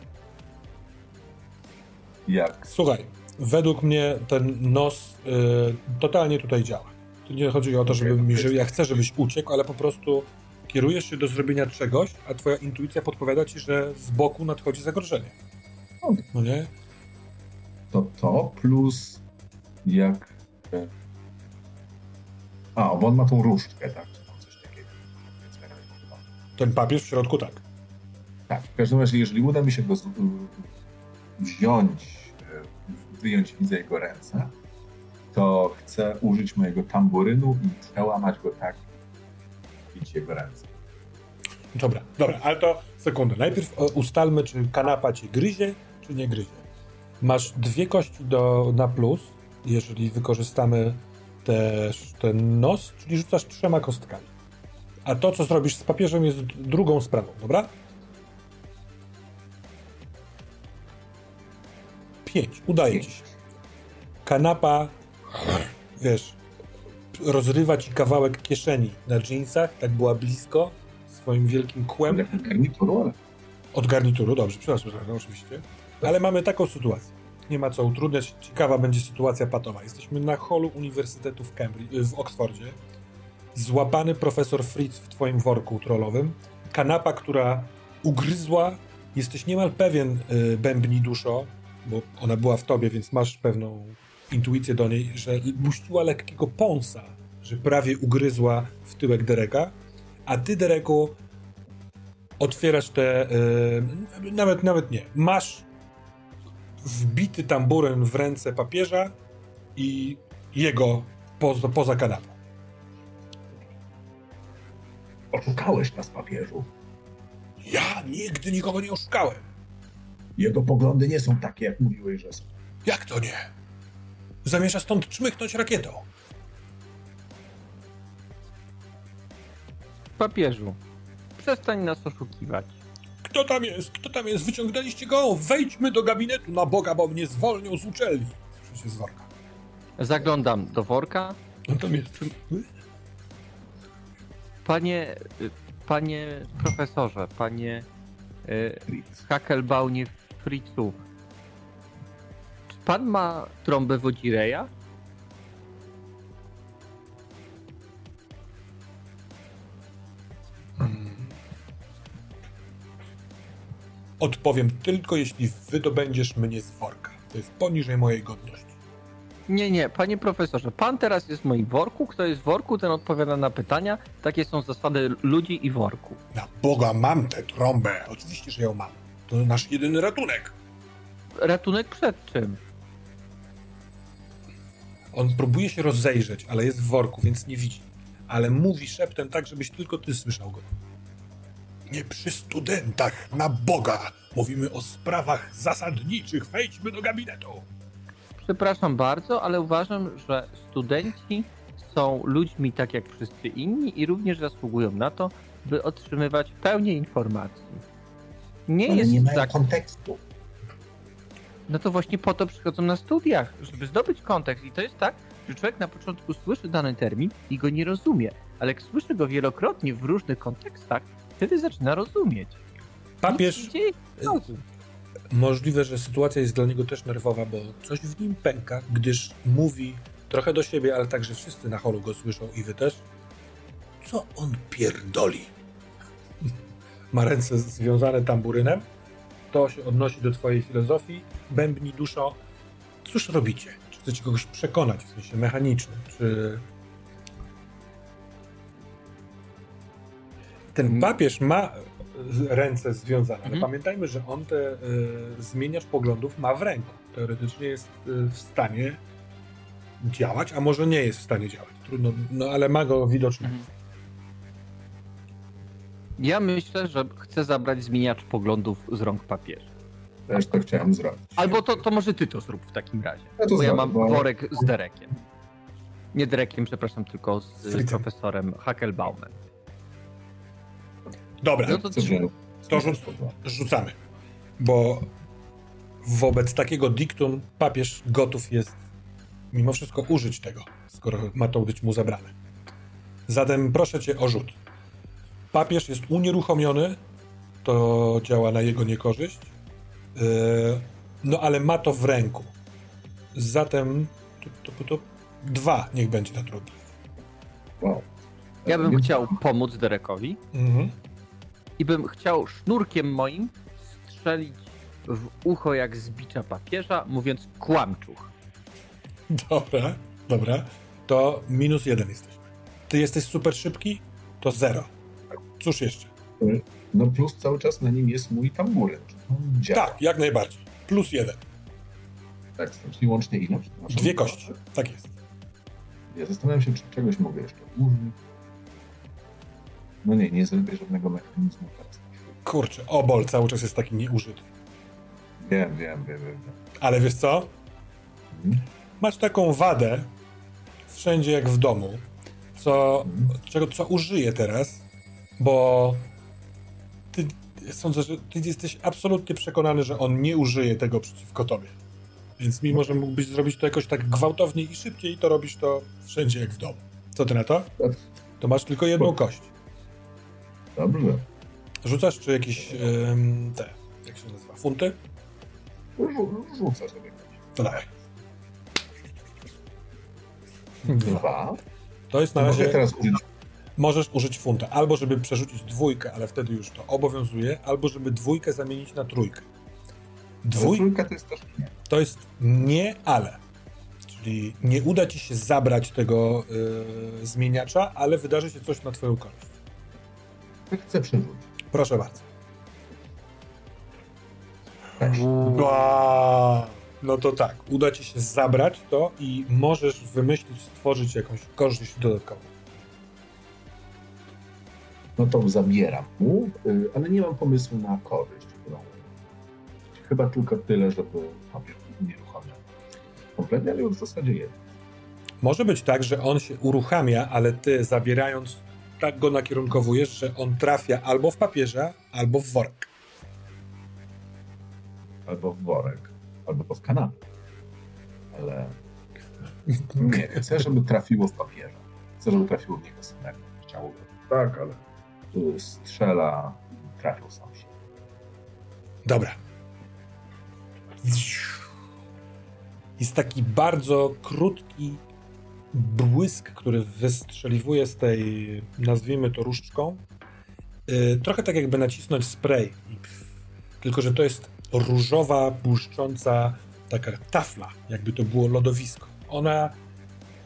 jak Słuchaj, według mnie ten nos y, totalnie tutaj działa. Tu nie chodzi o to, żeby mi, że ja chcę, żebyś uciekł, ale po prostu kierujesz się do zrobienia czegoś, a twoja intuicja podpowiada ci, że z boku nadchodzi zagrożenie. No nie? to to, plus jak... e, A, bo on ma tą różdżkę, tak? Czy tam coś takiego. Ten papież w środku tak. Tak, w każdym razie, jeżeli uda mi się go z, wziąć, e, wyjąć, widzę jego ręce, to chcę użyć mojego tamburynu i przełamać go tak, bić jego ręce. Dobra, dobra, ale to sekundę. Najpierw e, ustalmy, czy kanapa cię gryzie, czy nie gryzie. Masz dwie kości do, na plus, jeżeli wykorzystamy też ten nos, czyli rzucasz trzema kostkami. A to, co zrobisz z papieżem, jest drugą sprawą, dobra? Pięć. Udaje ci się. Kanapa, wiesz, rozrywa ci kawałek kieszeni na dżinsach, tak była blisko, swoim wielkim kłem. Od garnituru, dobrze, przepraszam, przepraszam, oczywiście. Ale mamy taką sytuację. Nie ma co utrudniać. Ciekawa będzie sytuacja patowa. Jesteśmy na holu Uniwersytetu w, Cambridge, w Oksfordzie. złapany profesor Fritz w twoim worku trollowym, kanapa, która ugryzła, jesteś niemal pewien, y, bębni duszo, bo ona była w tobie, więc masz pewną intuicję do niej, że puściła lekkiego pąsa, że prawie ugryzła w tyłek Dereka, a ty, Dereku, otwierasz te... Yy, nawet, nawet nie. Masz wbity tamburem w ręce papieża i jego poza, poza kanapą. Oszukałeś nas, papieżu. Ja nigdy nikogo nie oszukałem. Jego poglądy nie są takie, jak mówiłeś, że są. Jak to nie? Zamierza stąd czmychnąć rakietą. Papieżu, przestań nas oszukiwać. Kto tam jest? Kto tam jest? Wyciągnęliście go? Wejdźmy do gabinetu na Boga, bo mnie zwolnią z uczelni. Słyszę się z worka. Zaglądam do worka. On tam jest. Panie, y, panie profesorze, panie y, Hackelbaunie Fritzu, czy pan ma trąbę wodzireja? Odpowiem tylko, jeśli wydobędziesz mnie z worka. To jest poniżej mojej godności. Nie, nie, panie profesorze, pan teraz jest w moim worku. Kto jest w worku, ten odpowiada na pytania. Takie są zasady ludzi i worku. Na Boga mam tę trąbę. Oczywiście, że ją mam. To nasz jedyny ratunek. Ratunek przed czym? On próbuje się rozejrzeć, ale jest w worku, więc nie widzi. Ale mówi szeptem tak, żebyś tylko ty słyszał go. Nie przy studentach, na Boga! Mówimy o sprawach zasadniczych. Wejdźmy do gabinetu. Przepraszam bardzo, ale uważam, że studenci są ludźmi tak jak wszyscy inni i również zasługują na to, by otrzymywać pełnię informacji. Nie Ale jest nie mają tak. kontekstu. No to właśnie po to przychodzą na studiach, żeby zdobyć kontekst. I to jest tak, że człowiek na początku słyszy dany termin i go nie rozumie, ale jak słyszy go wielokrotnie w różnych kontekstach, wtedy zaczyna rozumieć. Papież, rozum. możliwe, że sytuacja jest dla niego też nerwowa, bo coś w nim pęka, gdyż mówi trochę do siebie, ale także wszyscy na holu go słyszą i wy też. Co on pierdoli? Ma ręce związane tamburynem. To się odnosi do twojej filozofii. Bębni duszo. Cóż robicie? Czy chcecie kogoś przekonać w sensie mechanicznym? Czy ten papież ma ręce związane, ale Mhm. pamiętajmy, że on te y, zmieniacz poglądów ma w ręku. Teoretycznie jest y, w stanie działać, a może nie jest w stanie działać. Trudno, no ale ma go widocznie. Mhm. Ja myślę, że chcę zabrać zmieniacz poglądów z rąk papieża. Też to chciałem zrobić. Albo to, to może ty to zrób w takim razie. Ja to Bo ja mam bo- worek z Derekiem. Nie Derekiem, przepraszam, tylko z Fritzem. profesorem Hackelbaumem. Dobra, No to to rzuc rzucamy. Bo wobec takiego diktum papież gotów jest mimo wszystko użyć tego, skoro ma to być mu zabrane. Zatem proszę cię o rzut. Papież jest unieruchomiony, to działa na jego niekorzyść, Yy, no ale ma to w ręku. Zatem tu, tu, tu, dwa niech będzie ta trudność. Wow. Ja bym chciał pomóc Derekowi Mhm. I bym chciał sznurkiem moim strzelić w ucho jak z bicza papieża, mówiąc kłamczuch. Dobra, dobra. To minus jeden jesteśmy. Ty jesteś super szybki? To zero. Cóż jeszcze? No plus cały czas na nim jest mój działa? Tak, jak najbardziej. Plus jeden. Tak, czyli łącznie ile? Przepraszam. Dwie kości. Tak jest. Ja zastanawiam się, czy czegoś mogę jeszcze użyć. No nie, nie zrobię żadnego mechanizmu teraz. Kurczę, obol cały czas jest taki nieużyty. Wiem, wiem, wiem, wiem. Ale wiesz co? Mhm. Masz taką wadę wszędzie jak w domu, co, czego, co użyję teraz, bo ty, sądzę, że ty jesteś absolutnie przekonany, że on nie użyje tego przeciwko tobie. Więc mimo, że mógłbyś zrobić to jakoś tak gwałtowniej i szybciej, to robisz to wszędzie jak w domu. Co ty na to? To masz tylko jedną kość. Dobrze. Rzucasz czy jakieś te, jak się nazywa, funty? Rzu- Rzucę sobie. To dawaj. Dwa. To jest na Mogę razie teraz użyć Możesz użyć funta, albo żeby przerzucić dwójkę, ale wtedy już to obowiązuje, albo żeby dwójkę zamienić na trójkę. Dwój... Trójka to jest też nie. To jest nie, ale. Czyli nie uda ci się zabrać tego yy, zmieniacza, ale wydarzy się coś na twoją korzyść. Chcę przerzucić. Proszę bardzo. Ba! No to tak, uda ci się zabrać to i możesz wymyślić, stworzyć jakąś korzyść dodatkową. No to zabieram mu, y, ale nie mam pomysłu na korzyść. Którą... Chyba tylko tyle, żeby nie uruchomił kompletnie, ale już w zasadzie jest. Może być tak, że on się uruchamia, ale ty zabierając, tak go nakierunkowujesz, że on trafia albo w papieża, albo w worek. Albo w worek, albo w kanapę. Ale nie, chcę, żeby trafiło w papieża. Chcę, żeby trafiło w niego samego. Chciałbym. Tak, ale strzela, trafił sam się. Dobra. Jest taki bardzo krótki błysk, który wystrzeliwuje z tej, nazwijmy to różdżką. Yy, trochę tak jakby nacisnąć spray. Tylko, że to jest różowa, błyszcząca taka tafla, jakby to było lodowisko. Ona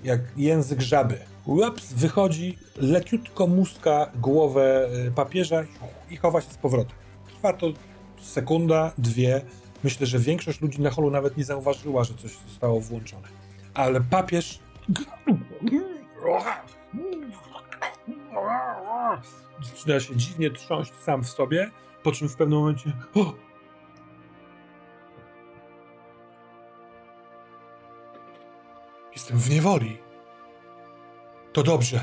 jak język żaby. Ups, wychodzi, leciutko muska głowę y, papieża i chowa się z powrotem. Trwa to sekunda, dwie. Myślę, że większość ludzi na holu nawet nie zauważyła, że coś zostało włączone. Ale papież zaczyna się dziwnie trząść sam w sobie, po czym w pewnym momencie o! Jestem w niewoli. To dobrze.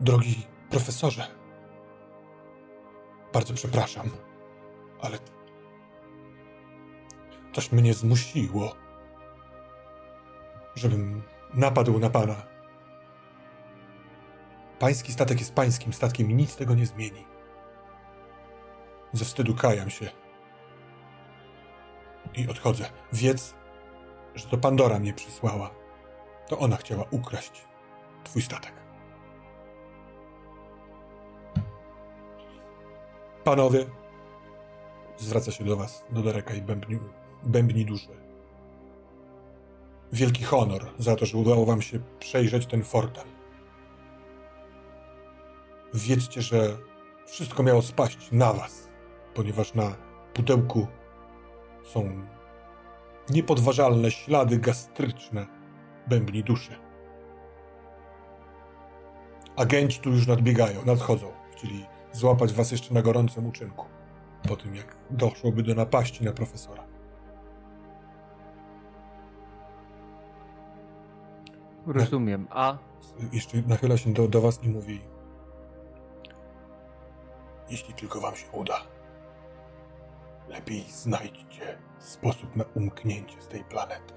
Drogi profesorze, bardzo przepraszam, ale coś mnie zmusiło, żebym napadł na pana. Pański statek jest pańskim statkiem i nic tego nie zmieni. Ze wstydu kajam się i odchodzę. Wiedz, że to Pandora mnie przysłała. To ona chciała ukraść twój statek. Panowie, zwraca się do was, do Dereka i bębni, bębni duszy. Wielki honor za to, że udało wam się przejrzeć ten fortel. Wiedzcie, że wszystko miało spaść na was, ponieważ na pudełku są niepodważalne ślady gastryczne bębni duszy. Agenci tu już nadbiegają, nadchodzą. Chcieli złapać was jeszcze na gorącym uczynku, po tym jak doszłoby do napaści na profesora. Rozumiem, a... Jeszcze nachyla się do, do was i mówi jeśli tylko wam się uda, lepiej znajdźcie sposób na umknięcie z tej planety.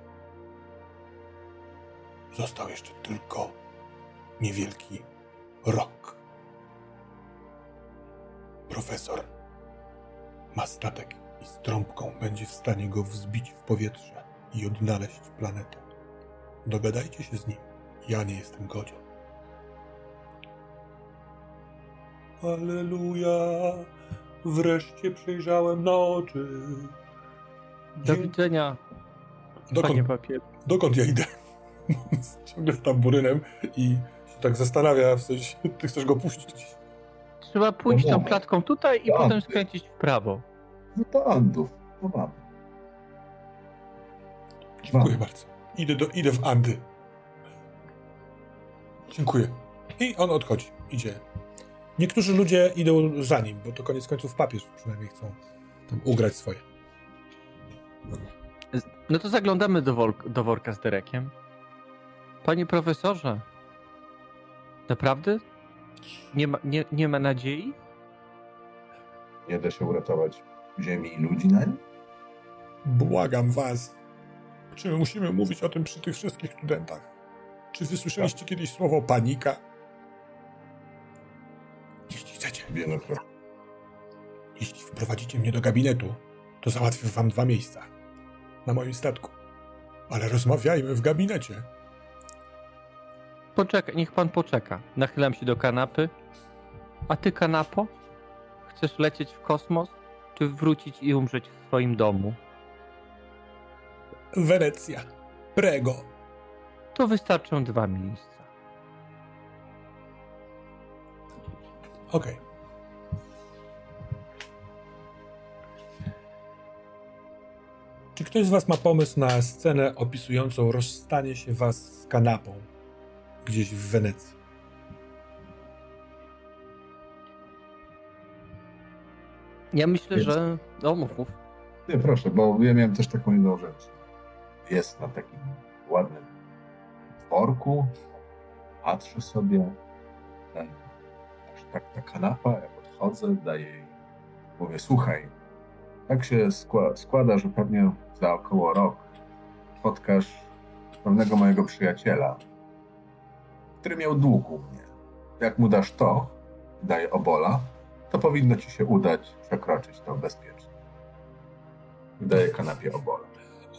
Został jeszcze tylko niewielki rok. Profesor ma statek i z trąbką będzie w stanie go wzbić w powietrze i odnaleźć planetę. Dogadajcie się z nim. Ja nie jestem godzien. Aleluja! Wreszcie przejrzałem na oczy. Do widzenia, dokąd, panie papier. Dokąd ja idę? Ciągle z tamburynem i się tak zastanawia, w sensie, ty chcesz go puścić. Trzeba pójść tą klatką tutaj i potem skręcić w prawo. No to Andów, to mamy. Dziękuję bardzo. Idę, do, idę w Andy. Dziękuję. I on odchodzi. Idzie Niektórzy ludzie idą za nim, bo to koniec końców papież przynajmniej chcą tam ugrać swoje. No to zaglądamy do, do worka z Derekiem. Panie profesorze, naprawdę? Nie ma, nie, nie ma nadziei? Nie da się uratować ziemi i ludzi na nim? Błagam was. Czy my musimy mówić o tym przy tych wszystkich studentach? Czy wysłyszeliście tak. kiedyś słowo panika? Jeśli chcecie. Wielokrotnie. Jeśli wprowadzicie mnie do gabinetu, to załatwię wam dwa miejsca. Na moim statku. Ale rozmawiajmy w gabinecie. Poczekaj, niech pan poczeka. Nachylam się do kanapy. A ty, kanapo? Chcesz lecieć w kosmos, czy wrócić i umrzeć w swoim domu? Wenecja. Prego. To wystarczą dwa miejsca. Okej. Czy ktoś z was ma pomysł na scenę opisującą rozstanie się was z kanapą gdzieś w Wenecji? Ja myślę, Jest. że... No, mów, mów. Nie, proszę, bo ja miałem też taką inną rzecz. Jest na takim ładnym worku, patrzę sobie, e, tak ta kanapa, jak odchodzę, daję jej, mówię, słuchaj, tak się skła- składa, że pewnie za około rok spotkasz pewnego mojego przyjaciela, który miał dług u mnie. Jak mu dasz to, daję obola, to powinno ci się udać przekroczyć to bezpiecznie. Daję kanapie obola.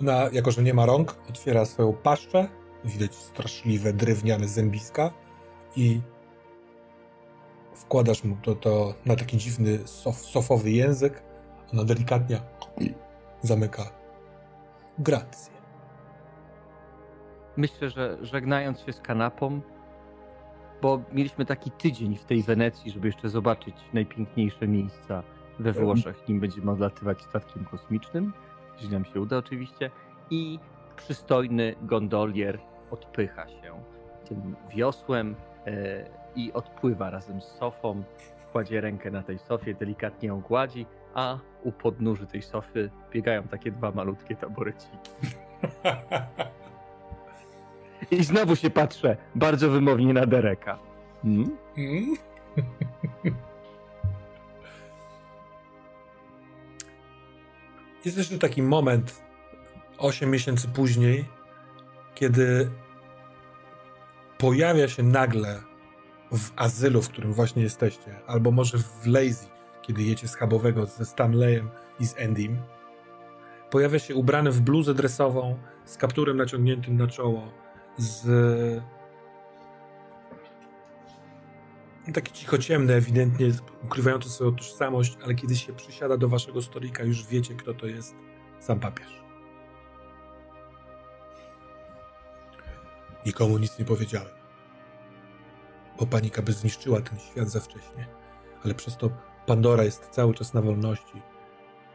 Ona, jako że nie ma rąk, otwiera swoją paszczę. Widać straszliwe, drewniane zębiska i wkładasz mu to, to na taki dziwny, sof, sofowy język. Ona delikatnie zamyka. Grację. Myślę, że żegnając się z kanapą, bo mieliśmy taki tydzień w tej Wenecji, żeby jeszcze zobaczyć najpiękniejsze miejsca we Włoszech, nim będziemy odlatywać statkiem kosmicznym, jeśli nam się uda oczywiście, i przystojny gondolier odpycha się tym wiosłem e, i odpływa razem z sofą, kładzie rękę na tej sofie, delikatnie ją gładzi, a u podnóży tej sofy biegają takie dwa malutkie taboreciki. I znowu się patrzę bardzo wymownie na Dereka. Hmm? Jest jeszcze taki moment 8 miesięcy później, kiedy pojawia się nagle w azylu, w którym właśnie jesteście, albo może w Lazy, kiedy jecie schabowego ze Stanleyem i z Endym. Pojawia się ubrany w bluzę dresową, z kapturem naciągniętym na czoło, z taki cichociemny, ewidentnie ukrywający swoją tożsamość, ale kiedy się przysiada do waszego stolika, już wiecie, kto to jest. Sam papież. Nikomu nic nie powiedziałem. Bo panika by zniszczyła ten świat za wcześnie. Ale przez to Pandora jest cały czas na wolności.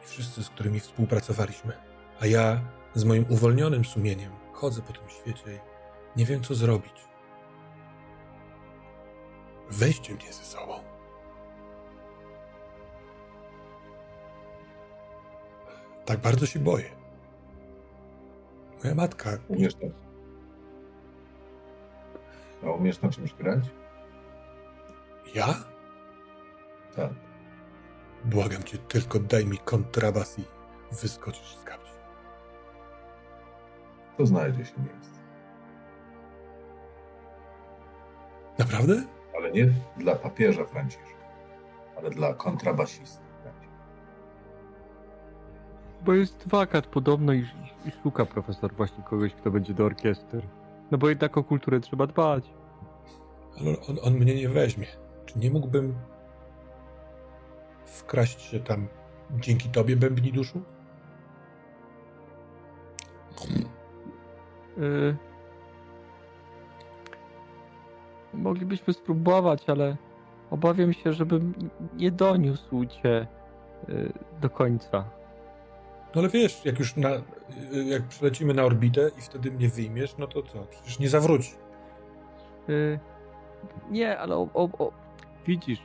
I wszyscy, z którymi współpracowaliśmy. A ja z moim uwolnionym sumieniem chodzę po tym świecie i nie wiem, co zrobić. Weźcie mnie ze sobą. Tak bardzo się boję. Moja matka. Umiesz tak? A umiesz na czymś grać? Ja? Tak. Błagam cię, tylko daj mi kontrabas i wyskoczysz z kapci. To znajdzie się miejsce. Naprawdę? Nie dla papieża Franciszka, ale dla kontrabasisty. Bo jest wakat podobno i, i, i szuka profesor właśnie kogoś, kto będzie do orkiestry. No bo jednak o kulturę trzeba dbać. Ale on, on mnie nie weźmie. Czy nie mógłbym wkraść się tam dzięki tobie, bębni duszu? Yy... Moglibyśmy spróbować, ale obawiam się, żebym nie doniósł cię yy, do końca. No ale wiesz, jak już na, jak przylecimy na orbitę i wtedy mnie wyjmiesz, no to co? Przecież nie zawróci. Yy... Nie, ale o, o, o... widzisz.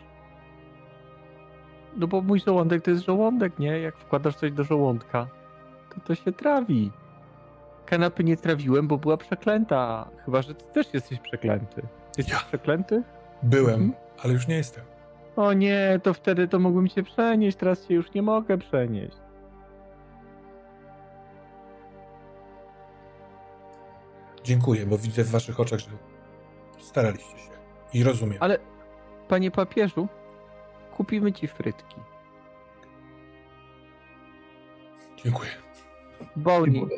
No bo mój żołądek to jest żołądek, nie? Jak wkładasz coś do żołądka, to to się trawi. Kanapy nie trawiłem, bo była przeklęta. Chyba, że ty też jesteś przeklęty. Jesteś Ja. przeklęty? Byłem, Mhm. ale już nie jestem. O nie, to wtedy to mogłem cię przenieść, teraz cię już nie mogę przenieść. Dziękuję, bo widzę w waszych oczach, że staraliście się. I rozumiem. Ale, panie papieżu, kupimy ci frytki. Dziękuję. I Boni, wodę.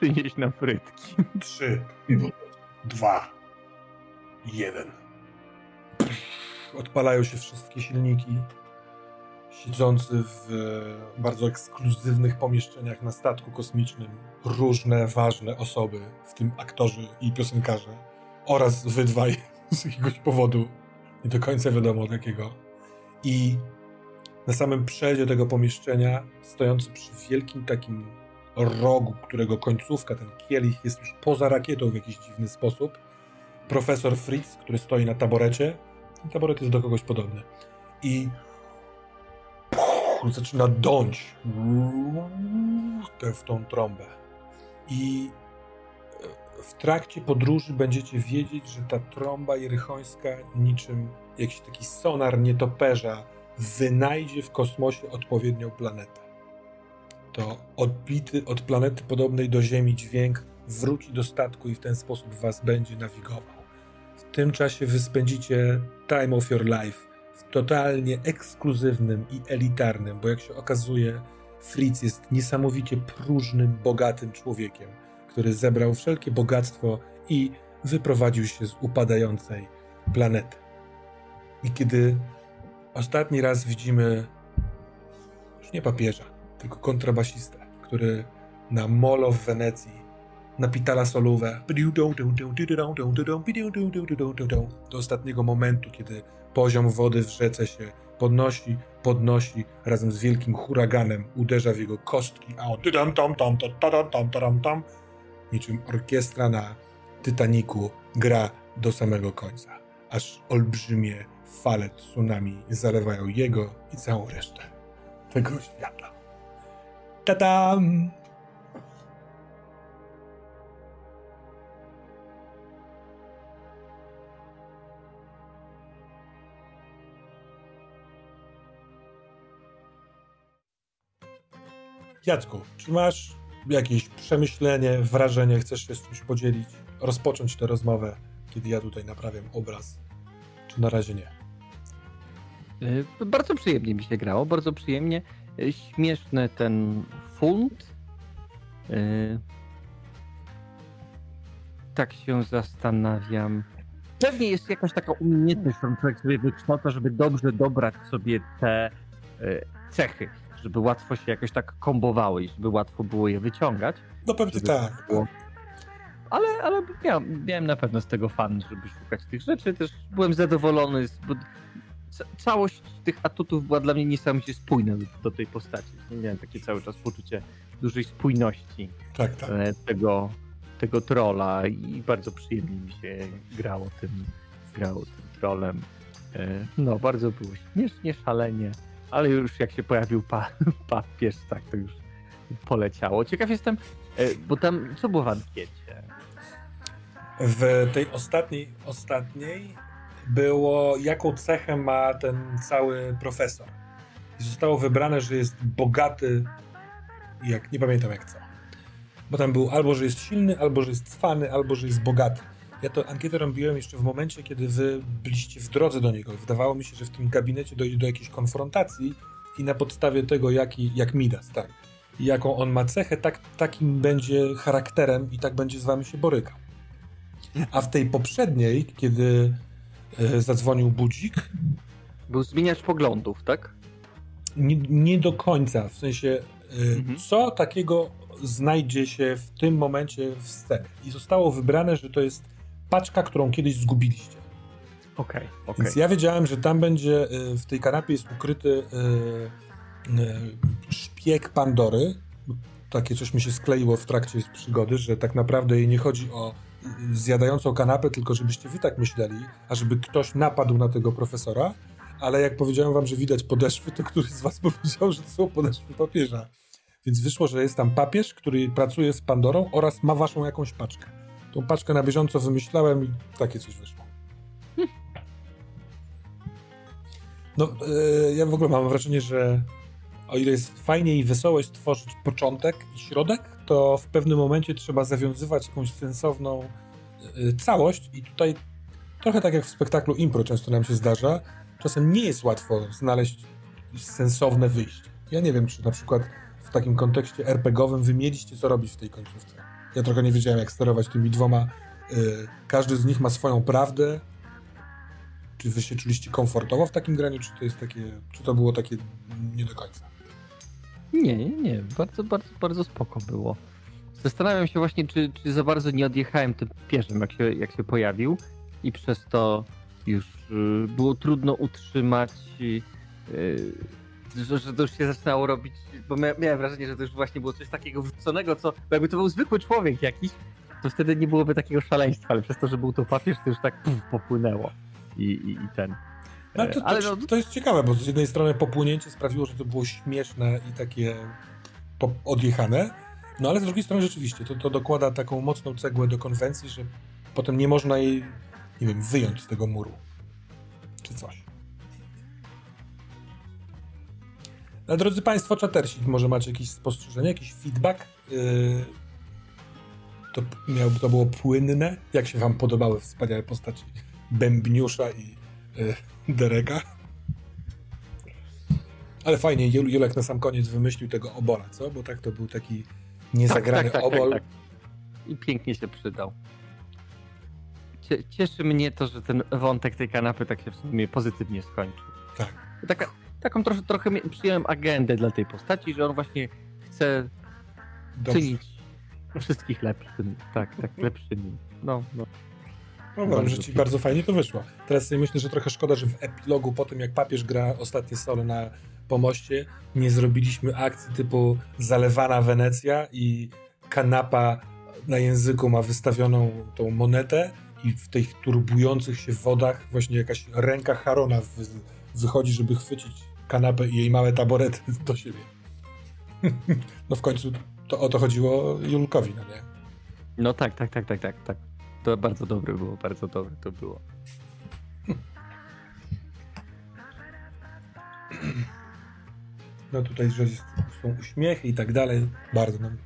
przynieść nam frytki. Trzy, dwa, jeden. Odpalają się wszystkie silniki. Siedzący w e, bardzo ekskluzywnych pomieszczeniach na statku kosmicznym różne ważne osoby, w tym aktorzy i piosenkarze oraz wy dwaj z jakiegoś powodu, nie do końca wiadomo od jakiego. I na samym przedzie tego pomieszczenia, stojący przy wielkim takim rogu, którego końcówka, ten kielich jest już poza rakietą w jakiś dziwny sposób, profesor Fritz, który stoi na taborecie. Taboret jest do kogoś podobny. I zaczyna dąć w tą trąbę. I w trakcie podróży będziecie wiedzieć, że ta trąba jerychońska niczym jakiś taki sonar nietoperza wynajdzie w kosmosie odpowiednią planetę. To odbity od planety podobnej do Ziemi dźwięk wróci do statku i w ten sposób was będzie nawigował. Tym czasie wy spędzicie time of your life w totalnie ekskluzywnym i elitarnym, bo jak się okazuje, Fritz jest niesamowicie próżnym, bogatym człowiekiem, który zebrał wszelkie bogactwo i wyprowadził się z upadającej planety. I kiedy ostatni raz widzimy już nie papieża, tylko kontrabasistę, który na molo w Wenecji napitala solówę do ostatniego momentu, kiedy poziom wody w rzece się podnosi, podnosi, razem z wielkim huraganem uderza w jego kostki, a on tam tam tam tam tam tam niczym orkiestra na Titaniku gra do samego końca, aż olbrzymie fale tsunami zalewają jego i całą resztę tego świata. Ta-dam! Jacku, czy masz jakieś przemyślenie, wrażenie, chcesz się z czymś podzielić, rozpocząć tę rozmowę, kiedy ja tutaj naprawiam obraz? Czy na razie nie? Y, Bardzo przyjemnie mi się grało, bardzo przyjemnie. Y, Śmieszny ten funt. Y, Tak się zastanawiam. Pewnie jest jakaś taka umiejętność, którą człowiek sobie wykształca, żeby dobrze dobrać sobie te cechy, żeby łatwo się jakoś tak kombowały i żeby łatwo było je wyciągać. No pewnie tak. było- Ale, ale miałem, miałem na pewno z tego fan, żeby szukać tych rzeczy. Też byłem zadowolony, z- bo ca- całość tych atutów była dla mnie niesamowicie spójna do, do tej postaci. Miałem takie cały czas poczucie dużej spójności Tak, tak. e, tego, tego trolla i bardzo przyjemnie mi się grało tym, grało tym trollem. E, No, bardzo było śmiesznie, szalenie, ale już jak się pojawił pa, papież, tak to już poleciało. Ciekaw jestem, e, bo tam, co było w ankiecie? W tej ostatniej, ostatniej było, jaką cechę ma ten cały profesor. I zostało wybrane, że jest bogaty, jak nie pamiętam jak co. Bo tam był albo, że jest silny, albo, że jest cwany, albo, że jest bogaty. Ja to ankietę robiłem jeszcze w momencie, kiedy wy byliście w drodze do niego. Wydawało mi się, że w tym gabinecie dojdzie do jakiejś konfrontacji i na podstawie tego, jaki, jak Midas, tak. Jaką on ma cechę, tak, takim będzie charakterem i tak będzie z wami się borykał. A w tej poprzedniej, kiedy e, zadzwonił budzik, Był zmieniacz poglądów, tak? nie, nie do końca, w sensie e, Mhm. co takiego znajdzie się w tym momencie w scenie. I zostało wybrane, że to jest paczka, którą kiedyś zgubiliście. Okej, okej. Więc ja wiedziałem, że tam będzie, e, w tej kanapie jest ukryty e, e, szpieg Pandory. Takie coś mi się skleiło w trakcie przygody, że tak naprawdę jej nie chodzi o zjadającą kanapę, tylko żebyście wy tak myśleli, a żeby ktoś napadł na tego profesora. Ale jak powiedziałem wam, że widać podeszwy, to któryś z was powiedział, że to są podeszwy papieża. Więc wyszło, że jest tam papież, który pracuje z Pandorą oraz ma waszą jakąś paczkę. Tą paczkę na bieżąco wymyślałem i takie coś wyszło. No, e, ja w ogóle mam wrażenie, że o ile jest fajnie i wesoło jest tworzyć początek i środek, to w pewnym momencie trzeba zawiązywać jakąś sensowną e, całość i tutaj trochę tak jak w spektaklu impro często nam się zdarza, czasem nie jest łatwo znaleźć sensowne wyjście. Ja nie wiem, czy na przykład w takim kontekście RPGowym wy mieliście co robić w tej końcówce. Ja trochę nie wiedziałem, jak sterować tymi dwoma. Y, każdy z nich ma swoją prawdę. Czy wy się czuliście komfortowo w takim graniu, czy to jest takie, czy to było takie nie do końca? Nie, nie, nie. Bardzo, bardzo, bardzo spoko było. Zastanawiam się właśnie, czy, czy za bardzo nie odjechałem tym pierzem, jak się, jak się pojawił i przez to już y, było trudno utrzymać, y, że, że to już się zaczynało robić, bo mia, miałem wrażenie, że to już właśnie było coś takiego wrzuconego, co bo jakby to był zwykły człowiek jakiś, to wtedy nie byłoby takiego szaleństwa, ale przez to, że był to papież, to już tak puf, popłynęło i, i, i ten. No, to, to, Ale no- to jest ciekawe, bo z jednej strony popłynięcie sprawiło, że to było śmieszne i takie odjechane, no ale z drugiej strony rzeczywiście to, to dokłada taką mocną cegłę do konwencji, że potem nie można jej, nie wiem, wyjąć z tego muru. Czy coś. A drodzy Państwo, czatersi, może macie jakieś spostrzeżenie, jakiś feedback? Yy, to, miał, to było płynne? Jak się Wam podobały wspaniałe postaci Bębniusza i yy, Dereka? Ale fajnie, Jul- Julek na sam koniec wymyślił tego obola, co? Bo tak to był taki niezagrany tak, tak, tak, obol. tak. I pięknie się przydał. Cie- Cieszy mnie to, że ten wątek tej kanapy tak się w sumie pozytywnie skończył. Tak. Taka, taką trochę, trochę przyjąłem agendę dla tej postaci, że on właśnie chce Dobrze. czynić wszystkich lepszym. Tak, tak, lepszymi. No, no. No, Bardzo że ci pięknie. bardzo fajnie to wyszło. Teraz sobie myślę, że trochę szkoda, że w epilogu, po tym jak papież gra ostatnie solo na pomoście, nie zrobiliśmy akcji typu zalewana Wenecja i kanapa na języku ma wystawioną tą monetę i w tych turbujących się wodach właśnie jakaś ręka Harona wy, wychodzi, żeby chwycić kanapę i jej małe taborety do siebie. No w końcu to o to chodziło Julkowi, no nie? no tak, tak, tak, tak, tak, tak. To bardzo dobre było, bardzo dobre to było. No tutaj, że są uśmiechy i tak dalej. Bardzo nam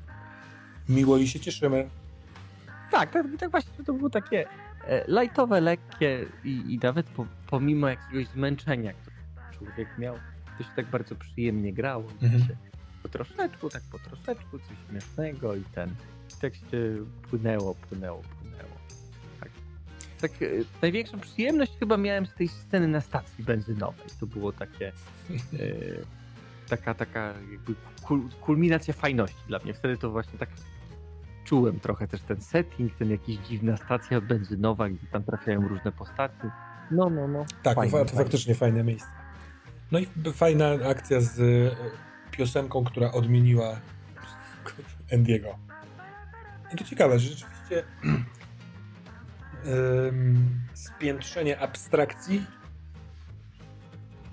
miło i się cieszymy. Tak, tak, tak właśnie, to było takie e, lightowe, lekkie i, i nawet po, pomimo jakiegoś zmęczenia, które człowiek miał, to się tak bardzo przyjemnie grało. Mhm. Po troszeczku, tak po troszeczku, coś śmiesznego i ten. I tak się płynęło, płynęło, płynęło. Tak, tak e, największą przyjemność chyba miałem z tej sceny na stacji benzynowej. To było takie... E, taka, taka jakby kul, kulminacja fajności dla mnie. Wtedy to właśnie tak czułem trochę też ten setting, ten jakiś dziwna stacja benzynowa, gdzie tam trafiają różne postaci. No, no, no. Tak, Fajnie, to, fajnie. faktycznie fajne miejsce. No i fajna akcja z e, piosenką, która odmieniła Endiego. I to ciekawe, że rzeczywiście em, spiętrzenie abstrakcji,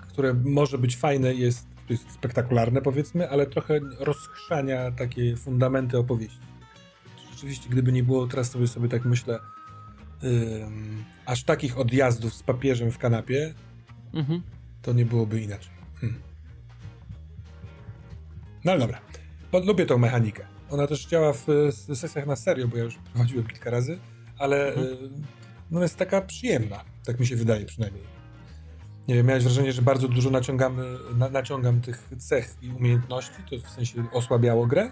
które może być fajne, jest, jest spektakularne powiedzmy, ale trochę rozchrzania takie fundamenty opowieści. Rzeczywiście, gdyby nie było, teraz sobie sobie tak myślę, em, aż takich odjazdów z papieżem w kanapie, Mhm. To nie byłoby inaczej. Hmm. No ale dobra. Lubię tą mechanikę. Ona też działa w sesjach na serio, bo ja już prowadziłem kilka razy, ale Mhm. y, no jest taka przyjemna. Tak mi się wydaje przynajmniej. Nie wiem, miałeś wrażenie, że bardzo dużo naciągamy, na, naciągam tych cech i umiejętności, to w sensie osłabiało grę?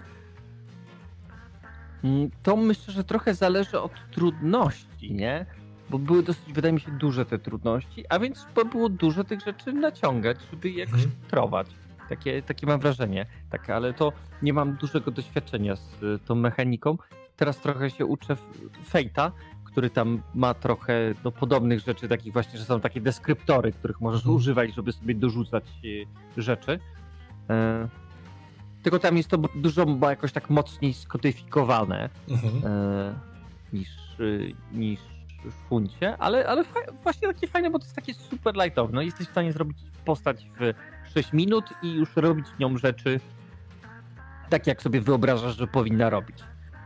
Mm, To myślę, że trochę zależy od trudności, nie? Bo były dosyć, wydaje mi się, duże te trudności, a więc chyba było dużo tych rzeczy naciągać, żeby je jakoś Mhm. filtrować. Takie, takie mam wrażenie. Tak, ale to nie mam dużego doświadczenia z y, tą mechaniką. Teraz trochę się uczę Fejta, który tam ma trochę no, podobnych rzeczy, takich właśnie, że są takie deskryptory, których możesz Mhm. używać, żeby sobie dorzucać y, rzeczy. E, tylko tam jest to dużo ma jakoś tak mocniej skodyfikowane Mhm. e, niż, y, niż w funcie, ale, ale właśnie takie fajne, bo to jest takie super lightowe. Jesteś w stanie zrobić postać w 6 minut i już robić nią rzeczy tak, jak sobie wyobrażasz, że powinna robić.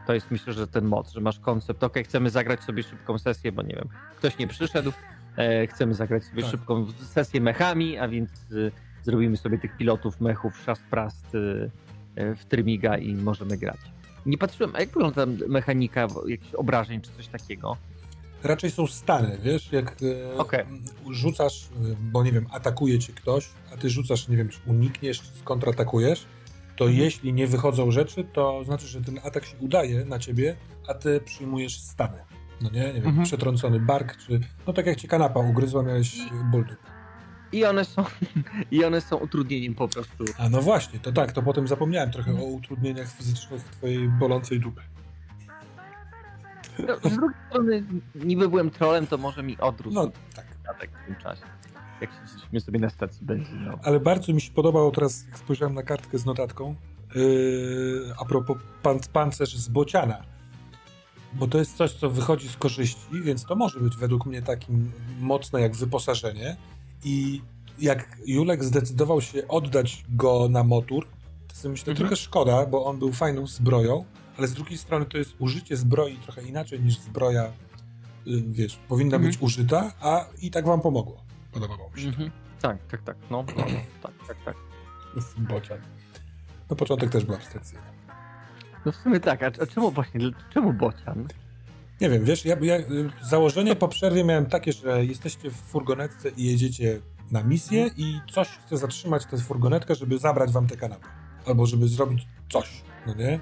To jest myślę, że ten moc, że masz koncept, ok, chcemy zagrać sobie szybką sesję, bo nie wiem, ktoś nie przyszedł, e, chcemy zagrać sobie Tak. szybką sesję mechami, a więc y, zrobimy sobie tych pilotów mechów szast-prast y, y, w Trymiga i możemy grać. Nie patrzyłem, a jak wygląda mechanika jakichś obrażeń czy coś takiego? Raczej są stany, wiesz, jak e, m, rzucasz, e, bo nie wiem, atakuje cię ktoś, a ty rzucasz, nie wiem, czy unikniesz, czy skontratakujesz, to Mhm. jeśli nie wychodzą rzeczy, to znaczy, że ten atak się udaje na ciebie, a ty przyjmujesz stany. No nie, nie wiem, Mhm. przetrącony bark, czy... No tak jak ci kanapa ugryzła, miałeś ból dupy. I one są, i one są utrudnieniem po prostu. A no właśnie, to tak, to potem zapomniałem trochę o utrudnieniach fizycznych twojej bolącej dupy. No, z drugiej strony, niby byłem trolem, to może mi odrósł No tak. w tym czasie. Jak siedzieliśmy sobie na stacji benzynowej. Ale bardzo mi się podobało teraz, jak spojrzałem na kartkę z notatką, yy, a propos pan, pancerz z bociana. Bo to jest coś, co wychodzi z korzyści, więc to może być według mnie takim mocne jak wyposażenie. I jak Julek zdecydował się oddać go na motor, to sobie myślę, Mhm. trochę szkoda, bo on był fajną zbroją, ale z drugiej strony to jest użycie zbroi trochę inaczej niż zbroja, yy, wiesz, powinna Mhm. być użyta, a i tak wam pomogło. Podobało mi się. Mhm. Tak, tak, tak. No, no, no, tak, tak, tak. Bocian. Na początek też był abstrakcyjny. No w sumie tak, a, a czemu właśnie, czemu bocian? Nie wiem, wiesz, ja, ja y, założenie po przerwie miałem takie, że jesteście w furgonetce i jedziecie na misję i coś chce zatrzymać tę furgonetkę, żeby zabrać wam tę kanapę. Albo żeby zrobić coś, no nie?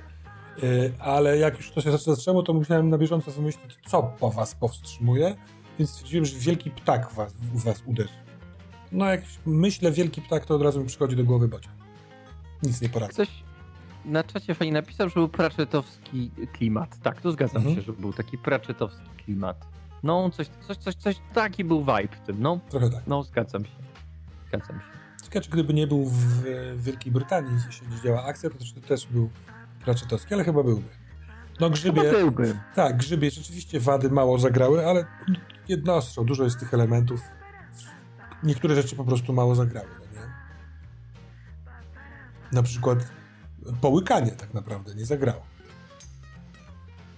Y, ale jak już to się zaczęło, to musiałem na bieżąco wymyślić, co po was powstrzymuje, więc stwierdziłem, że wielki ptak was, w was uderzy. No jak myślę wielki ptak, to od razu mi przychodzi do głowy bocian. Nic nie poradzę. Ktoś na czacie fajnie napisał, że był praczetowski klimat. Tak, to zgadzam Mhm. się, że był taki praczetowski klimat. No, coś, coś, coś, coś, taki był vibe w tym, no, Trochę tak. no, zgadzam się. Zgadzam się. Ciekawe, czy gdyby nie był w Wielkiej Brytanii, się nie działa akcja, to też był Pratchettowski, ale chyba byłby. No grzybie, Chyba byłby. tak, grzybie rzeczywiście wady mało zagrały, ale jednostro, dużo jest tych elementów. Niektóre rzeczy po prostu mało zagrały, no nie? Na przykład połykanie tak naprawdę nie zagrało.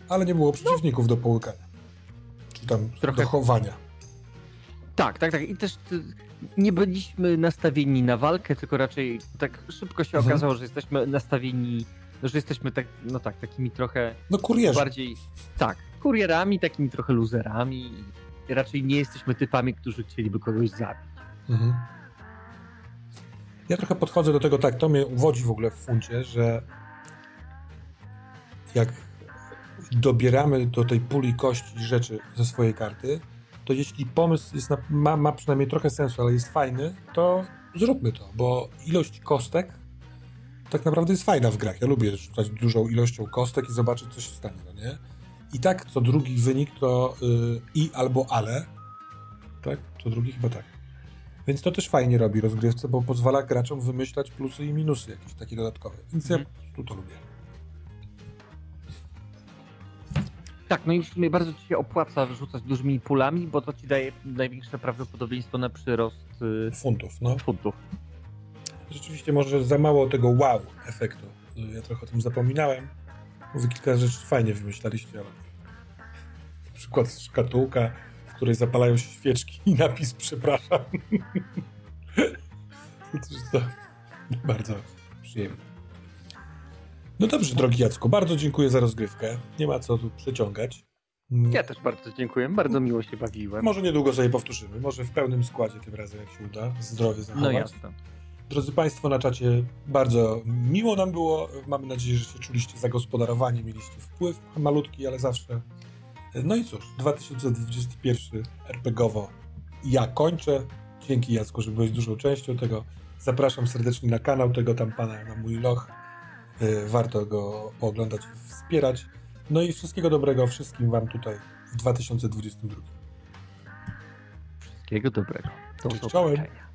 Ale nie było przeciwników do połykania. Czy tam Trochę- do chowania. Tak, tak, tak. I też ty, nie byliśmy nastawieni na walkę, tylko raczej tak szybko się Mhm. okazało, że jesteśmy nastawieni, że jesteśmy tak, no tak, takimi trochę No kurierzy. bardziej, tak, kurierami, takimi trochę luzerami. I raczej nie jesteśmy typami, którzy chcieliby kogoś zabić. Mhm. Ja trochę podchodzę do tego tak, to mnie uwodzi w ogóle w funcie, że jak dobieramy do tej puli kości rzeczy ze swojej karty, to jeśli pomysł jest na, ma, ma przynajmniej trochę sensu, ale jest fajny, to zróbmy to, bo ilość kostek tak naprawdę jest fajna w grach. Ja lubię rzucać dużą ilością kostek i zobaczyć, co się stanie, no nie? I tak co drugi wynik to y, i albo ale. Tak? Co drugi chyba tak. Więc to też fajnie robi rozgrywce, bo pozwala graczom wymyślać plusy i minusy jakieś takie dodatkowe. Więc ja Mhm. po prostu to lubię. Tak, no i w sumie bardzo ci się opłaca rzucać dużymi pulami, bo to ci daje największe prawdopodobieństwo na przyrost y, Funtów, no. funtów. Rzeczywiście może za mało tego wow efektu. Ja trochę o tym zapominałem. Wy kilka rzeczy fajnie wymyślaliście, ale na przykład szkatułka, w której zapalają się świeczki i napis przepraszam. to, to bardzo przyjemne. No dobrze, drogi Jacku, bardzo dziękuję za rozgrywkę. Nie ma co tu przeciągać. Ja też bardzo dziękuję, bardzo miło się bawiłem. Może niedługo sobie powtórzymy, może w pełnym składzie tym razem, jak się uda, zdrowie zachować. No jasne. Drodzy Państwo na czacie, bardzo miło nam było. Mamy nadzieję, że się czuliście zagospodarowani, mieliście wpływ malutki, ale zawsze. No i cóż, 2021 RPGowo ja kończę. Dzięki Jacku, że byłeś dużą częścią tego. Zapraszam serdecznie na kanał tego tam pana, na mój loch. Y, Warto go pooglądać, wspierać. No i wszystkiego dobrego wszystkim Wam tutaj w 2022. Wszystkiego dobrego. Do Cześć.